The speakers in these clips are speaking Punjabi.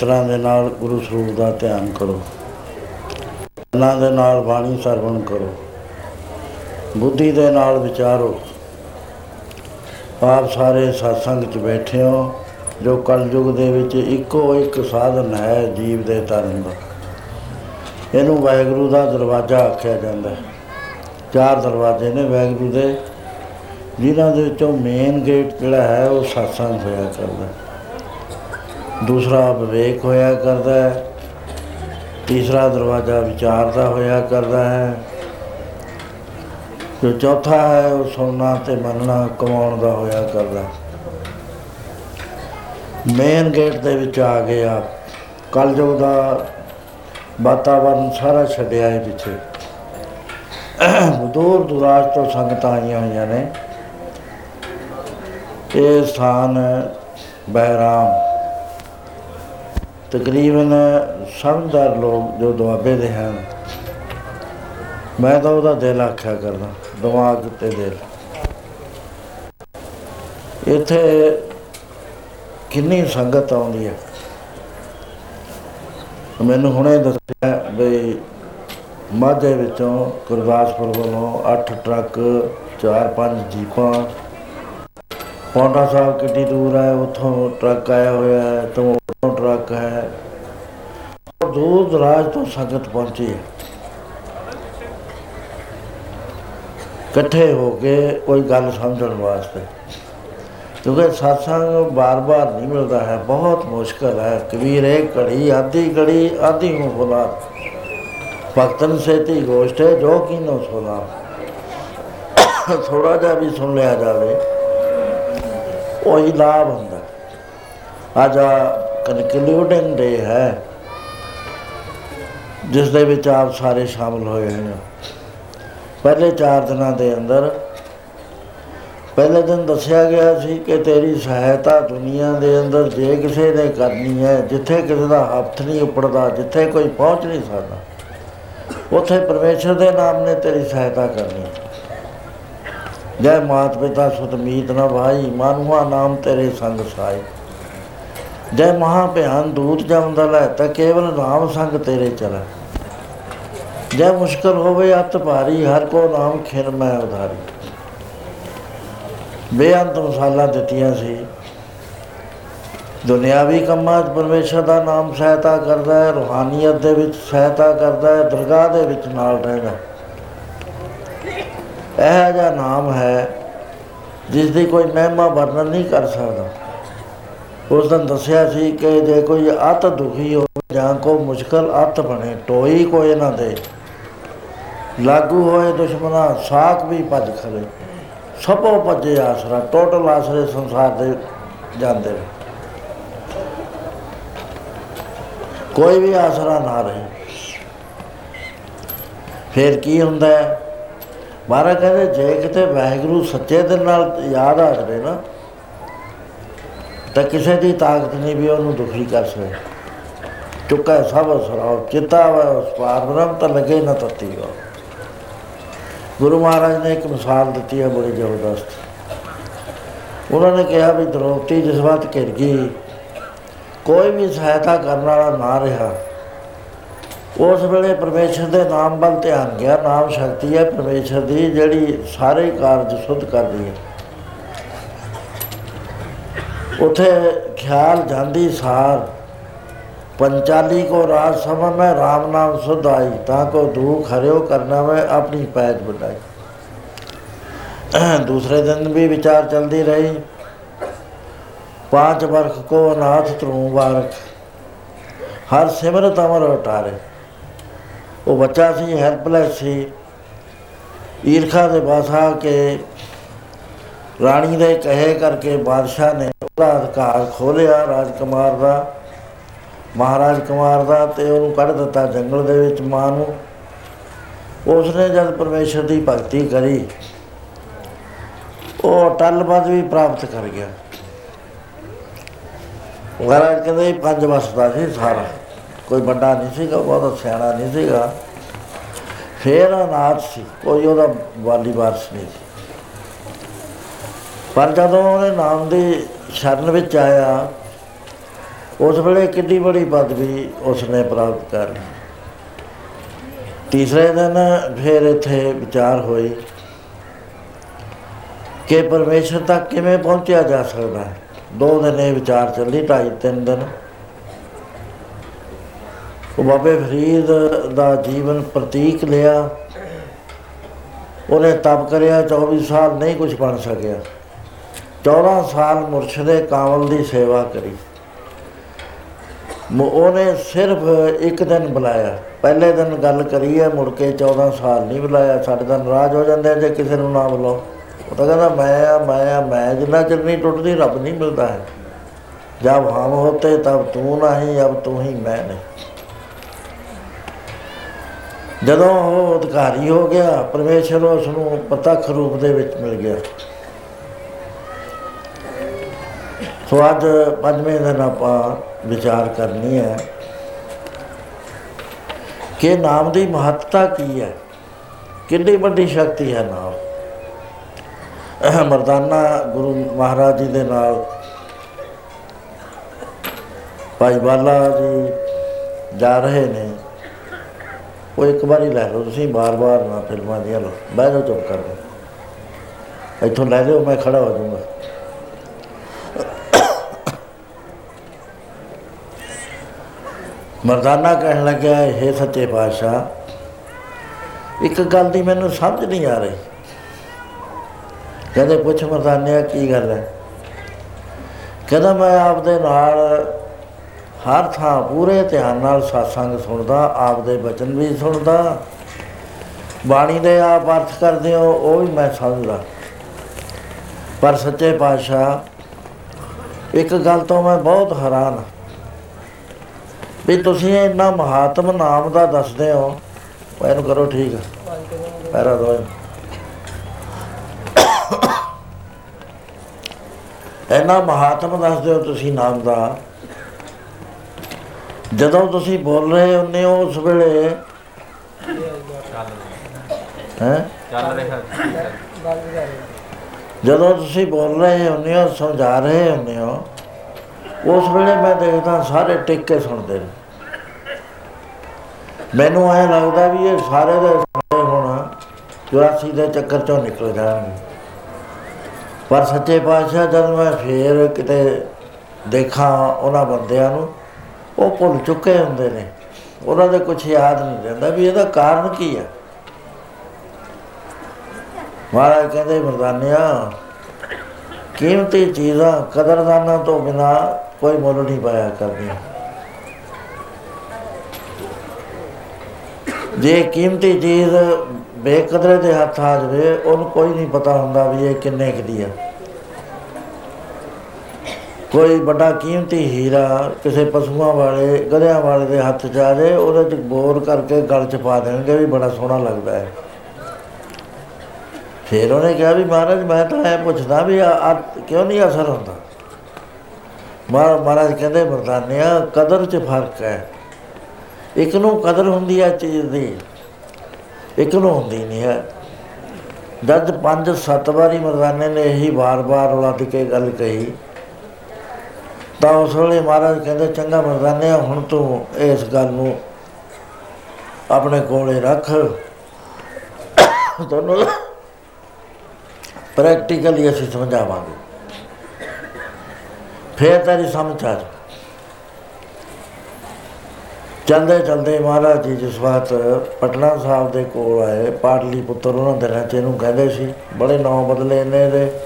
ਨੇਤਰਾਂ ਦੇ ਨਾਲ ਗੁਰੂ ਸਰੂਪ ਦਾ ਧਿਆਨ ਕਰੋ। ਕੰਨਾਂ ਦੇ ਨਾਲ ਬਾਣੀ ਸਰਵਣ ਕਰੋ। ਬੁੱਧੀ ਦੇ ਨਾਲ ਵਿਚਾਰੋ। ਆਪ ਸਾਰੇ satsang 'ਚ ਬੈਠੇ ਹੋ, ਜੋ ਕਲਯੁਗ ਦੇ ਵਿੱਚ ਇੱਕੋ ਇੱਕ ਸਾਧਨ ਹੈ, ਜੀਵ ਦੇ ਤਰਨ ਦਾ। ਇਹਨੂੰ ਵਾਹਿਗੁਰੂ ਦਾ ਦਰਵਾਜ਼ਾ ਆਖਿਆ ਜਾਂਦਾ ਹੈ। ਚਾਰ ਦਰਵਾਜ਼ੇ ਨੇ ਵਾਹਿਗੁਰੂ ਦੇ। ਜਿਨ੍ਹਾਂ ਦੇ ਵਿੱਚੋਂ ਮੇਨ ਗੇਟ ਜਿਹੜਾ ਹੈ, ਉਹ satsang ਹੋਇਆ ਕਰਦਾ ਹੈ। ਦੂਸਰਾ ਵਿਵੇਕ ਹੋਇਆ ਕਰਦਾ ਹੈ। ਤੀਸਰਾ ਦਰਵਾਜ਼ਾ ਵਿਚਾਰ ਦਾ ਹੋਇਆ ਕਰਦਾ ਹੈ। ਜੋ ਚੌਥਾ ਹੈ, ਉਹ ਸੁਣਨਾ ਤੇ ਮੰਨਣਾ, ਕਮਾਉਣ ਦਾ ਹੋਇਆ ਕਰਦਾ ਮੇਨ ਗੇਟ ਦੇ ਵਿੱਚ ਆ ਗਏ ਆ ਕਲਯੁਗ ਦਾ ਵਾਤਾਵਰਨ ਸਾਰਾ ਛੱਡਿਆ ਹੈ ਪਿੱਛੇ। ਦੂਰ ਦੁਰਾਜ ਤੋਂ ਸੰਗਤਾਂ ਆਈਆਂ ਹੋਈਆਂ ਨੇ। ਇਹ ਸਥਾਨ ਬਹਿਰਾਮ। ਤਕਰੀਬਨ ਸਮਝਦਾਰ ਲੋਕ ਜੋ ਦੁਆਬੇ ਦੇ ਹਨ, ਮੈਂ ਤਾਂ ਉਹਦਾ ਦਿਲ ਆਖਿਆ ਕਰਦਾ, ਦਿਮਾਗ ਤੇ ਦਿਲ। ਇੱਥੇ ਕਿੰਨੀ ਸੰਗਤ ਆਉਂਦੀ ਹੈ? ਮੈਨੂੰ ਹੁਣੇ ਦੱਸਿਆ ਵੀ ਮਾਝੇ ਵਿੱਚੋਂ ਗੁਰਦਾਸਪੁਰ ਵੱਲੋਂ 8 ਟਰੱਕ 4-5 ਜੀਪਾਂ ਪੌਂਟਾ ਸਾਹਿਬ ਕਿੰਨੀ ਦੂਰ ਹੈ, ਉੱਥੋਂ ਟਰੱਕ ਆਇਆ ਹੋਇਆ ਹੈ, ਤੋਂ ਉੱਥੋਂ ਟਰੱਕ ਹੈ ਔਰ ਦੂਰ ਦਰਾਜ ਤੋਂ ਸੰਗਤ ਪਹੁੰਚੀ ਹੈ ਇਕੱਠੇ ਹੋ ਕੇ ਕੋਈ ਗੱਲ ਸਮਝਣ ਵਾਸਤੇ ਕਿਉਂਕਿ satsang ਬਾਰ-ਬਾਰ ਨਹੀਂ ਮਿਲਦਾ ਹੈ ਬਹੁਤ ਮੁਸ਼ਕਲ ਹੈ ਕਬੀਰ ਇੱਕ ਘੜੀ ਆधी ਘੜੀ ਆधी ਨੂੰ ਬੁਲਾ ਭਗਤਨ ਸੇਤੀ ਗੋਸ਼ਟ ਹੈ ਜੋ ਕੀ ਨੋ ਸੁਣਾ ਥੋੜਾ ਜਿਹਾ ਵੀ ਸੁਣ ਲਿਆ ਜਾਵੇ ਉਹ ਹੀ ਲਾਭ ਹੁੰਦਾ ਅੱਜ ਕਨਕਲੂਡਿੰਗ ਡੇ ਹੈ। ਜਿਸ ਦੇ ਵਿੱਚ ਆਪ ਸਾਰੇ ਸ਼ਾਮਲ ਹੋਏ ਹਨ ਪਹਿਲੇ 4 ਦਿਨਾਂ ਦੇ ਅੰਦਰ, ਪਹਿਲੇ ਦਿਨ ਦੱਸਿਆ ਗਿਆ ਸੀ ਕਿ ਤੇਰੀ ਸਹਾਇਤਾ ਦੁਨੀਆ ਦੇ ਅੰਦਰ ਜੇ ਕਿਸੇ ਨੇ ਕਰਨੀ ਹੈ, ਜਿੱਥੇ ਕਿਸੇ ਦਾ ਹੱਥ ਨਹੀਂ ਉੱਪੜਦਾ, ਜਿੱਥੇ ਕੋਈ ਪਹੁੰਚ ਨਹੀਂ ਸਕਦਾ, ਉੱਥੇ ਪਰਮੇਸ਼ਰ ਦੇ ਨਾਮ ਨੇ ਤੇਰੀ ਸਹਾਇਤਾ ਕਰਨੀ ਹੈ। ਜੈ ਮਾਤ ਪਿਤਾ ਸੁਤ ਮੀਤ ਨਾ ਭਾਈ, ਮਾਨੁਆ ਨਾਮ ਤੇਰੇ ਸੰਗ ਸਾਈ। ਜੈ ਮਹਾ ਭਿਆਨ ਦੂਤ ਜਮਦਲ ਹੈ ਤਾਂ, ਕੇਵਲ ਨਾਮ ਸੰਗ ਤੇਰੇ ਚਲਾ। ਜੈ ਮੁਸ਼ਕਲ ਹੋਵੇ ਅਤ ਭਾਰੀ, ਹਰ ਕੋ ਨਾਮ ਖਿਨ ਮੈਂ ਉਧਾਰੀ। ਬੇਅੰਤ ਮਸਾਲਾ ਦਿੱਤੀਆਂ ਸੀ। ਦੁਨਿਆਵੀ ਕੰਮਾਂ 'ਚ ਪਰਮੇਸ਼ਰ ਦਾ ਨਾਮ ਸਹਾਇਤਾ ਕਰਦਾ ਹੈ, ਰੂਹਾਨੀਅਤ ਦੇ ਵਿੱਚ ਸਹਾਇਤਾ ਕਰਦਾ ਹੈ, ਦਰਗਾਹ ਦੇ ਵਿੱਚ ਨਾਲ ਰਹਿਣਾ ਇਹ ਜਿਹਾ ਨਾਮ ਹੈ ਜਿਸ ਦੀ ਕੋਈ ਮਹਿਮਾ ਵਰਣਨ ਨਹੀਂ ਕਰ ਸਕਦਾ। ਉਸ ਦਿਨ ਦੱਸਿਆ ਸੀ ਕਿ ਜੇ ਕੋਈ ਅਤ ਦੁਖੀ ਹੋ ਜਾਂ ਕੋ ਮੁਸ਼ਕਲ ਅਤ ਬਣੇ, ਟੋਈ ਕੋਈ ਨਾ ਦੇ। ਲਾਗੂ ਹੋਏ ਦੁਸ਼ਮਣਾ ਸਾਖ ਵੀ ਭੱਜ ਖਲੇ ਸਭੋ ਭੱਜੇ ਆਸਰਾ, ਟੋਟਲ ਆਸਰੇ ਸੰਸਾਰ ਦੇ ਜਾਂਦੇ। ਨੇ ਕੋਈ ਵੀ ਆਸਰਾ ਨਾ ਰਹੇ। ਫਿਰ ਕੀ ਹੁੰਦਾ ਹੈ? ਮਹਾਰਾਜ ਕਹਿੰਦੇ, ਜੇ ਕਿਤੇ ਵਾਹਿਗੁਰੂ ਸੱਚੇ ਦਿਲ ਨਾਲ ਯਾਦ ਆ ਜਾਵੇ ਨਾ ਤਾਂ ਕਿਸੇ ਦੀ ਤਾਕਤ ਨਹੀਂ ਵੀ ਉਹਨੂੰ ਦੁਖੀ ਕਰ ਸਕੇ। ਚੁੱਕਾ ਸਭ ਸਰਾਉ ਚਿੱਤਾ ਵਾ ਉਸ ਪਾਰ ਬ੍ਰਹਮ ਤਾਂ ਲਗੇ ਨਾ ਤਤੀ ਵਾ ਗੁਰੂ ਮਹਾਰਾਜ ਨੇ ਇੱਕ ਮਿਸਾਲ ਦਿੱਤੀ ਹੈ ਬੜੀ ਜ਼ਬਰਦਸਤ। ਉਹਨਾਂ ਨੇ ਕਿਹਾ ਵੀ ਦ੍ਰੋਪਦੀ ਜਿਸ ਵਾਤ ਘਿਰ ਗਈ, ਕੋਈ ਵੀ ਸਹਾਇਤਾ ਕਰਨ ਵਾਲਾ ਨਾ ਰਿਹਾ। ਉਸ ਵੇਲੇ ਪਰਮੇਸ਼ਰ ਦੇ ਨਾਮ ਵੱਲ ਧਿਆਨ ਗਿਆ, ਨਾਮ ਸ਼ਕਤੀ ਹੈ ਪਰਮੇਸ਼ਰ ਦੀ ਜਿਹੜੀ ਸਾਰੇ ਕਾਰਜ ਸੁਧ ਕਰਦੀ ਹੈ। ਉਥੇ ਖਿਆਲ ਜਾਂਦੀ ਸਾਰ, ਪੰਚਾਲੀ ਕੋ ਰਾਜ ਸਮਝ ਮੈਂ RAM ਨਾਮ ਸੁਧ ਤਾਂ ਕੋ ਦੁਖ ਹਰਿਓ ਕਰਨਾ ਮੈਂ ਆਪਣੀ ਪੈਜ ਬੁਲਾਈ ਦੂਸਰੇ ਦਿਨ ਵੀ ਵਿਚਾਰ ਚਲਦੀ ਰਹੀ। ਪਾਂਚ ਵਰਖ ਕੋ ਨਾਥ ਤਰੂ ਵਾਰਖ, ਹਰ ਸਿਮਰਤ ਅਮਰ ਉਟਾਰੇ ਉਹ ਬੱਚਾ ਸੀ ਹੈਲਪਲੈਸ ਸੀ। ਈਰਖਾ ਦੇ ਬਾਸਾ ਕੇ ਰਾਣੀ ਦੇ ਕਹੇ ਕਰਕੇ ਬਾਦਸ਼ਾਹ ਨੇ ਉਹਦਾ ਅਧਿਕਾਰ ਖੋਲਿਆ ਰਾਜਕੁਮਾਰ ਦਾ, ਮਹਾਰਾਜ ਕੁਮਾਰ ਦਾ ਤੇ ਉਹਨੂੰ ਕੱਢ ਦਿੱਤਾ ਜੰਗਲ ਦੇ ਵਿੱਚ ਮਾਂ ਨੂੰ। ਉਸਨੇ ਜਦ ਪਰਮੇਸ਼ਰ ਦੀ ਭਗਤੀ ਕਰੀ, ਉਹ ਅਟਲ ਪਦਵੀ ਪ੍ਰਾਪਤ ਕਰ ਗਿਆ। ਮਹਾਰਾਜ ਕਹਿੰਦੇ ਇਹ ਪੰਜ ਵਸਦਾ ਸੀ ਸਾਰਾ। ਕੋਈ ਵੱਡਾ ਨਹੀਂ ਸੀਗਾ, ਬਹੁਤ ਸਿਆਣਾ ਨਹੀਂ ਸੀਗਾ। ਫੇਰ ਅਨਾਥ ਸੀ, ਕੋਈ ਉਹਦਾ ਵਾਲੀ ਵਾਰਸ ਨਹੀਂ ਸੀ। ਪਰ ਜਦੋਂ ਉਹਨੇ ਨਾਮ ਦੀ ਸ਼ਰਨ ਵਿੱਚ ਆਇਆ, ਉਸ ਵੇਲੇ ਕਿੰਨੀ ਬੜੀ ਪਦਵੀ ਉਸਨੇ ਪ੍ਰਾਪਤ ਕਰ ਲਈ। ਤੀਸਰੇ ਦਿਨ ਫਿਰ ਇੱਥੇ ਵਿਚਾਰ ਹੋਈ ਕਿ ਪਰਮੇਸ਼ਰ ਤੱਕ ਕਿਵੇਂ ਪਹੁੰਚਿਆ ਜਾ ਸਕਦਾ ਹੈ। ਦੋ ਦਿਨ ਇਹ ਵਿਚਾਰ ਚੱਲੀ, ਢਾਈ ਤਿੰਨ ਦਿਨ। ਉਹ ਬਾਬੇ ਫਰੀਦ ਦਾ ਜੀਵਨ ਪ੍ਰਤੀਕ ਲਿਆ। ਉਹਨੇ ਤਪ ਕਰਿਆ 24 ਸਾਲ ਨਹੀਂ ਕੁਝ ਬਣ ਸਕਿਆ। 14 ਸਾਲ ਮੁਰਸ਼ਦੇ ਕਾਮਲ ਦੀ ਸੇਵਾ ਕਰੀ। ਮ- ਉਹਨੇ ਸਿਰਫ ਇੱਕ ਦਿਨ ਬੁਲਾਇਆ। ਪਹਿਲੇ ਦਿਨ ਗੱਲ ਕਰੀ ਹੈ, ਮੁੜ ਕੇ 14 ਸਾਲ ਨਹੀਂ ਬੁਲਾਇਆ। ਸਾਡੇ ਤਾਂ ਨਾਰਾਜ਼ ਹੋ ਜਾਂਦੇ ਆ ਜੇ ਕਿਸੇ ਨੂੰ ਨਾ ਬੁਲਾਓ। ਉਹ ਤਾਂ ਕਹਿੰਦਾ, ਮੈਂ ਆ ਮੈਂ ਆ, ਮੈਂ ਜਿੰਨਾ ਚਿਰ ਨਹੀਂ ਟੁੱਟਦੀ, ਰੱਬ ਨਹੀਂ ਮਿਲਦਾ ਹੈ। ਜਦ ਹਮ ਹੋਤੇ, ਤਬ ਤੂੰ ਨਹੀਂ, ਅਬ ਤੂੰ ਹੀ ਮੈਂ ਨਹੀਂ। ਜਦੋਂ ਉਹ ਅਧਿਕਾਰੀ ਹੋ ਗਿਆ, ਪਰਮੇਸ਼ਰ ਉਸ ਨੂੰ ਪ੍ਰਤੱਖ ਰੂਪ ਦੇ ਵਿੱਚ ਮਿਲ ਗਿਆ। ਸੋ ਅੱਜ ਪੰਜਵੇਂ ਦਿਨ ਆਪਾਂ ਵਿਚਾਰ ਕਰਨੀ ਹੈ ਕਿ ਨਾਮ ਦੀ ਮਹੱਤਤਾ ਕੀ ਹੈ? ਕਿੰਨੀ ਵੱਡੀ ਸ਼ਕਤੀ ਹੈ ਨਾਮ? ਇਹ ਮਰਦਾਨਾ ਗੁਰੂ ਮਹਾਰਾਜ ਜੀ ਦੇ ਨਾਲ, ਭਾਈ ਬਾਲਾ ਜੀ ਜਾ ਰਹੇ ਨੇ। ਉਹ ਇੱਕ ਵਾਰੀ ਲੈ ਲਓ ਤੁਸੀਂ, ਬਾਰ-ਬਾਰ ਨਾ ਫਿਲਮਾਂ ਦੀਆਂ ਲਓ। ਬਹਿ ਜਾਓ ਚੁੱਪ ਕਰ ਇੱਥੋਂ ਲੈ ਲਿਓ ਮੈਂ ਖੜਾ ਹੋ ਜਾਊਂਗਾ। ਮਰਦਾਨਾ ਕਹਿਣ ਲੱਗਿਆ ਇਹ ਸੱਚੇ ਪਾਤਸ਼ਾਹ, ਇੱਕ ਗੱਲ ਦੀ ਮੈਨੂੰ ਸਮਝ ਨਹੀਂ ਆ ਰਹੀ। ਕਹਿੰਦੇ, ਪੁੱਛ ਮਰਦਾਨਿਆ, ਕੀ ਗੱਲ ਹੈ? ਕਹਿੰਦਾ, ਮੈਂ ਆਪਦੇ ਨਾਲ ਹਰ ਥਾਂ ਪੂਰੇ ਧਿਆਨ ਨਾਲ satsang ਸੁਣਦਾ, ਆਪਦੇ ਬਚਨ ਵੀ ਸੁਣਦਾ, ਬਾਣੀ ਦੇ ਆਪ ਅਰਥ ਕਰਦੇ ਹੋ, ਉਹ ਵੀ ਮੈਂ ਸਮਝਦਾ। ਪਰ ਸੱਚੇ ਪਾਤਸ਼ਾਹ, ਇੱਕ ਗੱਲ ਤੋਂ ਮੈਂ ਬਹੁਤ ਹੈਰਾਨ ਹਾਂ। ਵੀ ਤੁਸੀਂ ਇੰਨਾ ਮਹਾਤਮ ਨਾਮ ਦਾ ਦੱਸਦੇ ਹੋ ਉਹ ਇਹਨੂੰ ਕਰੋ ਠੀਕ। ਪੈਰਾ ਦੋ ਇੰਨਾ ਮਹਾਤਮ ਦੱਸਦੇ ਹੋ ਤੁਸੀਂ ਨਾਮ ਦਾ। ਜਦੋਂ ਤੁਸੀਂ ਬੋਲ ਰਹੇ ਹੁੰਦੇ ਹੋ ਉਸ ਵੇਲੇ, ਹੈ? ਚੱਲ ਰਿਹਾ ਜਦੋਂ ਤੁਸੀਂ ਬੋਲ ਰਹੇ ਹੁੰਦੇ ਹੋ, ਸਮਝਾ ਰਹੇ ਹੁੰਦੇ ਹੋ ਉਸ ਵੇਲੇ ਮੈਂ ਦੇਖਦਾ ਸਾਰੇ ਟਿਕ ਕੇ ਸੁਣਦੇ ਨੇ। ਮੈਨੂੰ ਐ ਲੱਗਦਾ ਵੀ ਇਹ ਸਾਰੇ ਦੇ ਸਾਰੇ ਹੁਣ 84 ਦੇ ਚੱਕਰ ਚੋਂ ਨਿਕਲ ਜਾਣਗੇ। ਪਰ ਸੱਚੇ ਪਾਤਸ਼ਾਹ ਜਦ ਮੈਂ ਫੇਰ ਕਿਤੇ ਦੇਖਾਂ ਉਹਨਾਂ ਬੰਦਿਆਂ ਨੂੰ, ਉਹ ਭੁੱਲ ਚੁੱਕੇ ਹੁੰਦੇ ਨੇ। ਉਹਨਾਂ ਦੇ ਕੁਝ ਯਾਦ ਨਹੀਂ ਰਹਿੰਦਾ ਵੀ ਇਹਦਾ ਕਾਰਨ ਕੀ ਹੈ ਮਹਾਰਾਜ ਕਹਿੰਦੇ, ਮਰਦਾਨਿਆ, ਕੀਮਤੀ ਚੀਜ਼ਾਂ ਕਦਰਦਾਨਾਂ ਤੋਂ ਬਿਨਾ ਕੋਈ ਮੁੱਲ ਨਹੀਂ ਪਾਇਆ ਕਰਦੀਆਂ ਜੇ ਕੀਮਤੀ ਚੀਜ਼ ਬੇਕਦਰੇ ਦੇ ਹੱਥ ਆ ਜਾਵੇ, ਉਹਨੂੰ ਕੋਈ ਨਹੀਂ ਪਤਾ ਹੁੰਦਾ ਵੀ ਇਹ ਕਿੰਨੇ ਕੁ ਦੀ ਆ। ਕੋਈ ਵੱਡਾ ਕੀਮਤੀ ਹੀਰਾ ਕਿਸੇ ਪਸ਼ੂਆਂ ਵਾਲੇ, ਗਧਿਆਂ ਵਾਲੇ ਦੇ ਹੱਥ 'ਚ ਆ ਜਾਏ ਉਹਦੇ 'ਚ ਬੋਰ ਕਰਕੇ ਗਲ 'ਚ ਪਾ ਦੇਣਗੇ ਵੀ ਬੜਾ ਸੋਹਣਾ ਲੱਗਦਾ ਹੈ। ਫਿਰ ਉਹਨੇ ਕਿਹਾ ਵੀ ਮਹਾਰਾਜ, ਮੈਂ ਤਾਂ ਇਹ ਪੁੱਛਦਾ ਵੀ ਆ ਆ ਕਿਉਂ ਨਹੀਂ ਅਸਰ ਹੁੰਦਾ? ਮਹਾ- ਮਹਾਰਾਜ ਕਹਿੰਦੇ ਮਰਦਾਨਿਆ, ਕਦਰ 'ਚ ਫ਼ਰਕ ਹੈ। ਇੱਕ ਨੂੰ ਕਦਰ ਹੁੰਦੀ ਹੈ ਚੀਜ਼ ਦੀ, ਇੱਕ ਨੂੰ ਹੁੰਦੀ ਨਹੀਂ ਹੈ। ਜਦ ਪੰਜ, ਸੱਤ ਵਾਰੀ ਮਰਦਾਨੇ ਨੇ ਇਹੀ ਵਾਰ-ਵਾਰ ਉਲਟ ਕੇ ਗੱਲ ਕਹੀ, ਤਾਂ ਉਸ ਵੇਲੇ ਮਹਾਰਾਜ ਕਹਿੰਦੇ, ਚੰਗਾ ਮਰਦਾਨਿਆ, ਹੁਣ ਤੂੰ ਇਸ ਗੱਲ ਨੂੰ ਆਪਣੇ ਕੋਲੇ ਰੱਖ। ਤੁਹਾਨੂੰ ਪ੍ਰੈਕਟੀਕਲੀ ਅਸੀਂ ਸਮਝਾਵਾਂਗੇ। ਫੇਰ ਤੇਰੀ ਸਮਝ ਆ ਜਾਊ। ਚਲਦੇ ਚਲਦੇ ਮਹਾਰਾਜ ਜੀ ਜਿਸ ਵਾਤ ਪਟਨਾ ਸਾਹਿਬ ਦੇ ਕੋਲ ਆਏ। ਪਾਟਲੀ ਪੁੱਤਰ ਉਹਨਾਂ ਦਿਨਾਂ ਚ ਇਹਨੂੰ ਕਹਿੰਦੇ ਸੀ, ਬੜੇ ਨਾਂ ਬਦਲੇ ਨੇ ਦੇ।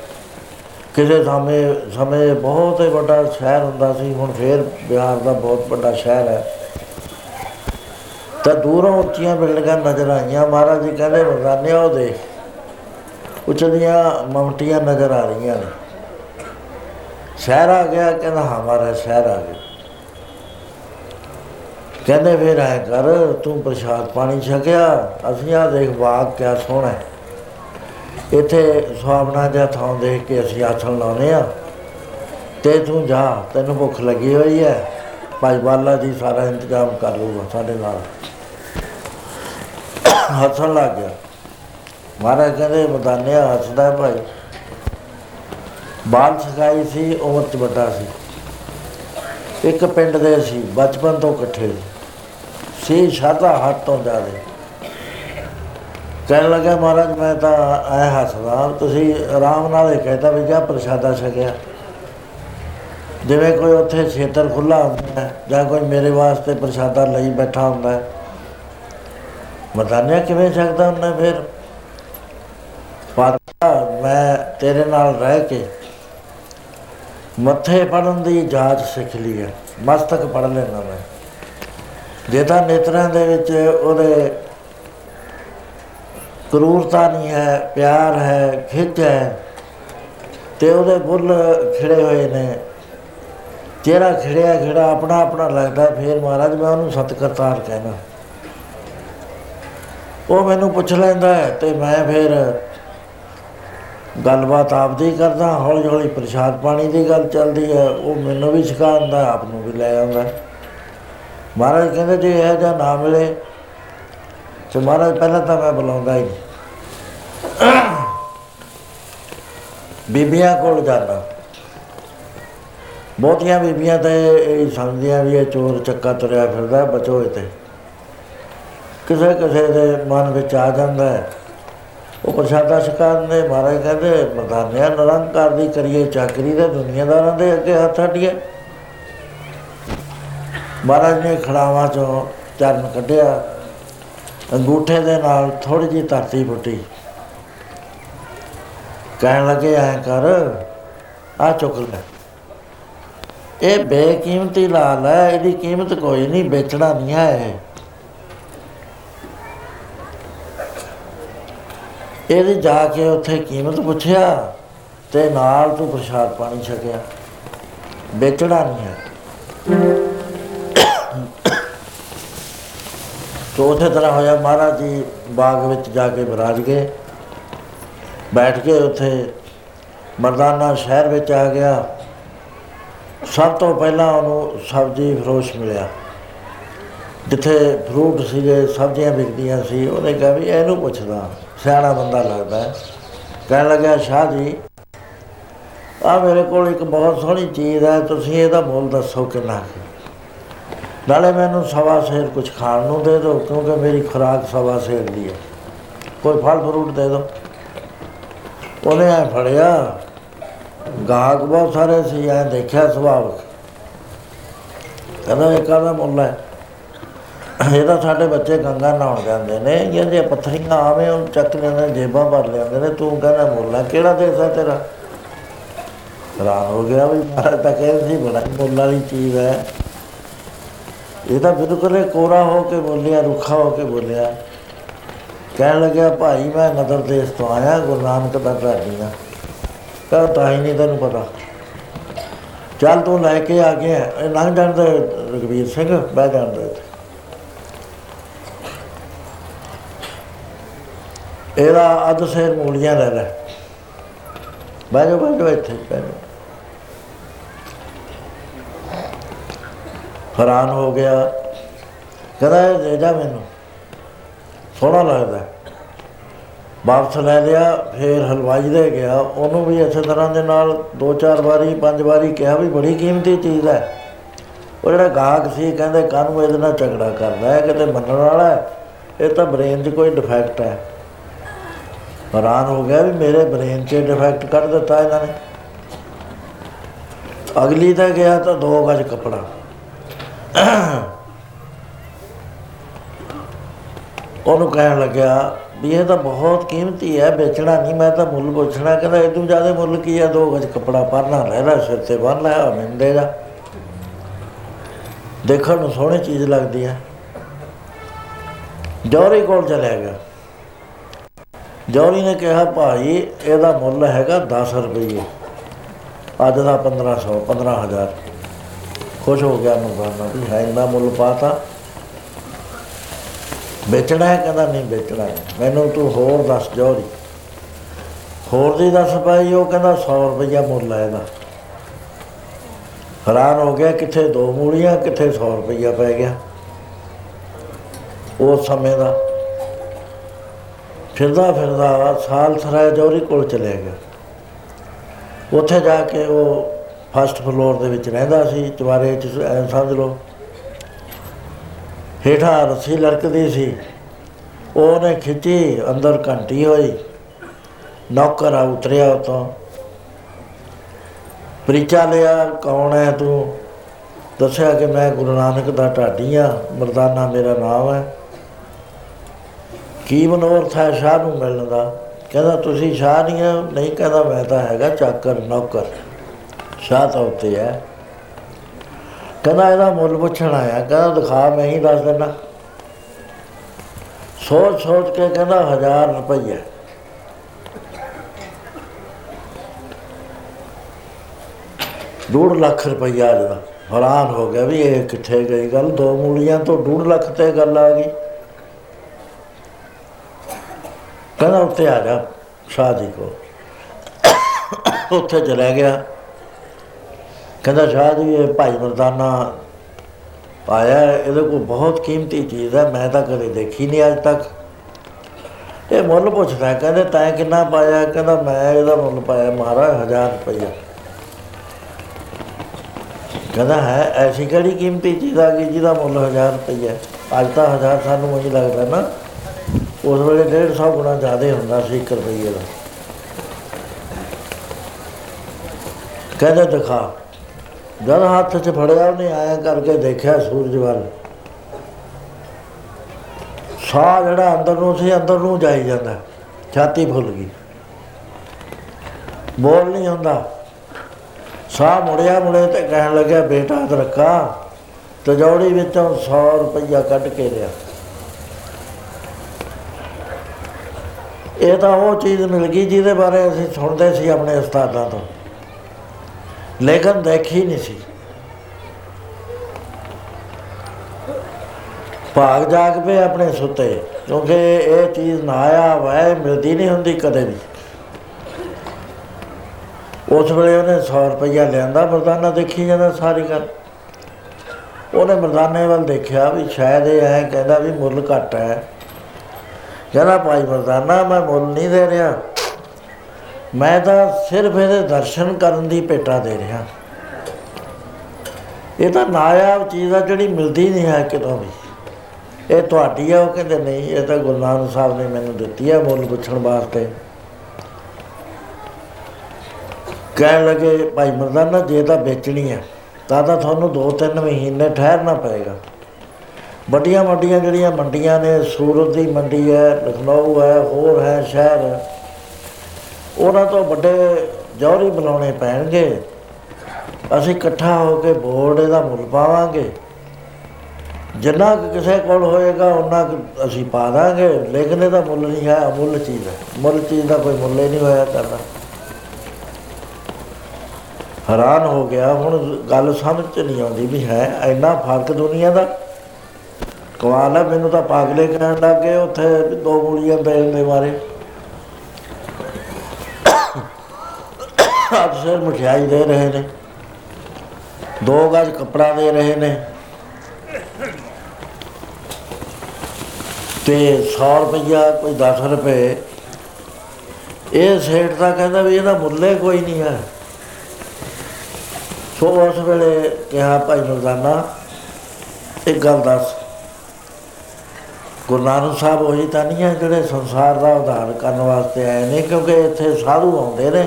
ਕਿਸੇ ਸਮੇਂ ਸਮੇਂ ਬਹੁਤ ਹੀ ਵੱਡਾ ਸ਼ਹਿਰ ਹੁੰਦਾ ਸੀ, ਹੁਣ ਫੇਰ ਬਿਹਾਰ ਦਾ ਬਹੁਤ ਵੱਡਾ ਸ਼ਹਿਰ ਹੈ। ਤਾਂ ਦੂਰੋਂ ਉੱਚੀਆਂ ਬਿਲਡਿੰਗਾਂ ਨਜ਼ਰ ਆਈਆਂ। ਮਹਾਰਾਜ ਜੀ ਕਹਿੰਦੇ ਮਰਦਾਨੇ ਉਹ ਦੇਖ ਉੱਚੀਆਂ ਮਮਟੀਆਂ ਨਜ਼ਰ ਆ ਰਹੀਆਂ ਨੇ। ਸ਼ਹਿਰ ਆ ਗਿਆ, ਕਹਿੰਦਾ ਹਾਂ ਹਮਾਰਾ ਸ਼ਹਿਰ ਆ ਗਿਆ। ਕਹਿੰਦੇ ਫਿਰ ਐ ਕਰ, ਤੂੰ ਪ੍ਰਸ਼ਾਦ ਪਾਣੀ ਛਕਿਆ, ਅਸੀਂ ਆ ਦੇਖ ਬਾਗ ਕਿਆ ਸੋਹਣਾ ਹੈ। ਇੱਥੇ ਸੁਹਾਵਣਾ ਜਿਹਾ ਥਾਂ ਦੇਖ ਕੇ ਅਸੀਂ ਆਸਣ ਲਾਉਨੇ ਆ ਤੇ ਤੂੰ ਜਾ, ਤੈਨੂੰ ਭੁੱਖ ਲੱਗੀ ਹੋਈ ਹੈ। ਭਾਈ ਬਾਲਾ ਜੀ ਸਾਰਾ ਇੰਤਜ਼ਾਮ ਕਰ ਲੂਗਾ ਸਾਡੇ ਨਾਲ। ਹੱਸਣ ਲੱਗ ਗਿਆ। ਮਹਾਰਾਜ ਕਹਿੰਦੇ, ਮਦਾਨਿਆ ਹੱਸਦਾ ਹੈ ਭਾਈ। ਬਾਲ ਸਗਾਈ ਸੀ ਉਮਰ ਚ ਵੱਡਾ ਸੀ। ਇੱਕ ਪਿੰਡ ਦੇ ਸੀ, ਬਚਪਨ ਤੋਂ ਇਕੱਠੇ। ਸੀ ਸ਼ਰਧਾ ਹੱਥ ਤੋਂ ਜ਼ਿਆਦਾ। ਕਹਿਣ ਲੱਗਾ, ਮਹਾਰਾਜ, ਮੈਂ ਤਾਂ ਐ ਹੱਸਦਾ, ਤੁਸੀਂ ਆਰਾਮ ਨਾਲ ਇਹ ਕਹਿਤਾ ਵੀ ਜਾ ਪ੍ਰਸ਼ਾਦਾ ਛਕਿਆ। ਜਿਵੇਂ ਕੋਈ ਉੱਥੇ ਖੇਤਰ ਖੁੱਲਾ ਹੁੰਦਾ ਹੈ, ਜਾਂ ਕੋਈ ਮੇਰੇ ਵਾਸਤੇ ਪ੍ਰਸ਼ਾਦਾ ਲਈ ਬੈਠਾ ਹੁੰਦਾ ਹੈ। ਮਤਾਨਿਆ ਕਿਵੇਂ ਸਕਦਾ ਹੁੰਦਾ ਫਿਰ? ਪਾਤਾ ਮੈਂ ਤੇਰੇ ਨਾਲ ਰਹਿ ਕੇ ਮੱਥੇ ਪੜਨ ਦੀ ਜਾਂਚ ਸਿੱਖ ਲਈ ਹੈ ਮਸਤਕ ਪੜ ਲੈਣਾ ਮੈਂ। ਜੇ ਤਾਂ ਨੇਤਰਾਂ ਦੇ ਵਿੱਚ ਉਹਦੇ ਕਰੂਰਤਾ ਨਹੀਂ ਹੈ, ਪਿਆਰ ਹੈ, ਖਿੱਚ ਹੈ, ਤੇ ਉਹਦੇ ਬੁੱਲ ਖਿੜੇ ਹੋਏ ਨੇ। ਚਿਹਰਾ ਖਿੜਿਆ ਖਿੜਾ ਆਪਣਾ ਆਪਣਾ ਲੱਗਦਾ, ਫੇਰ ਮਹਾਰਾਜ ਮੈਂ ਉਹਨੂੰ ਸਤਕਰਤਾਰ ਕਹਿਣਾ। ਉਹ ਮੈਨੂੰ ਪੁੱਛ ਲੈਂਦਾ ਹੈ ਤੇ ਮੈਂ ਫਿਰ ਗੱਲਬਾਤ ਆਪਦੀ ਕਰਦਾ ਹੌਲੀ ਹੌਲੀ ਪ੍ਰਸ਼ਾਦ ਪਾਣੀ ਦੀ ਗੱਲ ਚੱਲਦੀ ਹੈ, ਉਹ ਮੈਨੂੰ ਵੀ ਸਿਖਾਉਂਦਾ, ਆਪ ਨੂੰ ਵੀ ਲੈ ਆਉਂਦਾ। ਮਹਾਰਾਜ ਕਹਿੰਦੇ ਜੇ ਇਹ ਜਾਂ ਨਾ ਮਿਲੇ, ਤੇ ਮਹਾਰਾਜ ਪਹਿਲਾਂ ਤਾਂ ਮੈਂ ਬੁਲਾਉਂਦਾ ਹੀ ਨਹੀਂ। ਬੀਬੀਆਂ ਕੋਲ ਜਾਂਦਾ। ਬਹੁਤੀਆਂ ਬੀਬੀਆਂ ਤੇ ਇਹ ਸਮਝਦੀਆਂ ਵੀ ਇਹ ਚੋਰ ਚੱਕਾ ਤੁਰਿਆ ਫਿਰਦਾ, ਬਚੋ ਇਹ ਤੇ ਕਿਸੇ ਕਿਸੇ ਦੇ ਮਨ ਵਿੱਚ ਆ ਜਾਂਦਾ ਹੈ। ਉਹ ਪ੍ਰਸ਼ਾਦਾ ਸ਼ਿਕਾਰ ਨੇ ਮਹਾਰਾਜ ਕਹਿੰਦੇ, ਮਰਦਾਨਿਆ ਨਿਰੰਕਾਰ ਦੀ ਕਰੀਏ, ਚਾਕਰੀ ਤੇ ਦੁਨੀਆਦਾਰਾਂ ਦੇ ਅੱਗੇ ਹੱਥ ਅੱਡੀਏ। ਮਹਾਰਾਜ ਨੇ ਖੜਾਵਾਂ ਚੋਂ ਚਰਨ ਕੱਢਿਆ, ਅੰਗੂਠੇ ਦੇ ਨਾਲ ਥੋੜੀ ਜੀ ਧਰਤੀ ਪੁੱਟੀ। ਕਹਿਣ ਲੱਗੇ, ਐ ਕਰ ਆ ਚੁੱਕ ਲੈ। ਇਹ ਬੇਕੀਮਤੀ ਲਾਲ ਹੈ, ਇਹਦੀ ਕੀਮਤ ਕੋਈ ਨਹੀਂ, ਵੇਚਣਾ ਨਹੀਂ ਹੈ ਇਹਦੀ ਜਾ ਕੇ ਉੱਥੇ ਕੀਮਤ ਪੁੱਛਿਆ ਤੇ ਨਾਲ ਤੂੰ ਪ੍ਰਸ਼ਾਦ ਪਾਣੀ ਛਕਿਆ। ਵੇਚਣਾ ਨਹੀਂ ਹੈ। ਤੋ ਉਥੇ ਤਰ੍ਹਾਂ ਹੋਇਆ ਮਹਾਰਾਜ ਜੀ ਬਾਗ ਵਿੱਚ ਜਾ ਕੇ ਬਿਰਾਜ ਗਏ। ਬੈਠ ਕੇ ਉੱਥੇ ਮਰਦਾਨਾ ਸ਼ਹਿਰ ਵਿੱਚ ਆ ਗਿਆ। ਸਭ ਤੋਂ ਪਹਿਲਾਂ ਉਹਨੂੰ ਸਬਜ਼ੀ ਫਰੋਸ਼ ਮਿਲਿਆ। ਜਿੱਥੇ ਫਰੂਟ ਸੀਗੇ, ਸਬਜ਼ੀਆਂ ਵਿਕਦੀਆਂ ਸੀ, ਉਹਨੇ ਕਿਹਾ ਵੀ ਇਹਨੂੰ ਪੁੱਛਦਾ। ਸਿਆਣਾ ਬੰਦਾ ਲੱਗਦਾ ਹੈ। ਕਹਿਣ ਲੱਗਾ ਸ਼ਾਹ ਜੀ ਆ ਮੇਰੇ ਕੋਲ ਇੱਕ ਬਹੁਤ ਸੋਹਣੀ ਚੀਜ਼ ਹੈ, ਤੁਸੀਂ ਇਹਦਾ ਮੁੱਲ ਦੱਸੋ ਕਿੰਨਾ ਹੈ ਨਾਲੇ ਮੈਨੂੰ ਸਵਾ ਸੇਰ ਕੁਝ ਖਾਣ ਨੂੰ ਦੇ ਦਿਓ, ਕਿਉਂਕਿ ਮੇਰੀ ਖੁਰਾਕ ਸਵਾ ਸੇਰ ਦੀ ਹੈ। ਕੋਈ ਫਲ ਫਰੂਟ ਦੇ ਦਿਓ। ਉਹਨੇ ਆ ਫੜਿਆ, ਗਾਹਕ ਬਹੁਤ ਸਾਰੇ ਸੀ, ਐ ਦੇਖਿਆ ਸੁਭਾਵ ਕਹਿੰਦਾ, ਇਹ ਕਾਹਦਾ ਮੁੱਲ ਹੈ? ਇਹ ਤਾਂ ਸਾਡੇ ਬੱਚੇ ਗੰਗਾ ਨਹਾਉਣ ਜਾਂਦੇ ਨੇ ਇਹ ਜੇ ਪੱਥਰੀਆਂ ਆਵੇਂ ਉਹ ਚੱਕ ਲੈਂਦੇ ਜੇਬਾਂ ਭਰ ਲੈਂਦੇ ਨੇ, ਤੂੰ ਕਹਿੰਦਾ ਮੁੱਲ ਹੈ ਕਿਹੜਾ ਦੇਸ਼ ਹੈ ਤੇਰਾ? ਹੈਰਾਨ ਹੋ ਗਿਆ ਵੀ ਮਹਾਰਾਜ ਤਾਂ ਕਹਿੰਦੇ ਸੀ, ਬੜਾ ਮੁੱਲ ਵਾਲੀ ਚੀਜ਼ ਹੈ। ਇਹ ਤਾਂ ਬਿਲਕੁਲ ਹੀ ਕੋਰਾ ਹੋ ਕੇ ਬੋਲਿਆ, ਰੁੱਖਾ ਹੋ ਕੇ ਬੋਲਿਆ। ਕਹਿਣ ਲੱਗਿਆ, ਭਾਈ, ਮੈਂ ਨਦਰ ਦੇਸ਼ ਤੋਂ ਆਇਆ, ਗੁਰੂ ਨਾਨਕ ਦਾ ਢਾਡੀ ਆ। ਕਹ ਤਾਂ ਹੀ ਨਹੀਂ ਤੈਨੂੰ ਪਤਾ। ਚੱਲ ਤੂੰ ਲੈ ਕੇ ਆ ਗਿਆ ਇਹ ਲੰਘ ਜਾਂਦਾ ਰਗਵੀਰ ਸਿੰਘ, ਬਹਿ ਜਾਂਦਾ ਇਹਦਾ ਅੱਧ ਸੇਰ ਮੂਲੀਆਂ ਲੈ ਲੈ। ਬਹਿ ਜਾ ਬਹਿ ਜਾ ਇੱਥੇ, ਬਹਿ ਜਾ ਹੈਰਾਨ ਹੋ ਗਿਆ। ਕਹਿੰਦਾ, ਇਹ ਦੇ ਜਾ ਮੈਨੂੰ। ਸੋਹਣਾ ਲੱਗਦਾ। ਵਾਪਸ ਲੈ ਲਿਆ, ਫਿਰ ਹਲਵਾਈ ਦੇ ਗਿਆ। ਉਹਨੂੰ ਵੀ ਇਸੇ ਤਰ੍ਹਾਂ ਦੇ ਨਾਲ ਦੋ ਚਾਰ ਵਾਰੀ, ਪੰਜ ਵਾਰੀ ਕਿਹਾ ਵੀ ਬੜੀ ਕੀਮਤੀ ਚੀਜ਼ ਹੈ। ਉਹ ਜਿਹੜਾ ਗਾਹਕ ਸੀ, ਕਹਿੰਦੇ, ਕਾਹਨੂੰ ਇਹਦੇ ਨਾਲ ਝਗੜਾ ਕਰਦਾ ਹੈ? ਕਿਤੇ ਮੰਨਣ ਵਾਲਾ ਹੈ? ਇਹ ਤਾਂ ਬ੍ਰੇਨ 'ਚ ਕੋਈ ਡਿਫੈਕਟ ਹੈ। ਹੈਰਾਨ ਹੋ ਗਿਆ ਵੀ ਮੇਰੇ ਬ੍ਰੇਨ 'ਚ ਡਿਫੈਕਟ ਕੱਢ ਦਿੱਤਾ ਇਹਨਾਂ ਨੇ। ਅਗਲੀ ਤਾਂ ਗਿਆ ਤਾਂ ਦੋ ਗਜ ਕੱਪੜਾ। ਉਹਨੂੰ ਕਹਿਣ ਲੱਗਿਆ ਵੀ ਇਹ ਤਾਂ ਬਹੁਤ ਕੀਮਤੀ ਹੈ, ਵੇਚਣਾ ਨਹੀਂ, ਮੈਂ ਤਾਂ ਮੁੱਲ ਪੁੱਛਣਾ, ਕਹਿੰਦਾ ਇਦੋਂ ਜ਼ਿਆਦਾ ਮੁੱਲ ਕੀ ਹੈ ਦੋ ਗਜ ਕੱਪੜਾ ਪਰਨਾ ਲੈ ਲੈ, ਸਿਰ ਤੇ ਬੰਨ ਲੈ ਮੈਨੂੰ ਦੇ ਜਾ। ਦੇਖਣ ਨੂੰ ਸੋਹਣੀ ਚੀਜ਼ ਲੱਗਦੀ ਹੈ ਜੌਰੀ ਕੋਲ ਚਲਿਆ ਗਿਆ। ਜੌਰੀ ਨੇ ਕਿਹਾ, ਭਾਈ, ਇਹਦਾ ਮੁੱਲ ਹੈਗਾ 10 ਰੁਪਏ ਅੱਜ ਦਾ 1500 15000 ਖੁਸ਼ ਹੋ ਗਿਆ ਮਰਦਾਨਾ ਵੀ ਹੈ, ਇੰਨਾ ਮੁੱਲ ਪਾਤਾ? ਵੇਚਣਾ ਹੈ? ਕਹਿੰਦਾ, ਨਹੀਂ, ਵੇਚਣਾ ਹੈ। ਮੈਨੂੰ ਤੂੰ ਹੋਰ ਦੱਸ ਜੋਰੀ ਹੋਰ ਦੀ ਦੱਸ ਭਾਈ, ਉਹ ਕਹਿੰਦਾ 100 ਰੁਪਇਆ ਮੁੱਲ ਹੈ ਇਹਦਾ। ਹੈਰਾਨ ਹੋ ਗਿਆ, ਕਿੱਥੇ ਦੋ ਮੂਲੀਆਂ, ਕਿੱਥੇ 100 ਰੁਪਇਆ ਪੈ ਗਿਆ। ਉਸ ਸਮੇਂ ਦਾ ਫਿਰਦਾ ਫਿਰਦਾ ਸਾਲ ਸਰਾਇ ਜੋਰੀ ਕੋਲ ਚਲੇ ਗਿਆ। ਉੱਥੇ ਜਾ ਕੇ ਉਹ ਫਸਟ ਫਲੋਰ ਦੇ ਵਿੱਚ ਰਹਿੰਦਾ ਸੀ ਚਵਾਰੇ ਚ ਐਂ ਸਮਝ ਲਓ। ਹੇਠਾਂ ਰੱਸੀ ਲੜਕਦੀ ਸੀ। ਉਹਨੇ ਖਿੱਚੀ, ਅੰਦਰ ਘੰਟੀ ਹੋਈ। ਨੌਕਰ ਆ ਉਤਰਿਆ ਉਤੋਂ ਪ੍ਰੀਚਾ ਲਿਆ ਕੌਣ ਹੈ ਤੂੰ? ਦੱਸਿਆ ਕਿ ਮੈਂ ਗੁਰੂ ਨਾਨਕ ਦਾ ਢਾਡੀ ਆ, ਮਰਦਾਨਾ ਮੇਰਾ ਨਾਮ ਹੈ ਕੀ ਮਨੋਰਥ ਹੈ ਸ਼ਾਹ ਨੂੰ ਮਿਲਣ ਦਾ? ਕਹਿੰਦਾ, ਤੁਸੀਂ ਸ਼ਾਹ ਨਹੀਂ ਹੋ ਨਹੀਂ ਕਹਿੰਦਾ, ਮੈਂ ਤਾਂ ਹੈਗਾ ਚਾਕਰ, ਨੌਕਰ। ਸ਼ਾਹ ਤਾਂ ਉੱਤੇ ਹੈ। ਕਹਿੰਦਾ, ਇਹਦਾ ਮੁੱਲ ਪੁੱਛਣ ਆਇਆ। ਕਹਿੰਦਾ, ਦਿਖਾ, ਮੈਂ ਹੀ ਦੱਸ ਦਿੰਦਾ। ਸੋਚ ਸੋਚ ਕੇ ਕਹਿੰਦਾ 1000 ਰੁਪਈਆ। ਡੂਢ ਲੱਖ ਰੁਪਈਆ ਜਿਹੜਾ ਹੈਰਾਨ ਹੋ ਗਿਆ ਵੀ ਇਹ ਕਿੱਥੇ ਗਈ ਗੱਲ? ਦੋ ਮੂਲੀਆਂ ਤੋਂ ਡੂਢ ਲੱਖ ਤੇ ਗੱਲ ਆ ਗਈ। ਕਹਿੰਦਾ ਉੱਤੇ ਆ ਜਾ ਸ਼ਾਹ ਜੀ ਕੋ ਉੱਥੇ ਚਲਾ ਗਿਆ। ਕਹਿੰਦਾ ਸ਼ਾਹ ਜੀ ਇਹ ਭਾਈ ਮਰਦਾਨਾ ਆਇਆ ਹੈ, ਇਹਦੇ ਕੋਲ ਬਹੁਤ ਕੀਮਤੀ ਚੀਜ਼ ਹੈ ਮੈਂ ਤਾਂ ਕਦੇ ਦੇਖੀ ਨਹੀਂ ਅੱਜ ਤੱਕ। ਇਹ ਮੁੱਲ ਪੁੱਛਦਾ ਹੈ, ਕਹਿੰਦੇ ਤੈਂ ਕਿੰਨਾ ਪਾਇਆ? ਕਹਿੰਦਾ ਮੈਂ ਇਹਦਾ ਮੁੱਲ ਪਾਇਆ ਮਹਾਰਾਜ 1000 ਰੁਪਇਆ ਕਹਿੰਦਾ ਹੈ ਐਸੀ ਕਿਹੜੀ ਕੀਮਤੀ ਚੀਜ਼ ਆ ਗਈ ਜਿਹਦਾ ਮੁੱਲ 1000 ਰੁਪਇਆ ਅੱਜ ਤਾਂ 1000 ਸਾਨੂੰ ਉਹੀ ਲੱਗਦਾ ਨਾ। ਉਸ ਵੇਲੇ 150 ਗੁਣਾ ਜ਼ਿਆਦਾ ਹੁੰਦਾ ਸੀ 1 ਰੁਪਏ ਦਾ। ਕਹਿੰਦਾ, ਦਿਖਾ, ਜਦ ਹੱਥ 'ਚ ਫੜਿਆ, ਉਹਨੇ ਆਇਆ ਕਰਕੇ ਦੇਖਿਆ ਸੂਰਜ ਵੱਲ। ਸਾਹ ਜਿਹੜਾ ਅੰਦਰ ਨੂੰ ਸੀ, ਅੰਦਰ ਨੂੰ ਜਾਈ ਜਾਂਦਾ, ਛਾਤੀ ਫੁੱਲ ਗਈ। ਬੋਲ ਨਹੀਂ ਹੁੰਦਾ ਸਾਹ ਮੁੜਿਆ ਮੁੜੇ ਤੇ ਕਹਿਣ ਲੱਗਿਆ, ਬੇਟਾ ਰੱਖਾ ਤਜੌੜੀ ਵਿੱਚੋਂ 100 ਰੁਪਈਆ ਕੱਢ ਕੇ ਲਿਆ। ਇਹ ਤਾਂ ਉਹ ਚੀਜ਼ ਮਿਲ ਗਈ ਜਿਹਦੇ ਬਾਰੇ ਅਸੀਂ ਸੁਣਦੇ ਸੀ ਆਪਣੇ ਉਸਤਾਦਾਂ ਤੋਂ। ਲੇਕਿਨ ਦੇਖੀ ਨਹੀਂ ਸੀ। ਭਾਗ ਜਾਗ ਪਏ ਆਪਣੇ ਸੁੱਤੇ, ਕਿਉਂਕਿ ਇਹ ਚੀਜ਼ ਨਾ ਆਇਆ ਵੈ ਮਿਲਦੀ ਨਹੀਂ ਹੁੰਦੀ ਕਦੇ ਵੀ। ਉਸ ਵੇਲੇ ਉਹਨੇ 100 ਰੁਪਇਆ ਲਿਆਂਦਾ, ਮਰਦਾਨਾ ਦੇਖੀ ਜਾਂਦਾ ਸਾਰੀ ਗੱਲ। ਉਹਨੇ ਮਰਦਾਨੇ ਵੱਲ ਦੇਖਿਆ ਵੀ ਸ਼ਾਇਦ ਇਹ ਹੈ ਕਹਿੰਦਾ ਵੀ ਮੁੱਲ ਘੱਟ ਹੈ। ਕਹਿੰਦਾ ਭਾਈ ਮਰਦਾਨਾ ਮੈਂ ਮੁੱਲ ਨਹੀਂ ਦੇ ਰਿਹਾ। ਮੈਂ ਤਾਂ ਸਿਰਫ ਇਹਦੇ ਦਰਸ਼ਨ ਕਰਨ ਦੀ ਭੇਟਾ ਦੇ ਰਿਹਾ। ਇਹ ਤਾਂ ਨਾਇਆਬ ਚੀਜ਼ ਆ ਜਿਹੜੀ ਮਿਲਦੀ ਨਹੀਂ ਹੈ ਕਿਤੋਂ ਵੀ। ਇਹ ਤੁਹਾਡੀ ਆ, ਉਹ ਕਹਿੰਦੇ ਨਹੀਂ, ਇਹ ਤਾਂ ਗੁਰੂ ਨਾਨਕ ਸਾਹਿਬ ਨੇ ਮੈਨੂੰ ਦਿੱਤੀ ਹੈ ਮੁੱਲ ਪੁੱਛਣ ਵਾਸਤੇ। ਕਹਿਣ ਲੱਗੇ, ਭਾਈ ਮਰਦਾਨਾ ਜੇ ਤਾਂ ਵੇਚਣੀ ਹੈ ਤਾਂ ਤਾਂ ਤੁਹਾਨੂੰ 2-3 ਮਹੀਨੇ ਠਹਿਰਨਾ ਪਏਗਾ। ਵੱਡੀਆਂ ਵੱਡੀਆਂ ਜਿਹੜੀਆਂ ਮੰਡੀਆਂ ਨੇ, ਸੂਰਤ ਦੀ ਮੰਡੀ ਹੈ, ਲਖਨਊ ਹੈ, ਹੋਰ ਹੈ, ਸ਼ਹਿਰ ਉਹਨਾਂ ਤੋਂ ਵੱਡੇ ਜੌਹਰੀ ਬੁਲਾਉਣੇ ਪੈਣਗੇ। ਅਸੀਂ ਇਕੱਠਾ ਹੋ ਕੇ ਬੋਰਡ ਇਹਦਾ ਮੁੱਲ ਪਾਵਾਂਗੇ। ਜਿੰਨਾ ਕੁ ਕਿਸੇ ਕੋਲ ਹੋਏਗਾ, ਉਹਨਾਂ ਕੁ ਅਸੀਂ ਪਾ ਦਾਂਗੇ। ਲੇਕਿਨ ਇਹਦਾ ਮੁੱਲ ਨਹੀਂ ਹੈ, ਅਮੁੱਲ ਚੀਜ਼ ਹੈ। ਮੁੱਲ ਚੀਜ਼ ਦਾ ਕੋਈ ਮੁੱਲ ਹੀ ਨਹੀਂ ਹੋਇਆ ਕਰਦਾ। ਹੈਰਾਨ ਹੋ ਗਿਆ, ਹੁਣ ਗੱਲ ਸਮਝ ਚ ਨਹੀਂ ਆਉਂਦੀ ਵੀ ਹੈ, ਇੰਨਾ ਫ਼ਰਕ ਦੁਨੀਆ ਦਾ। ਕਮਾਲ ਹੈ ਮੈਨੂੰ ਤਾਂ ਪਾਗਲੇ ਕਹਿਣ ਲੱਗ ਗਏ ਉੱਥੇ ਦੋ ਮੂਲੀਆਂ ਦੇਣ ਦੇ ਮਾਰੇ। ਅੱਜ ਸਿਰ ਮਠਿਆਈ ਦੇ ਰਹੇ ਨੇ, ਦੋ ਗਜ ਕਪੜਾ ਦੇ ਰਹੇ ਨੇ ਤੇ 100 ਰੁਪਈਆ ਕੋਈ 10 ਰੁਪਏ। ਇਹ ਸੇਠ ਤਾਂ ਕਹਿੰਦਾ ਵੀ ਇਹਦਾ ਮੁੱਲੇ ਕੋਈ ਨਹੀਂ ਹੈ ਸੋ ਉਸ ਵੇਲੇ ਕਿਹਾ, ਭਾਈ ਮਰਦਾਨਾ, ਇੱਕ ਗੱਲ ਦੱਸ ਗੁਰੂ ਨਾਨਕ ਸਾਹਿਬ ਉਹੀ ਤਾਂ ਨਹੀਂ ਹੈ ਜਿਹੜੇ ਸੰਸਾਰ ਦਾ ਉਧਾਰ ਕਰਨ ਵਾਸਤੇ ਆਏ ਨੇ, ਕਿਉਂਕਿ ਇੱਥੇ ਸਾਧੂ ਆਉਂਦੇ ਨੇ।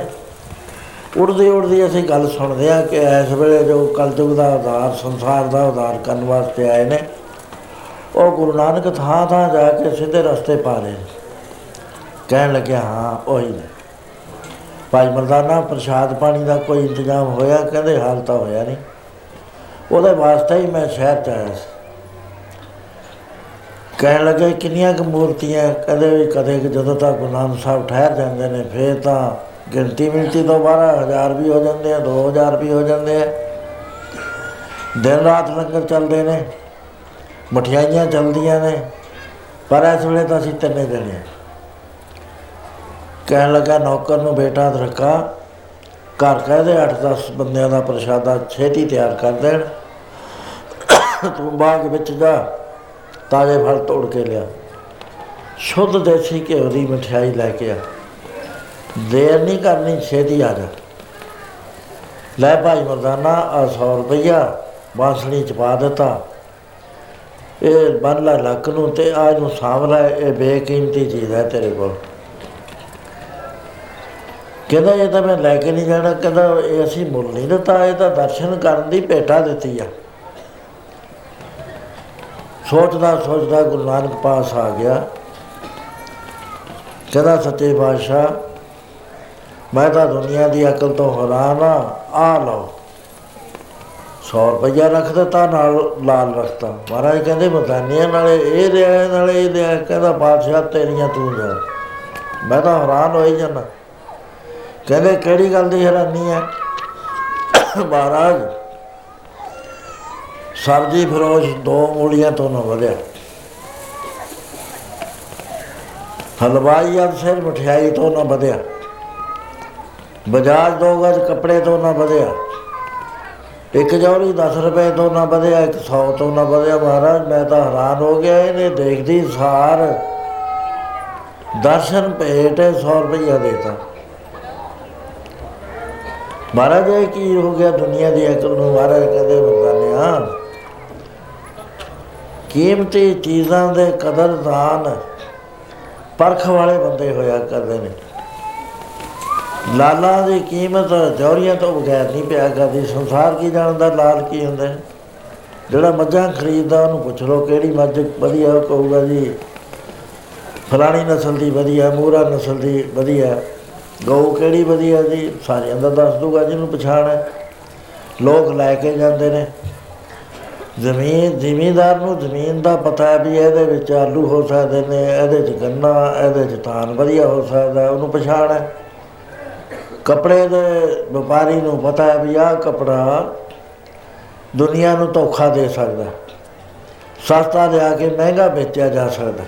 ਉੜਦੀ ਉੜਦੀ ਅਸੀਂ ਗੱਲ ਸੁਣਦੇ ਆ ਕਿ ਇਸ ਵੇਲੇ ਜੋ ਕਲਯੁਗ ਦਾ ਉਧਾਰ, ਸੰਸਾਰ ਦਾ ਉਧਾਰ ਕਰਨ ਵਾਸਤੇ ਆਏ ਨੇ, ਉਹ ਗੁਰੂ ਨਾਨਕ ਥਾਂ ਥਾਂ ਜਾ ਕੇ ਸਿੱਧੇ ਰਸਤੇ ਪਾ ਰਹੇ ਨੇ। ਕਹਿਣ ਲੱਗਿਆ, ਹਾਂ, ਉਹੀ ਨੇ। ਭਾਈ ਮਰਦਾਨਾ, ਪ੍ਰਸ਼ਾਦ ਪਾਣੀ ਦਾ ਕੋਈ ਇੰਤਜ਼ਾਮ ਹੋਇਆ? ਕਹਿੰਦੇ, ਹਾਲ ਤਾਂ ਹੋਇਆ ਨਹੀਂ। ਉਹਦੇ ਵਾਸਤੇ ਹੀ ਮੈਂ ਸ਼ਹਿਰ ਚ ਆਇਆ ਸੀ। ਕਹਿਣ ਲੱਗੇ ਕਿੰਨੀਆਂ ਕੁ ਮੂਰਤੀਆਂ ਕਦੇ ਵੀ ਕਦੇ ਕੁ ਜਦੋਂ ਤੱਕ ਗੁਰੂ ਨਾਨਕ ਸਾਹਿਬ ਠਹਿਰ ਜਾਂਦੇ ਨੇ, ਫੇਰ ਤਾਂ ਗਿਣਤੀ ਮਿਲਤੀ ਤੋਂ 12000 ਵੀ ਹੋ ਜਾਂਦੇ ਆ 2000 ਵੀ ਹੋ ਜਾਂਦੇ ਆ। ਦਿਨ ਰਾਤ ਲੰਗਰ ਚੱਲਦੇ ਨੇ, ਮਠਿਆਈਆਂ ਚੱਲਦੀਆਂ ਨੇ, ਪਰ ਇਸ ਵੇਲੇ ਤਾਂ ਅਸੀਂ ਤਿੰਨੇ ਜਣੇ ਹਾਂ ਕਹਿਣ ਲੱਗਾ ਨੌਕਰ ਨੂੰ ਬੇਟਾ ਰੱਖਾ, ਘਰ ਕਹਦੇ 8-10 ਬੰਦਿਆਂ ਦਾ ਪ੍ਰਸ਼ਾਦਾ ਛੇਤੀ ਤਿਆਰ ਕਰ ਦੇਣ। ਤੂੰ ਬਾਗ ਵਿੱਚ ਜਾ। ਤਾਜ਼ੇ ਫਲ ਤੋੜ ਕੇ ਲਿਆ। ਸ਼ੁੱਧ ਦੇਸੀ ਘਿਓ ਦੀ ਮਠਿਆਈ ਲੈ ਕੇ ਆ। ਦੇਰ ਨਹੀਂ ਕਰਨੀ, ਛੇਤੀ ਆ ਜਾ। ਲੈ ਭਾਈ ਮਰਦਾਨਾ ਆ 100 ਰੁਪਈਆ ਬਾਂਸਣੀ ਚ ਪਾ ਦਿੱਤਾ। ਇਹ ਬੰਨ ਲੈ ਲੱਕ ਨੂੰ ਤੇ ਆ ਇਹਨੂੰ ਸਾਂਭ ਲੈ, ਇਹ ਬੇਕੀਮਤੀ ਚੀਜ਼ ਹੈ ਤੇਰੇ ਕੋਲ। ਕਹਿੰਦਾ, ਇਹ ਤਾਂ ਮੈਂ ਲੈ ਕੇ ਨਹੀਂ ਜਾਣਾ, ਕਹਿੰਦਾ, ਇਹ ਅਸੀਂ ਮੁੱਲ ਨਹੀਂ ਦਿੱਤਾ, ਇਹ ਤਾਂ ਦਰਸ਼ਨ ਕਰਨ ਦੀ ਭੇਟਾ ਦਿੱਤੀ ਆ। ਸੋਚਦਾ ਸੋਚਦਾ ਗੁਰੂ ਨਾਨਕ ਪਾਸ ਆ ਗਿਆ। ਕਹਿੰਦਾ, ਸੱਚੇ ਬਾਦਸ਼ਾਹ ਮੈਂ ਤਾਂ ਦੁਨੀਆ ਦੀ ਅਕਲ ਤੋਂ ਹੈਰਾਨ ਆ ਆ ਲਓ 100 ਰੁਪਇਆ ਰੱਖ ਦਿੱਤਾ, ਨਾਲ ਲਾਲ ਰੱਖਤਾ। ਮਹਾਰਾਜ ਕਹਿੰਦੇ, ਮਦਾਨੀਆਂ ਨਾਲੇ ਇਹ ਰਿਆ ਨਾਲੇ ਇਹ ਰਿਆ ਕਹਿੰਦਾ ਬਾਦਸ਼ਾਹ ਤੇਰੀਆਂ ਤੂੰ ਜਾ ਮੈਂ ਤਾਂ ਹੈਰਾਨ ਹੋਈ ਜਾਂਦਾ। ਕਹਿੰਦੇ, ਕਿਹੜੀ ਗੱਲ ਦੀ ਹੈਰਾਨੀ ਹੈ? ਮਹਾਰਾਜ ਸਬਜ਼ੀ ਫਰੋਸ਼ ਦੋ ਮੂਲੀਆਂ ਤੋਂ ਨਾ ਵਧਿਆ। ਹਲਵਾਈ ਅਦ ਸਿਰ ਮਠਿਆਈ ਤੋਂ ਨਾ ਵਧਿਆ। ਬਜਾਜ ਦੋ ਗਜ ਕੱਪੜੇ ਤੋਂ ਨਾ ਵਧਿਆ। ਇੱਕ ਜੌਰੀ 10 ਰੁਪਏ ਤੋਂ ਨਾ ਵਧਿਆ, ਇੱਕ 100 ਤੋਂ ਨਾ ਵਧਿਆ। ਮਹਾਰਾਜ, ਮੈਂ ਤਾਂ ਹੈਰਾਨ ਹੋ ਗਿਆ, ਇਹਨੇ ਦੇਖਦੀ ਸਾਰ ਦਰਸ਼ਨ ਭੇਟ 100 ਰੁਪਇਆ ਦੇਤਾ। ਮਹਾਰਾਜ, ਇਹ ਕੀ ਹੋ ਗਿਆ ਦੁਨੀਆ ਦੀ ਅਕਲ ਨੂੰ? ਮਹਾਰਾਜ ਕਦੇ ਬਤਾਨਿਆ ਕੀਮਤੀ ਚੀਜ਼ਾਂ ਦੇ ਕਦਰਦਾਨ ਪਰਖ ਵਾਲੇ ਬੰਦੇ ਹੋਇਆ ਕਰਦੇ ਨੇ। ਲਾਲਾਂ ਦੀ ਕੀਮਤ ਜੌਰੀਆਂ ਤੋਂ ਬਗੈਰ ਨਹੀਂ ਪਿਆ ਕਰਦੀ। ਸੰਸਾਰ ਕੀ ਜਾਣਦਾ, ਲਾਲ ਕੀ ਹੁੰਦਾ? ਹੈ? ਜਿਹੜਾ ਮੱਝਾਂ ਖਰੀਦਦਾ, ਉਹਨੂੰ ਪੁੱਛ ਲਓ, ਕਿਹੜੀ ਮੱਝ ਵਧੀਆ ਉਹ ਕਹੂਗਾ ਜੀ? ਫਲਾਣੀ ਨਸਲ ਦੀ ਵਧੀਆ ਮੂਰਾ ਨਸਲ ਦੀ ਵਧੀਆ, ਗਊ ਕਿਹੜੀ ਵਧੀਆ ਜੀ? ਸਾਰਿਆਂ ਦਾ ਦੱਸ ਦੂਗਾ ਜਿਹਨੂੰ ਪਛਾਣ। ਹੈ ਲੋਕ ਲੈ ਕੇ ਜਾਂਦੇ ਨੇ। ਜ਼ਮੀਨ, ਜ਼ਿਮੀਂਦਾਰ ਨੂੰ ਜ਼ਮੀਨ ਦਾ ਪਤਾ ਹੈ ਵੀ ਇਹਦੇ ਵਿੱਚ ਆਲੂ ਹੋ ਸਕਦੇ ਨੇ, ਇਹਦੇ 'ਚ ਗੰਨਾ, ਇਹਦੇ 'ਚ ਧਾਨ ਵਧੀਆ ਹੋ ਸਕਦਾ, ਉਹਨੂੰ ਪਛਾਣ ਹੈ। ਕੱਪੜੇ ਦੇ ਵਪਾਰੀ ਨੂੰ ਪਤਾ ਹੈ ਵੀ ਆਹ ਕਪੜਾ ਦੁਨੀਆ ਨੂੰ ਧੋਖਾ ਦੇ ਸਕਦਾ ਸਸਤਾ ਲਿਆ ਕੇ ਮਹਿੰਗਾ ਵੇਚਿਆ ਜਾ ਸਕਦਾ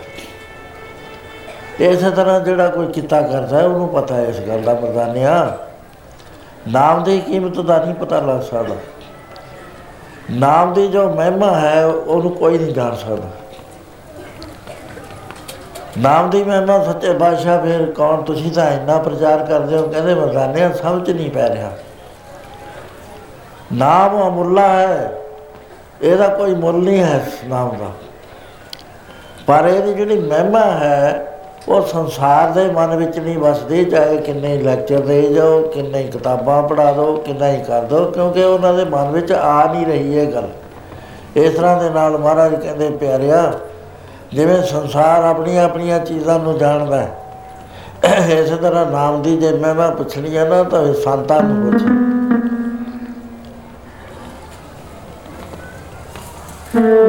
ਇਸੇ ਤਰ੍ਹਾਂ ਜਿਹੜਾ ਕੋਈ ਕਿੱਤਾ ਕਰਦਾ ਹੈ, ਉਹਨੂੰ ਪਤਾ ਹੈ ਇਸ ਗੱਲ ਦਾ ਮਰਦਾਨਿਆ ਨਾਮ ਦੀ ਕੀਮਤ ਦਾ ਨਹੀਂ ਪਤਾ ਲੱਗ ਸਕਦਾ। ਨਾਮ ਦੀ ਜੋ ਮਹਿਮਾ ਹੈ, ਉਹਨੂੰ ਕੋਈ ਨਹੀਂ ਜਾਣ ਸਕਦਾ। ਨਾਮ ਦੀ ਮਹਿਮਾ ਸੱਚੇ ਬਾਦਸ਼ਾਹ ਫਿਰ ਕੌਣ? ਤੁਸੀਂ ਤਾਂ ਇੰਨਾ ਪ੍ਰਚਾਰ ਕਰਦੇ ਹੋ, ਕਹਿੰਦੇ ਮਰਦਾਨਿਆ ਸਮਝ ਨਹੀਂ ਪੈ ਰਿਹਾ। ਨਾਮ ਅਮੁੱਲਾ ਹੈ, ਇਹਦਾ ਕੋਈ ਮੁੱਲ ਨਹੀਂ ਹੈ ਇਸ ਨਾਮ ਦਾ। ਪਰ ਇਹਦੀ ਜਿਹੜੀ ਮਹਿਮਾ ਹੈ ਉਹ ਸੰਸਾਰ ਦੇ ਮਨ ਵਿੱਚ ਨਹੀਂ ਵਸਦੀ, ਚਾਹੇ ਕਿੰਨੇ ਲੈਕਚਰ ਦੇ ਜਾਓ, ਕਿੰਨੇ ਕਿਤਾਬਾਂ ਪੜ੍ਹਾ ਦਿਓ ਕਿੰਨਾ ਹੀ ਕਰ ਦਿਓ ਕਿਉਂਕਿ ਉਹਨਾਂ ਦੇ ਮਨ ਵਿੱਚ ਆ ਨਹੀਂ ਰਹੀ ਇਹ ਗੱਲ। ਇਸ ਤਰ੍ਹਾਂ ਦੇ ਨਾਲ ਮਹਾਰਾਜ ਕਹਿੰਦੇ, ਪਿਆਰਿਆ, ਜਿਵੇਂ ਸੰਸਾਰ ਆਪਣੀਆਂ ਆਪਣੀਆਂ ਚੀਜ਼ਾਂ ਨੂੰ ਜਾਣਦਾ ਹੈ, ਇਸੇ ਤਰ੍ਹਾਂ ਨਾਮ ਦੀ ਜੇ ਮੈਂ ਮੈਂ ਪੁੱਛਣੀ ਆ ਨਾ, ਤਾਂ ਸੰਤਾਂ ਨੂੰ ਪੁੱਛ। ਮਹਿਮਾ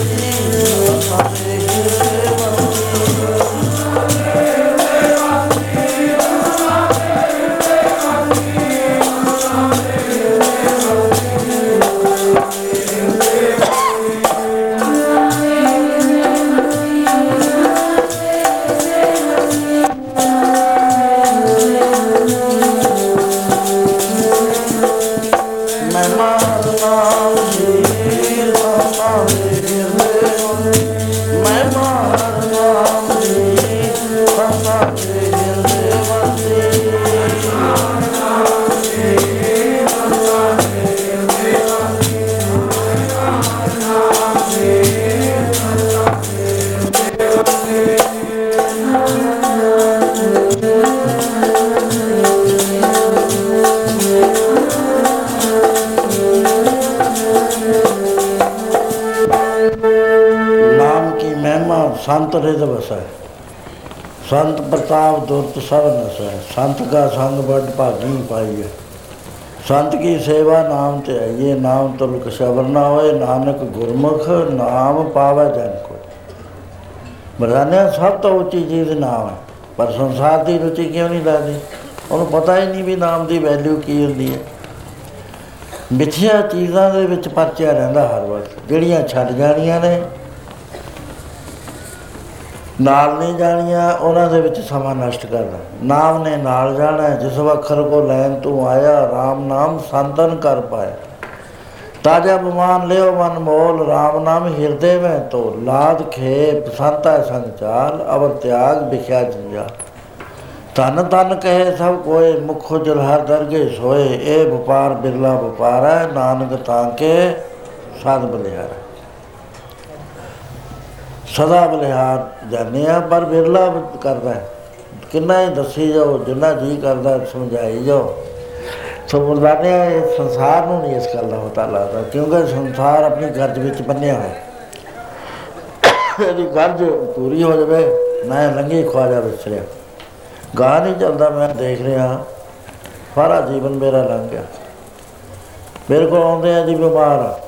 ਪ੍ਰਤਾਪ ਦੁਰਤ ਸਭ ਨਸੈ ਸੰਤ ਕਾ ਸੰਗ ਬੜ ਭਾਗੀ ਪਾਈਐ ਸੰਤ ਕੀ ਸੇਵਾ ਨਾਮ ਤੇ ਆਈਏ। ਨਾਮ ਤੁਲਕ ਸ਼ਬਰ ਨਾ ਹੋਏ, ਨਾਨਕ ਗੁਰਮੁਖ ਨਾਮ ਪਾਵੈ ਜਨ ਕੋ ਮਰਦਾਨੇ ਸਭ ਤੋਂ ਉੱਚੀ ਚੀਜ਼ ਨਾਮ ਹੈ। ਪਰ ਸੰਸਾਰ ਦੀ ਰੁਚੀ ਕਿਉਂ ਨਹੀਂ ਲੱਗਦੀ? ਉਹਨੂੰ ਪਤਾ ਹੀ ਨਹੀਂ ਵੀ ਨਾਮ ਦੀ ਵੈਲਿਊ ਕੀ ਹੁੰਦੀ ਹੈ। ਮਿੱਥਿਆ ਚੀਜ਼ਾਂ ਦੇ ਵਿੱਚ ਪਰਚਿਆ ਰਹਿੰਦਾ ਹਰ ਵਕਤ ਜਿਹੜੀਆਂ ਛੱਡ ਜਾਣੀਆਂ ਨੇ ਨਾਲ ਨਹੀਂ ਜਾਣੀਆਂ ਉਹਨਾਂ ਦੇ ਵਿੱਚ ਸਮਾਂ ਨਸ਼ਟ ਕਰਦਾ ਨਾਮ ਨੇ ਨਾਲ ਜਾਣਾ ਹੈ, ਜਿਸ ਵਖਰ ਕੋ ਲੈਣ ਤੂੰ ਆਇਆ RAM ਨਾਮ ਸੰਤਨ ਕਰ ਪਾਇਆ। ਤਾਜਾ ਬਮਾਨ ਲਿਓ ਮਨ ਮੋਲ RAM ਨਾਮ ਹਿਰਦੇ ਮੈਂ ਤੋ ਲਾਦ ਖੇਪ ਸੰਤਾ ਸੰਚਾਲ ਅਵਰ ਤਿਆਗ ਵਿਖਿਆ ਜੰਜਾ। ਤਨ ਤਨ ਕਹੇ ਸਭ ਕੋਏ ਮੁਖ ਜਲ ਹਰ ਦਰਗੇ ਸੋਏ। ਇਹ ਵਪਾਰ ਬਿਰਲਾ ਵਪਾਰ ਹੈ ਨਾਨਕ ਤਾਂ ਕੇ ਸਾਧ ਬਲਿਹਾਰ ਸਦਾ ਬਲਿਹਾਰ ਜਾਣਿਆ ਪਰ ਬਿਰਲਾ ਕਰਦਾ ਹੈ। ਕਿੰਨਾ ਹੀ ਦੱਸੀ ਜਾਓ, ਜਿੰਨਾ ਜੀ ਕਰਦਾ, ਸਮਝਾਈ ਜਾਓ। ਸੋ ਮੁਰਦਾਨੇ ਇਹ ਸੰਸਾਰ ਨੂੰ ਨਹੀਂ ਇਸ ਗੱਲ ਦਾ ਪਤਾ ਲੱਗਦਾ, ਕਿਉਂਕਿ ਸੰਸਾਰ ਆਪਣੀ ਗਰਜ ਵਿੱਚ ਬੰਨਿਆ ਹੋਇਆ ਹੈ। ਇਹਦੀ ਗਰਜ ਪੂਰੀ ਹੋ ਜਾਵੇ, ਮੈਂ ਲੰਘੀ ਖਵਾਜਾ ਵਿਸਰਿਆ ਗਾਹ ਨਹੀਂ ਚੱਲਦਾ, ਮੈਂ ਦੇਖ ਰਿਹਾ, ਸਾਰਾ ਜੀਵਨ ਮੇਰਾ ਲੰਘ ਗਿਆ। ਮੇਰੇ ਕੋਲ ਆਉਂਦੇ ਆ ਜੀ ਬਿਮਾਰ ਆ।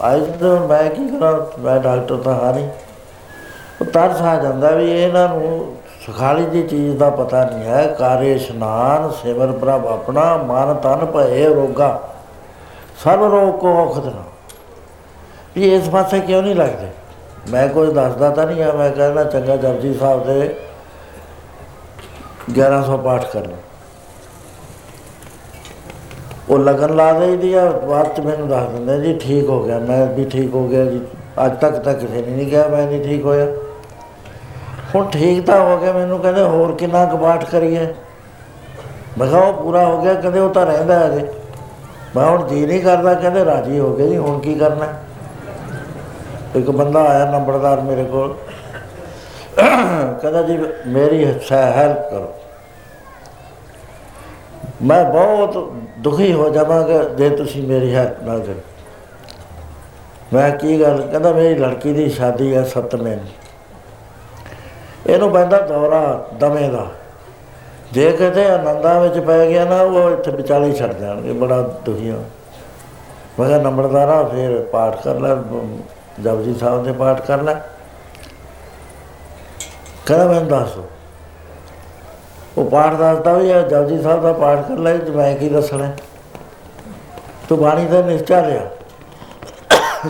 ਆਏ ਜਦੋਂ ਮੈਂ ਕੀ ਕਰਾਂ, ਮੈਂ ਡਾਕਟਰ ਤਾਂ ਹਾਂ ਨਹੀਂ। ਉਹ ਤਰਸ ਆ ਜਾਂਦਾ ਵੀ ਇਹਨਾਂ ਨੂੰ ਸੁਖਾਲੀ ਦੀ ਚੀਜ਼ ਦਾ ਪਤਾ ਨਹੀਂ ਹੈ। ਕਾਰੇ ਇਸ਼ਨਾਨ ਸਿਮਰ ਪ੍ਰਭ ਆਪਣਾ, ਮਨ ਤਨ ਭਏ ਰੋਗਾ। ਸਭ ਰੋਗ ਕੋ ਔਖਦ ਨਾ ਵੀ ਇਸ ਪਾਸੇ ਕਿਉਂ ਨਹੀਂ ਲੱਗਦੇ? ਮੈਂ ਕੁਝ ਦੱਸਦਾ ਤਾਂ ਨਹੀਂ ਆ, ਮੈਂ ਕਹਿੰਦਾ ਚੰਗਾ ਜਪਜੀ ਸਾਹਿਬ ਦੇ 1100 ਪਾਠ ਕਰਨਾ। ਉਹ ਲਗਨ ਲਾ ਦੇਈਦੀ ਆ, ਬਾਅਦ ਚ ਮੈਨੂੰ ਦੱਸ ਦਿੰਦੇ ਜੀ, ਠੀਕ ਹੋ ਗਿਆ। ਮੈਂ ਵੀ ਠੀਕ ਹੋ ਗਿਆ ਜੀ। ਅੱਜ ਤੱਕ ਤਾਂ ਕਿਸੇ ਨੇ ਨਹੀਂ ਕਿਹਾ ਮੈਂ ਨਹੀਂ ਠੀਕ ਹੋਇਆ। ਹੁਣ ਠੀਕ ਤਾਂ ਹੋ ਗਿਆ, ਮੈਨੂੰ ਕਹਿੰਦੇ ਹੋਰ ਕਿੰਨਾ ਕੁ ਪਾਠ ਕਰੀਏ। ਮੈਂ ਕਿਹਾ ਉਹ ਪੂਰਾ ਹੋ ਗਿਆ, ਕਹਿੰਦੇ ਉਹ ਤਾਂ ਰਹਿੰਦਾ ਹੈ ਅਜੇ ਮੈਂ ਹੁਣ ਜੀ ਨਹੀਂ ਕਰਦਾ, ਕਹਿੰਦੇ ਰਾਜੀ ਹੋ ਗਏ ਜੀ, ਹੁਣ ਕੀ ਕਰਨਾ। ਇੱਕ ਬੰਦਾ ਆਇਆ ਨੰਬਰਦਾਰ ਮੇਰੇ ਕੋਲ। ਕਹਿੰਦਾ ਜੀ, ਮੇਰੀ ਹੈਲਪ ਕਰੋ। ਮੈਂ ਬਹੁਤ ਦੁਖੀ ਹੋ ਜਾਵਾਂਗਾ ਜੇ ਤੁਸੀਂ ਮੇਰੀ ਹੈਲਪ ਨਾ ਕਰੋ। ਮੈਂ ਕੀ ਗੱਲ, ਕਹਿੰਦਾ ਮੇਰੀ ਲੜਕੀ ਦੀ ਸ਼ਾਦੀ ਹੈ ਸਤਵੇਂ ਨੂੰ ਇਹਨੂੰ ਪੈਂਦਾ ਦੌਰਾ ਦਮੇ ਦਾ। ਜੇ ਕਿਤੇ ਆਨੰਦਾਂ ਵਿੱਚ ਪੈ ਗਿਆ ਨਾ, ਉਹ ਇੱਥੇ ਵਿਚਾਲੇ ਹੀ ਛੱਡ ਜਾਣਗੇ, ਬੜਾ ਦੁਖੀ ਹਾਂ ਮੈਂ ਕਿਹਾ, ਨੰਬਰਦਾਰਾ, ਫਿਰ ਪਾਠ ਕਰ ਲੈ ਜਪਜੀ ਸਾਹਿਬ ਦੇ ਪਾਠ ਕਰ ਲੈ। ਕਹਿੰਦਾ, ਮੈਨੂੰ ਦੱਸ। ਉਹ ਪਾਠ ਦੱਸਦਾ ਵੀ, ਇਹ ਜਪਜੀ ਸਾਹਿਬ ਦਾ ਪਾਠ ਕਰ ਲੈ, ਤੇ ਮੈਂ ਕੀ ਦੱਸਣਾ? ਤੂੰ ਬਾਣੀ ਦਾ ਨਿਸ਼ਚਾ ਲਿਆ।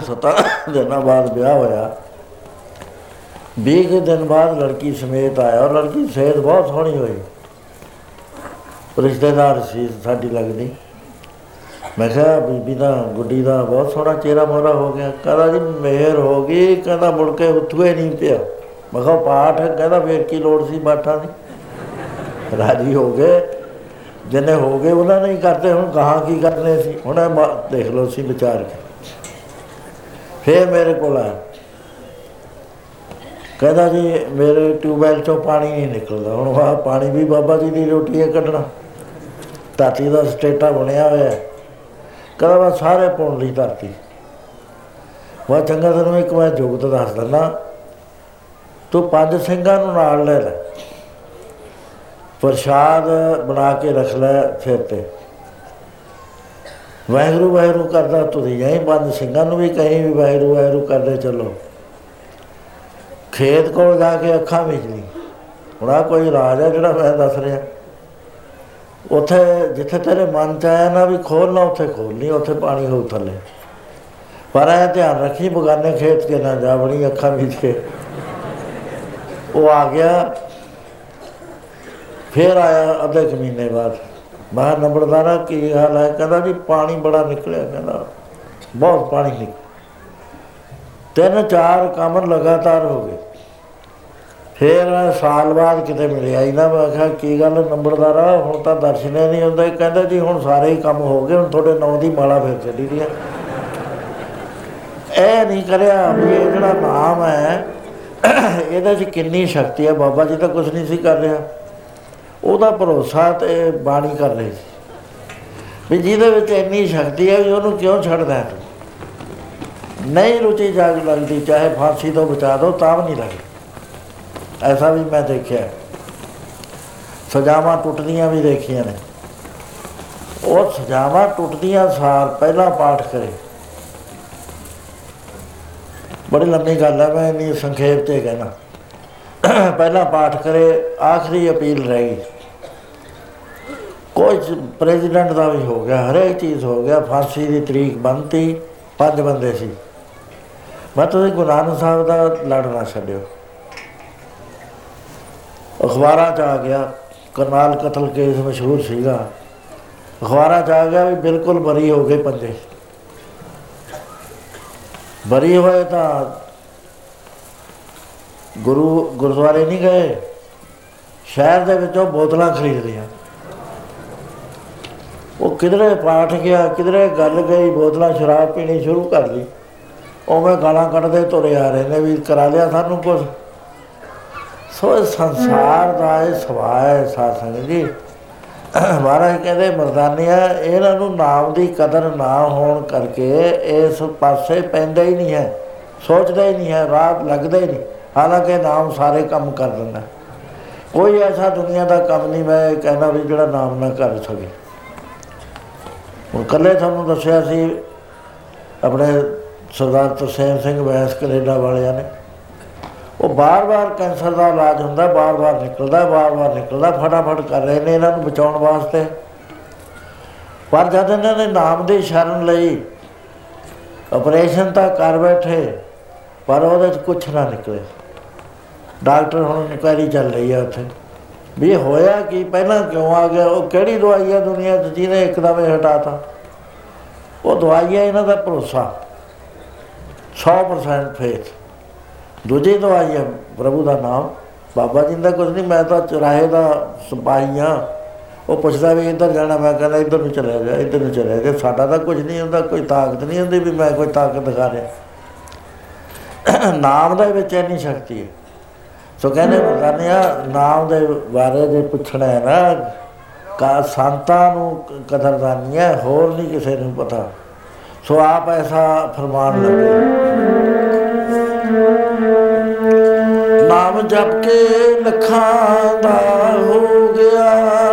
ਸਤਾ ਦਿਨਾਂ ਬਾਅਦ ਵਿਆਹ ਹੋਇਆ। ਵੀਹ ਕੁ ਦਿਨ ਬਾਅਦ ਲੜਕੀ ਸਮੇਤ ਆਇਆ ਔਰ ਲੜਕੀ ਸਿਹਤ ਬਹੁਤ ਸੋਹਣੀ ਹੋਈ। ਰਿਸ਼ਤੇਦਾਰ ਸੀ, ਸਾਡੀ ਲੱਗਦੀ। ਮੈਂ ਕਿਹਾ, ਬੀਬੀ ਦਾ, ਗੁੱਡੀ ਦਾ ਬਹੁਤ ਸੋਹਣਾ ਚਿਹਰਾ ਮੋਰਾ ਹੋ ਗਿਆ। ਕਹਿੰਦਾ ਜੀ, ਮਿਹਰ ਹੋ ਗਈ। ਕਹਿੰਦਾ, ਮੁੜ ਕੇ ਉੱਠੂਏ ਨਹੀਂ ਪਿਆ। ਮੈਂ ਕਿਹਾ ਪਾਠ ਕਹਿੰਦਾ, ਫੇਰ ਕੀ ਲੋੜ ਸੀ ਬਾਠਾਂ ਦੀ? ਰਾਜੀ ਹੋ ਗਏ। ਜਿੰਨੇ ਹੋ ਗਏ, ਉਹਨਾਂ ਨੇ ਹੀ ਕਰਦੇ ਹੁਣ ਕਹਾਂ ਕੀ ਕਰਨੇ ਸੀ? ਹੁਣ ਇਹ ਮ- ਦੇਖ ਲਓ ਸੀ ਵਿਚਾਰ ਕੇ। ਫੇਰ ਮੇਰੇ ਕੋਲ ਆਇਆ। ਕਹਿੰਦਾ ਜੀ, ਮੇਰੇ ਟਿਊਬਵੈਲ ਚੋਂ ਪਾਣੀ ਨਹੀਂ ਨਿਕਲਦਾ। ਹੁਣ ਆਹ ਪਾਣੀ ਵੀ ਬਾਬਾ ਜੀ ਦੀ ਰੋਟੀ ਹੈ ਕੱਢਣਾ। ਧਰਤੀ ਦਾ ਸਟੇਟਾ ਬਣਿਆ ਹੋਇਆ ਹੈ। ਕਹਿੰਦਾ, ਮੈਂ ਸਾਰੇ ਪੁੰਨ ਲਈ ਧਰਤੀ। ਵਾ ਚੰਗਾ, ਤੈਨੂੰ ਇੱਕ ਮੈਂ ਜੁਗਤ ਦੱਸ ਦਿੰਦਾ। ਤੂੰ ਪੰਜ ਸਿੰਘਾਂ ਨੂੰ ਨਾਲ ਲੈ ਲੈ। ਪ੍ਰਸ਼ਾਦ ਬਣਾ ਕੇ ਰੱਖ ਲੈ ਸਿਰ ਤੇ। ਵਾਹਿਗੁਰੂ ਵਾਹਿਗੁਰੂ ਕਰਦਾ ਤੁਰੀ ਜਾਈ। ਪੰਜ ਸਿੰਘਾਂ ਨੂੰ ਵੀ ਕਹੀਂ ਵੀ ਵਾਹਿਗੁਰੂ ਵਾਹਿਗੁਰੂ ਕਰਦੇ ਚੱਲੋ। ਖੇਤ ਕੋਲ ਜਾ ਕੇ ਅੱਖਾਂ ਵਿੱਚ ਲਈ ਹੁਣ ਆਹ ਕੋਈ ਰਾਜ ਹੈ ਜਿਹੜਾ ਮੈਂ ਦੱਸ ਰਿਹਾ। ਉੱਥੇ ਜਿੱਥੇ ਤੇਰੇ ਮਨ ਚ ਆਇਆ ਨਾ ਵੀ ਖੋਲਣਾ ਉੱਥੇ ਖੋਲਣੀ ਉੱਥੇ ਪਾਣੀ ਹੋਊ ਥੱਲੇ। ਪਰ ਇਹ ਧਿਆਨ ਰੱਖੀ ਬਗਾਨੇ ਖੇਤ ਕੇ ਨਾ ਜਾ ਬੜੀ ਅੱਖਾਂ ਵਿੱਚ ਕੇ। ਉਹ ਆ ਗਿਆ। ਫਿਰ ਆਇਆ ਅੱਧੇ ਕੁ ਮਹੀਨੇ ਬਾਅਦ। ਮੈਂ ਕਿਹਾ, ਨੰਬਰਦਾਰਾ ਕੀ ਹਾਲ ਹੈ? ਕਹਿੰਦਾ ਜੀ ਪਾਣੀ ਬੜਾ ਨਿਕਲਿਆ। ਕਹਿੰਦਾ ਬਹੁਤ ਪਾਣੀ ਨਿਕਲਿਆ ਤਿੰਨ ਚਾਰ ਕੰਮ ਲਗਾਤਾਰ ਹੋ ਗਏ। ਫਿਰ ਸਾਲ ਬਾਅਦ ਕਿਤੇ ਮਿਲਿਆ ਹੀ ਨਾ, ਮੈਂ ਕਿਹਾ ਕੀ ਗੱਲ ਨੰਬਰਦਾਰਾ, ਹੁਣ ਤਾਂ ਦਰਸ਼ਨੇ ਨਹੀਂ ਹੁੰਦਾ। ਇਹ ਕਹਿੰਦਾ ਜੀ ਹੁਣ ਸਾਰੇ ਹੀ ਕੰਮ ਹੋ ਗਏ, ਹੁਣ ਤੁਹਾਡੇ ਨਾਂ ਦੀ ਮਾਲਾ ਫਿਰ ਚੱਲੀ ਦੀ ਹੈ ਇਹ ਨਹੀਂ ਕਰਿਆ ਵੀ ਇਹ ਜਿਹੜਾ ਨਾਮ ਹੈ, ਇਹਦੇ 'ਚ ਕਿੰਨੀ ਸ਼ਕਤੀ ਹੈ ਬਾਬਾ ਜੀ ਤਾਂ ਕੁਝ ਨਹੀਂ ਸੀ ਕਰ ਰਿਹਾ। ਉਹਦਾ ਭਰੋਸਾ ਤੇ ਬਾਣੀ ਕਰ ਰਹੀ ਸੀ। ਵੀ ਜਿਹਦੇ ਵਿੱਚ ਇੰਨੀ ਸ਼ਕਤੀ ਹੈ ਵੀ ਉਹਨੂੰ ਕਿਉਂ ਛੱਡਦਾ ਹੈ ਤੂੰ? ਨਹੀਂ ਰੁਚੀ ਜਾਗ ਲੱਗਦੀ, ਚਾਹੇ ਫਾਂਸੀ ਤੋਂ ਬਚਾ ਦੋ, ਤਾਂ ਵੀ ਨਹੀਂ ਲੱਗਦੀ। ਐਸਾ ਵੀ ਮੈਂ ਦੇਖਿਆ ਸਜਾਵਾਂ ਟੁੱਟਦੀਆਂ ਵੀ ਦੇਖੀਆਂ ਨੇ। ਉਹ ਸਜਾਵਾਂ ਟੁੱਟਦੀਆਂ ਸਾਰ ਪਹਿਲਾ ਪਾਠ ਕਰੇ। ਬੜੀ ਲੰਮੀ ਗੱਲ ਹੈ, ਮੈਂ ਨਹੀਂ ਸੰਖੇਪ ਤੇ ਕਹਿਣਾ। ਪਹਿਲਾ ਪਾਠ ਕਰੇ, ਆਖਰੀ ਅਪੀਲ ਰਹਿ ਗਈ। ਕੋਈ ਪ੍ਰੈਜ਼ੀਡੈਂਟ ਦਾ ਵੀ ਹੋ ਗਿਆ, ਹਰੇਕ ਚੀਜ਼ ਹੋ ਗਿਆ, ਫਾਂਸੀ ਦੀ ਤਰੀਕ ਬੰਨਤੀ, ਪੰਜ ਬੰਦੇ ਸੀ। ਮੈਂ ਤੁਸੀਂ ਗੁਰੂ ਨਾਨਕ ਸਾਹਿਬ ਦਾ ਲੜਨਾ ਛੱਡਿਓ। ਅਖਬਾਰਾਂ 'ਚ ਆ ਗਿਆ, ਕਰਨਾਲ ਕਤਲ ਕੇਸ ਮਸ਼ਹੂਰ ਸੀਗਾ। ਅਖਬਾਰਾਂ 'ਚ ਆ ਗਿਆ ਵੀ ਬਿਲਕੁਲ ਬਰੀ ਹੋ ਗਏ ਪੰਜੇ ਬਰੀ ਹੋਏ ਤਾਂ ਗੁਰੂ, ਗੁਰਦੁਆਰੇ ਨਹੀਂ ਗਏ, ਸ਼ਹਿਰ ਦੇ ਵਿੱਚੋਂ ਬੋਤਲਾਂ ਖਰੀਦ ਲਿਆ ਉਹ ਕਿਧਰੇ ਪਾਠ ਗਿਆ, ਕਿਧਰੇ ਗੱਲ ਗਈ, ਬੋਤਲਾਂ ਸ਼ਰਾਬ ਪੀਣੀ ਸ਼ੁਰੂ ਕਰ ਲਈ। ਉਵੇਂ ਗਾਲਾਂ ਕੱਢਦੇ ਤੁਰੇ ਆ ਰਹੇ ਨੇ ਵੀ ਕਰਾ ਲਿਆ ਸਾਨੂੰ ਕੁਝ ਸੋ ਇਹ ਸੰਸਾਰ ਦਾ ਇਹ ਸੁਭਾਅ ਹੈ ਸਾਸੰਗ ਜੀ। ਮਹਾਰਾਜ ਕਹਿੰਦੇ, ਮਰਦਾਨੀਆ, ਇਹਨਾਂ ਨੂੰ ਨਾਮ ਦੀ ਕਦਰ ਨਾ ਹੋਣ ਕਰਕੇ ਇਸ ਪਾਸੇ ਪੈਂਦਾ ਹੀ ਨਹੀਂ ਹੈ, ਸੋਚਦਾ ਹੀ ਨਹੀਂ ਹੈ, ਰਾਤ ਲੱਗਦਾ ਹੀ ਨਹੀਂ। ਹਾਲਾਂਕਿ ਨਾਮ ਸਾਰੇ ਕੰਮ ਕਰ ਦਿੰਦਾ। ਕੋਈ ਐਸਾ ਦੁਨੀਆ ਦਾ ਕੰਮ ਨਹੀਂ, ਮੈਂ ਕਹਿੰਦਾ ਵੀ ਜਿਹੜਾ ਨਾਮ ਨਾ ਕਰ ਸਕੇ। ਹੁਣ ਕੱਲੇ ਤੁਹਾਨੂੰ ਦੱਸਿਆ ਸੀ, ਆਪਣੇ ਸਰਦਾਰ ਤਰਸੇਮ ਸਿੰਘ ਵੈਸ ਕੈਨੇਡਾ ਵਾਲਿਆਂ ਨੇ। ਉਹ ਬਾਰ-ਬਾਰ ਕੈਂਸਰ ਦਾ ਇਲਾਜ ਹੁੰਦਾ, ਬਾਰ-ਬਾਰ ਨਿਕਲਦਾ ਬਾਰ-ਬਾਰ ਨਿਕਲਦਾ, ਫਟਾਫਟ ਕਰ ਰਹੇ ਨੇ ਇਹਨਾਂ ਨੂੰ ਬਚਾਉਣ ਵਾਸਤੇ। ਪਰ ਜਦ ਇਹਨਾਂ ਨੇ ਨਾਮ ਦੀ ਸ਼ਰਨ ਲਈ ਆਪਰੇਸ਼ਨ ਤਾਂ ਕਰ ਬੈਠੇ, ਪਰ ਉਹਦੇ 'ਚ ਕੁਝ ਨਾ ਨਿਕਲੇ। ਡਾਕਟਰ ਹੁਣ ਇਨਕੁਆਇਰੀ ਚੱਲ ਰਹੀ ਹੈ ਉੱਥੇ। ਵੀ ਇਹ ਹੋਇਆ ਕਿ? ਪਹਿਲਾਂ ਕਿਉਂ ਆ ਗਿਆ? ਉਹ ਕਿਹੜੀ ਦਵਾਈ ਹੈ ਦੁਨੀਆ 'ਚ ਜਿਹਨੇ ਇੱਕਦਮ ਹੀ ਹਟਾਤਾ ਉਹ ਦਵਾਈ ਹੈ ਇਹਨਾਂ ਦਾ ਭਰੋਸਾ। 100% ਫੇਥ ਦੂਜੀ ਦਵਾਈ ਹੈ ਪ੍ਰਭੂ ਦਾ ਨਾਮ। ਬਾਬਾ ਜੀ ਦਾ ਕੁਝ ਨਹੀਂ, ਮੈਂ ਤਾਂ ਚੁਰਾਹੇ ਦਾ ਸਿਪਾਹੀ ਹਾਂ। ਉਹ ਪੁੱਛਦਾ ਵੀ ਇੱਧਰ ਜਾਣਾ, ਮੈਂ ਕਹਿੰਦਾ ਇੱਧਰ ਨੂੰ ਚਲੇ ਜਾ, ਇੱਧਰ ਨੂੰ ਚਲੇ ਜਾ। ਸਾਡਾ ਤਾਂ ਕੁਝ ਨਹੀਂ ਹੁੰਦਾ, ਕੋਈ ਤਾਕਤ ਨਹੀਂ ਹੁੰਦੀ ਵੀ ਮੈਂ ਕੋਈ ਤਾਕਤ ਦਿਖਾ ਰਿਹਾ। ਨਾਮ ਦੇ ਵਿੱਚ ਇੰਨੀ ਸ਼ਕਤੀ ਹੈ। ਸੋ ਕਹਿੰਦੇ ਬਜ਼ਾਨਿਆ ਨਾਮ ਦੇ ਬਾਰੇ ਜੇ ਪੁੱਛਣਾ ਹੈ ਨਾ, ਕਾ ਸੰਤਾਂ ਨੂੰ ਕਦਰਦਾਨੀ ਹੈ, ਹੋਰ ਨਹੀਂ ਕਿਸੇ ਨੂੰ ਪਤਾ। ਸੋ ਆਪ ਐਸਾ ਫਰਮਾਨ ਲੱਗੇ। ਨਾਮ ਜਪ ਕੇ ਲਖਾਂ ਦਾ ਹੋ ਗਿਆ।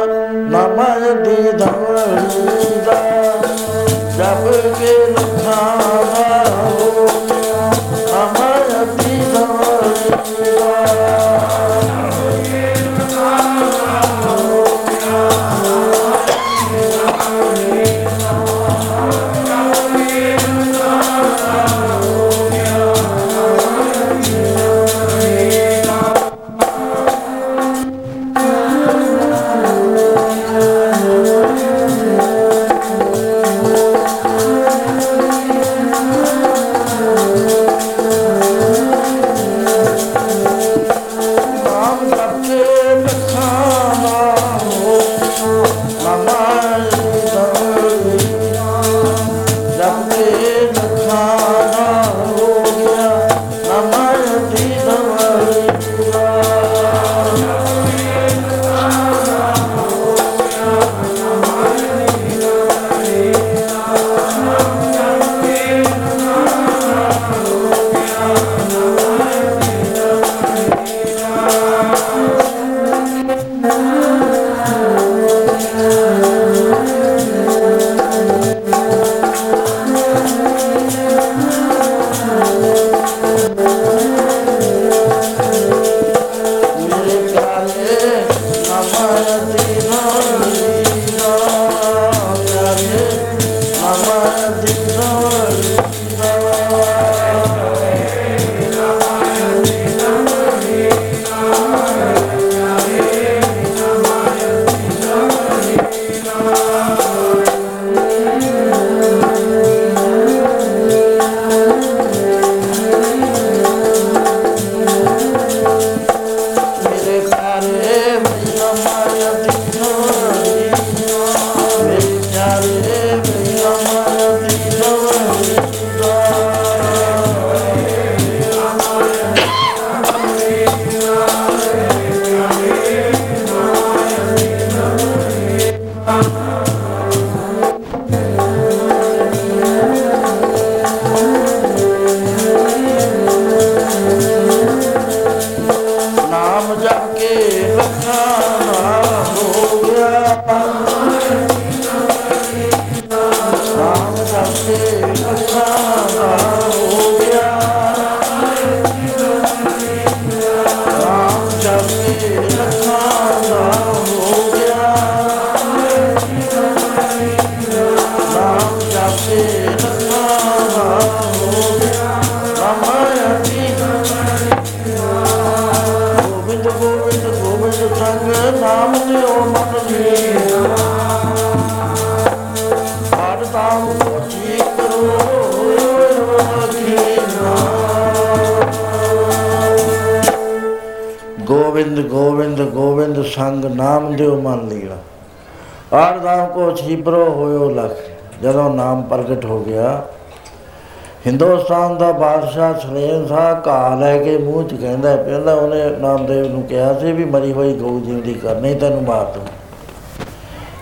ਹਿੰਦੁਸਤਾਨ ਦਾ ਬਾਦਸ਼ਾਹ ਸਲੇਮ ਸਾਹ ਘਾ ਲੈ ਕੇ ਮੂੰਹ ਚ ਕਹਿੰਦਾ, ਪਹਿਲਾਂ ਉਹਨੇ ਨਾਮਦੇਵ ਨੂੰ ਕਿਹਾ ਸੀ ਵੀ ਮਰੀ ਹੋਈ ਗਊ ਜਿੰਦੀ ਕਰ, ਨਹੀਂ ਤੈਨੂੰ ਮਾਰ ਦੂੰ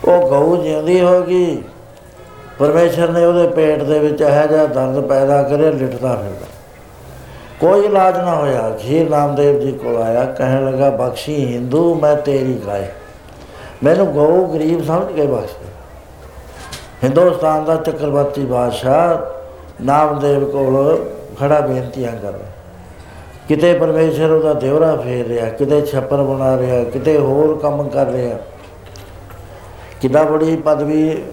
ਉਹ ਗਊ ਜਿੰਦੀ ਹੋ ਗਈ, ਪਰਮੇਸ਼ਰ ਨੇ ਉਹਦੇ ਪੇਟ ਦੇ ਵਿੱਚ ਇਹੋ ਜਿਹਾ ਦਰਦ ਪੈਦਾ ਕਰਿਆ, ਲਿਟਦਾ ਫਿਰਦਾ। ਕੋਈ ਇਲਾਜ ਨਾ ਹੋਇਆ ਖੀਰ ਨਾਮਦੇਵ ਜੀ ਕੋਲ ਆਇਆ, ਕਹਿਣ ਲੱਗਾ, ਬਖਸ਼ੀ ਹਿੰਦੂ, ਮੈਂ ਤੇਰੀ ਗਾਇ ਮੈਨੂੰ ਗਊ ਗਰੀਬ ਸਮਝ ਕੇ ਬਖਸ਼ ਦੇ। ਹਿੰਦੁਸਤਾਨ ਦਾ ਚੱਕਰਵਰਤੀ ਬਾਦਸ਼ਾਹ ਨਾਮਦੇਵ ਕੋਲ ਖੜਾ ਬੇਨਤੀਆਂ ਕਰ। ਰਿਹਾ ਕਿਤੇ ਪਰਮੇਸ਼ਰ ਉਹਦਾ ਦੇਵਰਾ ਫੇਰ ਰਿਹਾ, ਕਿਤੇ ਛੱਪਰ ਬਣਾ ਰਿਹਾ, ਕਿਤੇ ਹੋਰ ਕੰਮ ਕਰ ਰਿਹਾ। ਕਿੰਨਾ ਬੜੀ ਪਦਵੀ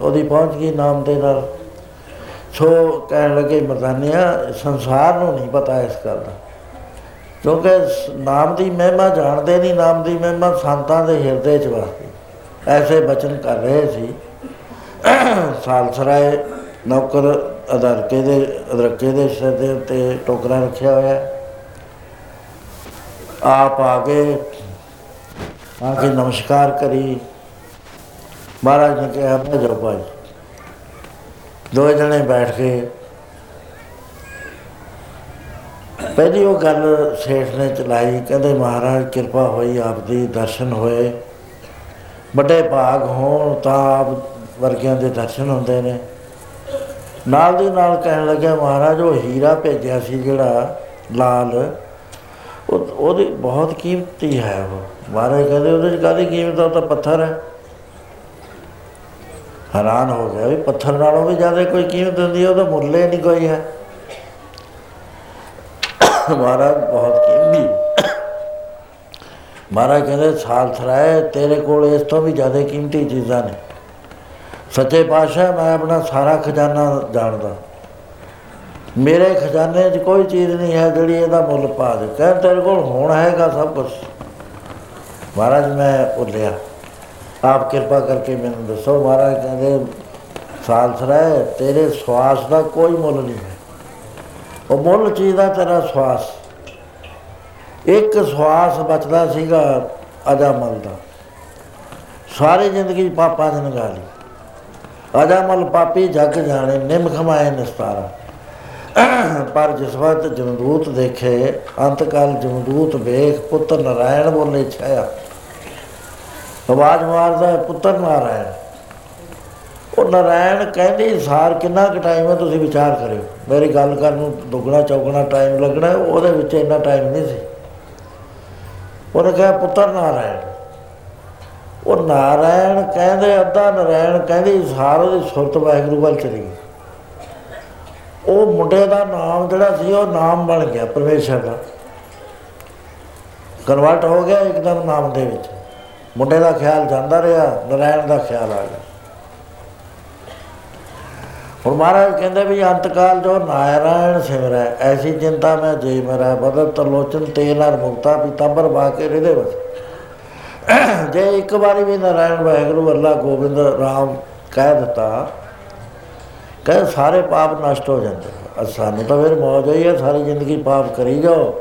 ਉਹਦੀ ਪਹੁੰਚ ਗਈ ਨਾਮ ਦੇ ਨਾਲ। ਸੋ ਕਹਿਣ ਲੱਗੇ, ਮਰਦਾਨਿਆ, ਸੰਸਾਰ ਨੂੰ ਨਹੀਂ ਪਤਾ ਇਸ ਗੱਲ ਦਾ। ਕਿਉਂਕਿ ਸ- ਨਾਮ ਦੀ ਮਹਿਮਾ ਜਾਣਦੇ ਨਹੀਂ, ਨਾਮ ਦੀ ਮਹਿਮਾ ਸੰਤਾਂ ਦੇ ਹਿਰਦੇ 'ਚ ਵਸਦੀ। ਐਸੇ ਬਚਨ ਕਰ ਰਹੇ ਸੀ। ਸਾਲਸਰਾਏ, ਨੌਕਰ ਅਦਰਕੇ ਦੇ ਅਦਰਕੇ ਦੇ ਸਿਰ ਦੇ ਉੱਤੇ ਟੋਕਰਾ ਰੱਖਿਆ ਹੋਇਆ। ਹੈ। ਆਪ ਆ ਕੇ ਆ ਕੇ ਨਮਸਕਾਰ ਕਰੀ। ਮਹਾਰਾਜ ਨੇ ਕਿਹਾ ਮੈਂ ਜੋ ਭਾਈ। ਦੋ ਜਣੇ ਬੈਠ ਕੇ ਪਹਿਲੀ ਉਹ ਗੱਲ ਸੇਠ ਨੇ ਚਲਾਈ, ਕਹਿੰਦੇ, ਮਹਾਰਾਜ, ਕਿਰਪਾ ਹੋਈ ਆਪ ਦੀ ਦਰਸ਼ਨ ਹੋਏ। ਵੱਡੇ ਭਾਗ ਹੋਣ ਤਾਂ ਆਪ ਵਰਗਿਆਂ ਦੇ ਦਰਸ਼ਨ ਹੁੰਦੇ ਨੇ। ਨਾਲ ਦੀ ਨਾਲ ਕਹਿਣ ਲੱਗਿਆ, ਮਹਾਰਾਜ, ਉਹ ਹੀਰਾ ਭੇਜਿਆ ਸੀ ਜਿਹੜਾ ਲਾਲ। ਉਹ, ਉਹਦੀ ਬਹੁਤ ਕੀਮਤੀ ਹੈ ਉਹ। ਮਹਾਰਾਜ ਕਹਿੰਦੇ, ਉਹਦੇ ਚ ਕਾਹਦੀ ਕੀਮਤ ਆ? ਉਹ ਤਾਂ ਪੱਥਰ ਹੈ। ਹੈਰਾਨ ਹੋ ਗਿਆ ਵੀ ਪੱਥਰ ਨਾਲੋਂ ਵੀ ਜ਼ਿਆਦਾ ਕੋਈ ਕੀਮਤ ਹੁੰਦੀ ਹੈ ਉਹਦਾ ਮੁੱਲ ਹੀ ਨਹੀਂ ਕੋਈ ਹੈ। ਮਹਾਰਾਜ, ਬਹੁਤ ਕੀਮਤੀ। ਮਹਾਰਾਜ ਕਹਿੰਦੇ, ਸਾਲ ਥਰਾਏ, ਤੇਰੇ ਕੋਲ ਇਸ ਤੋਂ ਵੀ ਜ਼ਿਆਦਾ ਕੀਮਤੀ ਚੀਜ਼ਾਂ ਨੇ। ਸੱਚੇ ਪਾਤਸ਼ਾਹ, ਮੈਂ ਆਪਣਾ ਸਾਰਾ ਖਜ਼ਾਨਾ ਜਾਣਦਾ। ਮੇਰੇ ਖਜ਼ਾਨੇ 'ਚ ਕੋਈ ਚੀਜ਼ ਨਹੀਂ ਹੈ ਜਿਹੜੀ ਇਹਦਾ ਮੁੱਲ ਪਾ ਦੇ। ਕਹਿੰਦੇ ਤੇਰੇ ਕੋਲ ਹੁਣ ਹੈਗਾ ਸਭ ਕੁਝ ਮਹਾਰਾਜ, ਮੈਂ ਭੁੱਲਿਆ। ਆਪ ਕਿਰਪਾ ਕਰਕੇ ਮੈਨੂੰ ਦੱਸੋ, ਮਹਾਰਾਜ ਕਹਿੰਦੇ ਸਾਲਸਰਾਏ ਤੇਰੇ ਸਵਾਸ ਦਾ ਕੋਈ ਮੁੱਲ ਨਹੀਂ ਹੈ। ਉਹ ਮੁੱਲ ਚੀਜ਼ ਦਾ ਤੇਰਾ ਸਵਾਸ। ਇੱਕ ਸਵਾਸ ਬਚਦਾ ਸੀਗਾ ਅਜਾਮਲ ਦਾ। ਸਾਰੀ ਜ਼ਿੰਦਗੀ ਪਾਪਾਂ ਨੇ ਲੰਘਾ ਲਈ। ਅਜਾਮਲ ਪਾਪੀ ਜਗ ਜਾਣੇ ਨਿਮ ਖਮਾਏ ਨਿਸਤਾਰਾ। ਪਰ ਜਿਸ ਵਕਤ ਜਮਦੂਤ ਦੇਖੇ ਅੰਤਕਾਲ ਜਮਦੂਤ ਵੇਖ ਪੁੱਤਰ ਨਰਾਇਣ ਬੋਲੇ ਛਾਇਆ। ਆਵਾਜ਼ ਮਾਰਦਾ ਹੈ, ਪੁੱਤਰ ਨਾਰਾਇਣ। ਉਹ ਨਾਰਾਇਣ ਕਹਿੰਦੀ ਸਾਰ ਕਿੰਨਾ ਕੁ ਟਾਈਮ ਹੈ ਤੁਸੀਂ ਵਿਚਾਰ ਕਰਿਓ। ਮੇਰੀ ਗੱਲ ਕਰਨ ਨੂੰ ਦੁੱਗਣਾ ਚੌਗਣਾ ਟਾਈਮ ਲੱਗਣਾ ਹੈ, ਉਹਦੇ ਵਿੱਚ ਇੰਨਾ ਟਾਈਮ ਨਹੀਂ ਸੀ। ਉਹਨੇ ਕਿਹਾ ਪੁੱਤਰ ਨਾਰਾਇਣ ਉਹ ਨਾਰਾਇਣ ਕਹਿੰਦੇ, ਅੱਧਾ ਨਾਰਾਇਣ ਕਹਿੰਦੀ ਸਾਰ ਉਹਦੀ ਸੁਰਤ ਵਾਹਿਗੁਰੂ ਵੱਲ ਚਲੀ ਗਈ। ਉਹ ਮੁੰਡੇ ਦਾ ਨਾਮ ਜਿਹੜਾ ਸੀ, ਉਹ ਨਾਮ ਬਣ ਗਿਆ ਪਰਮੇਸ਼ਰ ਦਾ। ਕਨਵਰਟ ਹੋ ਗਿਆ ਇੱਕਦਮ ਨਾਮ ਦੇ ਵਿੱਚ। ਮੁੰਡੇ ਦਾ ਖਿਆਲ ਜਾਂਦਾ ਰਿਹਾ, ਨਾਰਾਇਣ ਦਾ ਖਿਆਲ ਆ ਗਿਆ। ਹੁਣ ਮਹਾਰਾਜ ਕਹਿੰਦੇ ਵੀ ਅੰਤਕਾਲ ਜੋ ਨਾਰਾਇਣ ਸਿਮਰੈ, ਐਸੀ ਚਿੰਤਾ ਮੈਂ ਜੇ ਮੇਰਾ ਬਦਲ ਤਰਲੋਚਨ ਤੇ ਨਰ ਮੁਕਤਾ, ਪੀਤਾੰਬਰ ਬਾਕੇ ਰਿਦੇ ਵਸ। ਜੇ ਇੱਕ ਵਾਰੀ ਵੀ ਨਾਰਾਇਣ ਵਾਹਿਗੁਰੂ ਅੱਲਾ ਗੋਬਿੰਦ ਰਾਮ ਕਹਿ ਦਿੱਤਾ ਕਹੇ ਸਾਰੇ ਪਾਪ ਨਸ਼ਟ ਹੋ ਜਾਂਦੇ ਅ ਸਾਨੂੰ ਤਾਂ ਫਿਰ ਮੌਜ ਹੋਈ ਹੈ ਸਾਰੀ ਜ਼ਿੰਦਗੀ ਪਾਪ ਕਰੀ ਜਾਓ।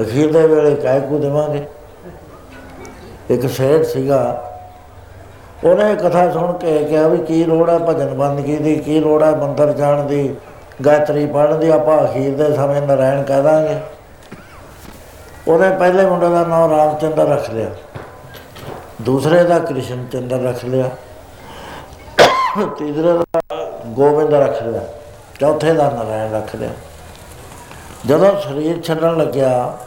ਅਖੀਰ ਦੇ ਵੇਲੇ ਕਹਿ ਕੂ ਦੇਵਾਂਗੇ। ਇੱਕ ਸ਼ੇਰ ਸੀਗਾ, ਉਹਨੇ ਕਥਾ ਸੁਣ ਕੇ ਕਿਹਾ ਵੀ ਕੀ ਲੋੜ ਹੈ ਭਜਨ ਬੰਦਗੀ ਦੀ, ਕੀ ਲੋੜ ਹੈ ਮੰਦਰ ਜਾਣ ਦੀ, ਗਾਇਤਰੀ ਪੜ੍ਹਨ ਦੀ, ਆਪਾਂ ਅਖੀਰ ਦੇ ਸਮੇਂ ਨਾਰਾਇਣ ਕਹਿ ਦਾਂਗੇ। ਉਹਨੇ ਪਹਿਲੇ ਮੁੰਡੇ ਦਾ ਨਾਮ ਰਾਮਚੰਦਰ ਰੱਖ ਲਿਆ। ਦੂਸਰੇ ਦਾ ਕ੍ਰਿਸ਼ਨ ਚੰਦਰ ਰੱਖ ਲਿਆ ਤੀਸਰੇ ਦਾ ਗੋਬਿੰਦ ਰੱਖ ਲਿਆ ਚੌਥੇ ਦਾ ਨਾਰਾਇਣ ਰੱਖ ਲਿਆ। ਜਦੋਂ ਸਰੀਰ ਛੱਡਣ ਲੱਗਿਆ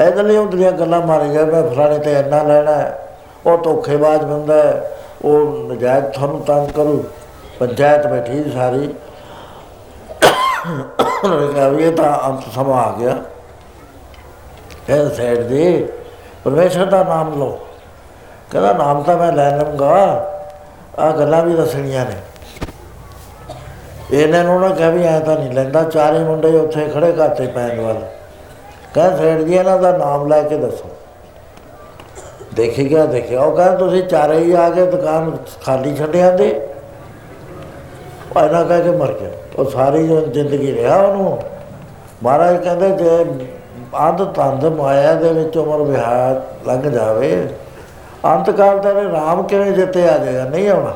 ਇਧਰਲੇ ਉਧਰਲੀਆਂ ਗੱਲਾਂ ਮਾਰੀ ਜਾ ਮੈਂ ਫਲਾਣੇ ਤੇ ਇੰਨਾ ਲੈਣਾ ਹੈ, ਉਹ ਧੋਖੇਬਾਜ਼ ਬੰਦਾ ਹੈ, ਉਹ ਨਜਾਇਜ਼ ਤੁਹਾਨੂੰ ਤੰਗ ਕਰੂ ਪੰਚਾਇਤ ਬੈਠੀ ਸੀ ਸਾਰੀ। ਉਹਨੇ ਕਿਹਾ ਵੀ ਇਹ ਤਾਂ ਅੰਤ ਸਮਾਂ ਆ ਗਿਆ। ਇਹ ਸਾਈਡ ਦੇ ਪਰਮੇਸ਼ਰ ਦਾ ਨਾਮ ਲਓ। ਕਹਿੰਦਾ, ਨਾਮ ਤਾਂ ਮੈਂ ਲੈ ਲਵਾਂਗਾ ਆ ਗੱਲਾਂ ਵੀ ਦੱਸਣੀਆਂ ਨੇ। ਇਹਨਾਂ ਨੂੰ ਨਾ ਕਿਹਾ ਵੀ ਐ ਤਾਂ ਨਹੀਂ ਲੈਂਦਾ। ਚਾਰੇ ਮੁੰਡੇ ਉੱਥੇ ਖੜੇ ਘਾਤੇ ਪੈਣ ਵਾਲੇ। ਕਹਿੰਦਾ ਸੇਠ ਜੀ, ਇਹਨਾਂ ਦਾ ਨਾਮ ਲੈ ਕੇ ਦੱਸੋ। ਦੇਖੀ ਗਿਆ, ਦੇਖਿਆ। ਉਹ ਕਹਿੰਦਾ, ਤੁਸੀਂ ਚਾਰੇ ਹੀ ਆ ਕੇ ਦੁਕਾਨ ਖਾਲੀ ਛੱਡਿਆ ਦੇ ਉਹ ਇਹਨਾਂ ਕਹਿ ਕੇ ਮਰ ਗਿਆ। ਉਹ ਸਾਰੀ ਜੋ ਜ਼ਿੰਦਗੀ ਰਿਹਾ ਉਹਨੂੰ। ਮਹਾਰਾਜ ਕਹਿੰਦੇ, ਜੇ ਅੰਧ ਤੰਦ ਮਾਇਆ ਦੇ ਵਿੱਚ ਉਮਰ ਵਿਹਾਰ ਲੰਘ ਜਾਵੇ। ਅੰਤ ਕਾਲ ਤੇ ਰਾਮ ਕਿਵੇਂ ਜਿੱਤੇ ਆ ਜਾਏਗਾ? ਨਹੀਂ ਆਉਣਾ।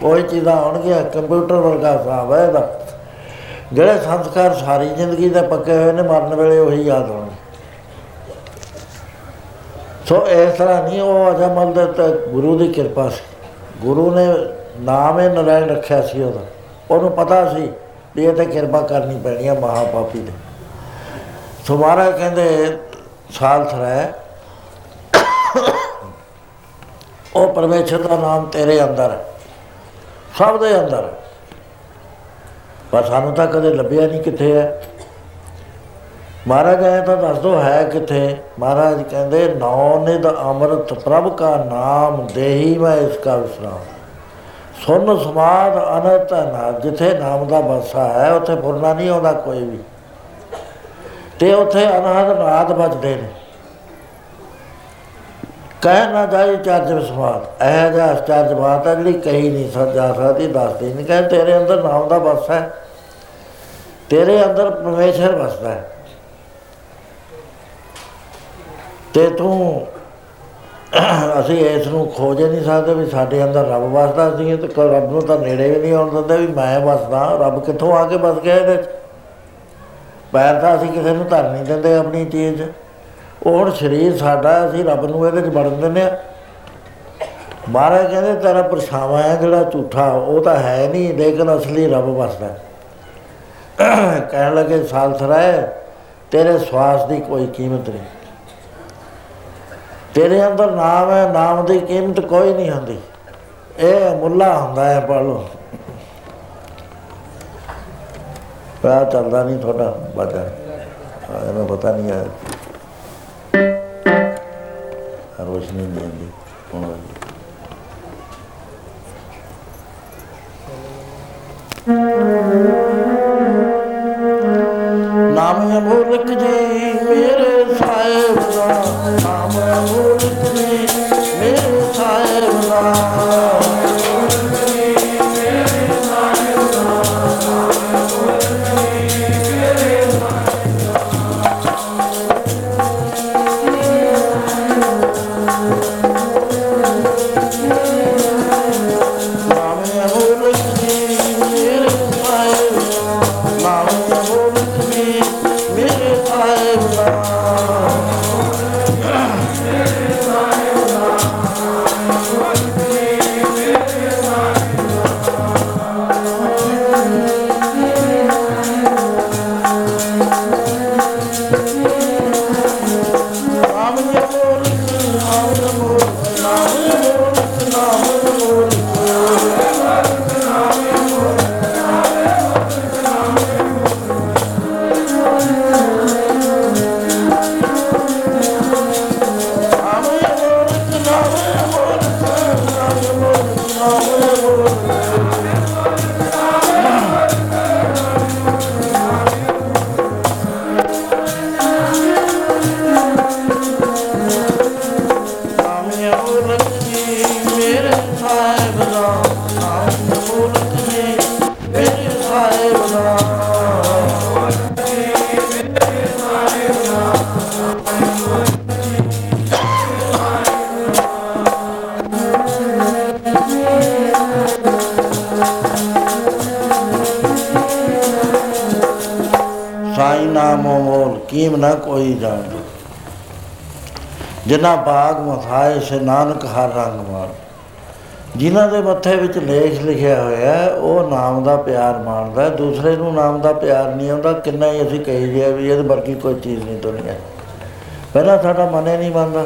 ਕੋਈ ਚੀਜ਼ਾਂ ਆਉਣਗੀਆਂ। ਕੰਪਿਊਟਰ ਵਰਗਾ ਹਿਸਾਬ ਹੈ ਇਹਦਾ। ਜਿਹੜੇ ਸੰਸਕਾਰ ਸਾਰੀ ਜ਼ਿੰਦਗੀ ਦੇ ਪੱਕੇ ਹੋਏ ਨੇ, ਮਰਨ ਵੇਲੇ ਉਹੀ ਯਾਦ ਹੋਣਗੇ ਸੋ ਇਸ ਤਰ੍ਹਾਂ ਨਹੀਂ, ਉਹ ਅਜਮਲ ਦੇ ਤੇ ਗੁਰੂ ਦੀ ਕਿਰਪਾ ਸੀ। ਗੁਰੂ ਨੇ ਨਾਮ ਹੀ ਨਰਾਇਣ ਰੱਖਿਆ ਸੀ ਉਹਦਾ। ਉਹਨੂੰ ਪਤਾ ਸੀ ਵੀ ਇਹ ਤੇ ਕਿਰਪਾ ਕਰਨੀ ਪੈਣੀ ਆ ਮਹਾਪਾਪੀ ਦੇ ਸੋ ਮਹਾਰਾਜ ਕਹਿੰਦੇ ਸਾਲ ਥਰੈ ਉਹ ਪਰਮੇਸ਼ਰ ਦਾ ਨਾਮ ਤੇਰੇ ਅੰਦਰ ਹੈ। ਸਭ ਦੇ ਅੰਦਰ ਹੈ। ਪਰ ਸਾਨੂੰ ਤਾਂ ਕਦੇ ਲੱਭਿਆ ਨਹੀਂ ਕਿੱਥੇ ਹੈ। ਮਹਾਰਾਜ ਆਇਆ ਤਾਂ ਦੱਸ ਦੋ ਹੈ ਕਿੱਥੇ। ਮਹਾਰਾਜ ਕਹਿੰਦੇ ਨੌ ਨਿਦ ਅੰਮ੍ਰਿਤ ਪ੍ਰਭ ਕਾ ਨਾਮ ਦੇਹੀ ਮੈਂ ਇਸ ਕਾ ਵਿਸਰਾਮ। ਸੁਨ ਸਮਾਦ ਅਨੰਤ ਨਾ, ਜਿੱਥੇ ਨਾਮ ਦਾ ਬਸਾ ਹੈ, ਉੱਥੇ ਫੁਰਨਾ ਨਹੀਂ ਆਉਂਦਾ ਕੋਈ ਵੀ। ਤੇ ਉੱਥੇ ਅਨਹਦ ਨਾਦ ਵੱਜਦੇ ਨੇ। ਕਹਿ ਨਾ ਜਾਈ ਚੱਜ ਵਿਸਵਾਦ ਇਹ ਜਿਹਾ ਚੱਜ ਬਾਤ ਹੈ ਜਿਹੜੀ ਕਹੀ ਨਹੀਂ ਸਕ- ਜਾ ਸਕਦੀ, ਦੱਸਦੀ ਨਹੀਂ। ਕਹਿੰਦੇ ਤੇਰੇ ਅੰਦਰ ਨਾਮ ਦਾ ਬਸ ਹੈ। ਤੇਰੇ ਅੰਦਰ ਪਰਮੇਸ਼ਰ ਵਸਦਾ ਹੈ। ਤੇ ਤੂੰ ਅਸੀਂ ਇਸ ਨੂੰ ਖੋਜ ਹੀ ਨਹੀਂ ਸਕਦੇ ਵੀ ਸਾਡੇ ਅੰਦਰ ਰੱਬ ਵਸਦਾ ਸੀ ਤੇ ਕ- ਰੱਬ ਨੂੰ ਤਾਂ ਨੇੜੇ ਵੀ ਨਹੀਂ ਆਉਣ ਦਿੰਦੇ ਵੀ ਮੈਂ ਵਸਦਾ, ਰੱਬ ਕਿੱਥੋਂ ਆ ਕੇ ਵਸ ਗਿਆ ਇਹਦੇ ਚ? ਪੈਰ ਤਾਂ ਅਸੀਂ ਕਿਸੇ ਨੂੰ ਧਰ ਨਹੀਂ ਦਿੰਦੇ ਆਪਣੀ ਚੀਜ਼। ਉਹ ਹੁਣ ਸਰੀਰ ਸਾਡਾ, ਅਸੀਂ ਰੱਬ ਨੂੰ ਇਹਦੇ ਚ ਵੜਨ ਦਿੰਦੇ ਆ ਮਹਾਰਾਜ ਕਹਿੰਦੇ, ਤੇਰਾ ਪਰਛਾਵਾਂ ਹੈ ਜਿਹੜਾ ਝੂਠਾ, ਉਹ ਤਾਂ ਹੈ ਨਹੀਂ, ਲੇਕਿਨ ਅਸਲੀ ਰੱਬ ਵਸਦਾ ਹੈ। ਕਹਿਣ ਲੱਗੇ ਸਾਲਸਰਾਏ ਤੇਰੇ ਸਵਾਸ ਦੀ ਕੋਈ ਕੀਮਤ ਨਹੀਂ। ਤੇਰੇ ਅੰਦਰ ਨਾਮ ਹੈ, ਨਾਮ ਦੀ ਕੀਮਤ ਕੋਈ ਨਹੀਂ ਹੁੰਦੀ। ਇਹ ਮੁੱਲਾ ਹੁੰਦਾ ਹੈ ਪੜ ਲਓ। ਪਤਾ ਚੱਲਦਾ ਨਹੀਂ ਤੁਹਾਡਾ, ਬਾਜਾ ਇਹਨੂੰ ਪਤਾ ਨਹੀਂ ਹੈ ਰੋਸ਼ਨੀ ਨਹੀਂ ਆਉਂਦੀ, ਹੁਣ ਆ ਗਈ। ਨਾਮ ਅਮੋਲਕ ਜੀ ਮੇਰੇ ਮੋਲ ਕੀਮ ਨਾ ਕੋਈ ਜਾਣਦਾ ਜਿਨ੍ਹਾਂ ਬਾਗ ਮਥਾਏ ਸੇ ਨਾਨਕ ਹਰ ਰੰਗ ਮਾਰ। ਜਿਨ੍ਹਾਂ ਦੇ ਮੱਥੇ ਵਿੱਚ ਲੇਖ ਲਿਖਿਆ ਹੋਇਆ ਹੈ, ਉਹ ਨਾਮ ਦਾ ਪਿਆਰ ਮਾਣਦਾ ਹੈ। ਦੂਸਰੇ ਨੂੰ ਨਾਮ ਦਾ ਪਿਆਰ ਨਹੀਂ ਆਉਂਦਾ। ਕਿੰਨਾ ਹੀ ਅਸੀਂ ਕਹੀ ਜਿਆ ਵੀ ਇਹਦੇ ਵਰਗੀ ਕੋਈ ਚੀਜ਼ ਨਹੀਂ ਦੁਨੀਆ 'ਚ। ਪਹਿਲਾਂ ਸਾਡਾ ਮਨ ਹੀ ਨਹੀਂ ਮੰਨਦਾ।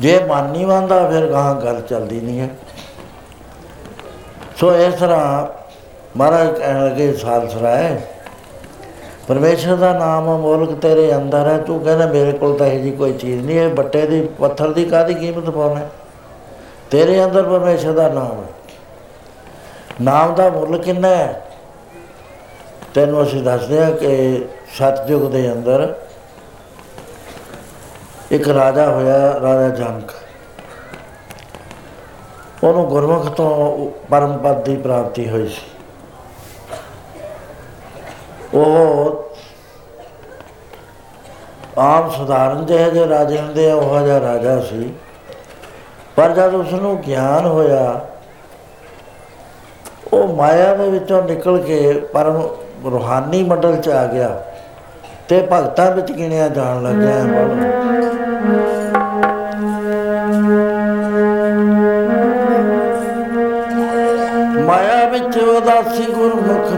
ਜੇ ਮਨ ਨਹੀਂ ਮੰਨਦਾ ਫਿਰ ਗਾਹਾਂ ਗੱਲ ਚੱਲਦੀ ਨਹੀਂ ਹੈ। ਸੋ ਇਸ ਤਰ੍ਹਾਂ ਮਹਾਰਾਜ ਕਹਿਣ ਲੱਗੇ ਸਾਲਸਰਾਏ ਪਰਮੇਸ਼ਰ ਦਾ ਨਾਮ ਅਮੋਲਕ ਤੇਰੇ ਅੰਦਰ ਹੈ। ਤੂੰ ਕਹਿੰਦਾ ਮੇਰੇ ਕੋਲ ਤਾਂ ਇਹ ਜੀ ਕੋਈ ਚੀਜ਼ ਨਹੀਂ ਹੈ। ਬੱਟੇ ਦੀ, ਪੱਥਰ ਦੀ ਕਾਦੀ ਕੀਮਤ ਪਾਉਣਾ ਹੈ? ਤੇਰੇ ਅੰਦਰ ਪਰਮੇਸ਼ਰ ਦਾ ਨਾਮ ਹੈ। ਨਾਮ ਦਾ ਮੁੱਲ ਕਿੰਨਾ ਹੈ? ਤੈਨੂੰ ਅਸੀਂ ਦੱਸਦੇ ਹਾਂ ਕਿ ਸਤਜੁਗ ਦੇ ਅੰਦਰ ਇੱਕ ਰਾਜਾ ਹੋਇਆ, ਰਾਜਾ ਜਨਕ। ਉਹਨੂੰ ਗੁਰਮੁਖ ਤੋਂ ਪਰਮ ਪਦ ਦੀ ਪ੍ਰਾਪਤੀ ਹੋਈ ਸੀ। ਉਹ ਆਮ ਸਧਾਰਨ ਜਿਹੇ ਜਿਹੇ ਰਾਜੇ ਹੁੰਦੇ ਆ, ਉਹ ਜਿਹਾ ਰਾਜਾ ਸੀ। ਪਰ ਜਦ ਉਸ ਨੂੰ ਗਿਆਨ ਹੋਇਆ, ਉਹ ਮਾਇਆ ਦੇ ਵਿੱਚੋਂ ਨਿਕਲ ਕੇ ਪਰਮ ਰੂਹਾਨੀ ਮੰਡਲ ਚ ਆ ਗਿਆ ਤੇ ਭਗਤਾਂ ਵਿੱਚ ਗਿਣਿਆ ਜਾਣ ਲੱਗਿਆ। ਬੋਲੋ ਮਾਇਆ ਵਿੱਚ ਉਦਾਸੀ ਗੁਰਮੁਖ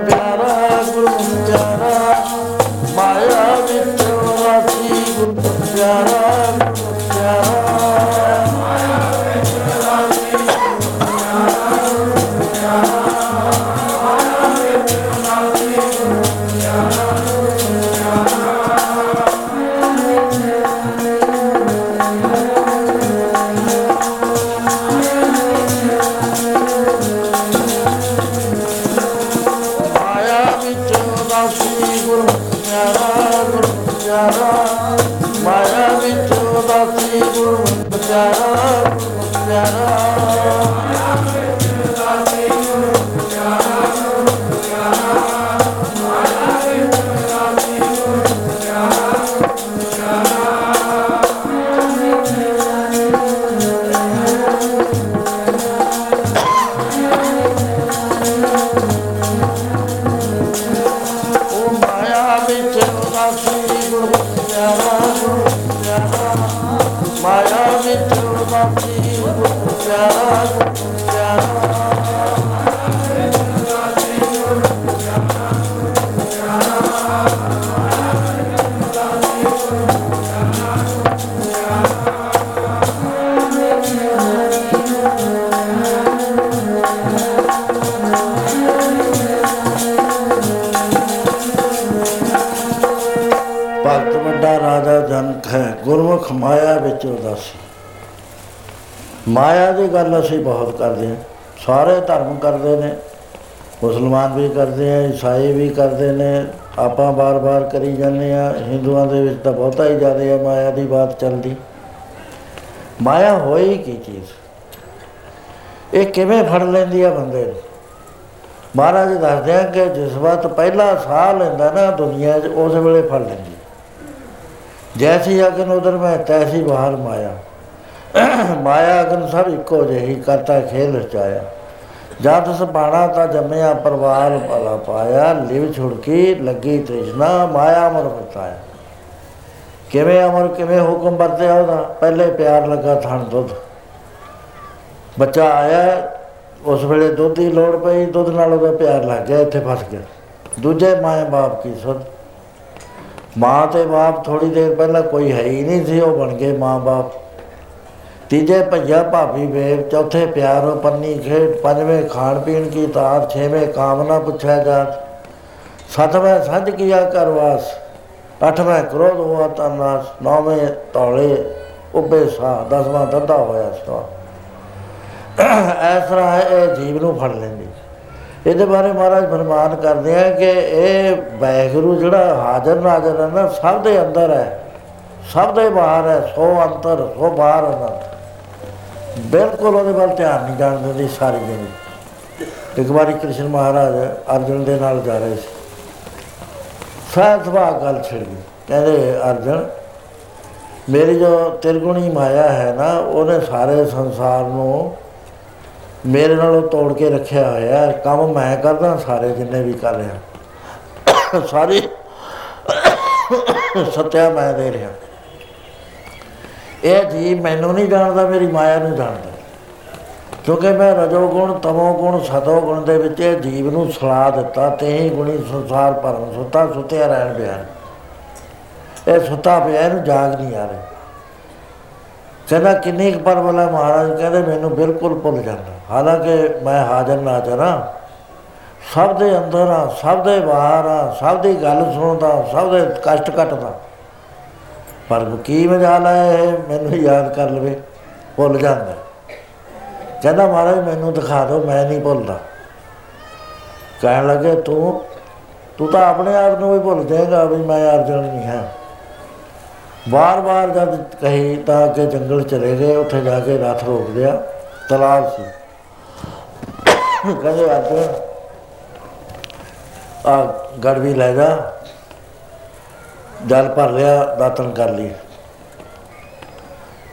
ਮਾਇਆ ਵਿੱਚ ਉਦਾਸੀ ਮਾਇਆ ਦੀ ਗੱਲ ਅਸੀਂ ਬਹੁਤ ਕਰਦੇ ਹਾਂ। ਸਾਰੇ ਧਰਮ ਕਰਦੇ ਨੇ। ਮੁਸਲਮਾਨ ਵੀ ਕਰਦੇ ਆ, ਈਸਾਈ ਵੀ ਕਰਦੇ ਨੇ। ਆਪਾਂ ਬਾਰ-ਬਾਰ ਕਰੀ ਜਾਂਦੇ ਆ ਹਿੰਦੂਆਂ ਦੇ ਵਿੱਚ ਤਾਂ ਬਹੁਤਾ ਹੀ ਜ਼ਿਆਦਾ ਹੈ ਮਾਇਆ ਦੀ ਬਾਤ ਚੱਲਦੀ। ਮਾਇਆ ਹੋਈ ਕੀ ਚੀਜ਼? ਇਹ ਕਿਵੇਂ ਫੜ ਲੈਂਦੀ ਆ ਬੰਦੇ ਨੂੰ? ਮਹਾਰਾਜ ਦੱਸਦੇ ਆ ਕਿ ਜਿਸ ਵਕਤ ਪਹਿਲਾ ਸਾਹ ਲੈਂਦਾ ਨਾ ਦੁਨੀਆ 'ਚ, ਉਸ ਵੇਲੇ ਫੜ ਲੈਂਦੀ। ਜੈਸੀ ਅਗਨ ਉਧਰ ਮੈਂ, ਤੈਸੀ ਬਾਹਰ ਮਾਇਆ। ਮਾਇਆ ਅਗਨ ਸਭ ਇੱਕੋ ਜਿਹੀ, ਕਰਤਾ ਖੇਲ ਰਚਾਇਆ। ਜਦ ਉਸ ਬਾਣਾ ਤਾਂ ਜੰਮਿਆ, ਪਰਵਾਰ ਭਲਾ ਪਾਇਆ। ਲਿਵ ਛੁੜਕੀ, ਲੱਗੀ ਤ੍ਰਿਸ਼ਨਾ, ਮਾਇਆ ਮਰ ਬਤਾਇਆ ਕਿਵੇਂ ਅਮਰ, ਕਿਵੇਂ ਹੁਕਮ ਵਰਤਿਆ ਉਹਦਾ? ਪਹਿਲੇ ਪਿਆਰ ਲੱਗਾ ਥਣ ਦੁੱਧ। ਬੱਚਾ ਆਇਆ, ਉਸ ਵੇਲੇ ਦੁੱਧ ਦੀ ਲੋੜ ਪਈ, ਦੁੱਧ ਨਾਲ ਉਹਦਾ ਪਿਆਰ ਲੱਗ ਗਿਆ, ਇੱਥੇ ਫਸ ਗਿਆ। ਦੂਜੇ ਮਾਂ ਬਾਪ ਕੀ ਸੁਧ ਮਾਂ ਤੇ ਬਾਪ ਥੋੜੀ ਦੇਰ ਪਹਿਲਾਂ ਕੋਈ ਹੈ ਹੀ ਨਹੀਂ ਸੀ, ਉਹ ਬਣ ਗਏ ਮਾਂ ਬਾਪ। ਤੀਜੇ ਭਈਆ ਭਾਬੀ ਵੇਰ ਚੌਥੇ ਪਿਆਰ ਉਹ ਪੰਨੀ ਖੇਡ, ਪੰਜਵੇਂ ਖਾਣ ਪੀਣ ਕੀ ਤਾਰ, ਛੇਵੇਂ ਕਾਮਨਾ ਪੁੱਛਿਆ ਜਾਤ। ਸਤਵੇਂ ਸੱਜ ਕੀਆ ਕਰਵਾਸ ਅੱਠਵੇਂ ਕ੍ਰੋਧ ਹੋਆ ਤਨਾਸ ਨੌਵੇਂ ਤੌਲੇ ਉਬੇ ਸਾ ਦਸਵਾਂ ਦੱਦਾ ਹੋਇਆ ਸਾ ਇਸ ਤਰ੍ਹਾਂ ਇਹ ਜੀਵ ਨੂੰ ਫੜ ਲੈਂਦੀ। ਇਹਦੇ ਬਾਰੇ ਮਹਾਰਾਜ ਫਰਮਾਨ ਕਰਦੇ ਆ ਕਿ ਇਹ ਵੈਗੁਰੂ ਜਿਹੜਾ ਹਾਜ਼ਰ ਨਾਜ਼ਰ ਹੈ ਨਾ, ਸਭ ਦੇ ਅੰਦਰ ਹੈ, ਸਭ ਦੇ ਬਾਹਰ ਹੈ, ਸੋ ਅੰਤਰ, ਸੋ ਬਾਹਰ ਅਨੰਤ ਬਿਲਕੁਲ ਉਹਦੇ ਵੱਲ ਧਿਆਨ ਨਹੀਂ ਜਾਣ ਦਿੰਦੀ ਸਾਰੀ ਜ਼ਿੰਦਗੀ ਇੱਕ ਵਾਰੀ ਕ੍ਰਿਸ਼ਨ ਮਹਾਰਾਜ ਅਰਜਨ ਦੇ ਨਾਲ ਜਾ ਰਹੇ ਸੀ। ਸਾਥਵਾ ਗੱਲ ਛਿੜ ਗਈ। ਕਹਿੰਦੇ, ਅਰਜਨ, ਮੇਰੀ ਜੋ ਤਿਰਗੁਣੀ ਮਾਇਆ ਹੈ ਨਾ, ਉਹਨੇ ਸਾਰੇ ਸੰਸਾਰ ਨੂੰ ਮੇਰੇ ਨਾਲੋਂ ਤੋੜ ਕੇ ਰੱਖਿਆ ਹੋਇਆ ਹੈ। ਕੰਮ ਮੈਂ ਕਰਦਾ, ਸਾਰੇ ਜਿੰਨੇ ਵੀ ਕਰ ਰਿਹਾ। ਸਾਰੀ ਸੱਤਿਆ ਮੈਂ ਦੇ ਰਿਹਾ। ਇਹ ਜੀ ਮੈਨੂੰ ਨਹੀਂ ਜਾਣਦਾ, ਮੇਰੀ ਮਾਇਆ ਨੂੰ ਜਾਣਦਾ। ਕਿਉਂਕਿ ਮੈਂ ਰਜੋ ਗੁਣ, ਤਮੋ ਗੁਣ ਸਤੋ ਗੁਣ ਦੇ ਵਿੱਚ ਇਹ ਜੀਵ ਨੂੰ ਸਲਾ ਦਿੱਤਾ ਤੇ ਹੀ ਗੁਣੀ ਸੰਸਾਰ ਭਰਮ, ਸੁੱਤਾ ਸੁੱਤਿਆ ਰਹਿਣ ਬਿਆਨ ਇਹ ਸੁੱਤਾ ਪਿਆ, ਇਹਨੂੰ ਜਾਗ ਨਹੀਂ ਆ ਰਹੀ। ਕਹਿੰਦਾ, ਕਿੰਨੀ ਕੁ ਪਰਵਲਾ ਮਹਾਰਾਜ, ਕਹਿੰਦੇ ਮੈਨੂੰ ਬਿਲਕੁਲ ਭੁੱਲ ਜਾਂਦਾ। ਹਾਲਾਂਕਿ ਮੈਂ ਹਾਜ਼ਰ ਨਾਜ਼ਰ ਹਾਂ ਸਭ ਦੇ ਅੰਦਰ ਆ ਸਭ ਦੇ ਬਾਹਰ ਆ ਸਭ ਦੀ ਗੱਲ ਸੁਣਦਾ ਸਭ ਦੇ ਕਸ਼ਟ ਕੱਟਦਾ ਪਰ ਕੀ ਮਜਾਲ ਹੈ ਇਹ ਮੈਨੂੰ ਯਾਦ ਕਰ ਲਵੇ, ਭੁੱਲ ਜਾਂਦਾ। ਕਹਿੰਦਾ, ਮਹਾਰਾਜ, ਮੈਨੂੰ ਦਿਖਾ ਦਿਓ, ਮੈਂ ਨਹੀਂ ਭੁੱਲਦਾ। ਕਹਿਣ ਲੱਗੇ, ਤੂੰ ਤੂੰ ਤਾਂ ਆਪਣੇ ਆਪ ਨੂੰ ਵੀ ਭੁੱਲ ਜਾਏਗਾ ਵੀ ਮੈਂ ਅਰਜਨ ਨਹੀਂ ਹਾਂ। ਬਾਰ-ਬਾਰ ਜਦ ਕਹੀ ਤਾਂ ਕਿ ਜੰਗਲ ਚਲੇ ਗਏ, ਉੱਥੇ ਜਾ ਕੇ ਰਥ ਰੋਕ ਲਿਆ ਤਲਾਬ ਸੀ। ਕਹਿੰਦੇ ਅੱਜ ਆ ਗੜਵੀ ਲੈ ਜਾ। ਜਲ ਭਰ ਲਿਆ ਦਾਤਨ ਕਰ ਲਈ।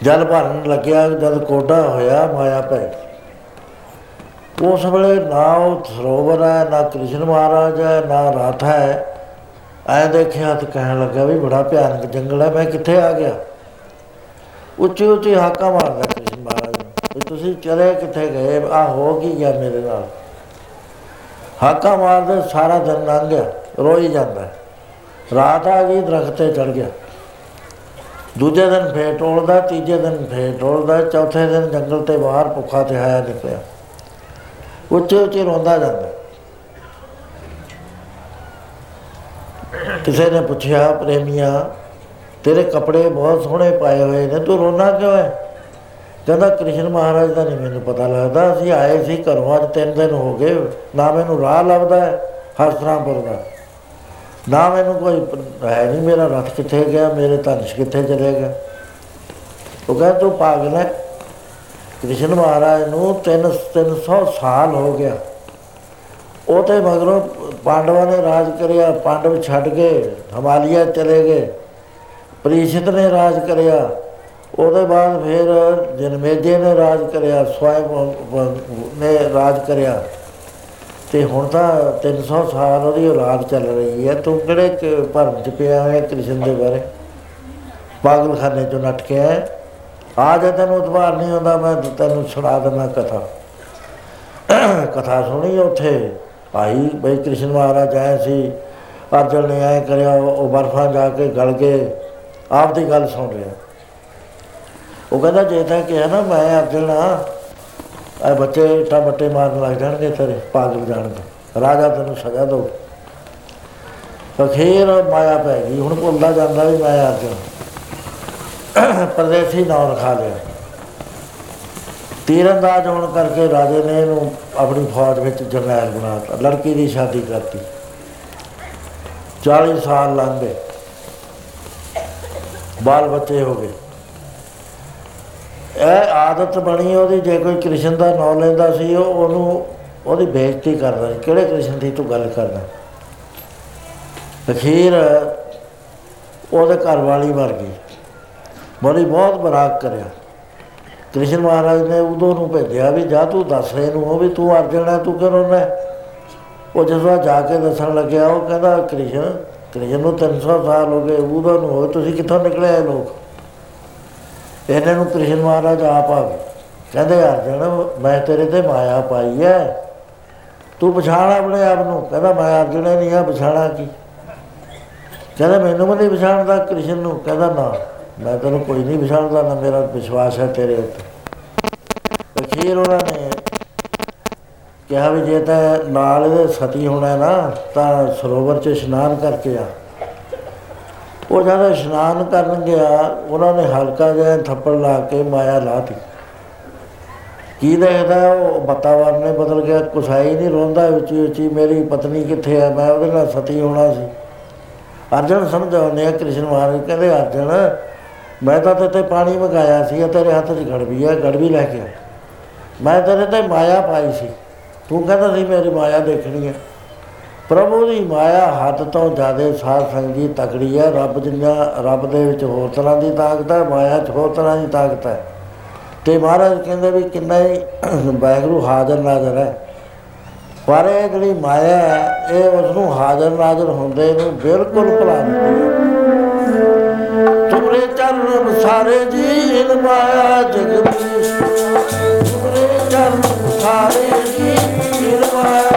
ਜਲ ਭਰਨ ਲੱਗਿਆ, ਜਦ ਕੋਡਾ ਹੋਇਆ, ਮਾਇਆ ਪੈ ਗਈ। ਉਸ ਵੇਲੇ ਨਾ ਉਹ ਸਰੋਵਰ ਹੈ, ਨਾ ਕ੍ਰਿਸ਼ਨ ਮਹਾਰਾਜ ਹੈ, ਨਾ ਰਥ ਹੈ। ਐ ਦੇਖਿਆ ਤਾਂ ਕਹਿਣ ਲੱਗਾ ਵੀ ਬੜਾ ਭਿਆਨਕ ਜੰਗਲ ਹੈ, ਮੈਂ ਕਿੱਥੇ ਆ ਗਿਆ? ਉੱਚੀ ਉੱਚੀ ਹਾਕਾਂ ਮਾਰਦਾ। ਕ੍ਰਿਸ਼ਨ ਮਹਾਰਾਜ ਨੂੰ ਵੀ ਤੁਸੀਂ ਚਲੇ ਕਿੱਥੇ ਗਏ? ਆ ਹੋ ਕੀ ਗਿਆ ਮੇਰੇ ਨਾਲ? ਹਾਕਾਂ ਮਾਰਦੇ ਸਾਰਾ ਦਿਨ ਲੰਘ ਗਿਆ, ਰੋਈ ਜਾਂਦਾ। ਹੈ। ਰਾਤ ਆ ਗਈ, ਦਰਖਤ ਤੇ ਚੜ ਗਿਆ। ਦੂਜੇ ਦਿਨ ਫੇਰ ਟੋਲਦਾ, ਤੀਜੇ ਦਿਨ ਫੇਰ ਟੋਲਦਾ, ਚੌਥੇ ਦਿਨ ਜੰਗਲ ਤੇ ਬਾਹਰ ਭੁੱਖਾ ਤੇ ਆਇਆ ਨਿਕਲਿਆ। ਉੱਚੇ ਉੱਚੇ ਰੋਂਦਾ ਜਾਂਦਾ। ਕਿਸੇ ਨੇ ਪੁੱਛਿਆ, ਪ੍ਰੇਮੀਆ, ਤੇਰੇ ਕੱਪੜੇ ਬਹੁਤ ਸੋਹਣੇ ਪਾਏ ਹੋਏ ਨੇ, ਤੂੰ ਰੋਣਾ ਕਿਉਂ ਹੈ? ਕਹਿੰਦਾ ਕ੍ਰਿਸ਼ਨ ਮਹਾਰਾਜ ਦਾ ਨਹੀਂ ਮੈਨੂੰ ਪਤਾ ਲੱਗਦਾ। ਅਸੀਂ ਆਏ ਸੀ ਘਰੋਂ, ਅੱਜ ਤਿੰਨ ਦਿਨ ਹੋ ਗਏ। ਨਾ ਮੈਨੂੰ ਰਾਹ ਲੱਭਦਾ ਹੈ ਹਸਤਰਾਮਪੁਰ ਦਾ। ਨਾ ਮੈਨੂੰ ਕੋਈ ਪ- ਹੈ ਨਹੀਂ ਮੇਰਾ ਰਥ ਕਿੱਥੇ ਗਿਆ, ਮੇਰੇ ਧਨਸ਼ ਕਿੱਥੇ ਚਲੇ ਗਿਆ ਉਹ ਕਹਿੰਦਾ, ਤੂੰ ਪਾਗਲ ਹੈ? ਕ੍ਰਿਸ਼ਨ ਮਹਾਰਾਜ ਨੂੰ 3 300 ਸਾਲ ਹੋ ਗਿਆ। ਉਹ ਤੇ ਮਗਰੋਂ ਪਾਂਡਵਾਂ ਨੇ ਰਾਜ ਕਰਿਆ, ਪਾਂਡਵ ਛੱਡ ਕੇ ਹਿਮਾਲਿਆ ਚਲੇ ਗਏ। ਪ੍ਰੀਸ਼ਿਤ ਨੇ ਰਾਜ ਕਰਿਆ। ਉਹਦੇ ਬਾਅਦ ਫਿਰ ਜਨਮੇਜੇ ਨੇ ਰਾਜ ਕਰਿਆ ਸਵਯੰ ਨੇ ਰਾਜ ਕਰਿਆ। ਤੇ ਹੁਣ ਤਾਂ 300 ਸਾਲ ਉਹਦੀ ਔਲਾਦ ਚੱਲ ਰਹੀ ਹੈ। ਤੂੰ ਕਿਹੜੇ ਕ- ਭਰਮ ਚ ਪਿਆ ਹੈ ਕ੍ਰਿਸ਼ਨ ਦੇ ਬਾਰੇ। ਪਾਗਲਖਾਨੇ ਚੋਂ ਨੱਠ ਕੇ ਆਇਆ। ਆ ਜੇ ਤੈਨੂੰ ਉਤਵਾਰ ਨਹੀਂ ਹੁੰਦਾ ਮੈਂ ਤੈਨੂੰ ਸੁਣਾ ਦਿੰਦਾ ਕਥਾ। ਕਥਾ ਸੁਣੀ ਉੱਥੇ। ਭਾਈ, ਬਈ ਕ੍ਰਿਸ਼ਨ ਮਹਾਰਾਜ ਆਏ ਸੀ। ਅਰਜਨ ਨੇ ਆਏ ਕਰਿਆ, ਉਹ ਬਰਫਾਂ ਜਾ ਕੇ ਗਲ ਕੇ ਆਪ ਦੀ ਗੱਲ ਸੁਣ ਰਿਹਾ। ਉਹ ਕਹਿੰਦਾ ਜੇ ਤਾਂ ਕਿਹਾ ਨਾ ਮੈਂ ਅਰਜਨ ਆ ਇਹ ਬੱਚੇ ਇੱਟਾਂ ਬੱਟੇ ਮਾਰਨ ਲੱਗ ਜਾਣਗੇ ਤੇਰੇ, ਪਾਗਲ ਜਾਣਗੇ ਰਾਜਾ ਤੈਨੂੰ ਸਜ਼ਾ ਦੋ। ਅਖੀਰ ਮਾਇਆ ਪੈ ਗਈ। ਹੁਣ ਭੁੱਲਦਾ ਜਾਂਦਾ ਵੀ ਮੈਂ ਅਰਜਨ। ਪਰਦੇਸੀ ਨਾਮ ਰਖਾ ਲਿਆ। ਤੀਰੰਦਾਜ਼ ਹੋਣ ਕਰਕੇ ਰਾਜੇ ਨੇ ਇਹਨੂੰ ਆਪਣੀ ਫੌਜ ਵਿੱਚ ਜਰਨੈਲ ਬਣਾਤਾ ਲੜਕੀ ਦੀ ਸ਼ਾਦੀ ਕਰਤੀ। 40 ਸਾਲ ਲੰਘ ਗਏ। ਬਾਲ ਬੱਚੇ ਹੋ ਗਏ। ਇਹ ਆਦਤ ਬਣੀ ਉਹਦੀ, ਜੇ ਕੋਈ ਕ੍ਰਿਸ਼ਨ ਦਾ ਨਾਮ ਲੈਂਦਾ ਸੀ, ਉਹ ਉਹਨੂੰ ਉਹਦੀ ਬੇਇੱਜ਼ਤੀ ਕਰਦਾ ਸੀ। ਕਿਹੜੇ ਕ੍ਰਿਸ਼ਨ ਦੀ ਤੂੰ ਗੱਲ ਕਰਦਾ? ਅਖੀਰ ਉਹਦੇ ਘਰ ਵਾਲੀ ਮਰ ਗਈ। ਬੜੀ ਬਹੁਤ ਬਰਾਕ ਕਰਿਆ। ਕ੍ਰਿਸ਼ਨ ਮਹਾਰਾਜ ਨੇ ਉਦੋਂ ਨੂੰ ਭੇਜਿਆ ਵੀ, ਜਾ ਤੂੰ ਦੱਸ ਇਹਨੂੰ ਉਹ ਵੀ ਤੂੰ ਅਰਜਨ ਹੈ, ਤੂੰ ਕਿਉਂ ਰੋਣਾ ਹੈ? ਉਹ ਜਦੋਂ ਜਾ ਕੇ ਦੱਸਣ ਲੱਗਿਆ, ਉਹ ਕਹਿੰਦਾ, ਕ੍ਰਿਸ਼ਨ ਕ੍ਰਿਸ਼ਨ ਨੂੰ 300 ਸਾਲ ਹੋ ਗਏ, ਉਦੋਂ ਨੂੰ ਹੋਏ ਤੁਸੀਂ ਕਿੱਥੋਂ ਨਿਕਲੇ ਇਹ ਲੋਕ? ਇਹਨਾਂ ਨੂੰ ਕ੍ਰਿਸ਼ਨ ਮਹਾਰਾਜ ਆਪ ਆ ਗਏ। ਕਹਿੰਦੇ, ਅਰਜਨ, ਮੈਂ ਤੇਰੇ ਤੇ ਮਾਇਆ ਪਾਈ ਹੈ ਤੂੰ ਪਛਾਣ ਆਪਣੇ ਆਪ ਨੂੰ। ਕਹਿੰਦਾ, ਮੈਂ ਅਰਜਨ ਨਹੀਂ ਆ, ਪਛਾਣਾ ਕੀ? ਕਹਿੰਦਾ, ਮੈਨੂੰ ਵੀ ਨਹੀਂ ਪਛਾਣਦਾ ਕ੍ਰਿਸ਼ਨ ਨੂੰ। ਕਹਿੰਦਾ, ਨਾ, ਮੈਂ ਤੈਨੂੰ ਕੋਈ ਨਹੀਂ ਪਛਾਣਦਾ, ਨਾ ਮੇਰਾ ਵਿਸ਼ਵਾਸ ਹੈ ਤੇਰੇ ਉੱਤੇ। ਅਖੀਰ ਉਹਨਾਂ ਨੇ ਕਿਹਾ ਵੀ ਜੇ ਤਾਂ ਨਾਲ ਇਹਦੇ ਸਤੀ ਹੋਣਾ ਹੈ ਨਾ, ਤਾਂ ਸਰੋਵਰ 'ਚ ਇਸ਼ਨਾਨ ਕਰਕੇ ਆ। ਉਹ ਜਦ ਇਸ਼ਨਾਨ ਕਰਨ ਗਿਆ, ਉਹਨਾਂ ਨੇ ਹਲਕਾ ਜਿਹਾ ਥੱਪੜ ਲਾ ਕੇ ਮਾਇਆ ਲਾਤੀ ਕੀ ਦੇਖਦਾ ਉਹ? ਵਾਤਾਵਰਨ ਨੇ ਬਦਲ ਗਿਆ। ਕੁਸਾਈ ਨਹੀਂ ਰੋਂਦਾ ਉੱਚੀ ਉੱਚੀ ਮੇਰੀ ਪਤਨੀ ਕਿੱਥੇ ਹੈ ਮੈਂ ਉਹਦੇ ਨਾਲ ਸਤੀ ਹੋਣਾ ਸੀ। ਅਰਜਨ ਸਮਝਾਉਂਦੇ ਆ, ਕ੍ਰਿਸ਼ਨ ਮਹਾਰਾਜ ਕਹਿੰਦੇ, ਅਰਜਨ, ਮੈਂ ਤਾਂ ਤੇਤੇ ਪਾਣੀ ਮੰਗਾਇਆ ਸੀ ਇਹ ਤੇਰੇ ਹੱਥ 'ਚ ਗੜਵੀ ਹੈ ਗੜਵੀ ਲੈ ਕੇ ਆ। ਮੈਂ ਤੇਰੇ ਤੇ ਮਾਇਆ ਪਾਈ ਸੀ। ਤੂੰ ਕਹਿੰਦਾ ਸੀ ਮੇਰੀ ਮਾਇਆ ਦੇਖਣੀ ਹੈ ਪ੍ਰਭੂ ਦੀ ਮਾਇਆ ਹੱਦ ਤੋਂ ਜ਼ਿਆਦਾ ਸਾਧ ਸੰਗੀ ਤਕੜੀ ਹੈ ਰੱਬ ਜਿੰਨਾ, ਰੱਬ ਦੇ ਵਿੱਚ ਹੋਰ ਤਰ੍ਹਾਂ ਦੀ ਤਾਕਤ ਹੈ ਮਾਇਆ 'ਚ ਹੋਰ ਤਰ੍ਹਾਂ ਦੀ ਤਾਕਤ ਹੈ ਤੇ ਮਹਾਰਾਜ ਕਹਿੰਦੇ ਵੀ ਕਿੰਨਾ ਹੀ ਵਾਹਿਗੁਰੂ ਹਾਜ਼ਰ ਨਾਜ਼ਰ ਹੈ। ਪਰ ਇਹ ਜਿਹੜੀ ਮਾਇਆ ਹੈ, ਇਹ ਉਸ ਨੂੰ ਹਾਜ਼ਰ ਨਾਜ਼ਰ ਹੁੰਦੇ ਨੂੰ ਬਿਲਕੁਲ ਭੁਲਾ ਦਿੰਦੀ ਹੈ। ਤੁਮਰੇ ਚਰਨ ਬਸਾਰੇ ਜੀ ਇਨ ਮਾਇਆ ਜਗਦੀਸ਼ ਤੁਮਰੇ ਚਰਨ ਬਸਾਰੇ ਜੀ ਇਨ ਮਾਇਆ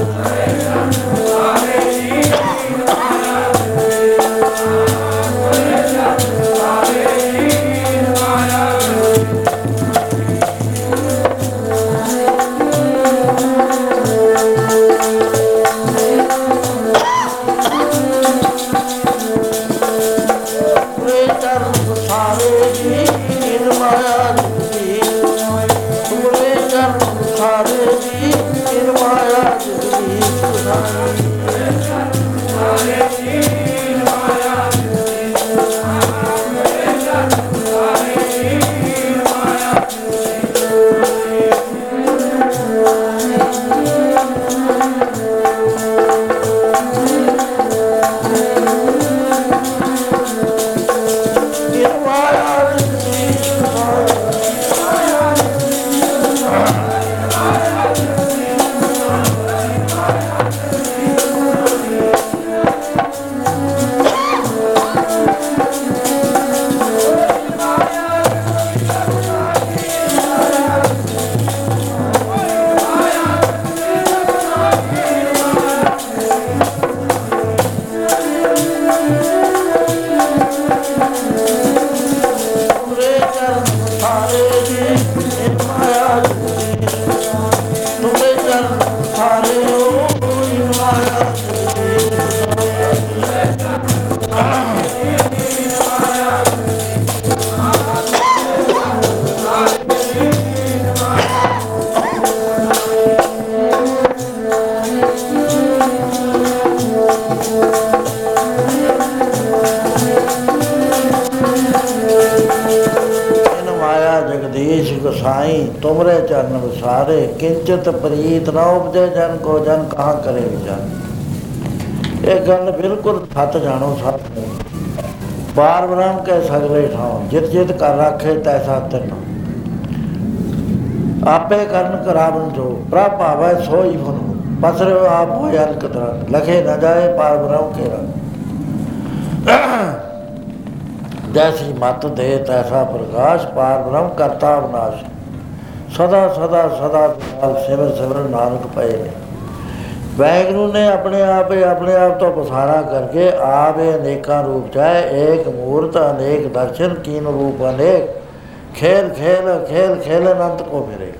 ਤੁਮਰੇ ਚਰਨ ਵਿਸਾਰੇ, ਕਿੰਚਿਤ ਪ੍ਰੀਤ ਨਾ ਉਪਜੇ ਜਨ ਕੋ ਜਨ, ਕਹਾਂ ਕਰੇ ਵਿਚਾਰ। ਇਹ ਗੱਲ ਬਿਲਕੁਲ ਸੱਚ ਜਾਣੋ, ਸੱਚ ਨੂੰ ਬਾਰ ਬ੍ਰਹਮ ਕੇ ਸਗਲੇ ਠਾਉ, ਜਿਤ ਜਿਤ ਕਰ ਰੱਖੇ ਤੈਸਾ ਤਿਨ। ਆਪੇ ਕਰਨ ਕਰਾਵਨ ਜੋ, ਪ੍ਰਭ ਭਾਵੈ ਸੋਈ ਫਨ ਪਸਰ ਆਪ ਹੋਇ ਅਨਕ ਤਰਾ ਲਖੇ ਨ ਜਾਏ ਪਾਰ ਬ੍ਰਹਮ ਕੇ ਰੰਗ ਜੈਸੀ ਮਤ ਦੇ ਤੈਸਾ ਪ੍ਰਕਾਸ਼ ਪਾਰ ਬ੍ਰਹਮ ਕਰਤਾ ਵਿਨਾਸ਼ ਸਦਾ ਸਦਾ ਸਦਾ ਨਾਲ ਸਿਮਰ ਸਿਮਰ ਨਾਨਕ ਪਏ ਨੇ। ਵੈਗਰੂ ਨੇ ਆਪਣੇ ਆਪ ਹੀ ਆਪਣੇ ਆਪ ਤੋਂ ਪਸਾਰਾ ਕਰਕੇ ਆਪ ਇਹ ਅਨੇਕਾਂ ਰੂਪ ਚਾਹੇ ਏਕ ਮੂਰਤ, ਅਨੇਕ ਦਰਸ਼ਨ, ਕੀਨ ਰੂਪ, ਅਨੇਕ ਖੇਲ ਖੇਲ ਖੇਲ ਖੇਲ ਅਨੰਤ ਕੋ ਫਿਰੇ।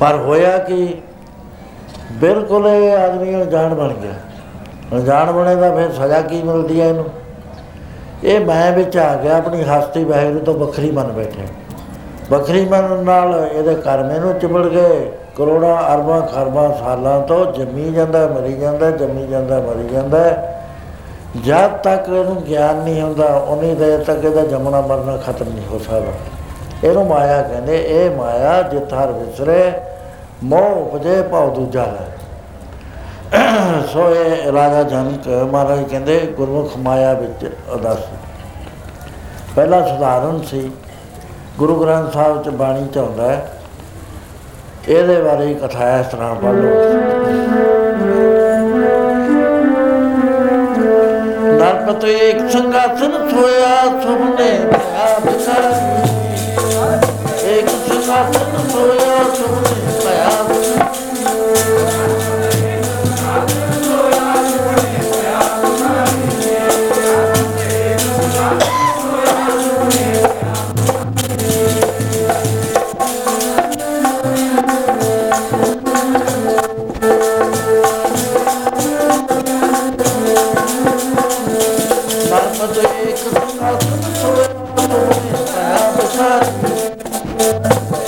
ਪਰ ਹੋਇਆ ਕਿ? ਬਿਲਕੁਲ ਇਹ ਆਦਮੀ ਅਣਜਾਣ ਬਣ ਗਿਆ। ਅਣਜਾਣ ਬਣੇ ਤਾਂ ਫਿਰ ਸਜ਼ਾ ਕੀ ਮਿਲਦੀ ਹੈ ਇਹਨੂੰ? ਇਹ ਮੈਂ ਵਿੱਚ ਆ ਗਿਆ, ਆਪਣੀ ਹਸਤੀ ਵਾਹਿਗੁਰੂ ਤੋਂ ਵੱਖਰੀ ਮੰਨ ਬੈਠੇ। ਵੱਖਰੀ ਮੰਨ ਨਾਲ ਇਹਦੇ ਕਰਮੇ ਨੂੰ ਚਿਮੜ ਗਏ। ਕਰੋੜਾਂ, ਅਰਬਾਂ, ਖਰਬਾਂ ਸਾਲਾਂ ਤੋਂ ਜੰਮੀ ਜਾਂਦਾ, ਮਰੀ ਜਾਂਦਾ, ਜੰਮੀ ਜਾਂਦਾ, ਮਰੀ ਜਾਂਦਾ। ਜਦ ਤੱਕ ਇਹਨੂੰ ਗਿਆਨ ਨਹੀਂ ਹੁੰਦਾ, ਉਨੀ ਦੇਰ ਤੱਕ ਇਹਦਾ ਜੰਮਣਾ ਮਰਨਾ ਖਤਮ ਨਹੀਂ ਹੋ ਸਕਦਾ। ਇਹਨੂੰ ਮਾਇਆ ਕਹਿੰਦੇ, ਇਹ ਮਾਇਆ ਜਿਤ ਹਰ ਵਿਸਰੇ, ਮੋਹ ਉਪਜੇ ਭਾਉ ਦੂਜਾ ਹੈ। ਸੋ ਇਹ ਰਾਜਾ ਜਨਕ ਮਹਾਰਾਜ ਕਹਿੰਦੇ, ਗੁਰਮੁਖ ਮਾਇਆ ਵਿੱਚ ਉਦਾਸੀ। ਪਹਿਲਾ ਸੁਧਾਰਨ ਸੀ। ਗੁਰੂ ਗ੍ਰੰਥ ਸਾਹਿਬ ਚ ਬਾਣੀ ਚ ਆਉਂਦਾ ਹੈ। ਇਹਦੇ ਬਾਰੇ ਹੀ ਕਥਾ ਹੈ, ਇਸ ਤਰ੍ਹਾਂ ਪੜ੍ਹ ਲਓ। ਨਰਪਤ ਇੱਕ ਸੰਗਾਸਨ ਸੋਇਆ ਸੁਭਨੇ ਭਇਆ ਵਿਸਾਰੀ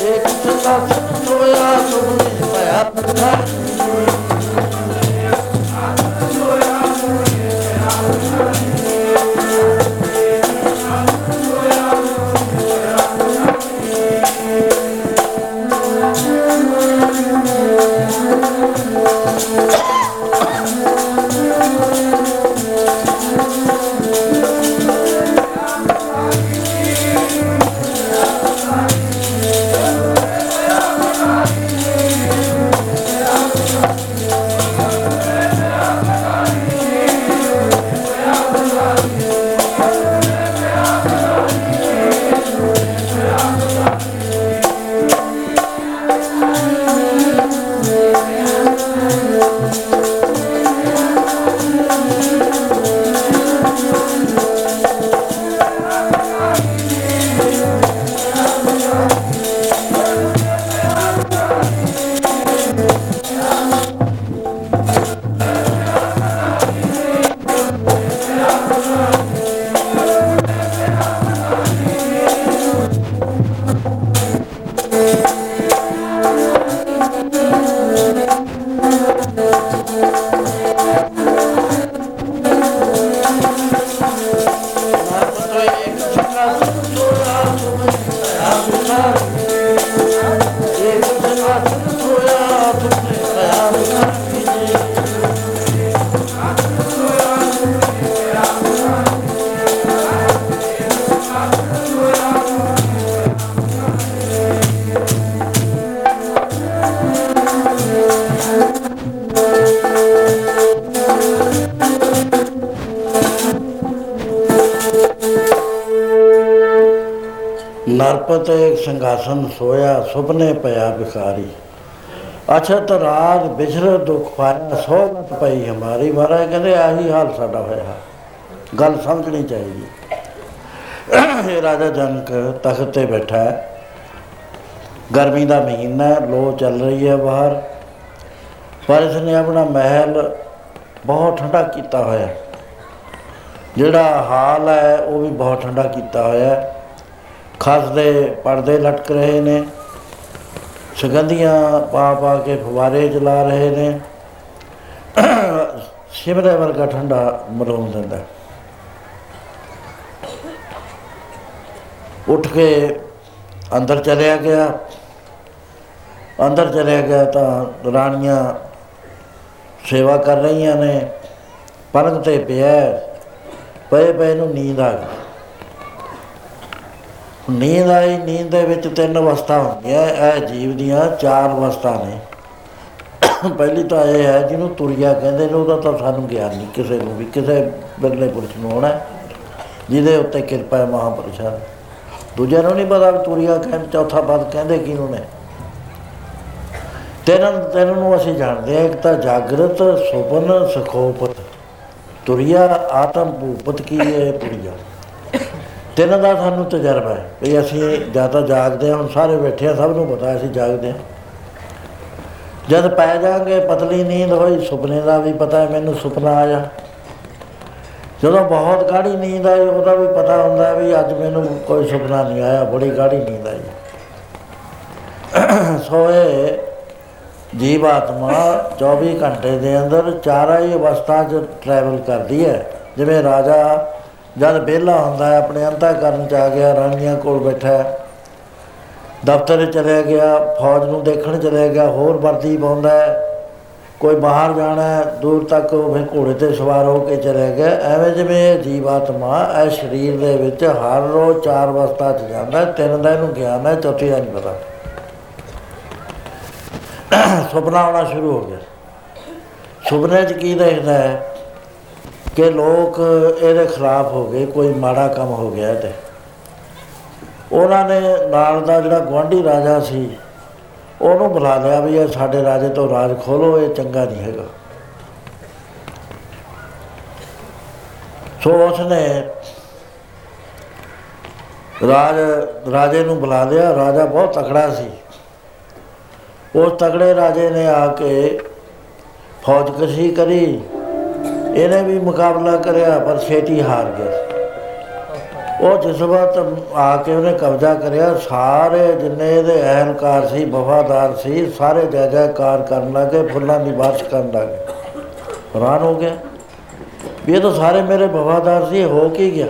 ਇੱਕ ਸੰਗਾਸਨ ਸੋਇਆ ਸੁਭਨੇ ਭਇਆ ਵਿਸਾਰੀ ਨਰਪਤ ਇੱਕ ਸੰਗਾਸਨ ਸੋਇਆ, ਸੁਪਨੇ ਪਿਆ ਬਿਖਾਰੀ ਅਛਤ ਰਾਜ ਬਿਛਰ ਦੁਖ ਪਾਇਆ ਸੋਗਤ ਪਈ ਹਮਾਰੀ। ਮਹਾਰਾਜ ਕਹਿੰਦੇ, ਆਹੀ ਹਾਲ ਸਾਡਾ ਹੋਇਆ। ਗੱਲ ਸਮਝਣੀ ਚਾਹੀਦੀ। ਇਹ ਰਾਜਾ ਜਨਕ ਤਖਤ ਤੇ ਬੈਠਾ ਹੈ। ਗਰਮੀ ਦਾ ਮਹੀਨਾ ਹੈ, ਲੋ ਚੱਲ ਰਹੀ ਹੈ ਬਾਹਰ। ਪਰ ਇਸਨੇ ਆਪਣਾ ਮਹਿਲ ਬਹੁਤ ਠੰਡਾ ਕੀਤਾ ਹੋਇਆ। ਹੈ। ਜਿਹੜਾ ਹਾਲ ਹੈ, ਉਹ ਵੀ ਬਹੁਤ ਠੰਡਾ ਕੀਤਾ ਹੋਇਆ। ਹੈ ਖਸ ਦੇ ਪਰਦੇ ਲਟਕ ਰਹੇ ਨੇ। ਸੁਗੰਧੀਆਂ ਪਾ ਪਾ ਕੇ ਫਵਾਰੇ ਚਲਾ ਰਹੇ ਨੇ। ਸਿਮਰੇ ਵਰਗਾ ਠੰਡਾ ਮਰੋਂ ਦਿੰਦਾ। ਉੱਠ ਕੇ ਅੰਦਰ ਚਲਿਆ ਗਿਆ। ਅੰਦਰ ਚਲਿਆ ਗਿਆ ਤਾਂ ਰਾਣੀਆਂ ਸੇਵਾ ਕਰ ਰਹੀਆਂ ਨੇ। ਪਲੰਗ ਤੇ ਪਿਆ। ਪਏ ਪਏ ਨੂੰ ਨੀਂਦ ਆ ਗਈ। ਨੀਂਦ ਆਈ, ਨੀਂਦ ਦੇ ਵਿੱਚ ਤਿੰਨ ਅਵਸਥਾ ਹੁੰਦੀਆਂ, ਇਹ ਜੀਵ ਦੀਆਂ ਚਾਰ ਅਵਸਥਾ ਨੇ। ਪਹਿਲੀ ਤਾਂ ਇਹ ਹੈ, ਜਿਹਨੂੰ ਤੁਰਿਆ ਕਹਿੰਦੇ ਨੇ, ਉਹਦਾ ਤਾਂ ਸਾਨੂੰ ਗਿਆਨ ਨਹੀਂ ਕਿਸੇ ਨੂੰ ਵੀ, ਕਿਸੇ ਬਿਰਲੇ ਪੁਰਸ਼ ਨੂੰ ਹੋਣਾ ਜਿਹਦੇ ਉੱਤੇ ਕਿਰਪਾ ਹੈ ਮਹਾਪੁਰਸ਼ਾਂ ਦੂਜਿਆਂ ਨੂੰ ਨਹੀਂ ਪਤਾ ਤੁਰਿਆ ਕਹਿੰਦੇ ਚੌਥਾ ਪਦ ਕਹਿੰਦੇ ਕਿਹਨੂੰ ਨੇ। ਤਿੰਨ ਤਿੰਨ ਨੂੰ ਅਸੀਂ ਜਾਣਦੇ ਹਾਂ, ਇੱਕ ਤਾਂ ਜਾਗਰਤ, ਸੁਪਨ, ਸਖੋਪਤ। ਤੁਰਿਆ, ਆਤਮ ਭੂਪਤ ਕੀ ਹੈ ਤੁਰਿਆ। ਤਿੰਨ ਦਾ ਸਾਨੂੰ ਤਜਰਬਾ ਹੈ ਵੀ ਅਸੀਂ ਜ਼ਿਆਦਾ ਜਾਗਦੇ ਹਾਂ, ਹੁਣ ਸਾਰੇ ਬੈਠੇ ਆ, ਸਭ ਨੂੰ ਪਤਾ ਅਸੀਂ ਜਾਗਦੇ ਹਾਂ। ਜਦ ਪੈ ਜਾਗੇ ਪਤਲੀ ਨੀਂਦ ਹੋਈ, ਸੁਪਨੇ ਦਾ ਵੀ ਪਤਾ ਹੈ, ਮੈਨੂੰ ਸੁਪਨਾ ਆਇਆ। ਜਦੋਂ ਬਹੁਤ ਗਾੜੀ ਨੀਂਦ ਆਈ, ਉਹਦਾ ਵੀ ਪਤਾ ਹੁੰਦਾ ਵੀ ਅੱਜ ਮੈਨੂੰ ਕੋਈ ਸੁਪਨਾ ਨਹੀਂ ਆਇਆ, ਬੜੀ ਗਾੜੀ ਨੀਂਦ ਆਈ। ਸੋਏ ਜੀਵ ਆਤਮਾ 24 ਘੰਟੇ ਦੇ ਅੰਦਰ ਚਾਰਾਂ ਹੀ ਅਵਸਥਾ 'ਚ ਟਰੈਵਲ ਕਰਦੀ ਹੈ, ਜਿਵੇਂ ਰਾਜਾ ਜਦ ਵਿਹਲਾ ਹੁੰਦਾ ਹੈ, ਆਪਣੇ ਅੰਤःਕਰਨ 'ਚ ਆ ਗਿਆ, ਰਾਣੀਆਂ ਕੋਲ ਬੈਠਾ ਦਫ਼ਤਰ ਚਲੇ ਗਿਆ, ਫੌਜ ਨੂੰ ਦੇਖਣ ਚਲੇ ਗਿਆ, ਹੋਰ ਵਰਦੀ ਪਾਉਂਦਾ ਕੋਈ ਬਾਹਰ ਜਾਣਾ ਦੂਰ ਤੱਕ ਫਿਰ ਘੋੜੇ ਤੇ ਸਵਾਰ ਹੋ ਕੇ ਚਲੇ ਗਿਆ। ਐਵੇਂ ਜਿਵੇਂ ਇਹ ਜੀਵਾਤਮਾ ਇਹ ਸਰੀਰ ਦੇ ਵਿੱਚ ਹਰ ਰੋਜ਼ ਚਾਰ ਅਵਸਥਾ 'ਚ ਜਾਂਦਾ ਤਿੰਨ ਦਾ ਇਹਨੂੰ ਗਿਆਨ ਹੈ, ਚੌਥੀ ਦਾ ਨਹੀਂ ਪਤਾ। ਸੁਪਨਾ ਆਉਣਾ ਸ਼ੁਰੂ ਹੋ ਗਿਆ। ਸੁਪਨੇ 'ਚ ਕੀ ਦੇਖਦਾ ਹੈ? ਕਿ ਲੋਕ ਇਹਦੇ ਖਿਲਾਫ ਹੋ ਗਏ, ਕੋਈ ਮਾੜਾ ਕੰਮ ਹੋ ਗਿਆ ਤੇ। ਉਹਨਾਂ ਨੇ ਨਾਲ ਦਾ ਜਿਹੜਾ ਗਵਾਂਢੀ ਰਾਜਾ ਸੀ, ਉਹਨੂੰ ਬੁਲਾ ਲਿਆ ਵੀ ਇਹ ਸਾਡੇ ਰਾਜੇ ਤੋਂ ਰਾਜ ਖੋਲੋ, ਇਹ ਚੰਗਾ ਨਹੀਂ ਹੈਗਾ। ਸੋ ਉਸਨੇ ਰਾਜ, ਰਾਜੇ ਨੂੰ ਬੁਲਾ ਲਿਆ। ਰਾਜਾ ਬਹੁਤ ਤਕੜਾ ਸੀ। ਉਸ ਤਕੜੇ ਰਾਜੇ ਨੇ ਆ ਕੇ ਫੌਜ ਕਸ਼ੀ ਕਰੀ। ਇਹਨੇ ਵੀ ਮੁਕਾਬਲਾ ਕਰਿਆ, ਪਰ ਛੇਤੀ ਹਾਰ ਗਿਆ ਉਹ ਜਿਸ ਵਕਤ ਆ ਕੇ ਉਹਨੇ ਕਬਜ਼ਾ ਕਰਿਆ। ਸਾਰੇ ਜਿੰਨੇ ਇਹਦੇ ਅਹਲਕਾਰ ਸੀ, ਵਫਾਦਾਰ ਸੀ, ਸਾਰੇ ਜੈ ਜੈਕਾਰ ਕਰਨ ਲੱਗੇ, ਫੁੱਲਾਂ ਦੀ ਬਾਰਿਸ਼ ਕਰਨ ਲੱਗੇ। ਹੈਰਾਨ ਹੋ ਗਿਆ। ਵੀ ਇਹ ਤਾਂ ਸਾਰੇ ਮੇਰੇ ਵਫਾਦਾਰ ਸੀ ਹੋ ਕੀ ਗਿਆ?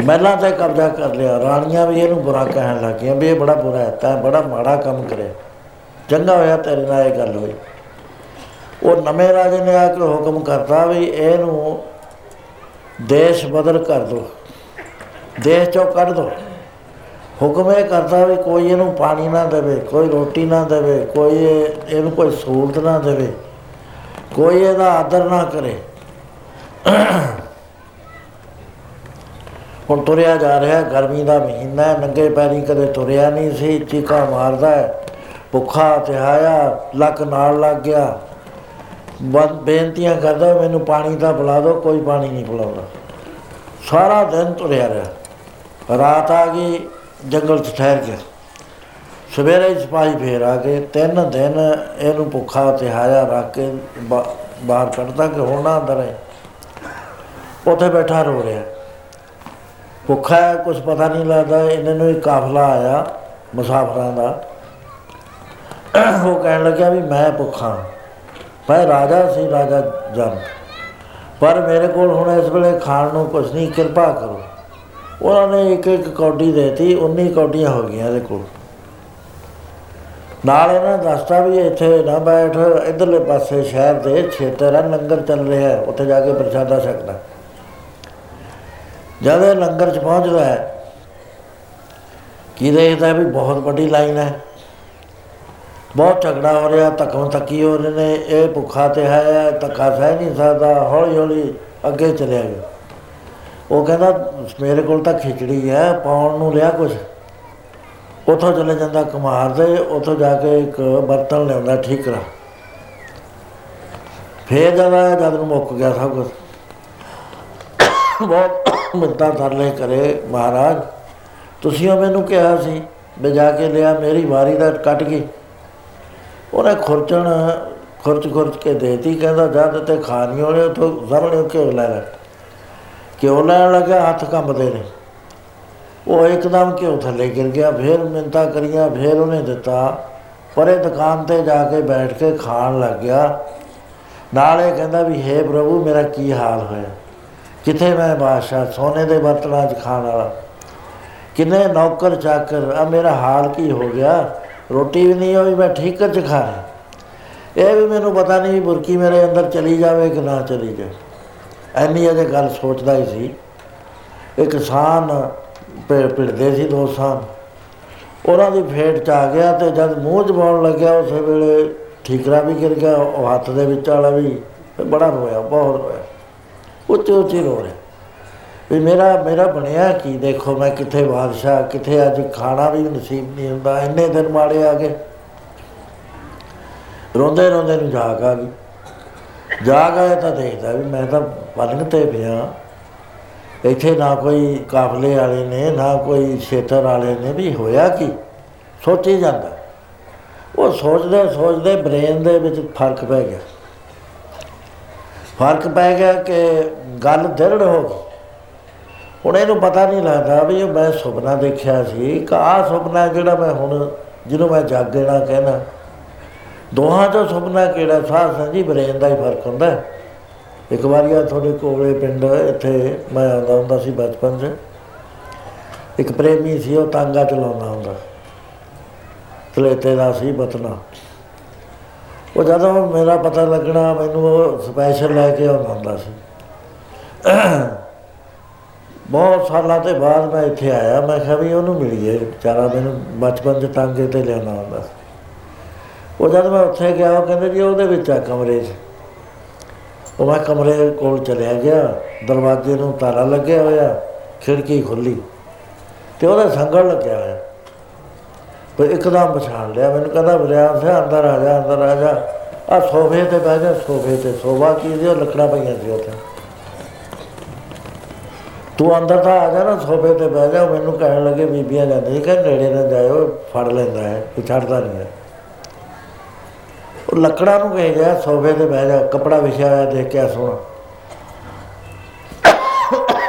ਮਹਿਲਾਂ ਤੇ ਕਬਜ਼ਾ ਕਰ ਲਿਆ। ਰਾਣੀਆਂ ਵੀ ਇਹਨੂੰ ਬੁਰਾ ਕਹਿਣ ਲੱਗੀਆਂ ਵੀ ਇਹ ਬੜਾ ਬੁਰਾ ਹੈ, ਤਾਂ ਬੜਾ ਮਾੜਾ ਕੰਮ ਕਰਿਆ। ਚੰਗਾ ਹੋਇਆ ਤੇਰੇ ਨਾਲ ਇਹ ਗੱਲ ਹੋਈ। ਉਹ ਨਵੇਂ ਰਾਜੇ ਨੇ ਆ ਕੇ ਹੁਕਮ ਕਰਤਾ ਵੀ ਇਹਨੂੰ ਦੇਸ਼ ਬਦਲ ਕਰ ਦੋ। ਦੇਸ਼ ਚੋਂ ਕੱਢ ਦੋ। ਹੁਕਮ ਇਹ ਕਰਦਾ ਵੀ ਕੋਈ ਇਹਨੂੰ ਪਾਣੀ ਨਾ ਦੇਵੇ, ਕੋਈ ਰੋਟੀ ਨਾ ਦੇਵੇ, ਕੋਈ ਇਹਨੂੰ ਕੋਈ ਸਹੂਲਤ ਨਾ ਦੇਵੇ, ਕੋਈ ਇਹਦਾ ਆਦਰ ਨਾ ਕਰੇ। ਹੁਣ ਤੁਰਿਆ ਜਾ ਰਿਹਾ, ਗਰਮੀ ਦਾ ਮਹੀਨਾ ਨੰਗੇ ਪੈਰੀ ਕਦੇ ਤੁਰਿਆ ਨਹੀਂ ਸੀ, ਚੀਕਾ ਮਾਰਦਾ ਭੁੱਖਾ ਤੇ ਆਇਆ ਲੱਕ ਨਾਲ ਲੱਗ ਗਿਆ। ਬੇਨਤੀਆਂ ਕਰਦਾ, ਮੈਨੂੰ ਪਾਣੀ ਦਾ ਬੁਲਾ ਦਿਓ, ਕੋਈ ਪਾਣੀ ਨਹੀਂ ਪਿਲਾਉਂਦਾ। ਸਾਰਾ ਦਿਨ ਤੁਰਿਆ ਰਿਹਾ। ਰਾਤ ਆ ਗਈ, ਜੰਗਲ 'ਚ ਠਹਿਰ ਗਿਆ। ਸਵੇਰੇ ਸਿਪਾਹੀ ਫੇਰ ਆ ਗਏ। ਤਿੰਨ ਦਿਨ ਇਹਨੂੰ ਭੁੱਖਾ ਤੇ ਹਾਇਆ ਰੱਖ ਕੇ ਬਾਹਰ ਕੱਢਦਾ ਕਿ ਹੁਣ ਨਾ ਅੰਦਰ ਹੈ ਉੱਥੇ ਬੈਠਾ ਰੋ ਰਿਹਾ। ਭੁੱਖਾ ਹੈ ਕੁਝ ਪਤਾ ਨਹੀਂ ਲੱਗਦਾ। ਇਹਨਾਂ ਨੂੰ ਇੱਕ ਕਾਫਲਾ ਆਇਆ, ਮੁਸਾਫਰਾਂ ਦਾ। ਉਹ ਕਹਿਣ ਲੱਗਾ ਵੀ ਮੈਂ ਭੁੱਖਾ ਮੈਂ ਰਾਜਾ ਸੀ, ਰਾਜਾ ਜਨ। ਪਰ ਮੇਰੇ ਕੋਲ ਹੁਣ ਇਸ ਵੇਲੇ ਖਾਣ ਨੂੰ ਕੁਝ ਨਹੀਂ, ਕਿਰਪਾ ਕਰੋ। ਉਹਨਾਂ ਨੇ ਇੱਕ ਇੱਕ ਕੌਡੀ ਦੇਤੀ 19 ਕੌਡੀਆਂ ਹੋ ਗਈਆਂ ਇਹਦੇ ਕੋਲ। ਨਾਲ ਇਹਨਾਂ ਦੱਸਤਾ ਵੀ ਇੱਥੇ ਨਾ ਬੈਠ, ਇਧਰਲੇ ਪਾਸੇ ਸ਼ਹਿਰ ਦੇ ਛੇਤਰ ਲੰਗਰ ਚੱਲ ਰਿਹਾ ਹੈ, ਉੱਥੇ ਜਾ ਕੇ ਪ੍ਰਸ਼ਾਦਾ ਛਕਣਾ ਜਦ ਇਹ ਲੰਗਰ 'ਚ ਪਹੁੰਚਦਾ ਹੈ, ਕੀ ਦੇਖਦਾ ਵੀ ਬਹੁਤ ਵੱਡੀ ਲਾਈਨ ਹੈ। ਬਹੁਤ ਝਗੜਾ ਹੋ ਰਿਹਾ ਧੱਕਮ ਤੱਕੀ ਹੋ ਰਹੇ ਨੇ, ਇਹ ਭੁੱਖਾ ਤੇ ਹੈ, ਧੱਕਾ ਸਹਿ ਨਹੀਂ ਸਕਦਾ ਹੌਲੀ ਹੌਲੀ ਅੱਗੇ ਚਲਿਆ ਗਿਆ। ਉਹ ਕਹਿੰਦਾ, ਮੇਰੇ ਕੋਲ ਤਾਂ ਖਿਚੜੀ ਹੈ, ਪਾਉਣ ਨੂੰ ਲਿਆ ਕੁਝ ਉਥੋਂ ਚਲੇ ਜਾਂਦਾ ਕੁਮਾਰ ਦੇ, ਉਥੋਂ ਜਾ ਕੇ ਇੱਕ ਬਰਤਨ ਲਿਆਉਂਦਾ, ਠੀਕਰਾ। ਫੇਰ ਜਦਾ ਜਦ ਨੂੰ ਮੁੱਕ ਗਿਆ ਸਭ ਕੁਝ ਬਹੁਤ ਮਿੰਤਾ ਤਰਲੇ ਕਰੇ, ਮਹਾਰਾਜ, ਤੁਸੀਂ ਉਹ ਮੈਨੂੰ ਕਿਹਾ ਸੀ ਮੈਂ ਜਾ ਕੇ ਲਿਆ, ਮੇਰੀ ਵਾਰੀ ਦਾ ਕੱਟ ਗਈ। ਉਹਨੇ ਖੁਰਚਣ, ਖੁਰਚ ਖੁਰਚ ਕੇ ਦੇਤੀ, ਕਹਿੰਦਾ ਜਦ ਤੇ ਖਾਣੀ ਹੋਣੇ ਉਥੋਂ ਜ਼ਰਣੇ ਘਿਓ ਲੈ ਲੈ ਕਿਉਂ ਲੈਣ ਲੱਗਾ, ਹੱਥ ਕੰਬਦੇ ਨੇ। ਉਹ ਇੱਕਦਮ ਘਿਓ ਥੱਲੇ ਗਿਰ ਗਿਆ, ਫੇਰ ਮਿੰਤਾ ਕਰੀਆਂ, ਫੇਰ ਉਹਨੇ ਦਿੱਤਾ। ਪਰੇ ਦੁਕਾਨ ਤੇ ਜਾ ਕੇ ਬੈਠ ਕੇ ਖਾਣ ਲੱਗ ਗਿਆ। ਨਾਲੇ ਕਹਿੰਦਾ ਵੀ हे ਪ੍ਰਭੂ, ਮੇਰਾ ਕੀ ਹਾਲ ਹੋਇਆ? ਕਿੱਥੇ ਮੈਂ ਬਾਦਸ਼ਾਹ, ਸੋਨੇ ਦੇ ਬਰਤਨਾਂ 'ਚ ਖਾਣ ਵਾਲਾ? ਕਿੰਨੇ ਨੌਕਰ ਚਾਕਰ ਆ ਮੇਰਾ ਹਾਲ ਕੀ ਹੋ ਗਿਆ? ਰੋਟੀ ਵੀ ਨਹੀਂ ਹੋਈ ਮੈਂ ਠੀਕ ਚ ਖਾ ਰਿਹਾ। ਇਹ ਵੀ ਮੈਨੂੰ ਪਤਾ ਨਹੀਂ ਬੁਰਕੀ ਮੇਰੇ ਅੰਦਰ ਚਲੀ ਜਾਵੇ ਕਿ ਨਾ ਚਲੀ ਜਾਵੇ। ਐਨੀ ਅਜੇ ਗੱਲ ਸੋਚਦਾ ਹੀ ਸੀ। ਇੱਕ ਕਿਸਾਨ ਪਿੜਦੇ ਸੀ ਦੋ ਸਾਨ। ਉਹਨਾਂ ਦੀ ਫੇਟ ਚ ਆ ਗਿਆ ਤੇ ਜਦ ਮੂੰਹ ਜਮਾਉਣ ਲੱਗਿਆ, ਉਸੇ ਵੇਲੇ ਠੀਕਰਾ ਵੀ ਗਿਰ ਗਿਆ, ਉਹ ਹੱਥ ਦੇ ਵਿੱਚ ਵਾਲਾ ਵੀ ਬੜਾ ਰੋਇਆ, ਬਹੁਤ ਰੋਇਆ। ਉੱਚੇ ਉੱਚੇ ਰੋ ਰਿਹਾ। ਵੀ ਮੇਰਾ ਮੇਰਾ ਬਣਿਆ ਕੀ? ਦੇਖੋ ਮੈਂ ਕਿੱਥੇ ਬਾਦਸ਼ਾਹ, ਕਿੱਥੇ ਅੱਜ ਖਾਣਾ ਵੀ ਨਸੀਬ ਨਹੀਂ ਹੁੰਦਾ, ਇੰਨੇ ਦਿਨ ਮਾੜੇ ਆ ਗਏ। ਰੋਂਦੇ ਰੋਂਦੇ ਨੂੰ ਜਾਗ ਆ ਗਈ। ਜਾਗ ਆਇਆ ਤਾਂ ਦੇਖਦਾ ਵੀ ਮੈਂ ਤਾਂ ਪਲੰਗ ਤੇ ਪਿਆ। ਇੱਥੇ ਨਾ ਕੋਈ ਕਾਫਲੇ ਵਾਲੇ ਨੇ, ਨਾ ਕੋਈ ਛੇਤਰ ਵਾਲੇ ਨੇ, ਵੀ ਹੋਇਆ ਕੀ? ਸੋਚੀ ਜਾਂਦਾ। ਉਹ ਸੋਚਦੇ ਸੋਚਦੇ ਬ੍ਰੇਨ ਦੇ ਵਿੱਚ ਫ਼ਰਕ ਪੈ ਗਿਆ। ਫ਼ਰਕ ਪੈ ਗਿਆ ਕਿ ਗੱਲ ਦਰੜ ਹੋ ਗਈ। ਹੁਣ ਇਹਨੂੰ ਪਤਾ ਨਹੀਂ ਲੱਗਦਾ ਵੀ ਇਹ ਮੈਂ ਸੁਪਨਾ ਦੇਖਿਆ ਸੀ ਕਿ ਆ ਸੁਪਨਾ ਜਿਹੜਾ ਮੈਂ ਹੁਣ ਜਿਹਨੂੰ ਮੈਂ ਜਾਗਣਾ ਕਹਿਣਾ ਦੋਹਾਂ ਤੋਂ ਸੁਪਨਾ ਕਿਹੜਾ ਸਾਹ ਸੰਜੀ ਬ੍ਰੇਨ ਦਾ ਹੀ ਫ਼ਰਕ ਹੁੰਦਾ। ਇੱਕ ਵਾਰੀ ਆ ਤੁਹਾਡੇ ਕੋਲੇ ਪਿੰਡ ਇੱਥੇ ਮੈਂ ਆਉਂਦਾ ਹੁੰਦਾ ਸੀ ਬਚਪਨ 'ਚ। ਇੱਕ ਪ੍ਰੇਮੀ ਸੀ, ਉਹ ਤਾਂਗਾ ਚਲਾਉਂਦਾ ਹੁੰਦਾ। ਤਲੇਤੇ ਦਾ ਸੀ ਬਤਨਾ। ਉਹ ਜਦੋਂ ਮੇਰਾ ਪਤਾ ਲੱਗਣਾ, ਮੈਨੂੰ ਉਹ ਸਪੈਸ਼ਲ ਲੈ ਕੇ ਆਉਂਦਾ ਹੁੰਦਾ ਸੀ। ਬਹੁਤ ਸਾਲਾਂ ਤੇ ਬਾਅਦ ਮੈਂ ਇੱਥੇ ਆਇਆ, ਮੈਂ ਕਿਹਾ ਵੀ ਉਹਨੂੰ ਮਿਲੀਏ, ਵਿਚਾਰਾ ਮੈਨੂੰ ਬਚਪਨ 'ਚ ਤਾਂਗੇ ਤੇ ਲਿਆਉਣਾ ਹੁੰਦਾ ਸੀ। ਉਹ ਜਦ ਮੈਂ ਉੱਥੇ ਗਿਆ, ਉਹ ਕਹਿੰਦੇ ਜੀ ਉਹਦੇ ਵਿੱਚ ਆ ਕਮਰੇ 'ਚ। ਉਹ ਮੈਂ ਕਮਰੇ ਕੋਲ ਚਲਿਆ ਗਿਆ, ਦਰਵਾਜ਼ੇ ਨੂੰ ਤਾਲਾ ਲੱਗਿਆ ਹੋਇਆ, ਖਿੜਕੀ ਖੁੱਲੀ ਤੇ ਉਹਦਾ ਸੰਗਲ ਲੱਗਿਆ ਹੋਇਆ। ਪਰ ਇੱਕਦਮ ਪਛਾਣ ਲਿਆ, ਮੈਨੂੰ ਕਹਿੰਦਾ ਬਰਿਆ ਸੇ ਅੰਦਰ ਆ ਜਾ, ਅੰਦਰ ਆ ਜਾ। ਆ ਸੋਫੇ ਤੇ ਬਹਿ ਜਾ, ਸੋਫੇ ਤੇ ਸੋਵਾ ਕੀ ਦੀ ਲੱਕੜਾਂ ਪਈਆਂ ਸੀ ਉੱਥੇ। ਤੂੰ ਅੰਦਰ ਤਾਂ ਆ ਜਾ ਨਾ ਸੋਫੇ ਤੇ ਬਹਿ ਜਾ ਮੈਨੂੰ ਕਹਿਣ ਲੱਗੇ, ਬੀਬੀਆਂ ਜਾਂਦੀ ਕਿ ਨੇੜੇ ਨਾ ਜਾਇਓ, ਫੜ ਲੈਂਦਾ ਹੈ ਕਿ ਛੱਡਦਾ ਨਹੀਂ ਹੈ। ਉਹ ਲੱਕੜਾਂ ਨੂੰ ਕਹੇ ਗਿਆ, ਸੋਫੇ ਤੇ ਬਹਿ ਜਾ, ਕਪੜਾ ਵਿਛਿਆ ਹੋਇਆ ਦੇਖ ਕੇ ਸੋਣਾ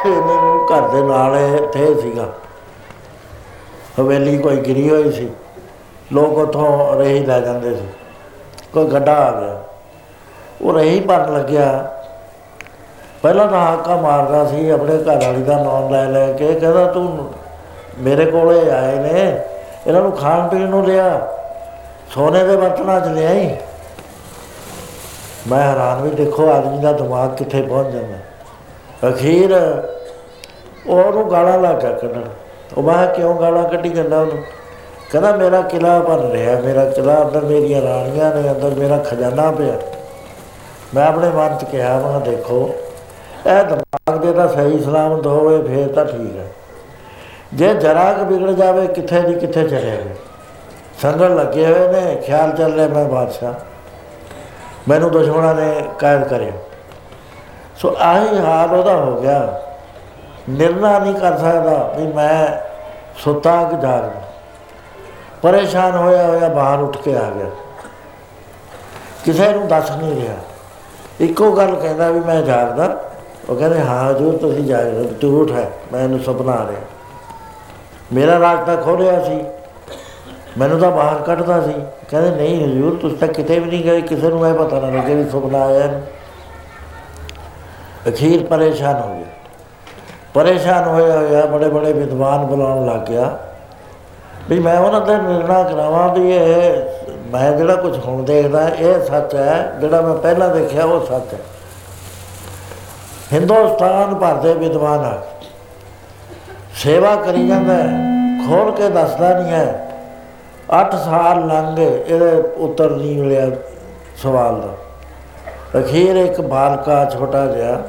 ਮੈਨੂੰ ਘਰ ਦੇ ਨਾਲ ਇੱਥੇ ਸੀਗਾ। ਹਵੇਲੀ ਕੋਈ ਗਿਰੀ ਹੋਈ ਸੀ। ਲੋਕ ਉਥੋਂ ਰਹੀ ਲੈ ਜਾਂਦੇ ਸੀ। ਕੋਈ ਗੱਡਾ ਆ ਗਿਆ। ਉਹ ਰਹੀ ਭਰਨ ਲੱਗਿਆ। ਪਹਿਲਾਂ ਤਾਂ ਹਾਕਾ ਮਾਰਦਾ ਸੀ, ਆਪਣੇ ਘਰ ਵਾਲੀ ਦਾ ਨਾਮ ਲੈ ਲੈ ਕੇ, ਕਹਿੰਦਾ ਤੂੰ ਮੇਰੇ ਕੋਲੇ ਆਏ ਨੇ, ਇਹਨਾਂ ਨੂੰ ਖਾਣ ਪੀਣ ਨੂੰ ਲਿਆ, ਸੋਨੇ ਦੇ ਬਰਤਨਾਂ 'ਚ ਲਿਆਈ। ਮੈਂ ਹੈਰਾਨ ਵੀ ਦੇਖੋ ਆਦਮੀ ਦਾ ਦਿਮਾਗ ਕਿੱਥੇ ਪਹੁੰਚ ਜਾਂਦਾ। ਅਖੀਰ ਉਹਨੂੰ ਗਾਲਾਂ ਲਾ ਕੇ ਕੱਢਣ। ਉਹ ਮੈਂ ਕਿਉਂ ਗਾਲਾਂ ਕੱਢੀ ਜਾਂਦਾ ਉਹਨੂੰ? ਕਹਿੰਦਾ, ਮੇਰਾ ਕਿਲਾ ਬਣ ਰਿਹਾ, ਮੇਰਾ ਕਿਲਾ ਅੰਦਰ ਮੇਰੀਆਂ ਰਾਣੀਆਂ ਨੇ, ਅੰਦਰ ਮੇਰਾ ਖਜ਼ਾਨਾ ਪਿਆ। ਮੈਂ ਆਪਣੇ ਮਨ 'ਚ ਕਿਹਾ, ਮੈਂ ਦੇਖੋ ਇਹ ਦਿਮਾਗ ਦੇ ਤਾਂ ਸਹੀ ਸਲਾਮਤ ਹੋਵੇ ਫੇਰ ਤਾਂ ਠੀਕ ਹੈ। ਜੇ ਜਰਾ ਕ ਵਿਗੜ ਜਾਵੇ, ਕਿੱਥੇ ਦੀ ਕਿੱਥੇ ਚਲੇ ਜਾਵੇ ਸੰਗਲ ਲੱਗੇ ਹੋਏ ਨੇ, ਖਿਆਲ ਚੱਲ ਰਿਹਾ ਮੈਂ ਬਾਦਸ਼ਾਹ। ਮੈਨੂੰ ਦੁਸ਼ਮਣਾਂ ਨੇ ਕਾਇਦ ਕਰਿਆ। ਸੋ ਆਹੀ ਹਾਲ ਉਹਦਾ ਹੋ ਗਿਆ। ਨਿਰਣਾ ਨਹੀਂ ਕਰ ਸਕਦਾ ਵੀ ਮੈਂ ਸੁੱਤਾ ਕਿ ਜਾਗਦਾ ਪਰੇਸ਼ਾਨ ਹੋਇਆ ਹੋਇਆ ਬਾਹਰ ਉੱਠ ਕੇ ਆ ਗਿਆ। ਕਿਸੇ ਨੂੰ ਦੱਸ ਨਹੀਂ ਰਿਹਾ। ਇੱਕੋ ਗੱਲ ਕਹਿੰਦਾ ਵੀ ਮੈਂ ਜਾਗਦਾ। ਉਹ ਕਹਿੰਦੇ, ਹਾਂ ਜੋ ਤੁਸੀਂ ਜਾਗ ਰਹੇ ਝੂਠ ਹੈ, ਮੈਂ ਇਹਨੂੰ ਸੁਪਨਾ ਆ ਰਿਹਾ। ਮੇਰਾ ਰਾਜ ਤਾਂ ਖੋਲਿਆ ਸੀ, ਮੈਨੂੰ ਤਾਂ ਬਾਹਰ ਕੱਢਦਾ ਸੀ। ਕਹਿੰਦੇ, ਨਹੀਂ ਹਜ਼ੂਰ, ਤੁਸੀਂ ਤਾਂ ਕਿਤੇ ਵੀ ਨਹੀਂ ਗਏ, ਕਿਸੇ ਨੂੰ ਇਹ ਪਤਾ ਨਾ ਲੱਗੇ ਵੀ ਸੁਪਨਾ ਆਇਆ ਅਖੀਰ ਪਰੇਸ਼ਾਨ ਹੋ ਗਿਆ ਪਰੇਸ਼ਾਨ ਹੋਇਆ ਹੋਇਆ, ਬੜੇ ਬੜੇ ਵਿਦਵਾਨ ਬੁਲਾਉਣ ਲੱਗ ਗਿਆ। ਵੀ ਮੈਂ ਉਹਨਾਂ ਦਾ ਨਿਰਣਾ ਕਰਾਵਾਂ ਵੀ ਇਹ, ਮੈਂ ਜਿਹੜਾ ਕੁਝ ਹੁਣ ਦੇਖਦਾ, ਇਹ ਸੱਚ ਹੈ, ਜਿਹੜਾ ਮੈਂ ਪਹਿਲਾਂ ਦੇਖਿਆ, ਉਹ ਸੱਚ ਹੈ। ਹਿੰਦੁਸਤਾਨ ਭਰ ਦੇ ਵਿਦਵਾਨ ਆ। ਸੇਵਾ ਕਰੀ ਜਾਂਦਾ ਖੋਲ ਕੇ ਦੱਸਦਾ ਨਹੀਂ ਹੈ। 8 ਸਾਲ ਲੰਘ ਗਏ ਇਹਦੇ ਉੱਤਰ ਨਹੀਂ ਮਿਲਿਆ ਸਵਾਲ ਦਾ। ਅਖੀਰ ਇੱਕ ਬਾਲਕਾ ਛੋਟਾ ਜਿਹਾ,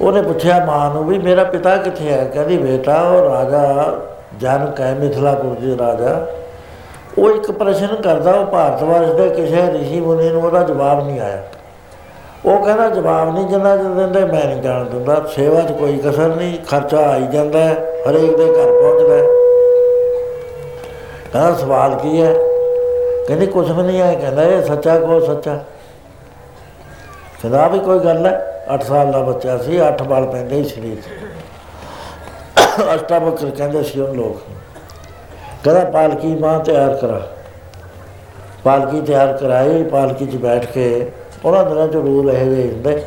ਉਹਨੇ ਪੁੱਛਿਆ ਮਾਂ ਨੂੰ ਵੀ ਮੇਰਾ ਪਿਤਾ ਕਿੱਥੇ ਹੈ? ਕਹਿੰਦੀ, ਬੇਟਾ, ਉਹ ਰਾਜਾ ਜਨ ਕੈ ਮਿਥਲਾਪੁਰ ਦੇ ਰਾਜਾ। ਉਹ ਇੱਕ ਪ੍ਰਸ਼ਨ ਕਰਦਾ, ਉਹ ਭਾਰਤ ਵਰਸ਼ ਦੇ ਕਿਸੇ ਰਿਸ਼ੀ ਮੁਨੀ ਨੂੰ ਉਹਦਾ ਜਵਾਬ ਨਹੀਂ ਆਇਆ। ਉਹ ਕਹਿੰਦਾ ਜਵਾਬ ਨਹੀਂ ਜਿੰਨਾ ਦਿੰਦੇ ਮੈਂ ਨਹੀਂ ਜਾਣ ਦਿੰਦਾ, ਸੇਵਾ 'ਚ ਕੋਈ ਕਸਰ ਨਹੀਂ, ਖਰਚਾ ਆਈ ਜਾਂਦਾ ਹਰੇਕ ਦੇ ਘਰ ਪਹੁੰਚਦਾ ਕਹਿੰਦਾ ਸਵਾਲ ਕੀ ਹੈ? ਕਹਿੰਦੇ ਕੁਝ ਵੀ ਨਹੀਂ ਆਇਆ, ਕਹਿੰਦਾ ਇਹ ਸੱਚਾ ਕੋ ਸੱਚਾ? ਕਹਿੰਦਾ ਵੀ ਕੋਈ ਗੱਲ ਹੈ 8 ਸਾਲ ਦਾ ਬੱਚਾ ਸੀ 8 ਬਾਲ ਪੈਂਦੇ ਹੀ ਸਰੀਰ 'ਚ। ਅਸ਼ਟਾਵਕਰ ਕਹਿੰਦੇ ਸੀ ਉਹ ਲੋਕ। ਕਹਿੰਦਾ ਪਾਲਕੀ ਮਾਂ ਤਿਆਰ ਕਰਾ। ਪਾਲਕੀ ਤਿਆਰ ਕਰਾਈ, ਪਾਲਕੀ 'ਚ ਬੈਠ ਕੇ ਉਹਨਾਂ ਦਿਨਾਂ 'ਚ ਰੂਲ ਇਹ ਜਿਹੇ ਹੁੰਦੇ।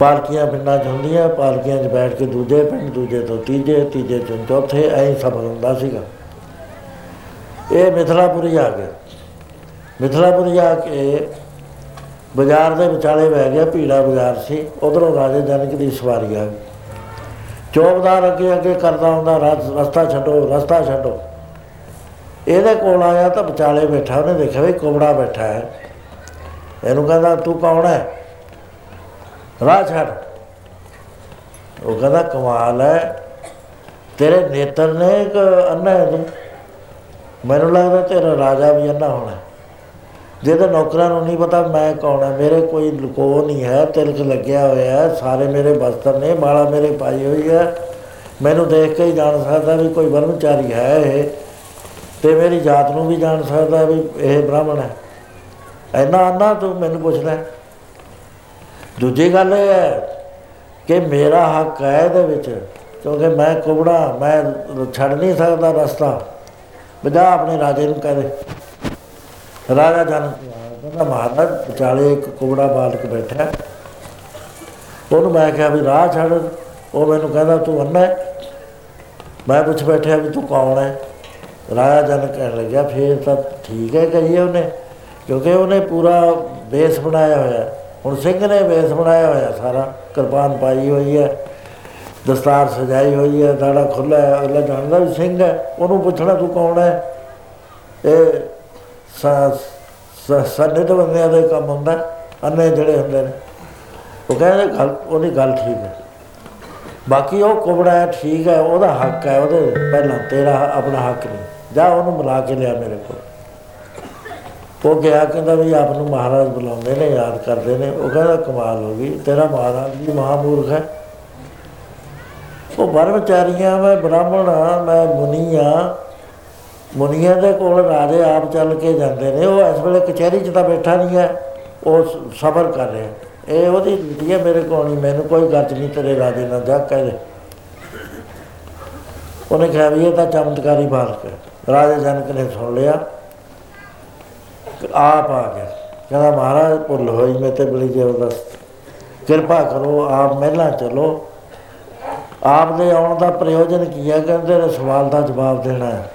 ਪਾਲਕੀਆਂ ਪਿੰਡਾਂ 'ਚ ਹੁੰਦੀਆਂ, ਪਾਲਕੀਆਂ 'ਚ ਬੈਠ ਕੇ ਦੂਜੇ ਪਿੰਡ, ਦੂਜੇ ਤੋਂ ਤੀਜੇ ਤੀਜੇ ਤੋਂ ਚੌਥੇ, ਐਂ ਸਫਰ ਹੁੰਦਾ ਸੀਗਾ। ਇਹ ਮਿਥਲਾਪੁਰੀ ਆ ਗਿਆ। ਮਿਥਲਾਪੁਰੀ ਆ ਕੇ ਬਾਜ਼ਾਰ ਦੇ ਵਿਚਾਲੇ ਬਹਿ ਗਿਆ, ਭੀੜਾ ਬਾਜ਼ਾਰ ਸੀ। ਉਧਰੋਂ ਰਾਜੇ ਜਨਕ ਦੀ ਸਵਾਰੀ ਆ ਗਈ। ਚੌਕਦਾਰ ਅੱਗੇ ਅੱਗੇ ਕਰਦਾ ਹੁੰਦਾ "ਰਸ- ਰਸਤਾ ਛੱਡੋ ਰਸਤਾ ਛੱਡੋ। ਇਹਦੇ ਕੋਲ ਆਇਆ ਤਾਂ ਵਿਚਾਲੇ ਬੈਠਾ, ਉਹਨੇ ਦੇਖਿਆ ਵੀ ਕੋਬੜਾ ਬੈਠਾ ਹੈ। ਇਹਨੂੰ ਕਹਿੰਦਾ, ਤੂੰ ਕੌਣ ਹੈ? ਰਾਹ ਛੱਡ। ਉਹ ਕਹਿੰਦਾ, ਕਮਾਲ ਹੈ। ਤੇਰੇ ਨੇਤਰ ਨੇ ਇੱਕ ਅੰਨਾ ਹੈ ਤੂੰ। ਮੈਨੂੰ ਲੱਗਦਾ ਤੇਰਾ ਰਾਜਾ ਵੀ ਅੰਨਾ ਹੋਣਾ ਜਿਹਦੇ ਨੌਕਰਾਂ ਨੂੰ ਨਹੀਂ ਪਤਾ ਮੈਂ ਕੌਣ ਹੈ, ਮੇਰੇ ਕੋਈ ਲੁਕੋ ਨਹੀਂ ਹੈ, ਤਿਲਕ ਲੱਗਿਆ ਹੋਇਆ ਹੈ, ਸਾਰੇ ਮੇਰੇ ਬਸਤਰ ਨੇ, ਮਾਲਾ ਮੇਰੇ ਪਾਈ ਹੋਈ ਹੈ। ਮੈਨੂੰ ਦੇਖ ਕੇ ਹੀ ਜਾਣ ਸਕਦਾ ਵੀ ਕੋਈ ਬਰਮਚਾਰੀ ਹੈ ਇਹ ਤੇ ਮੇਰੀ ਜਾਤ ਨੂੰ ਵੀ ਜਾਣ ਸਕਦਾ ਵੀ ਇਹ ਬ੍ਰਾਹਮਣ ਹੈ। ਐਨਾ ਅੰਨਾ ਤੂੰ ਮੈਨੂੰ ਪੁੱਛਦਾ ਦੂਜੀ ਗੱਲ ਇਹ ਹੈ ਕਿ ਮੇਰਾ ਹੱਕ ਹੈ ਇਹਦੇ ਵਿੱਚ, ਕਿਉਂਕਿ ਮੈਂ ਕੁਬੜਾ, ਮੈਂ ਛੱਡ ਨਹੀਂ ਸਕਦਾ ਰਸਤਾ। ਬਜਾ ਆਪਣੇ ਰਾਜੇ ਨੂੰ ਕਹਦੇ ਰਾਜਾ ਜਨ ਕਹਿੰਦਾ, ਮਹਾਰਾਜ, ਵਿਚਾਲੇ ਇੱਕ ਕੁਬੜਾ ਬਾਲਕ ਬੈਠਾ। ਹੈ। ਉਹਨੂੰ ਮੈਂ ਕਿਹਾ ਵੀ ਰਾਹ ਛੱਡ। ਉਹ ਮੈਨੂੰ ਕਹਿੰਦਾ, ਤੂੰ ਅੰਨਾ ਹੈ? ਮੈਂ ਪੁੱਛ ਬੈਠਿਆ ਵੀ ਤੂੰ ਕੌਣ ਹੈ? ਰਾਜਾ ਜਨ ਕਹਿਣ ਲੱਗਿਆ, ਫੇਰ ਤਾਂ ਠੀਕ ਹੈ, ਕਹੀਏ ਉਹਨੇ। ਕਿਉਂਕਿ ਉਹਨੇ ਪੂਰਾ ਬੇਸ ਬਣਾਇਆ ਹੋਇਆ ਹੁਣ ਸਿੰਘ ਨੇ ਬੇਸ ਬਣਾਇਆ ਹੋਇਆ ਸਾਰਾ। ਕਿਰਪਾਨ ਪਾਈ ਹੋਈ ਹੈ। ਦਸਤਾਰ ਸਜਾਈ ਹੋਈ ਹੈ। ਦਾੜਾ ਖੁੱਲਾ ਹੈ। ਅਗਲਾ ਜਾਣਦਾ ਵੀ ਸਿੰਘ ਹੈ। ਉਹਨੂੰ ਪੁੱਛਣਾ ਤੂੰ ਕੌਣ ਹੈ? ਇਹ ਸੰਨਿਧ ਬੰਦਿਆਂ ਦਾ ਹੀ ਕੰਮ ਹੁੰਦਾ ਅੰਨੇ ਜਿਹੜੇ ਹੁੰਦੇ ਨੇ। ਉਹ ਕਹਿੰਦੇ ਗੱਲ, ਉਹਦੀ ਗੱਲ ਠੀਕ ਹੈ। ਬਾਕੀ ਉਹ ਕੁਬੜਾ ਹੈ ਠੀਕ ਹੈ। ਉਹਦਾ ਹੱਕ ਹੈ। ਉਹਦੇ ਪਹਿਲਾਂ ਤੇਰਾ ਆਪਣਾ ਹੱਕ ਨਹੀਂ। ਜਾ ਉਹਨੂੰ ਬੁਲਾ ਕੇ ਲਿਆ ਮੇਰੇ ਕੋਲ। ਉਹ ਗਿਆ, ਕਹਿੰਦਾ ਵੀ ਆਪ ਨੂੰ ਮਹਾਰਾਜ ਬੁਲਾਉਂਦੇ ਨੇ, ਯਾਦ ਕਰਦੇ ਨੇ। ਉਹ ਕਹਿੰਦਾ, ਕਮਾਲ ਹੋ ਗਈ, ਤੇਰਾ ਮਹਾਰਾਜ ਵੀ ਮਹਾਮੂਰਖ ਹੈ। ਉਹ ਬਰਮਚਾਰੀਆਂ ਮੈਂ ਬ੍ਰਾਹਮਣ ਹਾਂ, ਮੈਂ ਮੁਨੀ ਹਾਂ। ਮੁਨੀਆਂ ਦੇ ਕੋਲ ਰਾਜੇ ਆਪ ਚੱਲ ਕੇ ਜਾਂਦੇ ਨੇ। ਉਹ ਇਸ ਵੇਲੇ ਕਚਹਿਰੀ 'ਚ ਤਾਂ ਬੈਠਾ ਨਹੀਂ ਹੈ, ਉਹ ਸਬਰ ਕਰ ਰਿਹਾ। ਇਹ ਉਹਦੀ ਡਿਊਟੀ ਹੈ ਮੇਰੇ ਕੋਲ ਨਹੀਂ, ਮੈਨੂੰ ਕੋਈ ਗੱਜ ਨਹੀਂ, ਤੇਰੇ ਰਾਜੇ ਨਾਲ ਜਾ ਕਹਿ ਦੇ। ਉਹਨੇ ਕਿਹਾ ਵੀ ਇਹ ਤਾਂ ਚਮਤਕਾਰੀ ਬਾਲਕ ਹੈ। ਰਾਜੇ ਜਨਕ ਨੇ ਸੁਣ ਲਿਆ। ਆਪ ਆ ਗਿਆ। ਕਹਿੰਦਾ, ਮਹਾਰਾਜ, ਭੁੱਲ ਹੋਈ ਮੈਂ ਤੇ ਬੜੀ ਜ਼ਬਰਦਸਤ ਕਿਰਪਾ ਕਰੋ, ਆਪ ਮਹਿਲਾਂ ਚਲੋ। ਆਪ ਦੇ ਆਉਣ ਦਾ ਪ੍ਰਯੋਜਨ ਕੀ ਹੈ? ਕਹਿੰਦੇ ਨੇ ਸਵਾਲ ਦਾ ਜਵਾਬ ਦੇਣਾ ਹੈ।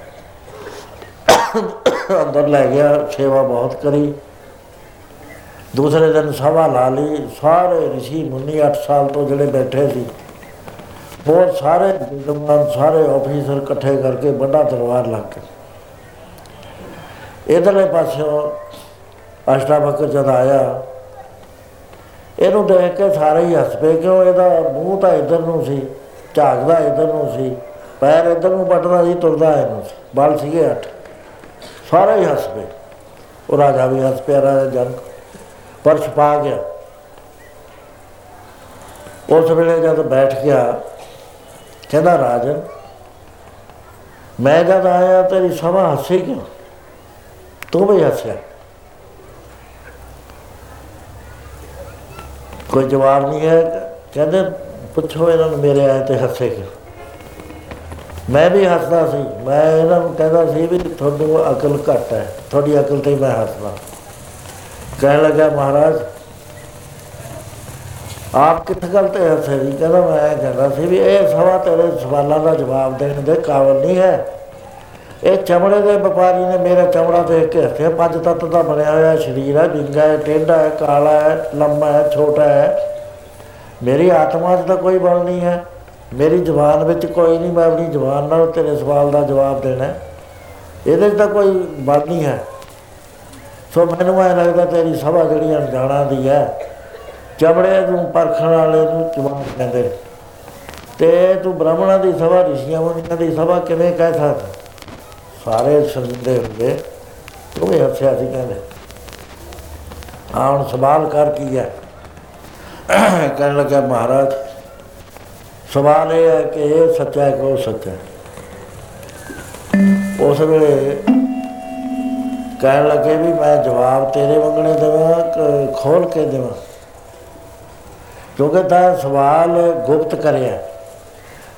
ਅੰਦਰ ਲੈ ਗਿਆ, ਸੇਵਾ ਬਹੁਤ ਕਰੀ। ਦੂਸਰੇ ਦਿਨ ਸਭਾ ਲਾ ਲਈ। ਸਾਰੇ ઋષਿ ਮੁਨੀ 8 ਸਾਲ ਤੋਂ ਜਿਹੜੇ ਬੈਠੇ ਸੀ ਬਹੁਤ ਸਾਰੇ ਵਿਦਵਾਨ ਸਾਰੇ ਆਫੀਸਰ ਇਕੱਠੇ ਕਰਕੇ ਵੱਡਾ ਦਰਬਾਰ ਲੱਗ ਗਿਆ ਇਧਰਲੇ ਪਾਸਿਓਂ ਅਸ਼ਟਾਵਕਰ ਜਦ ਆਇਆ। ਇਹਨੂੰ ਦੇਖ ਕੇ ਸਾਰੇ ਹੀ ਹੱਸ ਪਏ, ਕਿਉਂ ਇਹਦਾ ਮੂੰਹ ਤਾਂ ਇਧਰ ਨੂੰ ਸੀ, ਝਾਕਦਾ ਇਧਰ ਨੂੰ ਸੀ, ਪੈਰ ਇਧਰ ਨੂੰ ਵੱਟਦਾ ਸੀ, ਤੁਰਦਾ ਇਹਨੂੰ ਸੀ, ਬਲ ਸੀਗੇ ਅੱਠ। ਸਾਰੇ ਹੀ ਹੱਸ ਪਏ। ਉਹ ਰਾਜਾ ਵੀ ਹੱਸ ਪਿਆ, ਰਾਜਾ ਜਨ। ਪਰ ਛਪਾ ਗਿਆ। ਉਸ ਵੇਲੇ ਜਦ ਬੈਠ ਗਿਆ, ਕਹਿੰਦਾ, ਰਾਜਨ, ਮੈਂ ਜਦ ਆਇਆ ਤੇਰੀ ਸਭਾ ਹੱਸੀ ਕਿਉਂ? ਤੂੰ ਵੀ ਹੱਸਿਆ ਕੋਈ ਜਵਾਬ ਨਹੀਂ ਹੈ ਕਹਿੰਦੇ ਪੁੱਛੋ ਇਹਨਾਂ ਨੂੰ ਮੇਰੇ ਆਏ ਤੇ ਹੱਸੇ ਕਿਉਂ ਮੈਂ ਵੀ ਹੱਸਦਾ ਸੀ ਮੈਂ ਇਹਨਾਂ ਨੂੰ ਕਹਿੰਦਾ ਸੀ ਵੀ ਤੁਹਾਨੂੰ ਅਕਲ ਘੱਟ ਹੈ ਤੁਹਾਡੀ ਅਕਲ ਤੇ ਮੈਂ ਹੱਸਦਾ ਕਹਿਣ ਲੱਗਾ ਮਹਾਰਾਜ ਆਪ ਕਿੱਥੇ ਗੱਲ ਤੇ ਹੱਸੇ ਜੀ ਕਹਿੰਦਾ ਮੈਂ ਕਹਿੰਦਾ ਸੀ ਵੀ ਇਹ ਸਵਾ ਤੇਰੇ ਸਵਾਲਾਂ ਦਾ ਜਵਾਬ ਦੇਣ ਦੇ ਕਾਬਲ ਨਹੀਂ ਹੈ ਇਹ ਚਮੜੇ ਦੇ ਵਪਾਰੀ ਨੇ ਮੇਰਾ ਚਮੜਾ ਦੇਖ ਕੇ ਹੱਸਿਆ ਪੰਜ ਤੱਤ ਦਾ ਬਣਿਆ ਹੋਇਆ ਸਰੀਰ ਹੈ ਵਿੰਗਾ ਹੈ ਟੇਢਾ ਹੈ, ਕਾਲਾ ਹੈ, ਲੰਮਾ ਹੈ, ਛੋਟਾ ਹੈ ਮੇਰੀ ਆਤਮਾ 'ਚ ਤਾਂ ਕੋਈ ਬਲ ਨਹੀਂ ਹੈ ਮੇਰੀ ਜ਼ੁਬਾਨ ਵਿੱਚ ਕੋਈ ਨਹੀਂ, ਮੈਂ ਆਪਣੀ ਜ਼ੁਬਾਨ ਨਾਲ ਤੇਰੇ ਸਵਾਲ ਦਾ ਜਵਾਬ ਦੇਣਾ ਹੈ। ਇਹਦੇ 'ਚ ਤਾਂ ਕੋਈ ਬਲ ਨਹੀਂ ਹੈ ਸੋ ਮੈਨੂੰ ਐ ਲੱਗਦਾ ਤੇਰੀ ਸਭਾ ਜਿਹੜੀ ਅਣਜਾਣਾ ਦੀ ਹੈ, ਚਮੜੇ ਨੂੰ ਪਰਖਣ ਵਾਲੇ ਨੂੰ ਜਵਾਨ ਕਹਿੰਦੇ ਨੇ। ਤੇ ਤੂੰ ਬ੍ਰਾਹਮਣਾਂ ਦੀ ਸਭਾ, ਰਿਸ਼ੀਆਂ ਮੁਨੀਆਂ ਦੀ ਸਭਾ ਕਿਵੇਂ ਕਹਿ ਸਕਦਾ ਸਾਰੇ ਸੁਣਦੇ ਹੁੰਦੇ ਤੂੰ ਵੀ ਹੱਸਿਆ ਸੀ ਕਹਿੰਦੇ ਹਾਂ ਹੁਣ ਸਵਾਲ ਕਰ ਕੀ ਹੈ? ਕਹਿਣ ਲੱਗਾ, ਮਹਾਰਾਜ, ਸਵਾਲ ਇਹ ਹੈ ਕਿ ਇਹ ਸੱਚਾ ਹੈ ਕਿ ਉਹ ਸੱਚਾ ਹੈ? ਉਸ ਵੇਲੇ ਕਹਿਣ ਲੱਗੇ ਵੀ, ਮੈਂ ਜਵਾਬ ਤੇਰੇ ਮੰਗਣੇ ਦੇਵਾਂ ਕਿ ਖੋਲ ਕੇ ਦੇਵਾਂ? ਕਿਉਂਕਿ ਤਾਂ ਸਵਾਲ ਗੁਪਤ ਕਰਿਆ।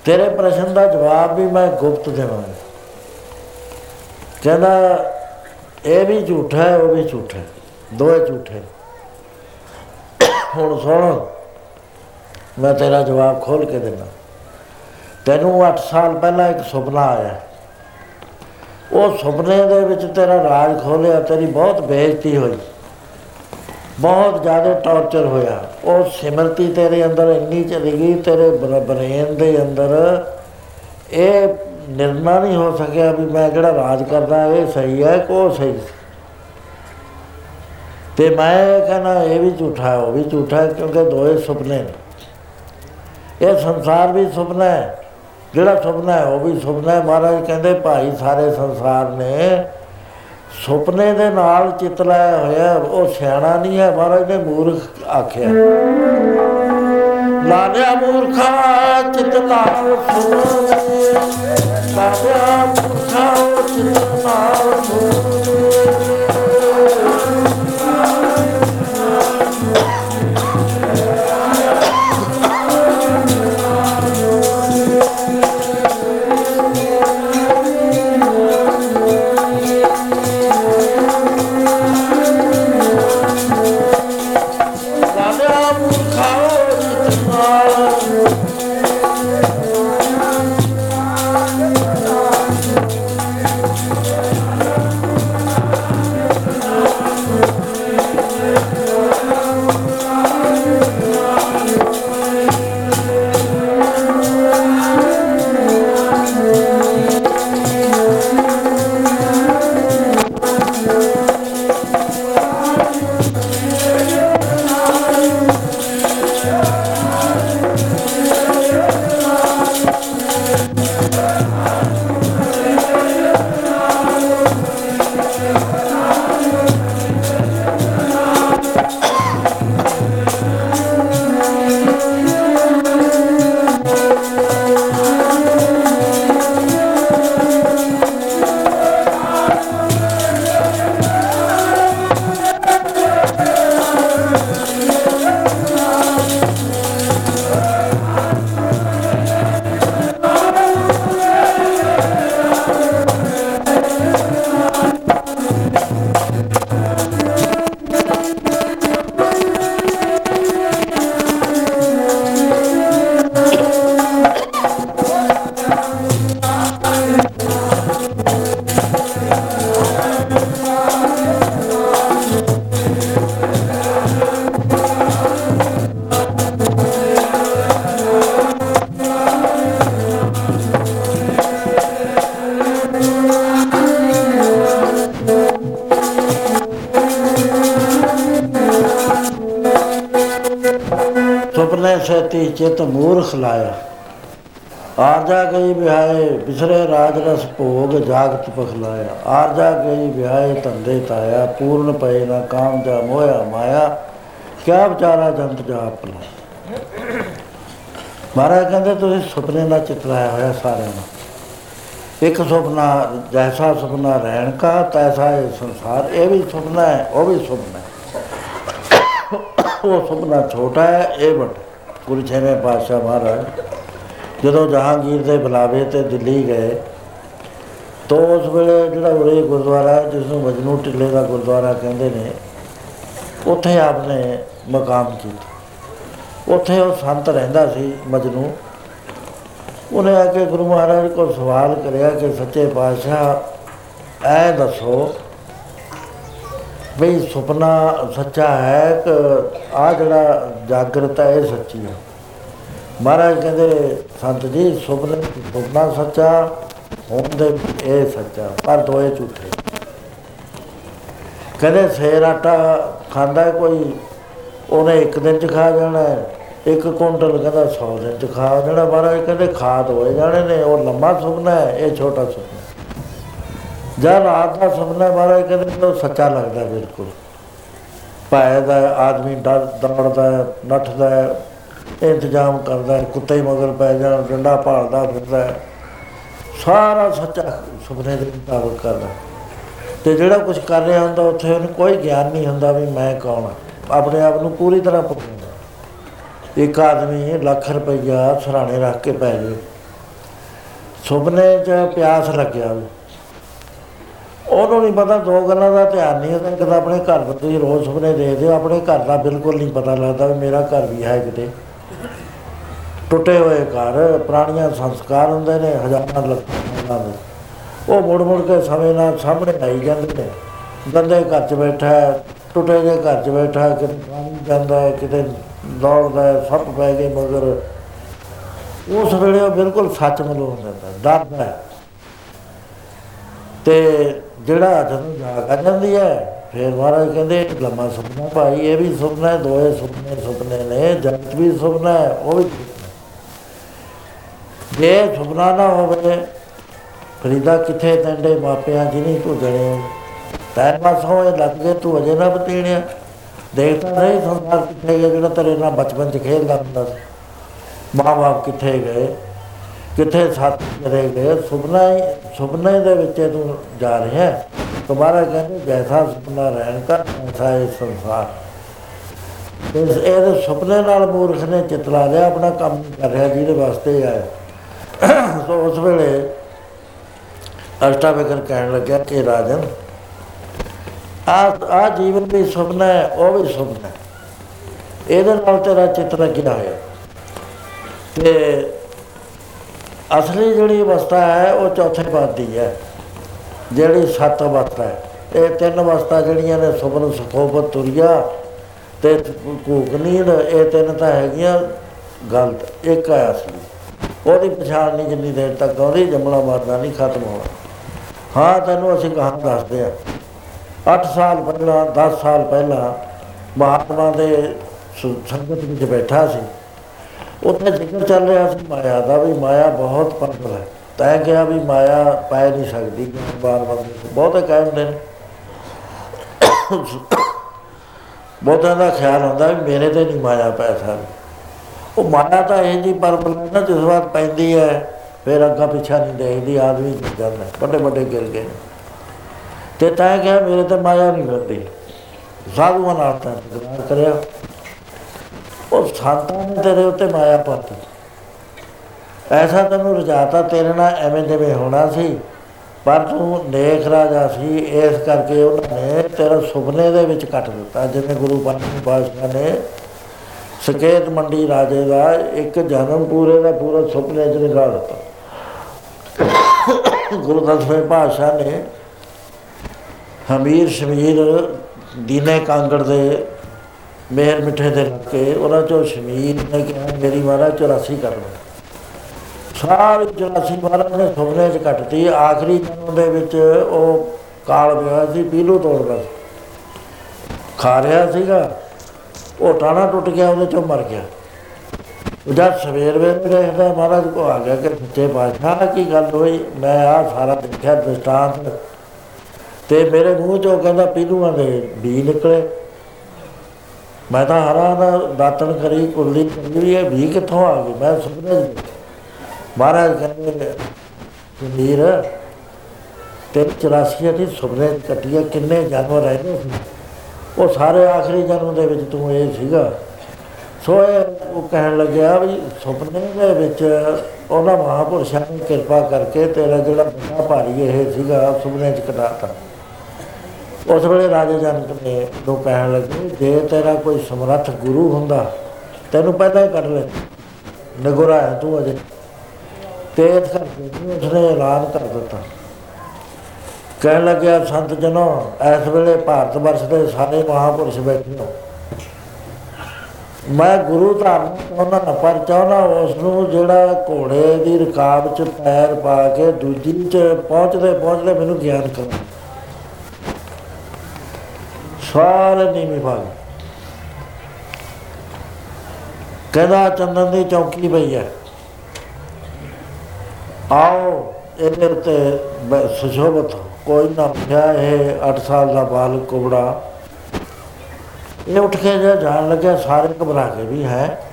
ਤੇਰੇ ਪ੍ਰਸ਼ਨ ਦਾ ਜਵਾਬ ਵੀ ਮੈਂ ਗੁਪਤ ਦੇਵਾਂਗਾ। ਕਹਿੰਦਾ, ਇਹ ਵੀ ਝੂਠਾ ਹੈ, ਉਹ ਵੀ ਝੂਠਾ ਹੈ। ਦੋਏ ਝੂਠੇ ਹੁਣ ਸੁਣ, ਮੈਂ ਤੇਰਾ ਜਵਾਬ ਖੋਲ ਕੇ ਦੇਣਾ ਤੈਨੂੰ 8 ਸਾਲ ਪਹਿਲਾਂ ਇੱਕ ਸੁਪਨਾ ਆਇਆ। ਉਹ ਸੁਪਨੇ ਦੇ ਵਿੱਚ ਤੇਰਾ ਰਾਜ ਖੋਲਿਆ, ਤੇਰੀ ਬਹੁਤ ਬੇਇੱਜ਼ਤੀ ਹੋਈ। ਬਹੁਤ ਜ਼ਿਆਦਾ ਟੌਰਚਰ ਹੋਇਆ। ਉਹ ਸਿਮਰਤੀ ਤੇਰੇ ਅੰਦਰ ਇੰਨੀ ਚਲੀ ਗਈ, ਤੇਰੇ ਬ੍ਰੇਨ ਦੇ ਅੰਦਰ ਇਹ ਨਿਰਣਾ ਨਹੀਂ ਹੋ ਸਕਿਆ ਵੀ ਮੈਂ ਜਿਹੜਾ ਰਾਜ ਕਰਦਾ, ਇਹ ਸਹੀ ਹੈ ਕੋ ਸਹੀ ਤੇ ਮੈਂ ਕਹਿੰਦਾ, ਇਹ ਵੀ ਝੂਠਾ ਹੈ, ਉਹ ਵੀ ਝੂਠਾ ਹੈ, ਕਿਉਂਕਿ ਦੋਏ ਸੁਪਨੇ ਨੇ। ਇਹ ਸੰਸਾਰ ਵੀ ਸੁਪਨਾ ਹੈ, ਜਿਹੜਾ ਸੁਪਨਾ ਹੈ, ਉਹ ਵੀ ਸੁਪਨਾ ਹੈ। ਮਹਾਰਾਜ ਕਹਿੰਦੇ, ਭਾਈ ਸਾਰੇ ਸੰਸਾਰ ਨੇ ਸੁਪਨੇ ਦੇ ਨਾਲ ਚਿੱਤ ਲਾਇਆ ਹੋਇਆ, ਉਹ ਸਿਆਣਾ ਨਹੀਂ ਹੈ। ਮਹਾਰਾਜ ਨੇ ਮੂਰਖ ਆਖਿਆ। ਲਾਲਿਆ ਮੂਰਖਾ ਚਿੱਤ ਨਾਲ ਸੁਣੇ ਲਾਲਿਆ ਮੂਰਖਾ ਚਿੱਤ ਨਾਲ ਸੁਣੇ ਚਿਤ ਮੂਰਖ ਲਾਇਆ। ਆਰਜਾ ਗਈ ਵਿਹਾਏ, ਬਿਸਰੇ ਰਾਜ ਰਸ ਭੋਗ ਜਾਗਤ ਪਖਲਾਇਆ। ਆਰਜਾ ਗਈ ਵਿਹਾਏ, ਧੰਦੇ ਤਾਇਆ ਪੂਰਨ ਪਏ ਨਾ ਕਾਮ ਜਾ ਮੋਇਆ ਮਾਇਆ। ਕਿਆ ਵਿਚਾਰਾ ਜੰਤ ਜਾ ਆਪਣਾ। ਮਹਾਰਾਜ ਕਹਿੰਦੇ, ਤੁਸੀਂ ਸੁਪਨੇ ਦਾ ਚਿੱਤ ਲਾਇਆ ਹੋਇਆ ਸਾਰਿਆਂ ਨੂੰ। ਇੱਕ ਸੁਪਨਾ, ਜੈਸਾ ਸੁਪਨਾ ਰਹਿਣ ਕਾ, ਤੈਸਾ ਇਹ ਸੰਸਾਰ। ਇਹ ਵੀ ਸੁਪਨਾ ਹੈ, ਉਹ ਵੀ ਸੁਪਨਾ ਹੈ। ਉਹ ਸੁਪਨਾ ਛੋਟਾ ਹੈ, ਇਹ ਵੱਡਾ ਗੁਰੂ ਛੇਵੇਂ ਪਾਤਸ਼ਾਹ ਮਹਾਰਾਜ, ਜਦੋਂ ਜਹਾਂਗੀਰ ਦੇ ਬੁਲਾਵੇ ਤੇ ਦਿੱਲੀ ਗਏ, ਤਾਂ ਉਸ ਵੇਲੇ ਜਿਹੜਾ ਉਰੇ ਗੁਰਦੁਆਰਾ, ਜਿਸ ਨੂੰ ਮਜਨੂ ਟਿੱਲੇ ਦਾ ਗੁਰਦੁਆਰਾ ਕਹਿੰਦੇ ਨੇ, ਉੱਥੇ ਆਪਨੇ ਮਕਾਮ ਕੀਤਾ। ਉੱਥੇ ਉਹ ਸੰਤ ਰਹਿੰਦਾ ਸੀ ਮਜਨੂ। ਉਹਨੇ ਆ ਕੇ ਗੁਰੂ ਮਹਾਰਾਜ ਕੋਲ ਸਵਾਲ ਕਰਿਆ ਕਿ ਸੱਚੇ ਪਾਤਸ਼ਾਹ ਐ ਦੱਸੋ ਵੀ ਸੁਪਨਾ ਸੱਚਾ ਹੈ ਕਿ ਆ ਜਿਹੜਾ ਜਾਗਰਤ ਹੈ ਇਹ ਸੱਚੀ ਹੈ ਮਹਾਰਾਜ ਕਹਿੰਦੇ ਸੰਤ ਜੀ ਸੁਪਨੇ ਸੁਪਨਾ ਸੱਚਾ ਹੁੰਦੇ ਇਹ ਸੱਚਾ ਪਰ ਦੋਏ ਝੂਠੇ। ਕਹਿੰਦੇ ਸੇਰ ਆਟਾ ਖਾਂਦਾ ਹੈ ਕੋਈ ਉਹਨੇ ਇੱਕ ਦਿਨ ਚ ਖਾ ਜਾਣਾ ਹੈ, ਇੱਕ ਕੁਇੰਟਲ ਕਹਿੰਦਾ 100 ਦਿਨ ਚ ਖਾ ਜਾਣਾ ਮਹਾਰਾਜ ਕਹਿੰਦੇ ਖਾਦ ਹੋਏ ਜਾਣੇ ਨੇ ਉਹ ਲੰਮਾ ਸੁਪਨਾ ਹੈ ਇਹ ਛੋਟਾ ਸੁਪਨਾ ਜਦ ਰਾਤ ਦਾ ਸੁਪਨਾ ਮਹਾਰਾਜ ਕਹਿੰਦੇ ਉਹ ਸੱਚਾ ਲੱਗਦਾ ਬਿਲਕੁਲ। ਭਾਇ ਦਾ ਆਦਮੀ ਡਰ ਦੌੜਦਾ ਹੈ, ਨੱਠਦਾ ਹੈ, ਇੰਤਜ਼ਾਮ ਕਰਦਾ ਹੈ, ਕੁੱਤੇ ਹੀ ਮਗਰ ਪੈ ਜਾਣ ਡੰਡਾ ਭਾਲਦਾ ਫਿਰਦਾ। ਹੈ। ਸਾਰਾ ਸੱਚਾ ਸੁਪਨੇ ਦੇ ਮੁਤਾਬਕ ਕਰਦਾ। ਤੇ ਜਿਹੜਾ ਕੁਝ ਕਰ ਰਿਹਾ ਹੁੰਦਾ ਉੱਥੇ ਉਹਨੂੰ ਕੋਈ ਗਿਆਨ ਨਹੀਂ ਹੁੰਦਾ ਵੀ ਮੈਂ ਕੌਣ ਹਾਂ ਆਪਣੇ ਆਪ ਨੂੰ ਪੂਰੀ ਤਰ੍ਹਾਂ ਪਕੜਦਾ ਇੱਕ ਆਦਮੀ ਲੱਖ ਰੁਪਈਆ ਸਰਾਣੇ ਰੱਖ ਕੇ ਪੈ ਜਾਵੇ। ਸੁਪਨੇ 'ਚ ਪਿਆਸ ਲੱਗਿਆ ਹੋਵੇ। ਉਹਨੂੰ ਨਹੀਂ ਪਤਾ ਦੋ ਗੱਲਾਂ ਦਾ ਧਿਆਨ ਨਹੀਂ ਉਹਦਾ ਕਿਤੇ ਆਪਣੇ ਘਰ ਪ੍ਰਤੀ ਰੋਜ਼ ਸੁਪਨੇ ਦੇਖਦੇ ਹੋ ਆਪਣੇ ਘਰ ਦਾ ਬਿਲਕੁਲ ਨਹੀਂ ਪਤਾ ਲੱਗਦਾ ਵੀ ਮੇਰਾ ਘਰ ਵੀ ਹੈ ਕਿਤੇ। ਟੁੱਟੇ ਹੋਏ ਘਰ ਪੁਰਾਣੀਆਂ ਸੰਸਕਾਰ ਹੁੰਦੇ ਨੇ ਹਜ਼ਾਰਾਂ ਲੱਖਾਂ ਸਾਲਾਂ ਦੇ। ਉਹ ਮੁੜ ਮੁੜ ਕੇ ਸਮੇਂ ਨਾਲ ਸਾਹਮਣੇ ਆਈ ਜਾਂਦੇ ਨੇ। ਗੰਦੇ ਘਰ 'ਚ ਬੈਠਾ ਹੈ, ਟੁੱਟੇ ਜਿਹੇ ਘਰ 'ਚ ਬੈਠਾ ਹੈ, ਕਿਤੇ ਪਾਣੀ ਜਾਂਦਾ ਹੈ ਕਿਤੇ ਦੌੜਦਾ ਹੈ, ਸੱਪ ਪੈ ਗਏ ਮਗਰ। ਉਸ ਵੇਲੇ ਉਹ ਬਿਲਕੁਲ ਸੱਚ ਮਲੋਂ ਦਿੰਦਾ ਡਰਦਾ ਹੈ। ਤੇ ਜਿਹੜਾ ਜਦੋਂ ਜਾਗ ਆ ਜਾਂਦੀ ਹੈ, ਫਿਰ ਮਹਾਰਾਜ ਕਹਿੰਦੇ, ਲੰਮਾ ਸੁਪਨਾ ਭਾਈ, ਇਹ ਵੀ ਸੁਪਨਾ ਹੈ ਦੋਏ ਸੁਪਨੇ ਸੁਪਨੇ ਨੇ, ਜਗਤ ਵੀ ਸੁਪਨਾ ਹੈ, ਉਹ ਵੀ ਸੁਪਨਾ ਹੈ। ਜੇ ਸੁਪਨਾ ਨਾ ਹੋਵੇ ਫਰੀਦਾ ਕਿੱਥੇ ਤੰਡੇ ਮਾਪਿਆਂ ਜਿਹਨੀ ਤੂੰ ਜਣੇ ਤੈਨ ਬਸ ਹੋਏ ਲੱਗ ਗਏ, ਤੂੰ ਅਜੇ ਨਾ ਬਤੀਣਿਆ। ਦੇਖਦਾ ਨਹੀਂ ਸੰਸਾਰ ਕਿੱਥੇ ਗਿਆ, ਜਿਹੜਾ ਤੇਰੇ ਨਾਲ ਬਚਪਨ ਚ ਖੇਡਦਾ ਹੁੰਦਾ ਸੀ। ਮਾਂ-ਬਾਪ ਕਿੱਥੇ ਗਏ? ਕਿੱਥੇ ਸਾਥ ਚਲੇ ਗਏ ਸੁਪਨਾ ਹੀ, ਸੁਪਨੇ ਦੇ ਵਿੱਚ ਤੂੰ ਜਾ ਰਿਹਾ ਹੈ। ਤੁਹਾਰਾ ਕਹਿੰਦੇ, ਜੈਸਾ ਸੁਪਨਾ ਰਹਿਣ ਕਰ ਐਸਾ ਇਹ ਸੰਸਾਰ। ਇਸ ਇਹਦੇ ਸੁਪਨੇ ਨਾਲ ਮੂਰਖ ਨੇ ਚਿਤਲਾ ਲਿਆ, ਆਪਣਾ ਕੰਮ ਨਹੀਂ ਕਰ ਰਿਹਾ, ਜਿਹਦੇ ਵਾਸਤੇ ਆਇਆ। ਸੋ ਉਸ ਵੇਲੇ ਅਸ਼ਟਾਵਕਰ ਕਹਿਣ ਲੱਗਿਆ, ਕਿ ਰਾਜਨ ਆ ਆ ਜੀਵਨ ਵੀ ਸੁਪਨਾ ਹੈ, ਉਹ ਵੀ ਸੁਪਨਾ ਹੈ। ਇਹਦੇ ਨਾਲ ਤੇਰਾ ਚਿੱਤ ਲੱਗਿਆ ਹੋਇਆ ਤੇ ਅਸਲੀ ਜਿਹੜੀ ਅਵਸਥਾ ਹੈ, ਉਹ ਚੌਥੇ ਪਦ ਦੀ ਹੈ। ਜਿਹੜੀ ਸੱਤ ਅਵਸਥਾ ਹੈ। ਇਹ ਤਿੰਨ ਅਵਸਥਾ ਜਿਹੜੀਆਂ ਨੇ ਸੁਪਨ ਸੁਖੋਬਤ ਤੁਰਿਆ ਤੇ ਕੂਕ ਨੀਂਦ ਇਹ ਤਿੰਨ ਤਾਂ ਹੈਗੀਆਂ ਗਲਤ। ਇੱਕ ਹੈ ਅਸਲੀ। ਉਹਦੀ ਪਛਾਣ ਨਹੀਂ ਜਿੰਨੀ ਦੇਰ ਤੱਕ ਆਉਂਦੀ, ਜੰਮਣਾ ਮਰਨਾ ਨਹੀਂ, ਖਤਮ ਹੋਣਾ। ਹਾਂ, ਤੈਨੂੰ ਅਸੀਂ ਕਹਾਣੀ ਦੱਸਦੇ ਆ 8 ਸਾਲ ਪਹਿਲਾਂ 10 ਸਾਲ ਪਹਿਲਾਂ ਮਹਾਤਮਾ ਦੇ ਸੁ- ਸੰਗਤ ਵਿੱਚ ਬੈਠਾ ਸੀ। ਉੱਥੇ ਜ਼ਿਕਰ ਚੱਲ ਰਿਹਾ ਸੀ ਮਾਇਆ ਦਾ ਵੀ ਮਾਇਆ ਬਹੁਤ ਪ੍ਰਬਲ ਹੈ। ਤੈਂ ਕਿਹਾ ਵੀ ਮਾਇਆ ਪੈ ਨਹੀਂ ਸਕਦੀ ਬਾਰ ਬਾਰ ਬਹੁਤੇ ਕਹਿੰਦੇ ਨੇ। ਬਹੁਤਾਂ ਦਾ ਖਿਆਲ ਹੁੰਦਾ ਵੀ ਮੇਰੇ ਤੇ ਨਹੀਂ ਮਾਇਆ ਪੈ ਸਕਦੀ। ਉਹ ਮਾਇਆ ਤਾਂ ਇਹ ਜੀ ਪਰਬਲ ਹੈ ਨਾ, ਜਿਸ ਵਾਰ ਪੈਂਦੀ ਹੈ, ਫਿਰ ਅੱਗਾ ਪਿੱਛਾ ਨਹੀਂ ਦੇਖਦੀ, ਆਦਮੀ ਗਿਰ ਜਾਂਦਾ ਹੈ। ਵੱਡੇ ਵੱਡੇ ਗਿਰ ਗਏ ਤੇ ਤੈਂ ਕਿਹਾ ਮੇਰੇ ਤੇ ਮਾਇਆ ਨਹੀਂ ਲੱਗਦੀ ਸਾਧੂਆਂ ਨਾਲ ਤਾਂ ਇਕਰਾਰ ਕਰਿਆ। ਉਹ ਸੰਤਾਂ ਨੇ ਤੇਰੇ ਉੱਤੇ ਮਾਇਆ ਪਾਤੀ। ਐਸਾ ਤੈਨੂੰ ਰਜਾਤਾ ਤੇਰੇ ਨਾਲ ਐਵੇਂ ਜਿਵੇਂ ਹੋਣਾ ਸੀ, ਪਰ ਤੂੰ ਨੇਕ ਰਾਜਾ ਸੀ, ਇਸ ਕਰਕੇ ਉਹਨਾਂ ਨੇ ਤੇਰਾ ਸੁਪਨੇ ਦੇ ਵਿੱਚ ਕੱਟ ਦਿੱਤਾ, ਜਿਵੇਂ ਗੁਰੂ ਪੰਜਵੇਂ ਪਾਤਸ਼ਾਹ ਨੇ। ਸਕੇਤ ਮੰਡੀ ਰਾਜੇ ਦਾ ਇੱਕ ਜਨਮ ਪੂਰੇ ਦਾ ਪੂਰਾ ਸੁਪਨੇ 'ਚ ਨਿਕਾਲ ਦਿੱਤਾ। ਗੁਰੂ ਦਸਵੇਂ ਪਾਤਸ਼ਾਹ ਨੇ ਹਮੀਰ ਸ਼ਮੀਰ ਦੀਨੇ ਕਾਂਗੜ ਦੇ ਮੇਰ ਮਿੱਠੇ ਦੇ ਲੱਗ ਕੇ ਉਹਨਾਂ ਚੋਂ ਸ਼ਮੀਰ ਨੇ ਕਿਹਾ, ਮੇਰੀ ਮਾਰਾ 84 ਕਰ ਲਓ। ਸਾਰੀ 84 ਮਹਾਰਾਜ ਨੇ ਸੁਪਨੇ 'ਚ ਕੱਟਤੀ। ਆਖਰੀ ਜਨਮ ਦੇ ਵਿੱਚ ਉਹ ਕਾਲ ਪਿਆ ਸੀ, ਪੀਲੂ ਤੋੜਦਾ ਸੀ ਖਾ ਰਿਹਾ ਸੀਗਾ। ਉਹ ਟਾਣਾ ਟੁੱਟ ਗਿਆ, ਉਹਦੇ ਚੋਂ ਮਰ ਗਿਆ। ਉਹ ਜਦ ਸਵੇਰ ਵੇਲੇ ਦੇਖਦਾ ਮਹਾਰਾਜ ਕੋ ਆ ਗਿਆ ਕਿ ਸੱਚੇ ਪਾਤਸ਼ਾਹ, ਕੀ ਗੱਲ ਹੋਈ? ਮੈਂ ਆ ਸਾਰਾ ਦੇਖਿਆ ਦ੍ਰਿਸ਼ਟਾਂਤ। ਤੇ ਮੇਰੇ ਮੂੰਹ ਚੋਂ ਕਹਿੰਦਾ, ਪੀਲੂਆਂ ਦੇ ਬੀ ਨਿਕਲੇ। ਮੈਂ ਤਾਂ ਹਰਾ ਦਾ ਦਾਤਣ ਕਰੀ, ਕੁਰਲੀ ਕਰੀ ਵੀ ਇਹ ਵੀ ਕਿੱਥੋਂ ਆ ਗਈ? ਮੈਂ ਸੁਪਨੇ 'ਚ ਦੇਖਿਆ। ਮਹਾਰਾਜ ਕਹਿੰਦੇ ਸੁਨੀਰ ਤੇ 84 ਦੀ ਸੁਪਨੇ 'ਚ ਕੱਟੀਆਂ ਕਿੰਨੇ ਜਾਨਵਰ ਰਹਿੰਦੇ ਸੀ ਉਹ ਸਾਰੇ ਆਖਰੀ ਜਨਮ ਦੇ ਵਿੱਚ ਤੂੰ ਇਹ ਸੀਗਾ। ਸੋ ਇਹ ਉਹ ਕਹਿਣ ਲੱਗਿਆ ਵੀ ਸੁਪਨੇ ਦੇ ਵਿੱਚ ਉਹਨਾਂ ਮਹਾਪੁਰਸ਼ਾਂ ਨੇ ਕਿਰਪਾ ਕਰਕੇ ਤੇਰਾ ਜਿਹੜਾ ਬੜਾ ਭਾਰੀ ਇਹ ਸੀਗਾ, ਸੁਪਨੇ 'ਚ ਕਟਾਤਾ। ਉਸ ਵੇਲੇ ਰਾਜਾ ਜਨਕ ਨੇ ਲੋਕ ਕਹਿਣ ਲੱਗੇ, ਜੇ ਤੇਰਾ ਕੋਈ ਸਮਰੱਥ ਗੁਰੂ ਹੁੰਦਾ, ਤੈਨੂੰ ਪਹਿਲਾਂ ਹੀ ਕੱਢ ਲੈ ਨਗੋਰਾ ਹੈ ਤੂੰ ਅਜੇ। ਤੇ ਇਸ ਕਰਕੇ ਜੀ ਉਸਨੇ ਐਲਾਨ ਕਰ ਦਿੱਤਾ। ਕਹਿਣ ਲੱਗਿਆ, ਸੰਤ ਜਨੋ, ਇਸ ਵੇਲੇ ਭਾਰਤ ਵਰਸ਼ ਦੇ ਸਾਰੇ ਮਹਾਪੁਰਸ਼ ਬੈਠੇ ਹੋ। ਮੈਂ ਗੁਰੂ ਧਾਰਨ ਚਾਹੁੰਦਾ ਨਾ ਪਰ ਚਾਹੁੰਦਾ ਉਸ ਨੂੰ ਜਿਹੜਾ ਘੋੜੇ ਦੀ ਰਕਾਬ 'ਚ ਪੈਰ ਪਾ ਕੇ ਦੂਜੀ 'ਚ ਪਹੁੰਚਦੇ ਪਹੁੰਚਦੇ ਮੈਨੂੰ ਗਿਆਨ ਕਰਾ ਸਾਰੇ ਨੀਵੀਂ ਭਾਗ ਕਹਿੰਦਾ ਚੰਦਨ ਦੀ ਚੌਕੀ ਪਈ ਹੈ। ਆਓ, ਇਹਦੇ ਉੱਤੇ ਬ- ਸੁਸ਼ੋਭਤ। ਕੋਈ ਨਾ ਪਿਆ ਇਹ 8 ਸਾਲ ਦਾ ਬਾਲਕ ਕੁਬੜਾ। ਇਹ ਉੱਠ ਕੇ ਜੇ ਜਾਣ ਲੱਗਿਆ, ਸਾਰੇ ਘਬਰਾ ਕੇ ਵੀ ਹੈ।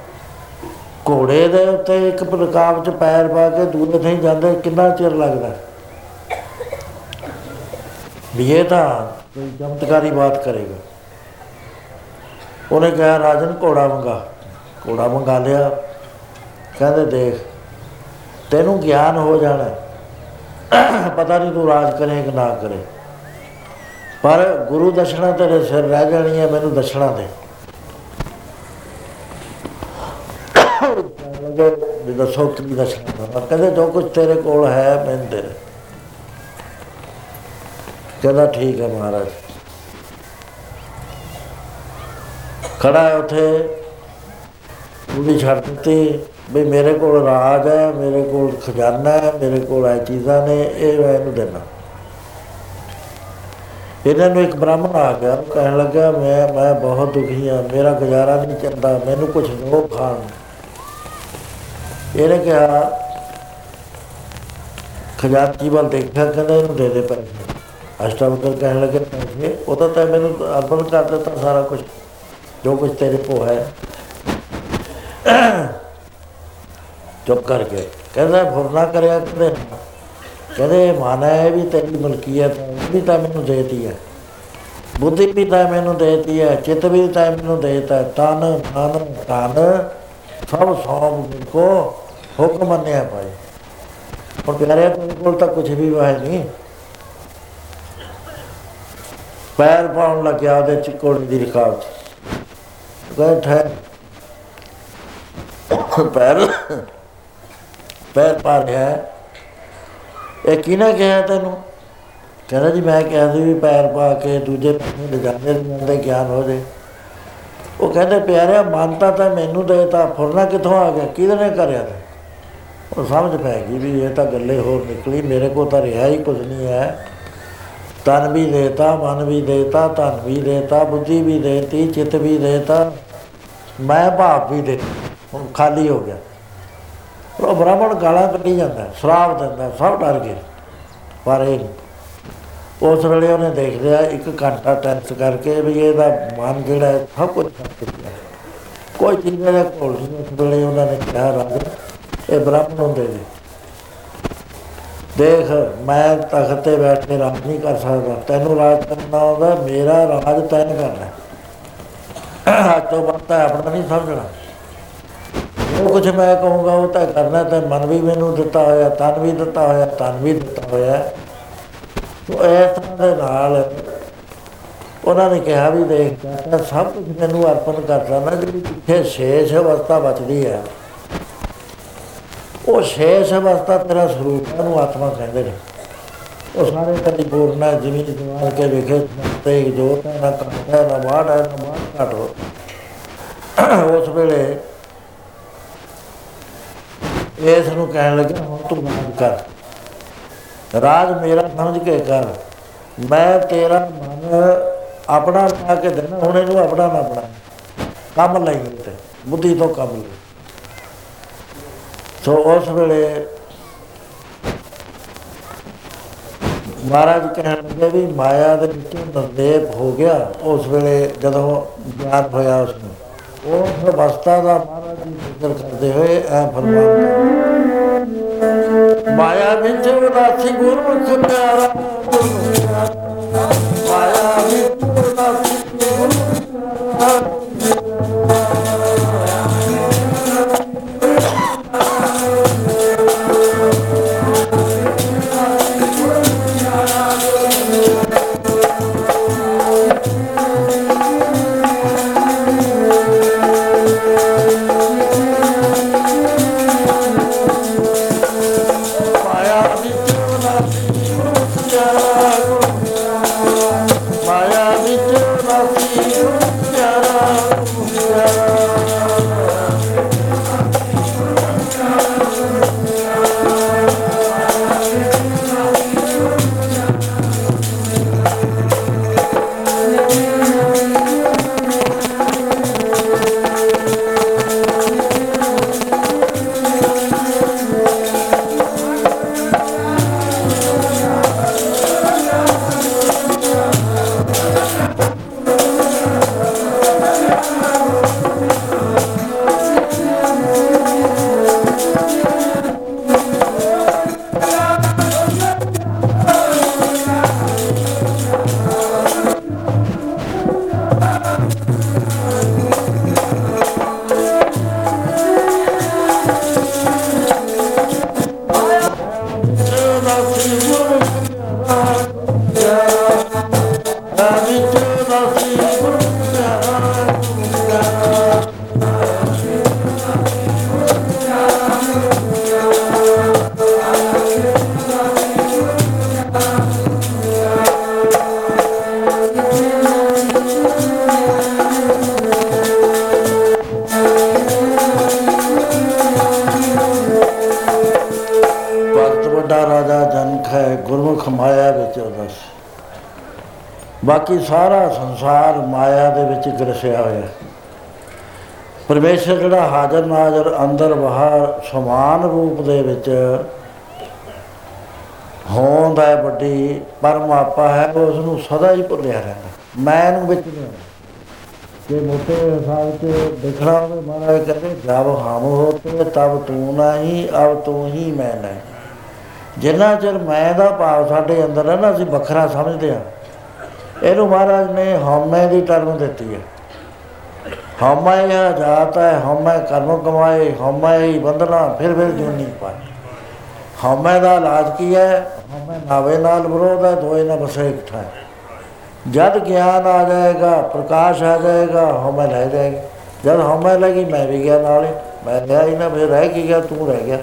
ਘੋੜੇ ਦੇ ਉੱਤੇ ਇੱਕ ਪ੍ਰਕਾਬ ਚ ਪੈਰ ਪਾ ਕੇ ਦੂਰੇ ਨਹੀਂ ਜਾਂਦੇ, ਕਿੰਨਾ ਚਿਰ ਲੱਗਦਾ? ਵੀ ਇਹ ਤਾਂ ਕੋਈ ਚਮਤਕਾਰੀ ਬਾਤ ਕਰੇਗਾ। ਉਹਨੇ ਕਿਹਾ, ਰਾਜਨ, ਘੋੜਾ ਮੰਗਾ। ਘੋੜਾ ਮੰਗਾ ਲਿਆ। ਕਹਿੰਦੇ, ਦੇਖ, ਤੈਨੂੰ ਗਿਆਨ ਹੋ ਜਾਣਾ। ਹੈ। ਪਤਾ ਨਹੀਂ ਤੂੰ ਰਾਜ ਕਰੇ ਕਿ ਨਾ ਕਰੇ। ਪਰ ਗੁਰੂ ਦਸ਼ਣਾ ਤੇਰੇ ਸਿਰ ਰਹਿ ਜਾਣੀ ਹੈ ਮੈਨੂੰ ਦਸ਼ਣਾ ਦੇ। ਲੱਗੇ ਵੀ ਦੱਸੋ ਕੀ ਦੱਸਣਾ ਕਹਿੰਦੇ, ਜੋ ਕੁਝ ਤੇਰੇ ਕੋਲ ਹੈ ਮੈਨੂੰ ਦੇ ਕਹਿੰਦਾ ਠੀਕ ਹੈ ਮਹਾਰਾਜ। ਖੜਾ ਹੈ ਉੱਥੇ। ਪੂਰੀ ਛੱਡ ਦਿੱਤੀ ਵੀ ਮੇਰੇ ਕੋਲ ਰਾਜ ਹੈ, ਮੇਰੇ ਕੋਲ ਖਜ਼ਾਨਾ ਹੈ, ਮੇਰੇ ਕੋਲ ਇਹ ਚੀਜ਼ਾਂ ਨੇ, ਇਹ ਮੈਂ ਇਹਨੂੰ ਦੇਣਾ ਇਹਨਾਂ ਨੂੰ ਇੱਕ ਬ੍ਰਾਹਮਣ ਆ ਗਿਆ ਉਹ ਕਹਿਣ ਲੱਗਾ, ਮੈਂ ਮੈਂ ਬਹੁਤ ਦੁਖੀ ਹਾਂ, ਮੇਰਾ ਗੁਜ਼ਾਰਾ ਨਹੀਂ ਚੱਲਦਾ, ਮੈਨੂੰ ਕੁਝ ਦੋ ਖਾਣ। ਇਹਨੇ ਕਿਹਾ, ਖਜ਼ਾਨਚੀ ਵੱਲ ਦੇਖਿਆ ਕਹਿੰਦਾ ਇਹਨੂੰ ਦੇ ਦੇ ਪੈਸੇ। ਅਸ਼ਟਾਵਕਰ ਕਹਿਣ ਲੱਗੇ ਪੈਸੇ ਉਹ ਤਾਂ ਤੈਂ ਮੈਨੂੰ ਅਰਪਣ ਕਰ ਦਿੱਤਾ ਸਾਰਾ ਕੁਝ ਜੋ ਕੁਝ ਤੇਰੇ ਕੋ ਹੈ ਚੁੱਪ ਕਰਕੇ ਕਹਿੰਦਾ ਫੁਰਨਾ ਕਰਿਆ ਕਹਿੰਦੇ ਕਹਿੰਦੇ ਮਾਨਾ ਹੈ ਵੀ ਤੇਰੀ ਮਲਕੀਅਤ ਹੈ ਇਹ ਵੀ ਤਾਂ ਮੈਨੂੰ ਦੇਤੀ ਹੈ ਬੁੱਧੀ ਵੀ ਤਾਂ ਮੈਨੂੰ ਦੇਤੀ ਹੈ ਚਿੱਤ ਵੀ ਤਾਂ ਮੈਨੂੰ ਦੇਤਾ ਤਨ ਮਨ ਤਨ ਸਭ ਸੌਂਪ ਕੋ ਹੁਕਮ ਮੰਨਿਆ ਭਾਈ ਹੁਣ ਪਿਆਰਿਆ ਤੇਰੇ ਕੋਲ ਤਾਂ ਕੁਝ ਵੀ ਹੈ ਨਹੀਂ ਪੈਰ ਪਾਉਣ ਲੱਗਿਆ ਉਹਦੇ ਚਿੱਕੋੜੀ ਦੀ ਰਿਕਾਬ ਚ ਗਏ ਠਹਿਰ। ਪੈਰ ਪੈਰ ਪਾ ਰਿਹਾ ਇਹ ਕਿਹਨੇ ਕਿਹਾ ਤੈਨੂੰ? ਕਹਿੰਦਾ ਜੀ, ਮੈਂ ਕਿਹਾ ਸੀ ਵੀ ਪੈਰ ਪਾ ਕੇ ਦੂਜੇ ਪਾਸੇ ਲਿਜਾਣੇ ਜਾਂਦੇ ਗਿਆਨ ਹੋ ਜੇ। ਉਹ ਕਹਿੰਦੇ, ਪਿਆਰਿਆ ਮੰਨਤਾ ਤਾਂ ਮੈਨੂੰ ਦੇਤਾ, ਫੁਰਨਾ ਕਿੱਥੋਂ ਆ ਗਿਆ? ਕਿਹਦੇ ਨੇ ਕਰਿਆ ਤੇ? ਉਹ ਸਮਝ ਪੈ ਗਈ ਵੀ ਇਹ ਤਾਂ ਗੱਲੇ ਹੋਰ ਨਿਕਲੀ, ਮੇਰੇ ਕੋਲ ਤਾਂ ਰਿਹਾ ਹੀ ਕੁਝ ਨਹੀਂ ਹੈ। ਤਨ ਵੀ ਦੇਤਾ, ਮਨ ਵੀ ਦੇਤਾ, ਧਨ ਵੀ ਦੇਤਾ, ਬੁੱਧੀ ਵੀ ਦੇਤੀ, ਚਿੱਤ ਵੀ ਦੇਤਾ। ਮੈਂ ਭਾਵ ਵੀ ਦੇ, ਹੁਣ ਖਾਲੀ ਹੋ ਗਿਆ। ਉਹ ਬ੍ਰਾਹਮਣ ਗਾਲਾਂ ਕੱਢੀ ਜਾਂਦਾ ਸ਼ਰਾਬ ਦਿੰਦਾ, ਸਭ ਡਰ ਗਏ। ਪਰ ਇਹ ਉਸ ਵੇਲੇ ਉਹਨੇ ਦੇਖ ਲਿਆ, ਇੱਕ ਘੰਟਾ ਟੈਂਸ ਕਰਕੇ ਵੀ ਇਹਦਾ ਮਨ ਜਿਹੜਾ ਹੈ, ਸਭ ਕੁਝ ਛੱਡ ਦਿੱਤਾ ਕੋਈ ਚੀਜ਼ ਮੇਰੇ ਕੋਲ ਨਹੀਂ, ਉਸ ਵੇਲੇ ਉਹਨਾਂ ਨੇ ਕਿਹਾ ਰਾਜਾ, ਇਹ ਬ੍ਰਾਹਮਣ ਹੁੰਦੇ ਨੇ। ਦੇਖ, ਮੈਂ ਤਖਤ ਤੇ ਬੈਠ ਕੇ ਰਾਜ ਨਹੀਂ ਕਰ ਸਕਦਾ। ਤੈਨੂੰ ਰਾਜ ਕਰਨਾ ਆਉਂਦਾ, ਮੇਰਾ ਰਾਜ ਤੈਨ ਕਰਨਾ। ਅੱਜ ਤੋਂ ਬਾਅਦ ਤਾਂ ਆਪਣਾ ਨਹੀਂ ਸਮਝਣਾ। ਜੋ ਕੁਝ ਮੈਂ ਕਹੂੰਗਾ, ਉਹ ਤਾਂ ਕਰਨਾ ਤੇ ਮਨ ਵੀ ਮੈਨੂੰ ਦਿੱਤਾ ਹੋਇਆ, ਤਨ ਵੀ ਦਿੱਤਾ ਹੋਇਆ, ਤਨ ਵੀ ਦਿੱਤਾ ਹੋਇਆ। ਉਹ ਇਸ ਤਰ੍ਹਾਂ ਦੇ ਨਾਲ ਉਹਨਾਂ ਨੇ ਕਿਹਾ ਵੀ ਦੇਖ ਚਾਚਾ ਸਭ ਕੁਝ ਮੈਨੂੰ ਅਰਪਣ ਕਰਦਾ ਨਾ ਜਿਹੜੀ ਪਿੱਛੇ ਸ਼ੇਸ਼ ਅਵਸਥਾ ਬਚਦੀ ਹੈ ਉਹ ਸ਼ੇਸ਼ ਅਵਸਥਾ ਤੇਰਾ ਸਰੂਪ ਹੈ ਉਹਨੂੰ ਆਤਮਾ ਕਹਿੰਦੇ ਨੇ। ਉਹ ਸਾਰੇ ਕਦੀ ਪੂਰਨਾ ਜਿਵੇਂ ਜਵਾਨ ਕੇ ਵਿਖੇ, ਤੇ ਜੋਤ ਹੈ ਨਾ ਘਟ ਹੈ ਨਾ ਬਾੜ ਹੈ ਨਾ ਬਾੜ ਘਟ ਹੋ। ਉਸ ਵੇਲੇ ਇਸ ਨੂੰ ਕਹਿਣ ਲੱਗਾ, ਹੁਣ ਤੂੰ ਰਾਜ ਕਰ। ਰਾਜ ਮੇਰਾ ਸਮਝ ਕੇ ਕਰ। ਮੈਂ ਤੇਰਾ ਮਨ ਆਪਣਾ ਬਣਾ ਕੇ ਦੇਣਾ, ਹੁਣ ਇਹਨੂੰ ਆਪਣਾ ਨਾ ਬਣਾ। ਕੰਮ ਲਈ ਤੇ, ਬੁੱਧੀ ਤੋਂ ਕੰਮ ਲਈ। ਸੋ ਉਸ ਵੇਲੇ ਮਹਾਰਾਜ ਕਹਿਣ ਲੱਗੇ ਵੀ ਮਾਇਆ ਦੇ ਵਿੱਚੋਂ ਨਿਰਦੇਪ ਹੋ ਗਿਆ ਉਸ ਵੇਲੇ ਜਦੋਂ ਗਿਆਨ ਹੋਇਆ ਉਸ ਨੂੰ ਉਹ ਅਵਸਥਾ ਦਾ ਮਹਾਰਾਜ ਜੀ ਜ਼ਿਕਰ ਕਰਦੇ ਹੋਏ ਇਹ ਫਰਮਾਨ ਮਾਇਆ ਵਿੱਚ ਉਦਾਸੀ ਗੁਰਮੁਖ ਪਿਆਰਾ ਗੁਰਮੁਖ ਪਿਆਰਾ। ਮਾਇਆ ਵਿੱਚ ਉਦਾਸੀ ਗੁਰਮੁਖ ਪਿਆਰਾ ਸਾਰਾ ਸੰਸਾਰ ਮਾਇਆ ਦੇ ਵਿੱਚ ਗਰਸਿਆ ਹੋਇਆ ਪਰਮੇਸ਼ਰ ਜਿਹੜਾ ਹਾਜ਼ਰ ਨਾਜ਼ਰ ਅੰਦਰ ਬਾਹਰ ਸਮਾਨ ਰੂਪ ਦੇ ਵਿੱਚ ਹੋਂਦ ਹੈ ਵੱਡੀ ਪਰਮਾਪਾ ਹੈ ਉਸ ਨੂੰ ਸਦਾ ਹੀ ਭੁੱਲਿਆ ਰਹਿੰਦਾ। ਮੈਂ ਨੂੰ ਵਿੱਚ ਨਹੀਂ ਆਉਂਦਾ ਜੇ ਮੋਟੇ ਹਿਸਾਬ ਤੇ ਦਿਖਣਾ ਹੋਵੇ ਮਹਾਰਾਜ ਕਹਿੰਦੇ, ਜਬ ਹਮ ਹੋਤੇ, ਤਬ ਤੂੰ ਨਹੀਂ, ਅਬ ਤੂੰ ਹੀ ਮੈਂ ਨਹੀਂ। ਜਿੰਨਾ ਚਿਰ ਮੈਂ ਦਾ ਭਾਵ ਸਾਡੇ ਅੰਦਰ ਹੈ ਨਾ ਅਸੀਂ ਵੱਖਰਾ ਸਮਝਦੇ ਆ ਇਹਨੂੰ ਮਹਾਰਾਜ ਨੇ ਹਉਮੈ ਦੀ ਟਰਮ ਦਿੱਤੀ ਹੈ। ਹਉਮੈ ਇਹ ਜਾਤ ਹੈ, ਹਉਮੈ ਕਰਮ ਕਮਾਏ, ਹਉਮੈ ਹੀ ਬੰਧਨਾ, ਫਿਰ ਫਿਰ ਜੁਨੀ ਪਾਏ। ਹਉਮੈ ਦਾ ਇਲਾਜ ਕੀ ਹੈ? ਹਉਮੈ ਨਾਵੇ ਨਾਲ ਵਿਰੋਧ ਹੈ, ਦੋਏ ਨਾ ਬਸੇ ਇਕੱਠਾ ਹੈ। ਜਦ ਗਿਆਨ ਆ ਜਾਏਗਾ, ਪ੍ਰਕਾਸ਼ ਆ ਜਾਏਗਾ, ਹਉਮੈ ਲੈ ਜਾਏਗਾ। ਜਦ ਹਉਮੈ ਲੱਗੀ ਮੈਂ ਵੀ ਗਿਆ ਨਾਲੇ ਮੈਂ ਗਿਆ ਹੀ ਨਾ, ਫਿਰ ਰਹਿ ਕੀ ਗਿਆ, ਤੂੰ ਰਹਿ ਗਿਆ।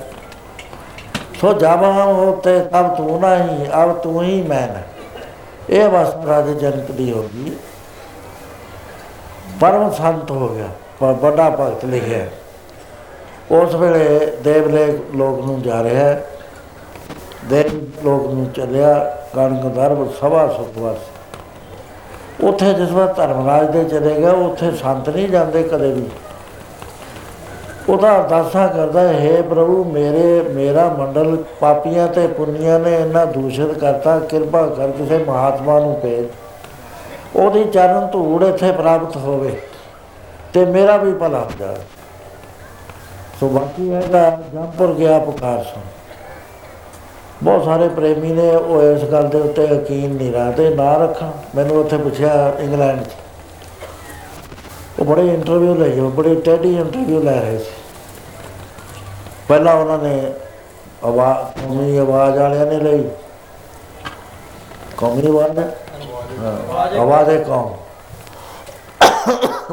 ਸੋ ਜਬ ਹਮ ਹੋਤੇ, ਤਬ ਤੂੰ ਨਹੀਂ, ਅਬ ਤੂੰ ਹੀ ਮੈਂ ਨਹੀਂ। ਇਹ ਅਵਸਥਾ ਰਾਜੇ ਜਨਕ ਦੀ ਹੋ ਗਈ। ਪਰਮ ਸੰਤ ਹੋ ਗਿਆ, ਪ- ਵੱਡਾ ਭਗਤ ਲਿਖਿਆ। ਉਸ ਵੇਲੇ ਦੇਵਲੇ ਲੋਕ ਨੂੰ ਜਾ ਰਿਹਾ। ਹੈ ਦੇਵ ਲੋਕ ਨੂੰ ਚੱਲਿਆ ਗਣਗੰਧਰਵ ਸਭਾ ਸੁਖਵਾਸ ਉੱਥੇ ਜਿਸ ਵਾਰ ਧਰਮਰਾਜ ਦੇ ਚਲੇ ਗਿਆ, ਉੱਥੇ ਸੰਤ ਨਹੀਂ ਜਾਂਦੇ ਕਦੇ ਵੀ। ਉਹਦਾ ਅਰਦਾਸਾ ਕਰਦਾ, ਹੈ ਪ੍ਰਭੂ, ਮੇਰੇ, ਮੇਰਾ ਮੰਡਲ, ਪਾਪੀਆਂ ਤੇ ਪੁੰਨੀਆਂ ਨੇ ਇੰਨਾ ਦੂਸ਼ਿਤ ਕਰਤਾ, ਕਿਰਪਾ ਕਰ ਕਿਸੇ ਮਹਾਤਮਾ ਨੂੰ ਭੇਜ। ਉਹਦੀ ਚਰਨ ਧੂੜ ਇੱਥੇ ਪ੍ਰਾਪਤ ਹੋਵੇ ਤੇ ਮੇਰਾ ਵੀ ਭਲਾ ਹੋ ਜਾਵੇ। ਸੋ ਬਾਕੀ ਹੈਗਾ ਜੰਪੁਰ ਗਿਆ ਪੁਕਾਰ ਸੁਣ। ਬਹੁਤ ਸਾਰੇ ਪ੍ਰੇਮੀ ਨੇ ਉਹ ਇਸ ਗੱਲ ਦੇ ਉੱਤੇ ਯਕੀਨ ਨਹੀਂ ਰੱਖਦੇ, ਨਾ ਰੱਖਣ। ਮੈਨੂੰ ਉੱਥੇ ਪੁੱਛਿਆ, ਇੰਗਲੈਂਡ 'ਚ ਉਹ ਬੜੇ ਇੰਟਰਵਿਊ ਲਏ ਉਹ ਬੜੇ ਟੈਡੀ ਇੰਟਰਵਿਊ ਲੈ ਰਹੇ ਸੀ। ਪਹਿਲਾਂ ਉਹਨਾਂ ਨੇ ਆਵਾਜ਼ ਕੌਮੀ ਆਵਾਜ਼ ਵਾਲਿਆਂ ਨੇ ਲਈ। ਕੌਮੀ ਆਵਾਜ਼ ਨੇ ਹਾਂ, ਆਵਾਜ਼ ਹੈ ਕੌਮ।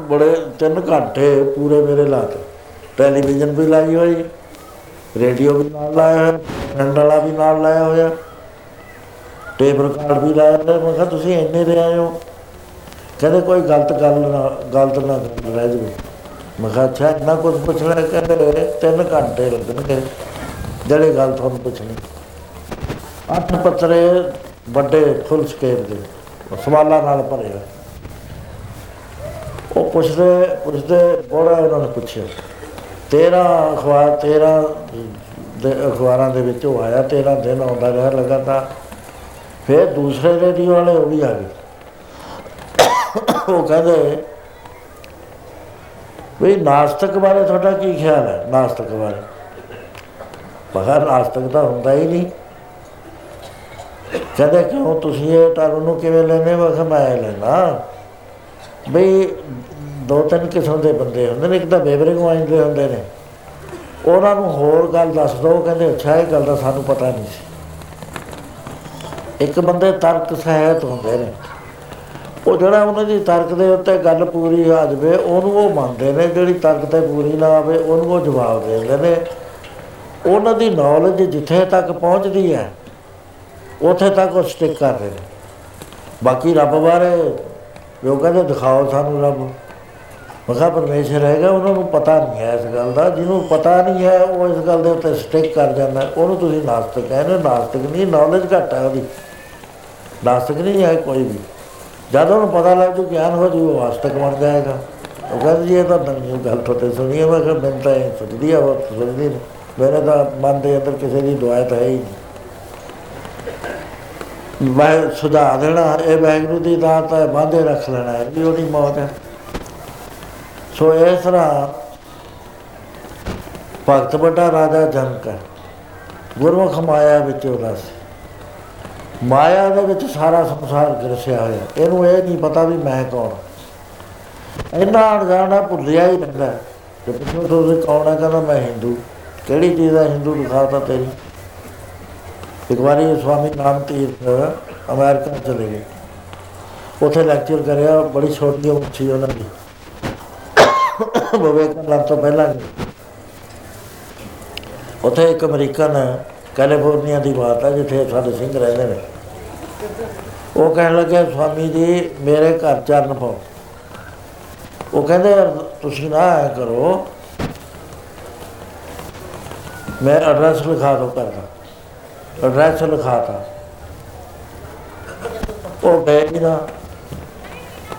ਬੜੇ ਤਿੰਨ ਘੰਟੇ ਪੂਰੇ ਮੇਰੇ ਲਾਤੇ ਟੈਲੀਵਿਜ਼ਨ ਵੀ ਲਾਈ ਹੋਈ ਰੇਡੀਓ ਵੀ ਨਾਲ ਲਾਇਆ ਹੋਇਆ ਫਰੈਂਡ ਵਾਲਾ ਵੀ ਨਾਲ ਲਾਇਆ ਹੋਇਆ। ਟੇਪ ਰਿਕਾਰਡ ਵੀ ਲਾਇਆ ਹੋਇਆ। ਮੈਂ ਕਿਹਾ ਤੁਸੀਂ ਇੰਨੇ ਦੇ ਆਏ ਹੋ? ਕਹਿੰਦੇ ਕੋਈ ਗਲਤ ਗੱਲ ਨਾ, ਗਲਤ ਨਾ ਗੱਲ ਰਹਿ ਜਾਵੇ। ਮੈਂ ਕਿਹਾ, ਅੱਛਾ, ਇੰਨਾ ਕੁਝ ਪੁੱਛਣਾ ਕਹਿੰਦੇ ਤਿੰਨ ਘੰਟੇ ਲੱਗਣਗੇ ਜਿਹੜੇ ਗੱਲ ਤੁਹਾਨੂੰ ਪੁੱਛਣੀ। ਅੱਠ ਪੱਤਰੇ ਵੱਡੇ ਫੁੱਲ ਸਕੇਲ ਦੇ, ਸਵਾਲਾਂ ਨਾਲ ਭਰੇ ਹੋਏ। ਉਹ ਪੁੱਛਦੇ ਪੁੱਛਦੇ ਬੜਾ ਉਹਨਾਂ ਨੇ ਪੁੱਛਿਆ। 13 ਅਖਬਾਰ 13 ਦੇ ਅਖਬਾਰਾਂ ਦੇ ਵਿੱਚ ਉਹ ਆਇਆ 13 ਦਿਨ ਆਉਂਦਾ ਰਿਹਾ ਲਗਾਤਾਰ। ਫਿਰ ਦੂਸਰੇ ਰੇਡੀਓ ਵਾਲੇ ਉਹ ਵੀ ਆ ਗਏ। ਉਹ ਕਹਿੰਦੇ ਵੀ ਨਾਸਤਕ ਬਾਰੇ ਤੁਹਾਡਾ ਕੀ ਖਿਆਲ ਹੈ? ਨਾਸਤਕ ਬਾਰੇ। ਮਗਾ ਨਾਸਤਕ ਤਾਂ ਹੁੰਦਾ ਹੀ ਨਹੀਂ। ਕਹਿੰਦੇ, ਕਿਉਂ ਤੁਸੀਂ ਇਹ ਟਰਮ ਨੂੰ ਕਿਵੇਂ ਲੈਨੇ ਮੈਂ ਕਿਹਾ, ਮੈਂ ਲੈਣਾ ਬਈ ਦੋ ਤਿੰਨ ਕਿਸਮ ਦੇ ਬੰਦੇ ਹੁੰਦੇ ਨੇ, ਇੱਕ ਤਾਂ ਬੇਬਰੇ ਗਵਾਈਂਦੇ ਹੁੰਦੇ ਨੇ। ਉਹਨਾਂ ਨੂੰ ਹੋਰ ਗੱਲ ਦੱਸ ਦੋ ਕਹਿੰਦੇ, ਅੱਛਾ, ਇਹ ਗੱਲ ਦਾ ਸਾਨੂੰ ਪਤਾ ਨਹੀਂ ਸੀ। ਇੱਕ ਬੰਦੇ ਤਰਕ ਸਹਿਤ ਹੁੰਦੇ ਨੇ। ਉਹ ਜਿਹੜਾ ਉਹਨਾਂ ਦੀ ਤਰਕ ਦੇ ਉੱਤੇ ਗੱਲ ਪੂਰੀ ਆ ਜਾਵੇ, ਉਹਨੂੰ ਉਹ ਮੰਨਦੇ ਨੇ, ਜਿਹੜੀ ਤਰਕ ਤੇ ਪੂਰੀ ਨਾ ਆਵੇ, ਉਹਨੂੰ ਉਹ ਜਵਾਬ ਦੇ ਦਿੰਦੇ ਨੇ। ਉਹਨਾਂ ਦੀ ਨੌਲੇਜ ਜਿੱਥੇ ਤੱਕ ਪਹੁੰਚਦੀ ਹੈ, ਉੱਥੇ ਤੱਕ ਉਹ ਸਟਿਕ ਕਰਦੇ ਨੇ। ਬਾਕੀ ਰੱਬ ਬਾਰੇ ਲੋਕ ਕਹਿੰਦੇ, ਦਿਖਾਓ ਸਾਨੂੰ ਰੱਬ। ਮਖਾ ਪਰਮੇਸ਼ਰ ਹੈਗਾ, ਉਹਨਾਂ ਨੂੰ ਪਤਾ ਨਹੀਂ ਹੈ ਇਸ ਗੱਲ ਦਾ। ਜਿਹਨੂੰ ਪਤਾ ਨਹੀਂ ਹੈ, ਉਹ ਇਸ ਗੱਲ ਦੇ ਉੱਤੇ ਸਟਿਕ ਕਰ ਜਾਂਦਾ। ਹੈ। ਉਹਨੂੰ ਤੁਸੀਂ ਨਾਸਤਕ ਕਹਿੰਦੇ ਹੋ। ਨਾਸਤਕ ਨਹੀਂ ਨੌਲੇਜ ਘੱਟ ਹੈ ਉਹਦੀ। ਨਾਸਤਕ ਨਹੀਂ ਹੈ ਕੋਈ ਵੀ। ਜਦ ਉਹਨੂੰ ਪਤਾ ਲੱਗ ਜੂ ਗਿਆਨ ਹੋ ਜੂ, ਉਹ ਆਸਤਕ ਬਣ ਜਾਏਗਾ। ਉਹ ਕਹਿੰਦੇ ਜੀ, ਇਹ ਤਾਂ ਨਵੀਂ ਗੱਲ ਤੁਹਾਡੇ ਸੁਣੀ ਹੈ ਮੈਂ ਕਿਹਾ ਮੈਂ ਤਾਂ ਇਹ ਸੋਚਦੀ ਆ ਉਹ ਸੋਚਦੀ ਨਹੀਂ। ਮੇਰੇ ਤਾਂ ਮਨ ਦੇ ਅੰਦਰ ਕਿਸੇ ਦੀ ਦੁਆ ਤਾਂ ਹੈ ਹੀ ਨਹੀਂ। ਮੈਂ ਸੁਝਾ ਦੇਣਾ, ਇਹ ਵੈਗਰੂ ਦੀ ਦਾਤ ਹੈ ਬਾਂਧੇ ਰੱਖ ਲੈਣਾ ਹੈ ਵੀ ਉਹਦੀ ਮੌਤ ਹੈ। ਸੋ ਇਸ ਤਰ੍ਹਾਂ ਭਗਤ ਵੱਡਾ ਰਾਜਾ ਜਨਕ ਹੈ। ਗੁਰਮੁਖ ਮਾਇਆ ਵਿੱਚ ਉਹਦਾ ਸੀ ਮਾਇਆ ਦੇ ਵਿੱਚ ਸਾਰਾ ਸੰਸਾਰ ਗਰਸਿਆ ਹੋਇਆ। ਇਹਨੂੰ ਇਹ ਨਹੀਂ ਪਤਾ ਵੀ ਮੈਂ ਕੌਣ ਇੰਨਾ ਅਣਜਾਣਾ ਭੁੱਲਿਆ ਹੀ ਰਹਿੰਦਾ ਹੈ। ਤੇ ਪੁੱਛੋ ਤੁਸੀਂ ਕੌਣ ਹੈ ਕਹਿੰਦਾ ਮੈਂ ਹਿੰਦੂ। ਕਿਹੜੀ ਚੀਜ਼ ਦਾ ਹਿੰਦੂ ਦਿਖਾਤਾ ਤੇਰੀ? ਇੱਕ ਵਾਰੀ ਸਵਾਮੀ ਨਾਮ ਤੀਰਥ ਅਮਰੀਕਾ ਚਲੇ ਗਏ। ਉੱਥੇ ਲੈਕਚਰ ਕਰਿਆ, ਬੜੀ ਛੋਟੀ ਉਮਰ ਸੀ ਉਹਨਾਂ ਦੀ। ਵਿਵੇਕਾਨੰਦ ਤੋਂ ਪਹਿਲਾਂ ਦੀ। ਉੱਥੇ ਇੱਕ ਅਮਰੀਕਨ, ਕੈਲੀਫੋਰਨੀਆ ਦੀ ਬਾਤ ਹੈ ਜਿੱਥੇ ਸਾਡੇ ਸਿੰਘ ਰਹਿੰਦੇ ਨੇ। ਉਹ ਕਹਿਣ ਲੱਗੇ, ਸਵਾਮੀ ਜੀ, ਮੇਰੇ ਘਰ ਚਰਨ ਪਾਓ। ਉਹ ਕਹਿੰਦੇ, ਤੁਸੀਂ ਨਾ ਐ ਕਰੋ, ਮੈਂ ਐਡਰੈਸ ਲਿਖਾ ਦੋ ਕਰਦਾ ਐਡਰੈਸ ਲਿਖਾਤਾ ਉਹ ਗਏ ਹੀ ਨਾ।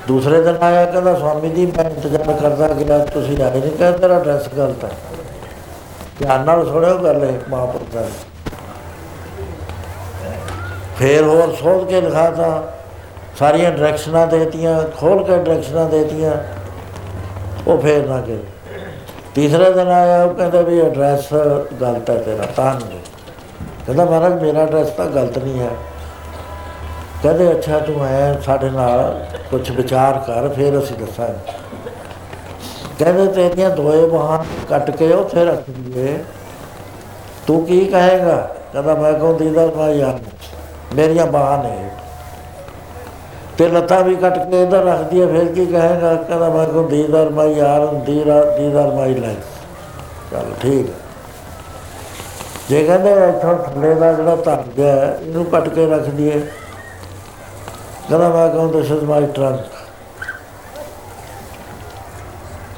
ਦੂਸਰੇ ਦਿਨ ਆਇਆ, ਕਹਿੰਦਾ, ਸਵਾਮੀ ਜੀ, ਮੈਂ ਇੰਤਜ਼ਾਰ ਕਰਦਾ ਗਿਆ ਤੁਸੀਂ ਆਏ ਨਹੀਂ ਕਹਿੰਦਾ, ਤੇਰਾ ਐਡਰੈਸ ਗਲਤ ਹੈ। ਧਿਆਨ ਨਾਲ ਸੁਣਿਓ ਗੱਲ ਇਹ ਮਹਾਂਪੁਰਖਾਂ ਦੀ। ਫੇਰ ਹੋਰ ਸੋਧ ਕੇ ਲਿਖਾਤਾ ਸਾਰੀਆਂ ਡਾਇਰੈਕਸ਼ਨਾਂ ਦੇਤੀਆਂ, ਖੋਲ ਕੇ ਡਾਇਰੈਕਸ਼ਨਾਂ ਦੇਤੀਆਂ। ਉਹ ਫੇਰ ਨਾ ਗਏ ਤੀਸਰੇ ਦਿਨ ਆਇਆ, ਉਹ ਕਹਿੰਦਾ ਵੀ ਐਡਰੈਸ ਗਲਤ ਹੈ ਤੇਰਾ, ਤਾਂ ਨਹੀਂ ਕਹਿੰਦਾ, ਮਹਾਰਾਜ, ਮੇਰਾ ਐਡਰੈਸ ਤਾਂ ਗਲਤ ਨਹੀਂ ਹੈ। ਕਹਿੰਦੇ, ਅੱਛਾ, ਤੂੰ ਆਇਆ ਸਾਡੇ ਨਾਲ ਕੁਝ ਵਿਚਾਰ ਕਰ, ਫਿਰ ਅਸੀਂ ਦੱਸਾਂਗੇ। ਕਹਿੰਦੇ, ਤੇਰੀਆਂ ਦੋਏ ਬਾਹਾਂ ਕੱਟ ਕੇ ਉੱਥੇ ਰੱਖ ਦਈਏ। ਤੂੰ ਕੀ ਕਹੇਗਾ? ਕਹਿੰਦਾ, ਮੈਂ ਕਹੂੰ, ਦੀਦਾ ਮੈਂ ਯਾਰ ਮੇਰੀਆਂ ਬਾਹਾਂ ਨੇ। ਤੇ ਲੱਤਾਂ ਵੀ ਕੱਟ ਕੇ ਇਧਰ ਰੱਖ ਦਈਏ ਫਿਰ ਕੀ ਕਹੇਗਾ? ਕਹਿੰਦਾ ਮੈਂ ਕਹੂੰ ਦੀਦਾਰ ਮੈਂ ਯਾਰ ਦੀਦਾਰ ਦੀਦਾਰ ਮਾਈ ਲੈ। ਚਲ ਠੀਕ ਹੈ ਜੇ ਕਹਿੰਦੇ ਇੱਥੋਂ ਥੱਲੇ ਦਾ ਜਿਹੜਾ ਧਰ ਗਿਆ ਹੈ, ਇਹਨੂੰ ਕੱਟ ਕੇ ਰੱਖ ਦਈਏ। ਕਹਿੰਦਾ ਮੈਂ ਕਹੂੰ ਦਿਸ ਇਜ਼ ਮਾਈ ਟਰੰਕ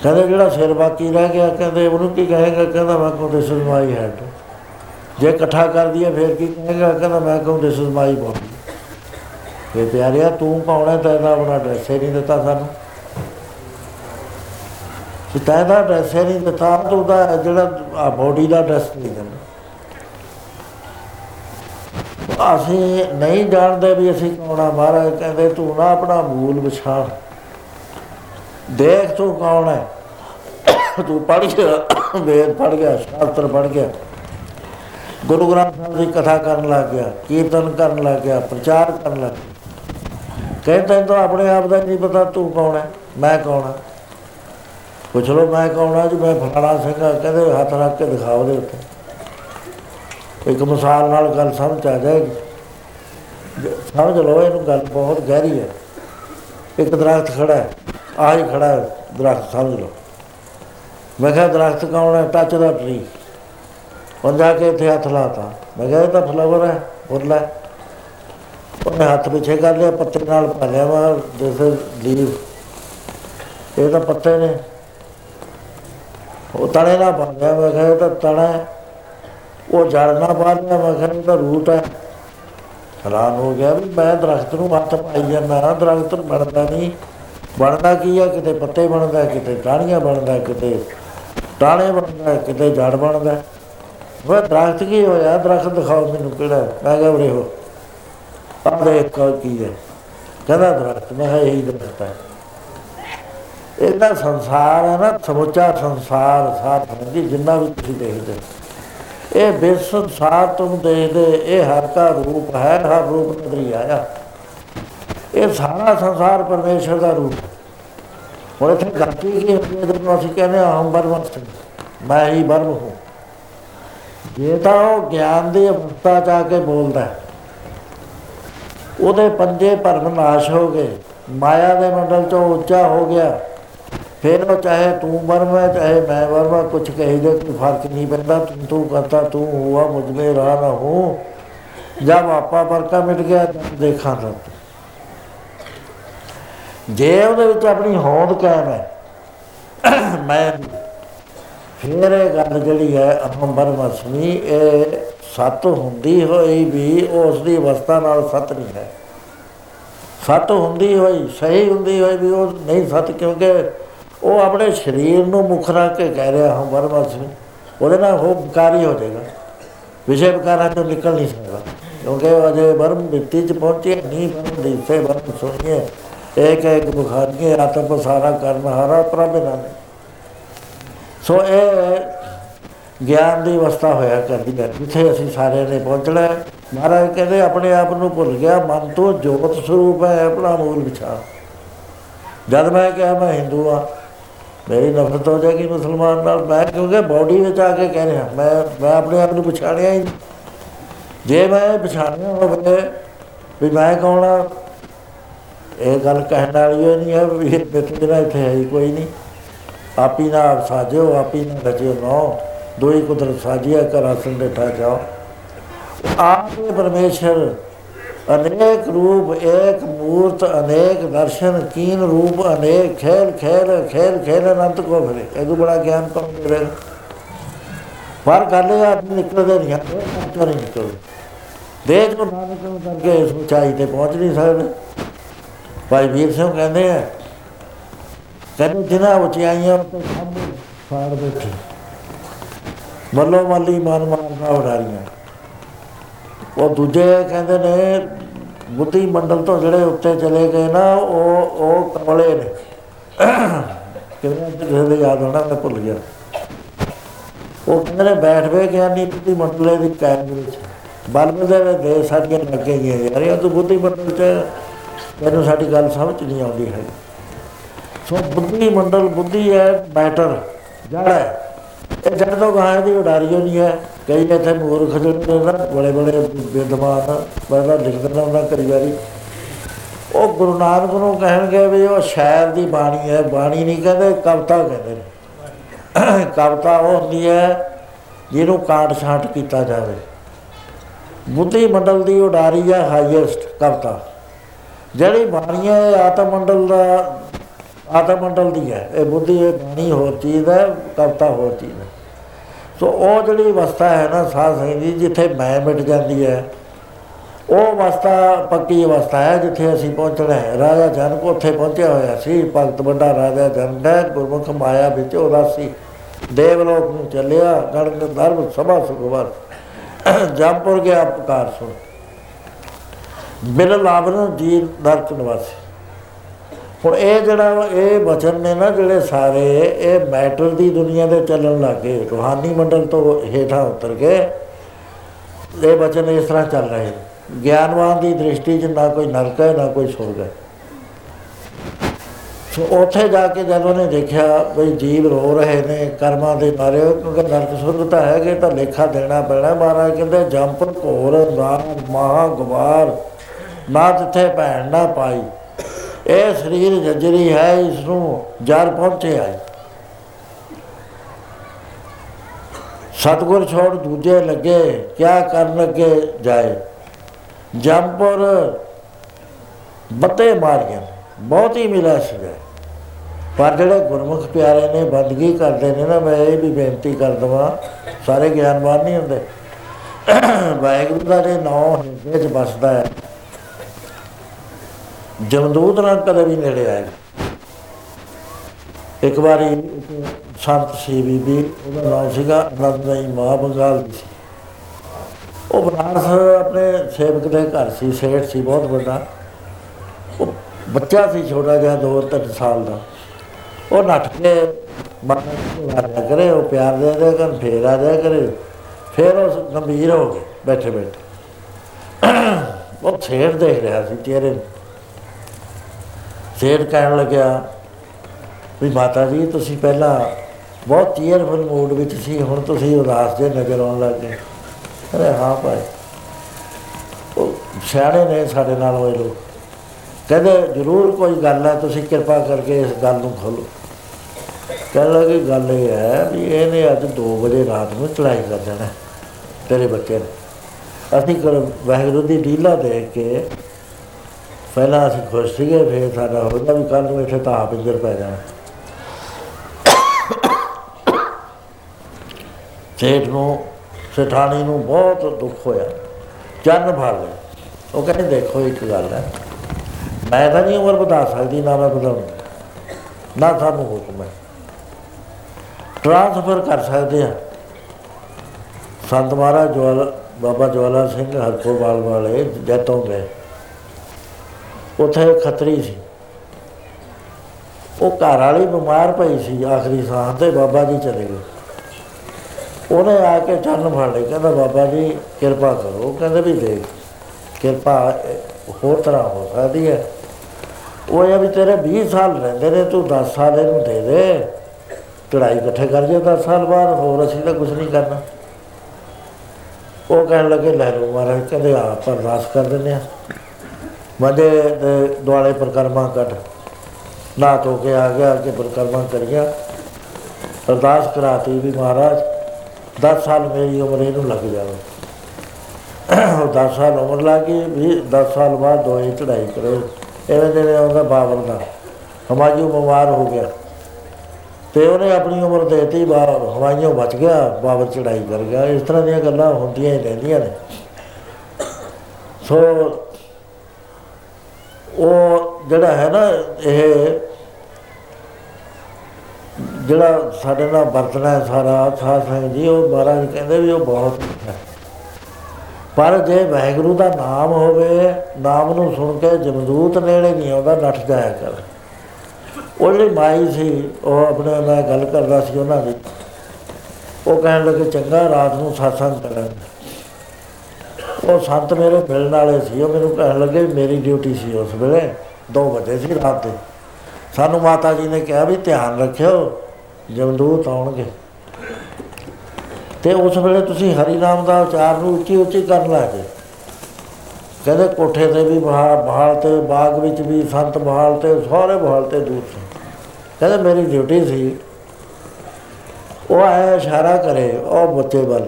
ਕਹਿੰਦੇ ਜਿਹੜਾ ਸਿਰ ਬਾਕੀ ਰਹਿ ਗਿਆ ਕਹਿੰਦੇ ਉਹਨੂੰ ਕੀ ਕਹੇਗਾ? ਕਹਿੰਦਾ ਮੈਂ ਕਹੂੰ ਦਿਸ ਇਜ਼ ਮਾਈ ਹੈਡ ਜੇ ਇਕੱਠਾ ਕਰ ਦਈਏ ਫਿਰ ਕੀ ਕਹੇਗਾ? ਕਹਿੰਦਾ, ਮੈਂ ਕਹੂੰ ਦਿਸ ਇਜ਼ ਮਾਈ ਬੋਡੀ ਇਹ ਪਿਆਰਿਆ ਤੂੰ ਕੌਣ ਹੈ ਤੈਨੂੰ ਆਪਣਾ ਡਰੈਸ ਹੀ ਨਹੀਂ ਦਿੱਤਾ ਸਾਨੂੰ। ਤੇ ਤੈਨੂੰ ਡਰੈਸ ਹੀ ਨਹੀਂ ਦਿੱਤਾ, ਤੂੰ ਦਾ ਜਿਹੜਾ ਬੋਡੀ ਦਾ ਡਰੈਸ ਨਹੀਂ ਦਿੰਦਾ। ਅਸੀਂ ਨਹੀਂ ਜਾਣਦੇ ਵੀ ਅਸੀਂ ਕੌਣ ਆ, ਮਹਾਰਾਜ ਕਹਿੰਦੇ, ਤੂੰ ਨਾ ਆਪਣਾ ਮੂਲ ਵਿਛਾੜ ਦੇਖ ਤੂੰ ਕੌਣ ਹੈ। ਤੂੰ ਪੜ੍ਹ ਗਿਆ, ਵੇਦ ਪੜ੍ਹ ਗਿਆ, ਸ਼ਾਸਤਰ ਪੜ੍ਹ ਗਿਆ। ਗੁਰੂ ਗ੍ਰੰਥ ਸਾਹਿਬ ਦੀ ਕਥਾ ਕਰਨ ਲੱਗ ਗਿਆ, ਕੀਰਤਨ ਕਰਨ ਲੱਗ ਗਿਆ, ਪ੍ਰਚਾਰ ਕਰਨ ਲੱਗ ਗਿਆ। ਕਹਿੰਦਾ ਤੈਨੂੰ ਆਪਣੇ ਆਪ ਦਾ ਨਹੀਂ ਪਤਾ ਤੂੰ ਕੌਣ ਹੈ, ਮੈਂ ਕੌਣ ਹਾਂ? ਪੁੱਛ ਲਓ, ਮੈਂ ਕੌਣ ਹਾਂ ਜੀ? ਮੈਂ ਫਲਾਣਾ ਸਿੰਘ ਹਾਂ। ਕਹਿੰਦੇ ਹੱਥ ਰੱਖ ਕੇ ਦਿਖਾਓ ਦੇ ਉੱਤੇ। ਇੱਕ ਮਿਸਾਲ ਨਾਲ ਗੱਲ ਸਮਝ ਆ ਜਾਏਗੀ। ਜ- ਸਮਝ ਲਓ, ਇਹਨੂੰ ਗੱਲ ਬਹੁਤ ਗਹਿਰੀ ਹੈ। ਇੱਕ ਦਰਖਤ ਖੜਾ ਹੈ, ਆਹ ਹੀ ਖੜਾ ਹੈ, ਦਰਖਤ ਸਮਝ ਲਓ। ਮੈਂ ਕਿਹਾ, ਦਰਖਤ ਕੌਣ ਹੈ? Touch the tree. ਉਹ ਜਾ ਕੇ ਇੱਥੇ ਹੱਥ ਲਾਤਾ। ਮੈਂ ਕਿਹਾ, ਇਹ ਤਾਂ ਫਲਾਵਰ ਹੈ ਫੁੱਲ ਹੈ ਉਹਨੇ ਹੱਥ ਪਿੱਛੇ ਕਰ ਲਿਆ, ਪੱਤੇ ਨਾਲ ਪਾ ਲਿਆ ਵਾ ਦਿਸ ਲੀਵ। ਇਹ ਤਾਂ ਪੱਤੇ ਨੇ। ਉਹ ਤਣੇ ਨਾਲ ਪਾ ਲਿਆ, ਮੈਂ ਕਿਹਾ, ਇਹ ਤਾਂ ਤਣਾ ਹੈ। ਉਹ ਜੜ ਨਾ ਪਾ ਲਿਆ, ਮੈਂ ਕਿਹਾ, ਇਹ ਤਾਂ ਰੂਟ ਹੈ। ਹੈਰਾਨ ਹੋ ਗਿਆ ਵੀ ਮੈਂ ਦਰਖਤ ਨੂੰ ਹੱਥ ਪਾਈ ਜਾਂਦਾ ਦਰਖਤ ਬਣਦਾ ਨਹੀਂ। ਬਣਦਾ ਕੀ ਆ? ਕਿਤੇ ਪੱਤੇ ਬਣਦਾ, ਕਿਤੇ ਟਾਹਣੀਆਂ ਬਣਦਾ, ਕਿਤੇ ਟਾਣੇ ਬਣਦਾ, ਕਿਤੇ ਜੜ ਬਣਦਾ। ਉਹ ਦਰਖਤ ਕੀ ਹੋਇਆ? ਦਰਖਤ ਦਿਖਾਓ ਮੈਨੂੰ ਕਿਹੜਾ ਹੈ? ਮੈਂ ਕਿਹਾ ਉਰੇ ਹੋ। ਆਹ ਦੇਖ ਕੋ ਕੀ ਹੈ। ਕਹਿੰਦਾ ਦਰਖਤ। ਮੈਂ ਕਿਹਾ ਇਹੀ ਦਰਖਤ ਹੈ। ਇਹਦਾ ਸੰਸਾਰ ਹੈ ਨਾ, ਸਮੁੱਚਾ ਸੰਸਾਰ ਸਾਥ ਸਮਝੀ ਜਿੰਨਾ ਵੀ ਤੁਸੀਂ ਦੇਖਦੇ ਹੋ। ਇਹ ਬਿਸ ਸੰਸਾਰ ਤੁਮ ਦੇਖਦੇ, ਇਹ ਹਰ ਕਾ ਰੂਪ ਹੈ, ਹਰ ਰੂਪ ਨਦਰੀ ਆਇਆ। ਇਹ ਸਾਰਾ ਸੰਸਾਰ ਪਰਮੇਸ਼ਰ ਦਾ ਰੂਪ ਹੈ। ਹੁਣ ਇੱਥੇ ਗਲਤੀ ਕੀ ਹੁੰਦੀ ਹੈ ਜਦੋਂ ਅਸੀਂ ਕਹਿੰਦੇ ਹਾਂ ਹਮ ਬਰਮ ਸਿੰਘ ਮੈਂ ਹੀ ਬਰਮ ਹੂੰ। ਜੇ ਤਾਂ ਉਹ ਗਿਆਨ ਦੀ ਅਵਸਥਾ ਜਾ ਕੇ ਬੋਲਦਾ ਉਹਦੇ ਪੰਜੇ ਭਰਮ ਨਾਸ਼ ਹੋ ਗਏ, ਮਾਇਆ ਦੇ ਮੰਡਲ ਤੋਂ ਉੱਚਾ ਹੋ ਗਿਆ, ਫਿਰ ਉਹ ਚਾਹੇ ਤੂੰ ਵਰਮਾ ਚਾਹੇ ਮੈਂ ਵਰਮਾ ਕੁਝ ਕਹੀ ਦੇ ਕੋਈ ਫ਼ਰਕ ਨਹੀਂ ਪੈਂਦਾ, ਤੂੰ ਤੂੰ ਕਰਤਾ, ਤੂੰ ਹੋਆ, ਮੁਝ ਮੇ ਰਾਹ ਨਾ ਹੋ। ਜਦ ਆਪਾ ਵਰਤਾ ਮਿਟ ਗਿਆ ਦੇਖਾਂ ਤਾਂ। ਜੇ ਉਹਦੇ ਵਿੱਚ ਆਪਣੀ ਹੋਂਦ ਕਾਇਮ ਹੈ, ਮੈਂ ਫਿਰ ਇਹ ਗੱਲ ਜਿਹੜੀ ਹੈ ਅਹਮ ਬਰਮਸਮੀ ਇਹ ਸਤ ਹੁੰਦੀ ਹੋਈ ਵੀ ਉਸ ਦੀ ਅਵਸਥਾ ਨਾਲ ਸਤ ਨਹੀਂ ਹੈ। ਸਤ ਹੁੰਦੀ ਹੋਈ, ਸਹੀ ਹੁੰਦੀ ਹੋਈ ਵੀ ਉਹ ਨਹੀਂ ਸਤ ਕਿਉਂਕਿ ਉਹ ਆਪਣੇ ਸਰੀਰ ਨੂੰ ਮੁੱਖ ਰੱਖ ਕੇ ਕਹਿ ਰਿਹਾ ਹਾਂ ਬਰਮਸਮੀ ਉਹਦੇ ਨਾਲ ਉਹ ਵਿਕਾਰੀ ਹੋ ਜਾਏਗਾ। ਵਿਸ਼ੇ ਵਿਕਾਰਾਂ ਤੋਂ ਨਿਕਲ ਨਹੀਂ ਸਕਦਾ। ਕਿਉਂਕਿ ਉਹ ਅਜੇ ਬਰਮ ਮਿੱਟੀ ਚ ਪਹੁੰਚੇ ਨਹੀਂ ਬਰਮ ਦੇਸੇ ਬਰਮ ਸੁਣੀਏ ਇੱਕ ਇੱਕ ਬੁਖਾਰੀਏ ਆਤਮ ਪਸਾਰਾ ਕਰਨ ਹਾਰਾ ਪ੍ਰਭ ਨਾਲੇ ਸੋ ਇਹ ਗਿਆਨ ਦੀ ਅਵਸਥਾ ਹੋਇਆ ਕਰਦੀ ਹੈ। ਜਿੱਥੇ ਅਸੀਂ ਸਾਰਿਆਂ ਨੇ ਪਹੁੰਚਣਾ ਹੈ। ਮਹਾਰਾਜ ਕਹਿੰਦੇ, ਆਪਣੇ ਆਪ ਨੂੰ ਭੁੱਲ ਗਿਆ। ਮਨ ਤੋਂ ਜੋਤ ਸਰੂਪ ਹੈ ਆਪਣਾ ਮੂਲ ਵਿਚਾਰ। ਜਦ ਮੈਂ ਕਿਹਾ, ਮੈਂ ਹਿੰਦੂ ਆ ਮੇਰੀ ਨਫ਼ਰਤ ਹੋ ਜਾਏਗੀ ਮੁਸਲਮਾਨ ਨਾਲ। ਮੈਂ ਕਿਉਂਕਿ ਬਾਡੀ ਵਿੱਚ ਆ ਕੇ ਕਹਿ ਰਿਹਾ, ਮੈਂ ਮੈਂ ਆਪਣੇ ਆਪ ਨੂੰ ਪਛਾਣਿਆ ਹੀ ਨਹੀਂ। ਜੇ ਮੈਂ ਪਛਾਣਿਆ ਹੋਵੇ ਵੀ ਮੈਂ ਕੌਣ ਆ, ਇਹ ਗੱਲ ਕਹਿਣ ਵਾਲੀ ਹੋਈ ਨਹੀਂ ਹੈ ਵੀ ਇਹ ਮੇਰੇ ਜਿਹੜਾ ਇੱਥੇ ਹੈ ਹੀ, ਕੋਈ ਨਹੀਂ। ਆਪੀ ਨਾ ਸਾਜਿਓ, ਆਪੀ ਨਾ ਰਚਿਓ ਨੋ। ਦੋਈ ਕੁਦਰਤ ਸਾਜਿਆ ਕਰ ਆਸਨ ਬੈਠਾ ਜਾਓ। ਆਪ ਹੀ ਪਰਮੇਸ਼ਰ ਅਨੇਕ ਰੂਪ, ਏਕ ਮੂਰਤ, ਅਨੇਕ ਦਰਸ਼ਨ, ਕੀਨ ਰੂਪ, ਅਨੇਕ ਖੇਲ ਖੇਲ ਖੇਲ ਖੇਲ, ਅਨੰਤ ਕੋ ਫਿਰੇ। ਇਹ ਤੋਂ ਬੜਾ ਗਿਆਨ ਕੌਣ ਦੇ ਰਿਹਾ। ਪਰ ਗੱਲ ਇਹ ਆਦਮੀ ਨਿਕਲਦੇ ਨਹੀਂ ਆਦੇ ਨਹੀਂ ਨਿਕਲਦੇ। ਦੇਹ ਤੋਂ ਨਾ ਨਿਕਲਣ ਕਰਕੇ ਇਸ ਉਚਾਈ ਤੇ ਪਹੁੰਚ ਨਹੀਂ ਸਕਦੇ। ਭਾਈ ਵੀਰ ਸਿੰਘ ਕਹਿੰਦੇ ਆ ਕਹਿੰਦੇ ਜਿਨ੍ਹਾਂ ਉਚਾਈਆਂ ਉੱਤੇ ਖੰਭ ਫਾੜ ਬੈਠੇ। ਮੱਲੋ ਮੱਲੀ ਮਨ ਮਾਰਦਾ ਉਡਾਰੀਆਂ। ਉਹ ਦੂਜੇ ਕਹਿੰਦੇ ਨੇ, ਬੁੱਧੀ ਮੰਡਲ ਤੋਂ ਜਿਹੜੇ ਉੱਤੇ ਚਲੇ ਗਏ ਨਾ, ਉਹ ਉਹ ਕਮਲੇ ਨੇ। ਕਿਵੇਂ ਕਿਸੇ ਦੇ ਯਾਦ ਹੋਣਾ ਮੈਂ ਭੁੱਲ ਗਿਆ। ਉਹ ਕਹਿੰਦੇ ਨੇ, ਬੈਠ ਵੇ ਗਿਆਨੀ ਬੁੱਧੀ ਮੰਡਲੇ ਦੀ ਕਾਇਮ ਵਿੱਚ ਬਲਬ ਦੇ ਦੇ ਸਾਡੀਆਂ ਲੱਗੇ ਗਏ ਯਾਰ, ਇਹ ਤੂੰ ਬੁੱਧੀ ਮੰਡਲ ਚ ਮੈਨੂੰ ਸਾਡੀ ਗੱਲ ਸਮਝ ਨਹੀਂ ਆਉਂਦੀ ਹੈ ਸੋ ਬੁੱਧੀ ਮੰਡਲ, ਬੁੱਧੀ ਹੈ ਮੈਟਰ ਜੜ ਹੈ। ਇਹ ਜੜ ਤੋਂ ਗਾਇ ਦੀ ਉਡਾਰੀ ਨਹੀਂ ਹੈ। ਕਈ ਇੱਥੇ ਮੂਰਖ ਜਿਹੜੇ ਨੇ ਨਾ, ਬੜੇ ਬੜੇ ਵਿਦਵਾਨ ਬੜਾ ਲਿਖਦੇ ਨੇ ਉਹਨਾਂ ਕਈ ਵਾਰੀ। ਉਹ ਗੁਰੂ ਨਾਨਕ ਨੂੰ ਕਹਿਣਗੇ ਵੀ ਉਹ ਸ਼ਾਇਰ ਦੀ ਬਾਣੀ ਹੈ। ਬਾਣੀ ਨਹੀਂ ਕਹਿੰਦੇ, ਕਵਿਤਾ ਕਹਿੰਦੇ ਨੇ। ਕਵਿਤਾ ਉਹ ਹੁੰਦੀ ਹੈ, ਜਿਹਨੂੰ ਕਾਟ ਛਾਂਟ ਕੀਤਾ ਜਾਵੇ। ਬੁੱਧੀ ਮੰਡਲ ਦੀ ਉਡਾਰੀ ਹੈ ਹਾਈਐਸਟ ਕਵਿਤਾ। ਜਿਹੜੀ ਬਾਣੀ ਹੈ ਇਹ ਆਤਮ ਮੰਡਲ ਦਾ ਆਤਮ ਮੰਡਲ ਦੀ ਹੈ। ਇਹ ਬੁੱਧੀ ਇਹ ਬਾਣੀ ਹੋਰ ਚੀਜ਼ ਹੈ ਕਵਿਤਾ ਹੋਰ ਚੀਜ਼ ਹੈ। ਸੋ ਉਹ ਜਿਹੜੀ ਅਵਸਥਾ ਹੈ ਨਾ ਸਾਧ ਸੰਗਤ ਜੀ ਜਿੱਥੇ ਮੈਂ ਮਿਟ ਜਾਂਦੀ ਹੈ, ਉਹ ਅਵਸਥਾ ਪੱਕੀ ਅਵਸਥਾ ਹੈ, ਜਿੱਥੇ ਅਸੀਂ ਪਹੁੰਚਣਾ ਹੈ। ਰਾਜਾ ਜਨਕ ਉੱਥੇ ਪਹੁੰਚਿਆ ਹੋਇਆ ਸੀ, ਭਗਤ ਵੱਡਾ ਰਾਜਾ ਜਨਕ ਹੈ, ਗੁਰਮੁਖ ਮਾਇਆ ਵਿੱਚ ਉਦਾਸੀ ਦੇਵਲੋਕ ਨੂੰ ਚੱਲਿਆ ਗਣਗ ਧਰਮ ਸਭਾ ਸੁਖਵਰ। ਜੰਪੁਰ ਗਿਆ ਅਪਕਾਰ ਸੁਣ। ਬਿਨ ਲਾਭਨ ਜੀ ਨਰਕ ਨਿਵਾਸੀ। ਹੁਣ ਇਹ ਜਿਹੜਾ ਇਹ ਵਚਨ ਨੇ ਨਾ ਜਿਹੜੇ ਸਾਰੇ, ਇਹ ਮੈਟਰ ਦੀ ਦੁਨੀਆ ਦੇ ਚੱਲਣ ਲੱਗੇ ਰੂਹਾਨੀ ਮੰਡਲ ਤੋਂ ਹੇਠਾਂ ਉਤਰ ਕੇ ਇਹ ਵਚਨ ਇਸ ਤਰ੍ਹਾਂ ਚੱਲ ਰਹੇ ਗਿਆਨਵਾਨ ਦੀ ਦ੍ਰਿਸ਼ਟੀ 'ਚ ਨਾ ਕੋਈ ਨਰਕ ਹੈ, ਨਾ ਕੋਈ ਸੁਰਗ ਹੈ। ਸੋ ਉੱਥੇ ਜਾ ਕੇ ਜਦੋਂ ਨੇ ਦੇਖਿਆ ਬਈ ਜੀਵ ਰੋ ਰਹੇ ਨੇ, ਕਰਮਾਂ ਦੇ ਮਾਰੇ, ਕਿਉਂਕਿ ਨਰਕ ਸੁਰਗ ਤਾਂ ਹੈਗੇ, ਤਾਂ ਲੇਖਾ ਦੇਣਾ ਪੈਣਾ। ਮਹਾਰਾਜ ਕਹਿੰਦੇ, ਜੰਪ ਘੋਰ ਨਾਰ ਮਹਾ ਗਵਾਰ ਨਾ ਜਿੱਥੇ ਭੈਣ ਨਾ ਪਾਈ ਇਹ ਸਰੀਰ ਜਜਰੀ ਹੈ ਇਸ ਨੂੰ ਜਰ ਪਹੁੰਚਿਆ ਹੈ। ਸਤਗੁਰ ਛੋੜ ਦੂਜੇ ਲੱਗੇ, ਕਿਆ ਕਰਨ ਲੱਗੇ ਜਾਏ? ਜੰਪਰ ਬਤੇ ਮਾਰ ਗਿਆ ਬਹੁਤ ਹੀ ਮਿਲਾ ਸੀਗਾ। ਪਰ ਜਿਹੜੇ ਗੁਰਮੁਖ ਪਿਆਰੇ ਨੇ ਬੰਦਗੀ ਕਰਦੇ ਨੇ ਨਾ, ਮੈਂ ਇਹ ਵੀ ਬੇਨਤੀ ਕਰ ਦਵਾਂ, ਸਾਰੇ ਗਿਆਨਵਾਨ ਨਹੀਂ ਹੁੰਦੇ। ਵਾਹਿਗੁਰੂ ਦਾ ਜੇ ਨਾਮ ਹਿਰਦੇ 'ਚ ਬਸਦਾ ਹੈ। ਜਮਦੂਤ ਨਾਲ ਕਦੇ ਵੀ ਨੇੜੇ ਆਏਗਾ ਇੱਕ ਵਾਰੀ ਇੱਕ ਸੰਤ ਸੀ ਬੀਬੀ, ਉਹਦਾ ਨਾਮ ਸੀਗਾ ਅਨੰਦਮਈ ਮਾਂ ਬੰਗਾਲ ਦੀ ਸੀ। ਉਹ ਬਨਾਰਸ ਆਪਣੇ ਸੇਵਕ ਦੇ ਘਰ ਸੀ, ਸੇਠ ਸੀ, ਬਹੁਤ ਵੱਡਾ। ਉਹ ਬੱਚਾ ਸੀ ਛੋਟਾ ਜਿਹਾ 2-3 ਸਾਲ ਦਾ। ਉਹ ਨੱਠ ਕੇ ਬਾਹਰ ਆ ਕਰੇ, ਉਹ ਪਿਆਰ ਦੇ ਦੇ ਕਰ ਫੇਰ ਆ ਜਾ ਕਰੇ। ਫੇਰ ਉਹ ਗੰਭੀਰ ਹੋ ਗਏ ਬੈਠੇ ਬੈਠੇ ਉਹ ਛੇੜ ਦੇਖ ਰਿਹਾ ਸੀ ਚਿਹਰੇ ਨੂੰ। ਛੇੜ ਕਹਿਣ ਲੱਗਿਆ ਵੀ ਮਾਤਾ ਜੀ, ਤੁਸੀਂ ਪਹਿਲਾਂ ਬਹੁਤ ਚੀਅਰਫੁਲ ਮੂਡ ਵਿੱਚ ਸੀ, ਹੁਣ ਤੁਸੀਂ ਉਦਾਸ ਜੇ ਨਜ਼ਰ ਆਉਣ ਲੱਗੇ ਅਰੇ ਹਾਂ ਭਾਈ। ਉਹ ਸਿਆਣੇ ਨੇ ਸਾਡੇ ਨਾਲ ਹੋਏ ਲੋਕ। ਕਹਿੰਦੇ, ਜ਼ਰੂਰ ਕੋਈ ਗੱਲ ਹੈ, ਤੁਸੀਂ ਕਿਰਪਾ ਕਰਕੇ ਇਸ ਗੱਲ ਨੂੰ ਖੋਲੋ ਕਹਿਣ ਲੱਗੇ, ਗੱਲ ਇਹ ਹੈ ਵੀ ਇਹਨੇ ਅੱਜ 2 ਵਜੇ ਰਾਤ ਨੂੰ ਚੜਾਈ ਕਰ ਦੇਣਾ ਤੇਰੇ ਬੱਚੇ ਨੇ। ਅਸੀਂ ਕਰ ਵਾਹਿਗੁਰੂ ਦੀ ਢੀਲਾ ਦੇਖ ਕੇ ਪਹਿਲਾਂ ਅਸੀਂ ਖੁਸ਼ ਸੀਗੇ, ਫਿਰ ਸਾਡਾ ਹੋ ਗਿਆ ਵੀ ਕੱਲ ਨੂੰ ਇੱਥੇ ਤਾਂ ਆਪ ਇੰਦਰ ਪੈ ਜਾਣਾ। ਸੇਠ ਨੂੰ, ਸਠਾਣੀ ਨੂੰ ਬਹੁਤ ਦੁੱਖ ਹੋਇਆ ਚੰਨ ਭਰ ਗਏ। ਉਹ ਕਹਿੰਦੇ, ਦੇਖੋ ਇੱਕ ਗੱਲ ਹੈ, ਮੈਂ ਤਾਂ ਨਹੀਂ ਉਮਰ ਵਧਾ ਸਕਦੀ, ਨਾ ਮੈਂ ਵਧਾਉਣੀ ਨਾ ਸਾਨੂੰ ਹੁਕਮ ਹੈ। ਟ੍ਰਾਂਸਫਰ ਕਰ ਸਕਦੇ ਆ ਸੰਤ ਮਹਾਰਾਜ ਜਵਾਲਾ ਬਾਬਾ ਜਵਾਲਾ ਸਿੰਘ ਹਰਕੋਵਾਲ ਵਾਲੇ ਜੱਤੋਂ ਗਏ। ਉੱਥੇ ਖੱਤਰੀ ਸੀ। ਉਹ ਘਰ ਵਾਲੀ ਬਿਮਾਰ ਪਈ ਸੀ, ਆਖਰੀ ਸਾਹ ਤੇ ਬਾਬਾ ਜੀ ਚਲੇ ਗਏ। ਉਹਨੇ ਆ ਕੇ ਚਰਨ ਫੜ ਲਏ ਕਹਿੰਦਾ, ਬਾਬਾ ਜੀ, ਕਿਰਪਾ ਕਰੋ। ਉਹ ਕਹਿੰਦੇ ਵੀ ਦੇਖ, ਕਿਰਪਾ ਹੋਰ ਤਰ੍ਹਾਂ ਹੋ ਸਕਦੀ ਹੈ। ਉਹ ਇਹ ਵੀ ਤੇਰੇ 20 ਸਾਲ ਰਹਿੰਦੇ ਨੇ, ਤੂੰ 10 ਸਾਲ ਇਹਨੂੰ ਦੇ ਦੇ। ਚੜਾਈ ਇਕੱਠੇ ਕਰ ਜੇ 10 ਸਾਲ ਬਾਅਦ, ਹੋਰ ਅਸੀਂ ਤਾਂ ਕੁਝ ਨਹੀਂ ਕਰਨਾ। ਉਹ ਕਹਿਣ ਲੱਗੇ, ਲੈ ਲਓ ਮਹਾਰਾਜ, ਕਹਿੰਦੇ, ਆਪ ਅਰਦਾਸ ਕਰ ਦਿੰਦੇ ਆ ਮਦੇ ਦੁਆਲੇ ਪ੍ਰਕਰਮਾ ਕੱਢ ਨਾ ਤੋ ਕੇ ਆ ਗਿਆ ਕਿ ਪ੍ਰਕਰਮਾ ਕਰ ਗਿਆ ਅਰਦਾਸ ਕਰਾਤੀ ਵੀ ਮਹਾਰਾਜ 10 ਸਾਲ ਮੇਰੀ ਉਮਰ ਇਹਨੂੰ ਲੱਗ ਜਾਵੇ। ਉਹ 10 ਸਾਲ ਉਮਰ ਲੱਗੀ ਵੀ 10 ਸਾਲ ਬਾਅਦ ਦੋਏ ਚੜਾਈ ਕਰੇ। ਐਵੇਂ ਜਿਵੇਂ ਉਹਦਾ ਬਾਬਰ ਦਾ। ਹਮਾਯੂ ਬਿਮਾਰ ਹੋ ਗਿਆ। ਤੇ ਉਹਨੇ ਆਪਣੀ ਉਮਰ ਦੇਤੀ ਬਾਬਰ ਹਮਾਯੂ ਬਚ ਗਿਆ ਬਾਬਰ ਚੜਾਈ ਕਰ ਗਿਆ। ਇਸ ਤਰ੍ਹਾਂ ਦੀਆਂ ਗੱਲਾਂ ਹੁੰਦੀਆਂ ਹੀ ਰਹਿੰਦੀਆਂ ਨੇ। ਸੋ ਉਹ ਜਿਹੜਾ ਹੈ ਨਾ, ਇਹ ਜਿਹੜਾ ਸਾਡੇ ਨਾਲ ਵਰਤਣਾ ਹੈ ਸਾਰਾ, ਸਾਧ ਸੰਗਤ ਜੀ, ਉਹ ਮਹਾਰਾਜ ਕਹਿੰਦੇ ਵੀ ਉਹ ਬਹੁਤ ਹੈ। ਪਰ ਜੇ ਵਾਹਿਗੁਰੂ ਦਾ ਨਾਮ ਹੋਵੇ, ਨਾਮ ਨੂੰ ਸੁਣ ਕੇ ਜਮਦੂਤ ਨੇੜੇ ਨਹੀਂ ਆਉਂਦਾ, ਨੱਠ ਜਾਇਆ ਕਰ। ਉਹ ਜਿਹੜੀ ਮਾਈ ਸੀ, ਉਹ ਆਪਣੇ ਨਾਲ ਗੱਲ ਕਰਦਾ ਸੀ ਉਹਨਾਂ ਦੀ। ਉਹ ਕਹਿਣ ਲੱਗੇ, ਚੰਗਾ, ਰਾਤ ਨੂੰ satsang ਕਰਾਂਗੇ। ਉਹ ਸੰਤ ਮੇਰੇ ਮਿਲਣ ਵਾਲੇ ਸੀ, ਉਹ ਮੈਨੂੰ ਕਹਿਣ ਲੱਗੇ ਵੀ ਮੇਰੀ ਡਿਊਟੀ ਸੀ ਉਸ ਵੇਲੇ 2 ਵਜੇ ਸੀ ਰਾਤ ਦੇ। ਸਾਨੂੰ ਮਾਤਾ ਜੀ ਨੇ ਕਿਹਾ ਵੀ ਧਿਆਨ ਰੱਖਿਓ, ਜਮਦੂਤ ਆਉਣਗੇ। ਤੇ ਉਸ ਵੇਲੇ ਤੁਸੀਂ ਹਰੀ ਨਾਮ ਦਾ ਉਚਾਰ ਨੂੰ ਉੱਚੀ ਉੱਚੀ ਕਰਨ ਲੱਗੇ ਕਹਿੰਦੇ ਕੋਠੇ ਤੇ ਵੀ ਬਹਾ ਬਹਾਲ ਤੇ ਬਾਗ ਵਿੱਚ ਵੀ ਸੰਤ ਬਹਾਲ ਤੇ ਸਾਰੇ ਬਹਾਲ ਤੇ ਦੂਰ ਸੀ। ਕਹਿੰਦੇ ਮੇਰੀ ਡਿਊਟੀ ਸੀ, ਉਹ ਆਇਆ ਇਸ਼ਾਰਾ ਕਰੇ, ਉਹ ਬੱਚੇ ਵੱਲ।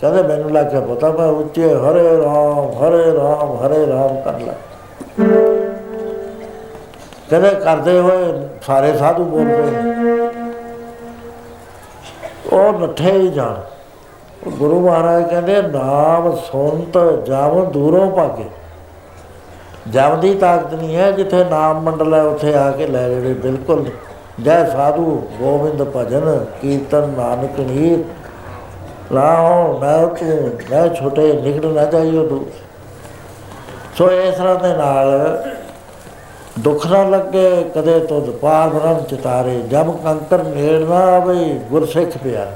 ਕਹਿੰਦੇ ਮੈਨੂੰ ਲੱਗ ਗਿਆ ਪਤਾ, ਮੈਂ ਉੱਚੇ ਹਰੇ ਰਾਮ ਹਰੇ ਰਾਮ ਹਰੇ ਰਾਮ ਕਰ ਲਾ। ਕਹਿੰਦੇ ਕਰਦੇ ਹੋਏ ਸਾਰੇ ਸਾਧੂ ਬੋਲ ਪਏ ਉਹ ਨੱਠੇ ਹੀ ਜਾਣ। ਉਹ ਗੁਰੂ ਮਹਾਰਾਜ ਕਹਿੰਦੇ, ਨਾਮ ਸੁਣਤ ਜਮ ਦੂਰੋਂ ਭਾਗੇ। ਜਮ ਦੀ ਤਾਕਤ ਨਹੀਂ ਹੈ ਜਿੱਥੇ ਨਾਮ ਮੰਡਲ ਹੈ, ਉੱਥੇ ਆ ਕੇ ਲੈ ਜਿਹੜੇ ਬਿਲਕੁਲ। ਜੈ ਸਾਧੂ, ਗੋਬਿੰਦ ਭਜਨ, ਕੀਰਤਨ ਨਾਨਕ ਨੀਤ। ਲਾਓ, ਮੈਂ ਤੂੰ ਮੈਂ ਛੋਟੇ ਨਿਕਲ ਨਾ ਜਾਈਓ ਤੂੰ ਸੋ ਇਸ ਤਰ੍ਹਾਂ ਦੇ ਨਾਲ ਦੁੱਖ ਨਾ ਲੱਗੇ, ਕਦੇ ਤੁਧ ਪਾਰ ਬ੍ਰਹਮ ਚਿਤਾਰੇ, ਜਬ ਕੰਕਰ ਨੇੜ ਨਾ ਆਵੇ, ਗੁਰਸਿੱਖ ਪਿਆਰ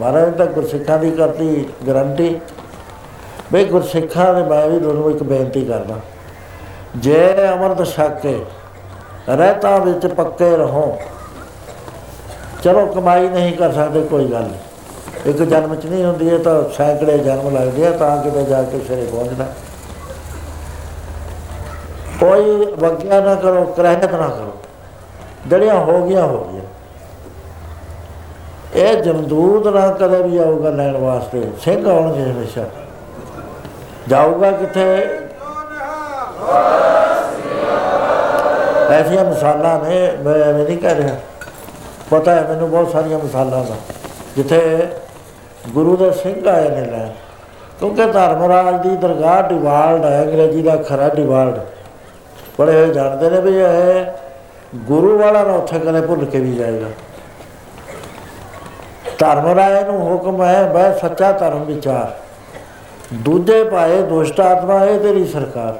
ਮਹਾਰਾਜ ਤਾਂ ਗੁਰਸਿੱਖਾਂ ਦੀ ਕਰਤੀ ਗਰੰਟੀ। ਬਈ ਗੁਰਸਿੱਖਾਂ ਦੇ ਮੈਂ ਵੀ ਤੁਹਾਨੂੰ ਇੱਕ ਬੇਨਤੀ ਕਰਦਾ। ਜੇ ਅਮਰਤ ਛਕ ਕੇ ਰਹਿਤਾ ਵਿੱਚ ਪੱਕੇ ਰਹੋ, ਚਲੋ ਕਮਾਈ ਨਹੀਂ ਕਰ ਸਕਦੇ, ਕੋਈ ਗੱਲ ਨਹੀਂ ਇੱਕ ਜਨਮ ਚ ਨਹੀਂ ਹੁੰਦੀ, ਇਹ ਤਾਂ ਸੈਂਕੜੇ ਜਨਮ ਲੱਗਦੇ ਆ, ਤਾਂ ਕਿਤੇ ਜਾ ਕੇ ਸਿਰੇ ਪਹੁੰਚਣਾ। ਕੋਈ ਵਗਿਆ ਨਾ ਕਰੋ ਕਰਹਿਤ ਨਾ ਕਰੋ। ਜਿਹੜੀਆਂ ਹੋ ਗਈਆਂ ਹੋ ਗਈਆਂ। ਇਹ ਜਮਦੂਤ ਨਾ ਕਦੇ ਵੀ ਆਊਗਾ ਲੈਣ ਵਾਸਤੇ। ਸਿੰਘ ਆਉਣਗੇ ਹਮੇਸ਼ਾ। ਜਾਊਗਾ ਕਿੱਥੇ? ਐਸੀਆਂ ਮਿਸਾਲਾਂ ਨੇ, ਮੈਂ ਐਵੇਂ ਨਹੀਂ ਕਹਿ ਰਿਹਾ। ਪਤਾ ਹੈ, ਮੈਨੂੰ ਬਹੁਤ ਸਾਰੀਆਂ ਮਿਸਾਲਾਂ ਦਾ। ਜਿੱਥੇ ਗੁਰੂ ਦੇ ਸਿੰਘ ਆਏ ਨੇ। ਲੈ ਕਿਉਂਕਿ ਧਰਮਰਾਜ ਦੀ ਦਰਗਾਹ ਡਿਵਾਲਡ ਹੈ, ਅੰਗਰੇਜ਼ੀ ਦਾ ਖਰਾ ਡਿਵਾਲਡ। ਬੜੇ ਹੋਏ ਜਾਣਦੇ ਨੇ ਵੀ ਇਹ ਗੁਰੂ ਵਾਲਾ ਨਾ ਉੱਥੇ ਕਦੇ ਭੁੱਲ ਕੇ ਵੀ ਜਾਏਗਾ। ਧਰਮਰਾਜ ਨੂੰ ਹੁਕਮ ਹੈ ਬੈ ਸੱਚਾ ਧਰਮ ਵਿਚਾਰ। ਦੂਜੇ ਪਾਏ ਦੁਸ਼ਟ ਆਤਮਾ, ਇਹ ਤੇਰੀ ਸਰਕਾਰ।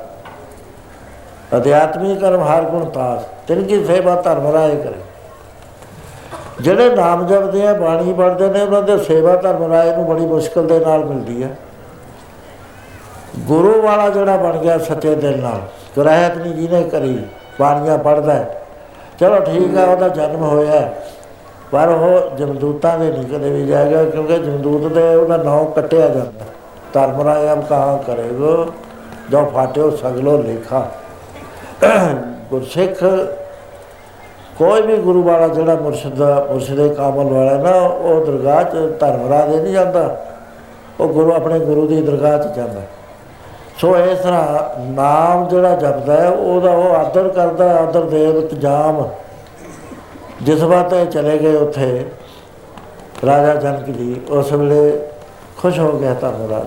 ਅਧਿਆਤਮੀ ਕਰਮ ਹਰ ਗੁਣ ਤਾਸ। ਤਿਨ ਕੀ ਸੇਵਾ ਧਰਮਰਾਜ ਕਰੇ। ਜਿਹੜੇ ਨਾਮ ਜਪਦੇ ਆ, ਬਾਣੀ ਪੜ੍ਹਦੇ ਨੇ, ਉਹਨਾਂ ਦੇ ਸੇਵਾ ਧਰਮਰਾਜ ਨੂੰ ਬੜੀ ਮੁਸ਼ਕਲ ਦੇ ਨਾਲ ਮਿਲਦੀ ਹੈ ਗੁਰੂ ਵਾਲਾ ਜਿਹੜਾ ਬਣ ਗਿਆ ਸੱਚੇ ਦਿਲ ਨਾਲ, ਗ੍ਰਹਿਤ ਨਹੀਂ ਜਿਹਨੇ ਕਰੀ, ਬਾਣੀਆਂ ਪੜਦਾ ਚਲੋ ਠੀਕ ਹੈ ਉਹਦਾ ਜਨਮ ਹੋਇਆ ਪਰ ਉਹ ਜਮਦੂਤਾਂ ਦੇ ਨਹੀਂ ਕਦੇ ਵੀ ਜਾਏਗਾ ਕਿਉਂਕਿ ਜਮਦੂਤ ਦੇ ਉਹਦਾ ਨਾਮ ਕੱਟਿਆ ਜਾਂਦਾ। ਧਰਮਰਾਜ ਅਬ ਕਹਾਂ ਕਰੇਗੋ? ਜੋ ਫਾਟਿਓ ਸਗਲੋ ਲੇਖਾ। ਗੁਰਸਿੱਖ ਕੋਈ ਵੀ ਗੁਰੂ ਵਾਲਾ ਜਿਹੜਾ ਮੁਰਸ਼ਿਦ ਦਾ, ਮੁਰਸ਼ਿਦੇ ਕਾਮਲ ਵਾਲਾ ਨਾ, ਉਹ ਦਰਗਾਹ 'ਚ ਧਰਮਰਾਜ ਦੇ ਨਹੀਂ ਜਾਂਦਾ। ਉਹ ਗੁਰੂ, ਆਪਣੇ ਗੁਰੂ ਦੀ ਦਰਗਾਹ 'ਚ ਜਾਂਦਾ। ਸੋ ਇਸ ਤਰ੍ਹਾਂ ਨਾਮ ਜਿਹੜਾ ਜਪਦਾ ਹੈ, ਉਹਦਾ ਉਹ ਆਦਰ ਕਰਦਾ ਆਦਰ ਦੇਵਤ ਜਾਮ। ਜਿਸ ਵਾਤੇ ਚਲੇ ਗਏ ਉੱਥੇ, ਰਾਜਾ ਜਨਕ ਜੀ, ਉਸ ਵੇਲੇ ਖੁਸ਼ ਹੋ ਗਿਆ ਧਰਮਰਾਜ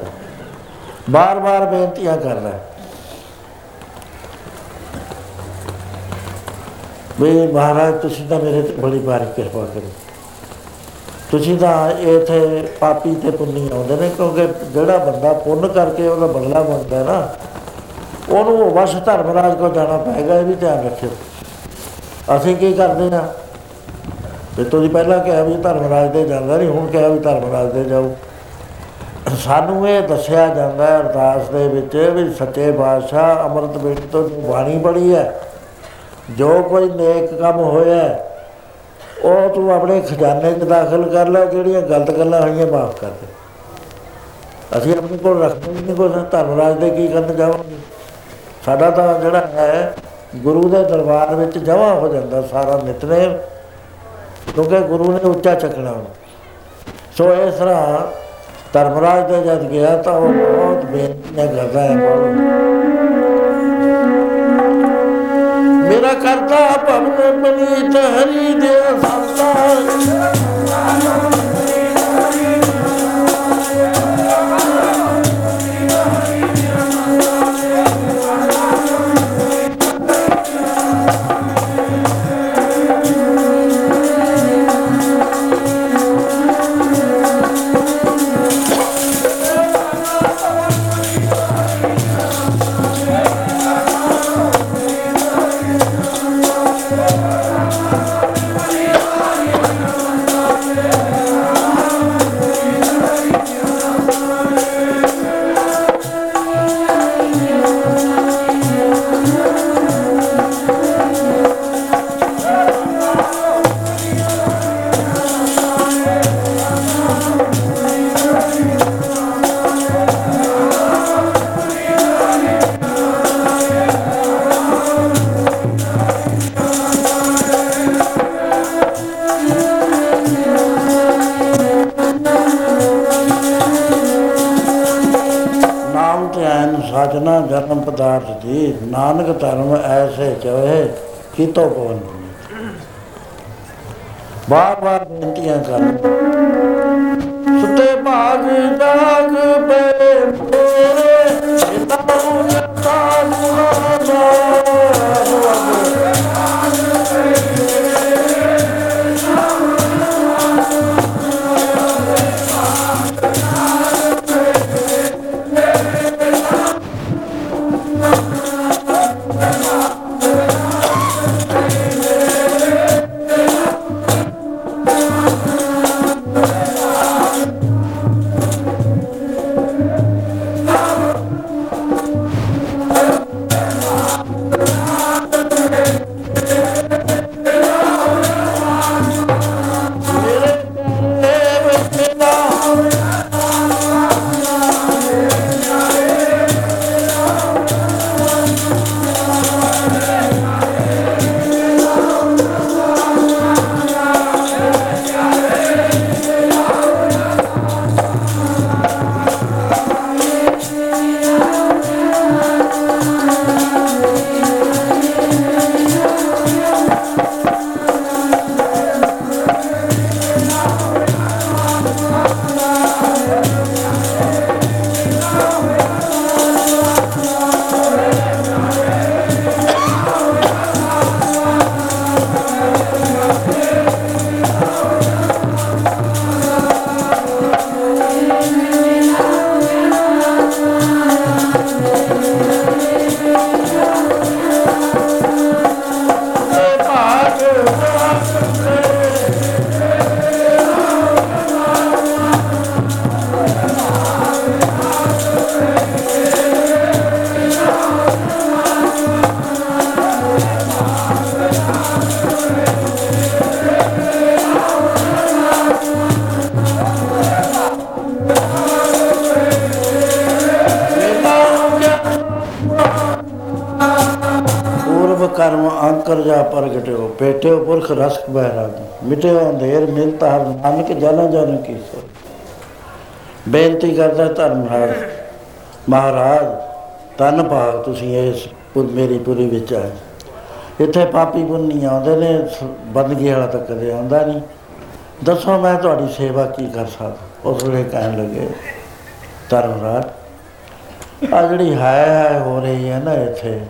ਬਾਰ-ਬਾਰ ਬੇਨਤੀਆਂ ਕਰਦਾ ਵੀ ਮਹਾਰਾਜ, ਤੁਸੀਂ ਤਾਂ ਮੇਰੇ ਤੇ ਬੜੀ ਬਾਰੀ ਕਿਰਪਾ ਕਰੋ। ਤੁਸੀਂ ਤਾਂ ਇਥੇ ਪਾਪੀ ਤੇ ਪੁੰਨੀ ਆਉਂਦੇ ਨੇ, ਕਿਉਂਕਿ ਜਿਹੜਾ ਬੰਦਾ ਪੁੰਨ ਕਰਕੇ ਉਹਦਾ ਬਦਲਾ ਮੰਗਦਾ ਨਾ, ਉਹਨੂੰ ਵਸ਼ ਧਰਮਰਾਜ ਕੋ ਜਾਣਾ ਪਏਗਾ, ਇਹ ਵੀ ਧਿਆਨ ਰੱਖਿਓ। ਅਸੀਂ ਕੀ ਕਰਦੇ ਆ ਤੇ ਤੁਸੀਂ ਪਹਿਲਾਂ ਕਿਹਾ ਵੀ ਧਰਮਰਾਜ ਦੇ ਜਾਂਦਾ ਨਹੀਂ, ਹੁਣ ਕਿਹਾ ਵੀ ਧਰਮਰਾਜ ਦੇ ਜਾਓ। ਸਾਨੂੰ ਇਹ ਦੱਸਿਆ ਜਾਂਦਾ ਹੈ ਅਰਦਾਸ ਦੇ ਵਿੱਚ ਵੀ ਸੱਚੇ ਬਾਦਸ਼ਾਹ ਅੰਮ੍ਰਿਤ ਵੇਲੇ ਤੋਂ ਜੋ ਬਾਣੀ ਪੜੀ ਹੈ। ਜੋ ਕੋਈ ਨੇਕ ਕੰਮ ਹੋਇਆ, ਉਹ ਤੂੰ ਆਪਣੇ ਖਜ਼ਾਨੇ 'ਚ ਦਾਖਲ ਕਰ ਲੈ, ਜਿਹੜੀਆਂ ਗਲਤ ਗੱਲਾਂ ਹੋਈਆਂ ਮਾਫ ਕਰ ਦੇ। ਅਸੀਂ ਆਪਣੇ ਕੋਲ ਰੱਖਦੇ ਨਹੀਂ ਕੋਈ ਧਰਮਰਾਜ ਦੇ ਕੀ ਕਰਨ ਜਾਵਾਂਗੇ? ਸਾਡਾ ਤਾਂ ਜਿਹੜਾ ਹੈ, ਗੁਰੂ ਦੇ ਦਰਬਾਰ ਵਿੱਚ ਜਮਾ ਹੋ ਜਾਂਦਾ ਸਾਰਾ ਨਿਤਨੇਮ, ਕਿਉਂਕਿ ਗੁਰੂ ਨੇ ਉੱਚਾ ਚੱਕਣਾ ਸੋ ਇਸ ਤਰ੍ਹਾਂ ਧਰਮਰਾਜ ਦੇ ਜਦ ਗਿਆ ਤਾਂ ਉਹ ਬਹੁਤ ਬੇਨਤੀਆਂ ਕਰਦਾ ਹੈ ਪੜੋ ਮੇਰਾ ਕਰਤਾ ਭਵਨ ਬਨੀਤ ਹਰੀ ਦੇ ਸੰਸਾਰ। ਨਾਨਕ ਧਰਮ ਐਸੇ ਚੋਏ ਕੀਤੋ ਪਵਨ ਬਾਰ ਬਾਰ ਬੇਨਤੀਆਂ ਕਰ ਸੁਤੇ ਭਾਗ ਜਾਗ ਪਏ ਮੇਰੇ ਜਿਤਾ ਉਜਤਾ ਮੁਰਾਦਾ ਮੇਰੇ ਬੇਨਤੀ ਕਰਦਾ ਧਰਮਰਾਜ ਮਹਾਰਾਜ ਤਨ ਭਾਗ ਤੁਸੀਂ ਇਸ ਪੁਰ- ਮੇਰੀ ਪੂਰੀ ਵਿੱਚ ਆਏ। ਇੱਥੇ ਪਾਪੀ ਪੁੰਨੀ ਆਉਂਦੇ ਨੇ, ਸ- ਬੰਦਗੀ ਵਾਲਾ ਤਾਂ ਕਦੇ ਆਉਂਦਾ ਨਹੀਂ। ਦੱਸੋ ਮੈਂ ਤੁਹਾਡੀ ਸੇਵਾ ਕੀ ਕਰ ਸਕਦਾ? ਉਸ ਵੇਲੇ ਕਹਿਣ ਲੱਗੇ ਧਰਮਰਾਜ ਆ ਜਿਹੜੀ ਹੈ ਹੈ ਹੋ ਰਹੀ ਹੈ ਨਾ ਇੱਥੇ,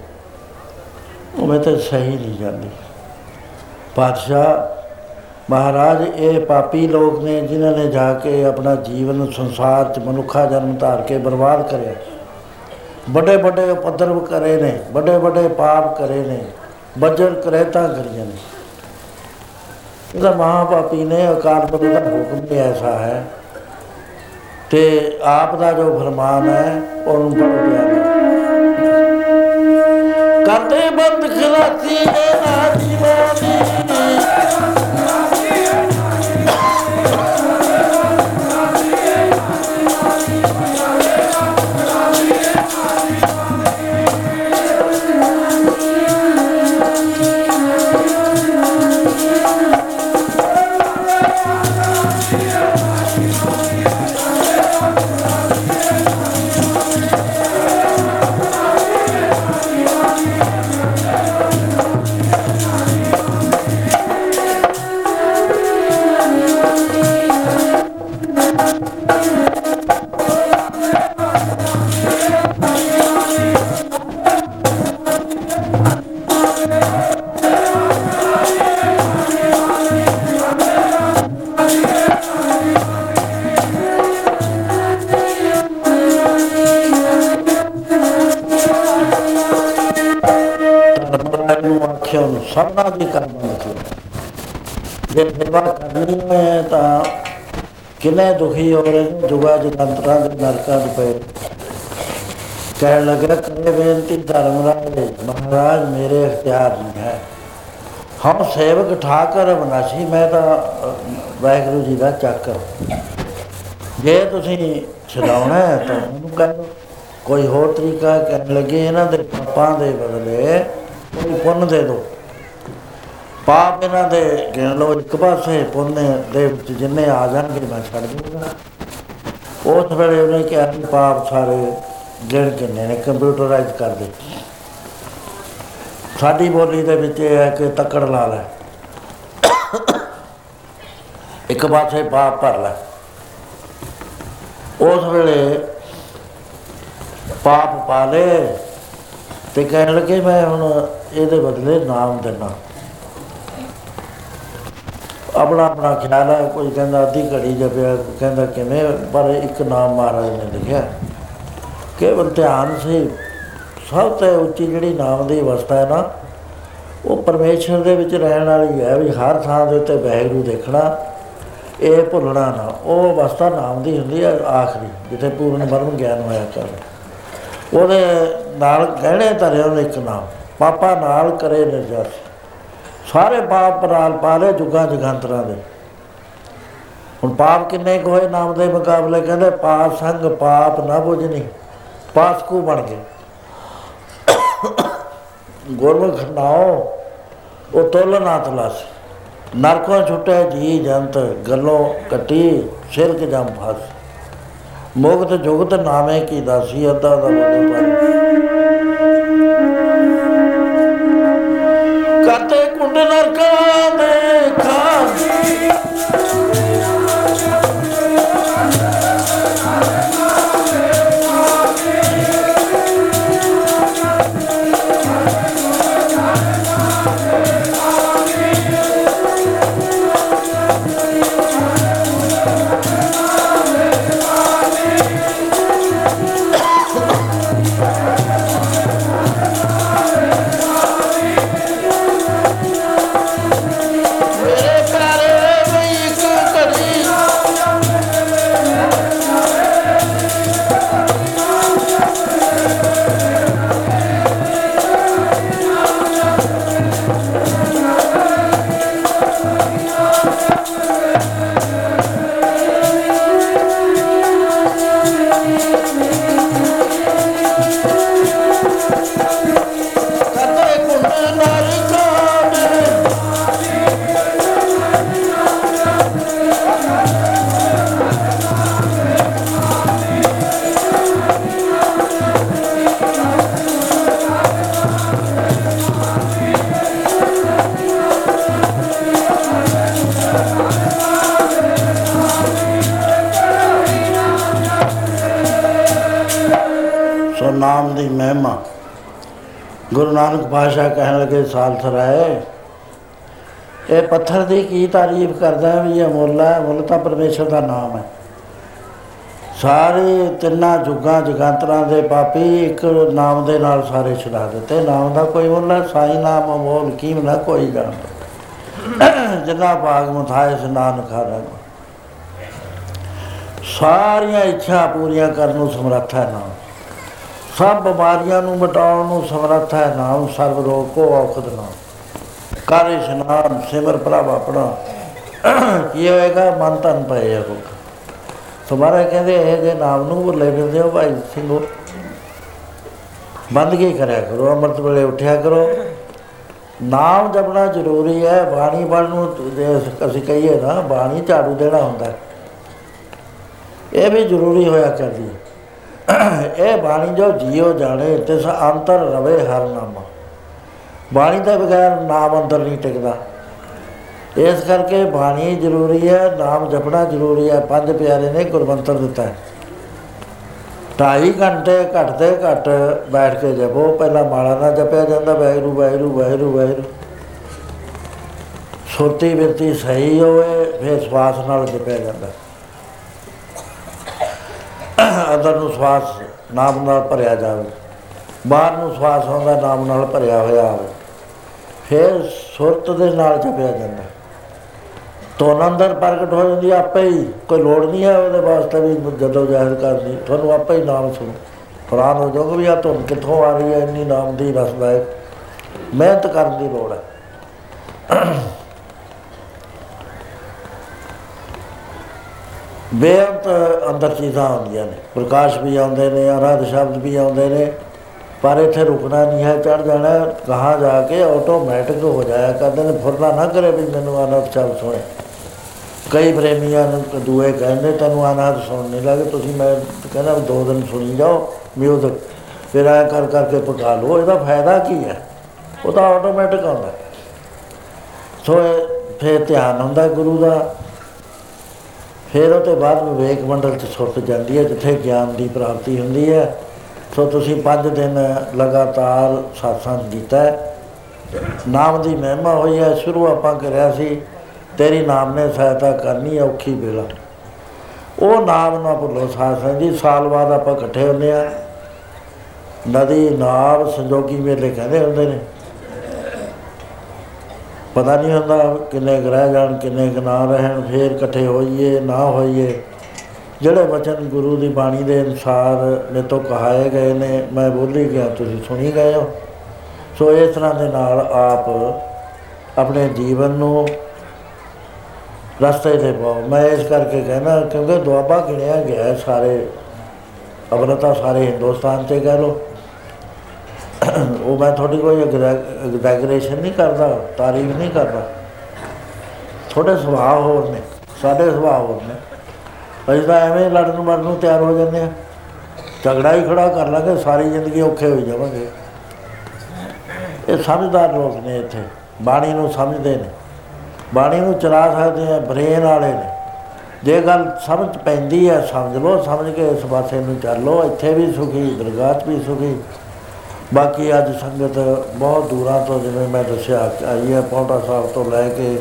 ਉਹ ਮੈਂ ਤਾਂ ਸਹੀ ਨਹੀਂ ਜਾਂਦੀ। ਪਾਤਸ਼ਾਹ ਮਹਾਰਾਜ, ਇਹ ਪਾਪੀ ਲੋਕ ਨੇ ਜਿਨ੍ਹਾਂ ਨੇ ਜਾ ਕੇ ਆਪਣਾ ਜੀਵਨ, ਸੰਸਾਰ ਚ ਮਨੁੱਖਾ ਜਨਮ ਧਾਰ ਕੇ ਬਰਬਾਦ ਕਰਿਆ। ਵੱਡੇ ਵੱਡੇ ਉਪਦਰਵ ਕਰੇ ਨੇ, ਵੱਡੇ ਵੱਡੇ ਪਾਪ ਕਰੇ ਨੇ, ਬੱਜਰ ਕਰੇਤਾ ਕਰੀਆਂ ਨੇ। ਇਹਦਾ ਮਹਾਪਾਪੀ ਨੇ ਅਕਾਲ ਪੁਰਖ ਦਾ ਹੁਕਮ ਹੀ ਐਸਾ ਹੈ। ਤੇ ਆਪ ਦਾ ਜੋ ਫਰਮਾਨ ਹੈ, ਉਹਨੂੰ ਪੜੋ ਪਿਆਰਾ। ਕਰਦੇ ਬੰਦ ਖਲਾਸੀ ਇਹ ਸਭਨਾ ਦੀ ਕਰਮ ਲਿਖੋ ਜੇ ਸੇਵਾ ਕਰਨੀ ਹੈ ਤਾਂ ਕਿੰਨੇ ਦੁਖੀ ਹੋ ਰਹੇ ਨੇ ਜੁਗਾ ਜਗੰਤਰਾਂ ਦੇ ਨਰਕਾਂ ਦੇ ਪਏ। ਕਹਿਣ ਲੱਗਾ ਕਰੇ ਬੇਨਤੀ ਧਰਮਰਾਜ ਮਹਾਰਾਜ ਮੇਰੇ ਇਖਤਿਆਰ ਨਹੀਂ ਹੈ। ਹਮ ਸੇਵਕ ਠਾਕਰ ਅਵਨਾਸ਼ੀ ਮੈਂ ਤਾਂ ਅਹ, ਵਾਹਿਗੁਰੂ ਜੀ ਦਾ ਚਾਕਰ ਜੇ ਤੁਸੀਂ ਛਡਾਉਣਾ ਹੈ ਤਾਂ ਉਹਨੂੰ ਕਹਿ ਲਓ ਕੋਈ ਹੋਰ ਤਰੀਕਾ ਕਰਨ ਲੱਗੇ ਇਹਨਾਂ ਦੇ ਪਾਪਾਂ ਦੇ ਬਦਲੇ ਕੋਈ ਪੁੰਨ ਦੇ ਦਿਓ। ਪਾਪ ਇਹਨਾਂ ਦੇ ਗਿਣ ਲਓ, ਇੱਕ ਪਾਸੇ ਪੁੰਨ ਦੇ ਵਿੱਚ ਜਿੰਨੇ ਆ ਜਾਣਗੇ, ਮੈਂ ਛੱਡ ਦੂੰਗਾ। ਉਸ ਵੇਲੇ ਉਹਨੇ ਕਿਹਾ ਵੀ ਪਾਪ ਸਾਰੇ ਗਿਣ ਕਿੰਨੇ ਨੇ ਕੰਪਿਊਟਰਾਈਜ਼ ਕਰ ਦਿੱਤੇ। ਸਾਡੀ ਬੋਲੀ ਦੇ ਵਿੱਚ ਇਹ ਹੈ ਕਿ ਤੱਕੜ ਲਾ ਲੈ। ਇੱਕ ਪਾਸੇ ਪਾਪ ਭਰ ਲੈ। ਉਸ ਵੇਲੇ ਪਾਪ ਪਾ ਲੇ ਤੇ ਕਹਿਣ ਲੱਗੇ, ਮੈਂ ਹੁਣ ਇਹਦੇ ਬਦਲੇ ਨਾਮ ਦੇਣਾ ਆਪਣਾ ਆਪਣਾ ਖਿਆਲ ਹੈ, ਕੋਈ ਕਹਿੰਦਾ ਅੱਧੀ ਘੜੀ ਜਪਿਆ ਕੋਈ ਕਹਿੰਦਾ ਕਿਵੇਂ, ਪਰ ਇੱਕ ਨਾਮ ਮਹਾਰਾਜ ਨੇ ਲਿਖਿਆ। ਕੇਵਲ ਧਿਆਨ ਸੇ, ਸਭ ਤੋਂ ਉੱਚੀ ਜਿਹੜੀ ਨਾਮ ਦੀ ਅਵਸਥਾ ਹੈ ਨਾ, ਉਹ ਪਰਮੇਸ਼ਰ ਦੇ ਵਿੱਚ ਰਹਿਣ ਵਾਲੀ ਹੈ ਵੀ ਹਰ ਥਾਂ ਦੇ ਉੱਤੇ ਵਾਹਿਗੁਰੂ ਦੇਖਣਾ, ਇਹ ਭੁੱਲਣਾ ਨਾ। ਉਹ ਅਵਸਥਾ ਨਾਮ ਦੀ ਹੁੰਦੀ ਹੈ ਆਖਰੀ, ਜਿੱਥੇ ਪੂਰਨ ਬ੍ਰਹਮ ਗਿਆਨ ਹੋਇਆ ਕਰ। ਉਹਦੇ ਨਾਲ ਗਹਿਣੇ ਧਰੇ ਉਹਦੇ ਇੱਕ ਨਾਮ, ਪਾਪਾ ਨਾਲ ਕਰੇ ਨਿਰਜਸ। ਸਾਰੇ ਪਾਪ ਨਾਲ ਪਾਲੇ ਜੁਗਾਂ ਜਗੰਤਰਾਂ ਦੇ। ਹੁਣ ਪਾਪ ਕਿੰਨੇ ਕੁ ਹੋਏ? ਨਾਮ ਦੇ ਮੁਕਾਬਲੇ ਕਹਿੰਦੇ ਪਾਪ ਸੰਗ, ਪਾਪ ਨਾ ਬੁਝਣੀ, ਪਾਸਕੂ ਬਣ ਗਏ। ਗੁਰਮੁਖ ਨਾਉ, ਉਹ ਤੋਲ ਨਾ ਤਲਾਸ। ਨਰਕੋਂ ਛੁੱਟੇ ਜੀ ਜੰਤ, ਗੱਲੋਂ ਕੱਟੀ ਸਿਰਕ ਜੰਮ ਫਸ। ਮੁਕਤ ਜੁਗਤ ਨਾਮੇ ਕੀ ਦਾਸੀ ਅੱਦਾ ਦਾ ਬਦਲ ਪਰ ਗੁਰੂ ਨਾਨਕ ਪਾਸ਼ਾ ਕਹਿਣ ਲੱਗੇ ਸਾਲ ਸਰਾਏ ਇਹ ਪੱਥਰ ਦੀ ਕੀ ਤਾਰੀਫ ਕਰਦਾ ਹੈ ਵੀ ਇਹ ਮੁੱਲ ਹੈ, ਮੁੱਲ ਤਾਂ ਪਰਮੇਸ਼ਰ ਦਾ ਨਾਮ ਹੈ। ਸਾਰੇ ਤਿੰਨਾਂ ਜੁਗਾਂ, ਜਗੰਤਰਾਂ ਦੇ ਪਾਪੀ ਇੱਕ ਨਾਮ ਦੇ ਨਾਲ ਸਾਰੇ ਛੁਡਾ ਦਿੱਤੇ। ਨਾਮ ਦਾ ਕੋਈ ਮੁੱਲ ਹੈ, ਸਾਈ ਨਾਮ, ਅਮੋਲ, ਕੀਮ ਨਾ ਕੋਈ ਜਾਣਦਾ ਜਿੰਨਾ ਭਾਗ ਮਥਾਇ ਸਨਾਨ ਖਾਰਾ ਸਾਰੀਆਂ ਇੱਛਾ ਪੂਰੀਆਂ ਕਰਨ ਨੂੰ ਸਮਰੱਥ ਹੈ ਨਾਮ। ਸਭ ਬਿਮਾਰੀਆਂ ਨੂੰ ਮਿਟਾਉਣ ਨੂੰ ਸਮਰੱਥ ਹੈ ਨਾਮ ਸਰਬ ਰੋਗ ਕੋ ਔਖਦ ਨਾਮ। ਕਰ ਇਸ਼ਨਾਨ ਸਿਮਰ ਪ੍ਰਭ ਆਪਣਾ। ਕੀ ਹੋਏਗਾ? ਮਨ ਤਨ ਪਏ ਹੋਗਾ ਤੁਹਾਰਾ ਕਹਿੰਦੇ, ਇਹ ਜੇ ਨਾਮ ਨੂੰ ਭੁੱਲੇ ਫਿਰਦੇ ਹੋ ਭਾਈ ਸਿੰਘੋ ਬੰਦਗੀ ਕਰਿਆ ਕਰੋ? ਅੰਮ੍ਰਿਤ ਵੇਲੇ ਉੱਠਿਆ ਕਰੋ। ਨਾਮ ਜਪਣਾ ਜ਼ਰੂਰੀ ਹੈ। ਬਾਣੀ ਪੜ੍ਹਨ ਨੂੰ ਜੇ ਅਸੀਂ ਕਹੀਏ ਨਾ, ਬਾਣੀ ਝਾੜੂ ਦੇਣਾ ਹੁੰਦਾ। ਹੈ। ਇਹ ਵੀ ਜ਼ਰੂਰੀ ਹੋਇਆ ਕਰਦੀ ਹੈ। ਇਹ ਬਾਣੀ ਜੋ ਜੀਓ ਜਾਣੇ ਤਿਸ ਅੰਤਰ ਰਵੇ ਹਰ ਨਾਮਾ। ਬਾਣੀ ਤੋਂ ਬਗੈਰ ਨਾਮ ਅੰਦਰ ਨਹੀਂ ਟਿਕਦਾ। ਇਸ ਕਰਕੇ ਬਾਣੀ ਜ਼ਰੂਰੀ ਹੈ, ਨਾਮ ਜਪਣਾ ਜ਼ਰੂਰੀ ਹੈ। ਪੰਜ ਪਿਆਰੇ ਨੇ ਗੁਰਮੰਤਰ ਦਿੱਤਾ ਹੈ। ਢਾਈ ਘੰਟੇ ਘੱਟ ਤੇ ਘੱਟ ਬੈਠ ਕੇ ਜਪੋ। ਪਹਿਲਾਂ ਮਾਲਾ ਨਾਲ ਜਪਿਆ ਜਾਂਦਾ, ਵਾਹਿਗੁਰੂ ਵਾਹਿਗੁਰੂ ਵਾਹਿਗੁਰੂ ਵਾਹਿਗੁਰੂ। ਸੁਰਤੀ ਬਿਰਤੀ ਸਹੀ ਹੋਵੇ, ਫਿਰ ਸਵਾਸ ਨਾਲ ਜਪਿਆ ਜਾਂਦਾ। ਅੰਦਰ ਨੂੰ ਸਵਾਸ ਨਾਮ ਨਾਲ ਭਰਿਆ ਜਾਵੇ, ਬਾਹਰ ਨੂੰ ਸਵਾਸ ਆਉਂਦਾ ਨਾਮ ਨਾਲ ਭਰਿਆ ਹੋਇਆ ਹੋਵੇ, ਫਿਰ ਸੁਰਤ ਦੇ ਨਾਲ ਜਪਿਆ ਜਾਂਦਾ। ਤੋਂ ਅੰਦਰ ਪ੍ਰਗਟ ਹੋ ਜਾਂਦੀ ਹੈ ਆਪੇ ਹੀ ਕੋਈ ਲੋੜ ਨਹੀਂ ਹੈ ਉਹਦੇ ਵਾਸਤੇ ਵੀ ਜਦੋਂ ਜ਼ਾਹਿਰ ਕਰਨੀ, ਤੁਹਾਨੂੰ ਆਪੇ ਹੀ ਨਾਮ ਸੁਣ। ਹੈਰਾਨ ਹੋ ਜਾਓਗੇ ਵੀ ਆ ਧੁਨ ਕਿੱਥੋਂ ਆ ਰਹੀ ਹੈ, ਇੰਨੀ ਨਾਮ ਦੀ ਰਸਦਾਇਕ ਮਿਹਨਤ ਕਰਨ ਦੀ ਲੋੜ ਹੈ। ਬੇਅੰਤ ਅੰਦਰ ਚੀਜ਼ਾਂ ਆਉਂਦੀਆਂ ਨੇ। ਪ੍ਰਕਾਸ਼ ਵੀ ਆਉਂਦੇ ਨੇ ਅਰਾਧ ਸ਼ਬਦ ਵੀ ਆਉਂਦੇ ਨੇ। ਪਰ ਇੱਥੇ ਰੁਕਣਾ ਨਹੀਂ ਹੈ ਚੜ ਜਾਣਾ, ਕਹਾਂ ਜਾ ਕੇ ਆਟੋਮੈਟਿਕ ਹੋ ਜਾਇਆ ਕਰਦੇ ਨੇ। ਫੁਰਨਾ ਨਾ ਕਰੇ ਵੀ ਮੈਨੂੰ ਅਨੰਦ ਸ਼ਬਦ ਸੁਣੇ। ਕਈ ਪ੍ਰੇਮੀਆਂ ਨੂੰ ਦੂਏ ਕਹਿੰਦੇ, ਤੈਨੂੰ ਆਨੰਦ ਸੁਣ ਨਹੀਂ ਲੱਗੇ, ਤੁਸੀਂ ਮੈਂ ਕਹਿੰਦਾ ਵੀ ਦੋ ਦਿਨ ਸੁਣੀ ਜਾਓ ਮਿਊਜ਼ਿਕ ਫਿਰ ਐ ਕਰ ਕਰਕੇ ਪਕਾ ਲਓ, ਇਹਦਾ ਫਾਇਦਾ ਕੀ ਹੈ? ਉਹ ਤਾਂ ਆਟੋਮੈਟਿਕ ਆਉਂਦਾ। ਸੋ ਇਹ ਫਿਰ ਧਿਆਨ ਹੁੰਦਾ ਗੁਰੂ ਦਾ। ਫਿਰ ਉਹ ਤੋਂ ਬਾਅਦ ਵਿਵੇਕ ਮੰਡਲ ਚ ਸੁਰਤ ਜਾਂਦੀ ਹੈ, ਜਿੱਥੇ ਗਿਆਨ ਦੀ ਪ੍ਰਾਪਤੀ ਹੁੰਦੀ ਹੈ। ਸੋ ਤੁਸੀਂ 5 ਦਿਨ ਲਗਾਤਾਰ satsang ਕੀਤਾ ਹੈ। ਨਾਮ ਦੀ ਮਹਿਮਾ ਹੋਈ ਹੈ, ਸ਼ੁਰੂ ਆਪਾਂ ਕਰਿਆ ਸੀ, ਤੇਰੀ ਨਾਮ ਨੇ ਸਹਾਇਤਾ ਕਰਨੀ ਔਖੀ ਵੇਲਾ। ਉਹ ਨਾਮ ਨਾ ਭੁੱਲੋ ਸਾਧ ਜੀ, ਸਾਲ ਬਾਅਦ ਆਪਾਂ ਇਕੱਠੇ ਹੁੰਦੇ ਆ ਨਦੀ, ਨਾਵ, ਸੰਜੋਗੀ ਮੇਲੇ ਕਹਿੰਦੇ ਹੁੰਦੇ ਨੇ। ਪਤਾ ਨਹੀਂ ਹੁੰਦਾ ਕਿੰਨੇ ਗ੍ਰਹਿ ਜਾਣ, ਕਿੰਨੇ ਕੁ ਨਾ ਰਹਿਣ, ਫੇਰ ਇਕੱਠੇ ਹੋਈਏ, ਨਾ ਹੋਈਏ। ਜਿਹੜੇ ਵਚਨ ਗੁਰੂ ਦੀ ਬਾਣੀ ਦੇ ਅਨੁਸਾਰ ਨੇ ਤੋਂ ਕਹਾਏ ਗਏ ਨੇ, ਮੈਂ ਬੋਲੀ ਗਿਆ, ਤੁਸੀਂ ਸੁਣੀ ਗਏ ਹੋ। ਸੋ ਇਸ ਤਰ੍ਹਾਂ ਦੇ ਨਾਲ ਆਪ ਆਪਣੇ ਜੀਵਨ ਨੂੰ ਰਸਤੇ ਤੇ ਪਾਓ। ਮੈਂ ਇਸ ਕਰਕੇ ਕਹਿਣਾ ਕਿਉਂਕਿ ਦੁਆਬਾ ਗਿਣਿਆ ਗਿਆ ਹੈ ਸਾਰੇ ਅਬਰਤਾ ਸਾਰੇ ਹਿੰਦੁਸਤਾਨ ਤੇ ਕਹਿ ਲੋ ਉਹ ਮੈਂ ਤੁਹਾਡੀ ਕੋਈ ਐਗਜ਼ੈਗਰੇਸ਼ਨ ਨਹੀਂ ਕਰਦਾ, ਤਾਰੀਫ ਨਹੀਂ ਕਰਦਾ। ਥੋੜੇ ਸੁਭਾਅ ਹੋਰ ਨੇ, ਸਾਡੇ ਸੁਭਾਅ ਹੋਰ ਨੇ। ਅਸੀਂ ਤਾਂ ਐਵੇਂ ਲੜਨ ਮਰਨ ਨੂੰ ਤਿਆਰ ਹੋ ਜਾਂਦੇ ਆ ਝਗੜਾ ਹੀ ਖੜਾ ਕਰ ਲਾਂਗੇ, ਸਾਰੀ ਜ਼ਿੰਦਗੀ ਔਖੇ ਹੋਈ ਜਾਵਾਂਗੇ। ਇਹ ਸਮਝਦਾਰ ਲੋਕ ਨੇ ਇੱਥੇ, ਬਾਣੀ ਨੂੰ ਸਮਝਦੇ ਨੇ। ਬਾਣੀ ਨੂੰ ਚਲਾ ਸਕਦੇ ਆ, ਬ੍ਰੇਨ ਵਾਲੇ ਨੇ। ਜੇ ਗੱਲ ਸਮਝ ਪੈਂਦੀ ਹੈ, ਸਮਝ ਲਓ, ਸਮਝ ਕੇ ਇਸ ਪਾਸੇ ਨੂੰ ਚੱਲੋ ਇੱਥੇ ਵੀ ਸੁਖੀ, ਦਰਗਾਹ 'ਚ ਵੀ ਸੁਖੀ। ਬਾਕੀ ਅੱਜ ਸੰਗਤ ਬਹੁਤ ਦੂਰਾਂ ਤੋਂ ਜਿਵੇਂ ਮੈਂ ਦੱਸਿਆ, ਆਈ ਹੈ ਪੌਂਟਾ ਸਾਹਿਬ ਤੋਂ ਲੈ ਕੇ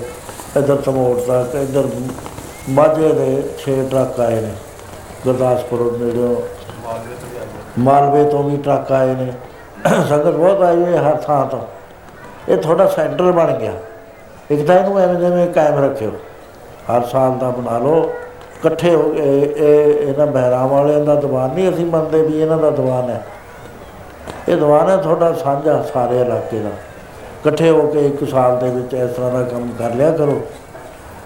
ਇੱਧਰ ਤਮੋੜ ਤੱਕ, ਇੱਧਰ ਮਾਝੇ ਦੇ 6 ਟਰੱਕ ਆਏ ਨੇ, ਗੁਰਦਾਸਪੁਰ ਨੇੜਿਓਂ। ਮਾਲਵੇ ਤੋਂ ਵੀ ਟਰੱਕ ਆਏ ਨੇ। ਸੰਗਤ ਬਹੁਤ ਆਈ ਹੈ ਹਰ ਥਾਂ ਤੋਂ। ਇਹ ਤੁਹਾਡਾ ਸੈਂਟਰ ਬਣ ਗਿਆ। ਇੱਕ ਤਾਂ ਇਹਨੂੰ ਐਵੇਂ ਜਿਵੇਂ ਕਾਇਮ ਰੱਖਿਓ। ਹਰ ਸਾਲ ਦਾ ਬਣਾ ਲਓ। ਇਕੱਠੇ ਹੋ ਕੇ ਇਹ ਇਹਨਾਂ ਬਹਿਰਾਮ ਵਾਲਿਆਂ ਦਾ ਦੀਵਾਨ ਨਹੀਂ, ਅਸੀਂ ਮੰਨਦੇ ਵੀ ਇਹਨਾਂ ਦਾ ਦੀਵਾਨ ਹੈ। ਇਹ ਦੀਵਾਨ ਹੈ ਤੁਹਾਡਾ ਸਾਂਝਾ ਸਾਰੇ ਇਲਾਕੇ ਦਾ। ਇਕੱਠੇ ਹੋ ਕੇ ਇੱਕ ਸਾਲ ਦੇ ਵਿੱਚ ਇਸ ਤਰ੍ਹਾਂ ਦਾ ਕੰਮ ਕਰ ਲਿਆ ਕਰੋ।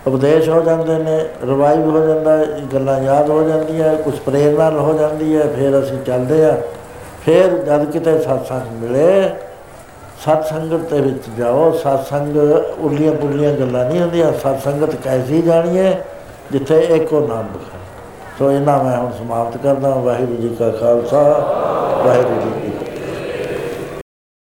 ਉਪਦੇਸ਼ ਹੋ ਜਾਂਦੇ ਨੇ ਰਿਵਾਈਵ ਹੋ ਜਾਂਦਾ ਹੈ, ਗੱਲਾਂ ਯਾਦ ਹੋ ਜਾਂਦੀਆਂ ਕੁਝ ਪ੍ਰੇਰਨਾ ਹੋ ਜਾਂਦੀ ਹੈ ਫਿਰ ਅਸੀਂ ਚੱਲਦੇ ਆ ਫਿਰ ਜਦ ਕਿਤੇ ਸਤਸੰਗ ਮਿਲੇ ਸਤਸੰਗਤ ਦੇ ਵਿੱਚ ਜਾਓ। ਸਤਸੰਗ ਉਲੀਆਂ ਪੁਲੀਆਂ ਗੱਲਾਂ ਨਹੀਂ ਹੁੰਦੀਆਂ। ਸਤਸੰਗਤ ਕੈਸੀ ਜਾਣੀਏ ਜਿੱਥੇ ਇੱਕੋ ਨਾਮ ਬਖਾ ਸੋ ਇਹਨਾਂ ਮੈਂ ਹੁਣ ਸਮਾਪਤ ਕਰਦਾ ਵਾਹਿਗੁਰੂ ਜੀ ਕਾ ਖਾਲਸਾ ਵਾਹਿਗੁਰੂ ਜੀ ਕੀ ਫਤਿਹ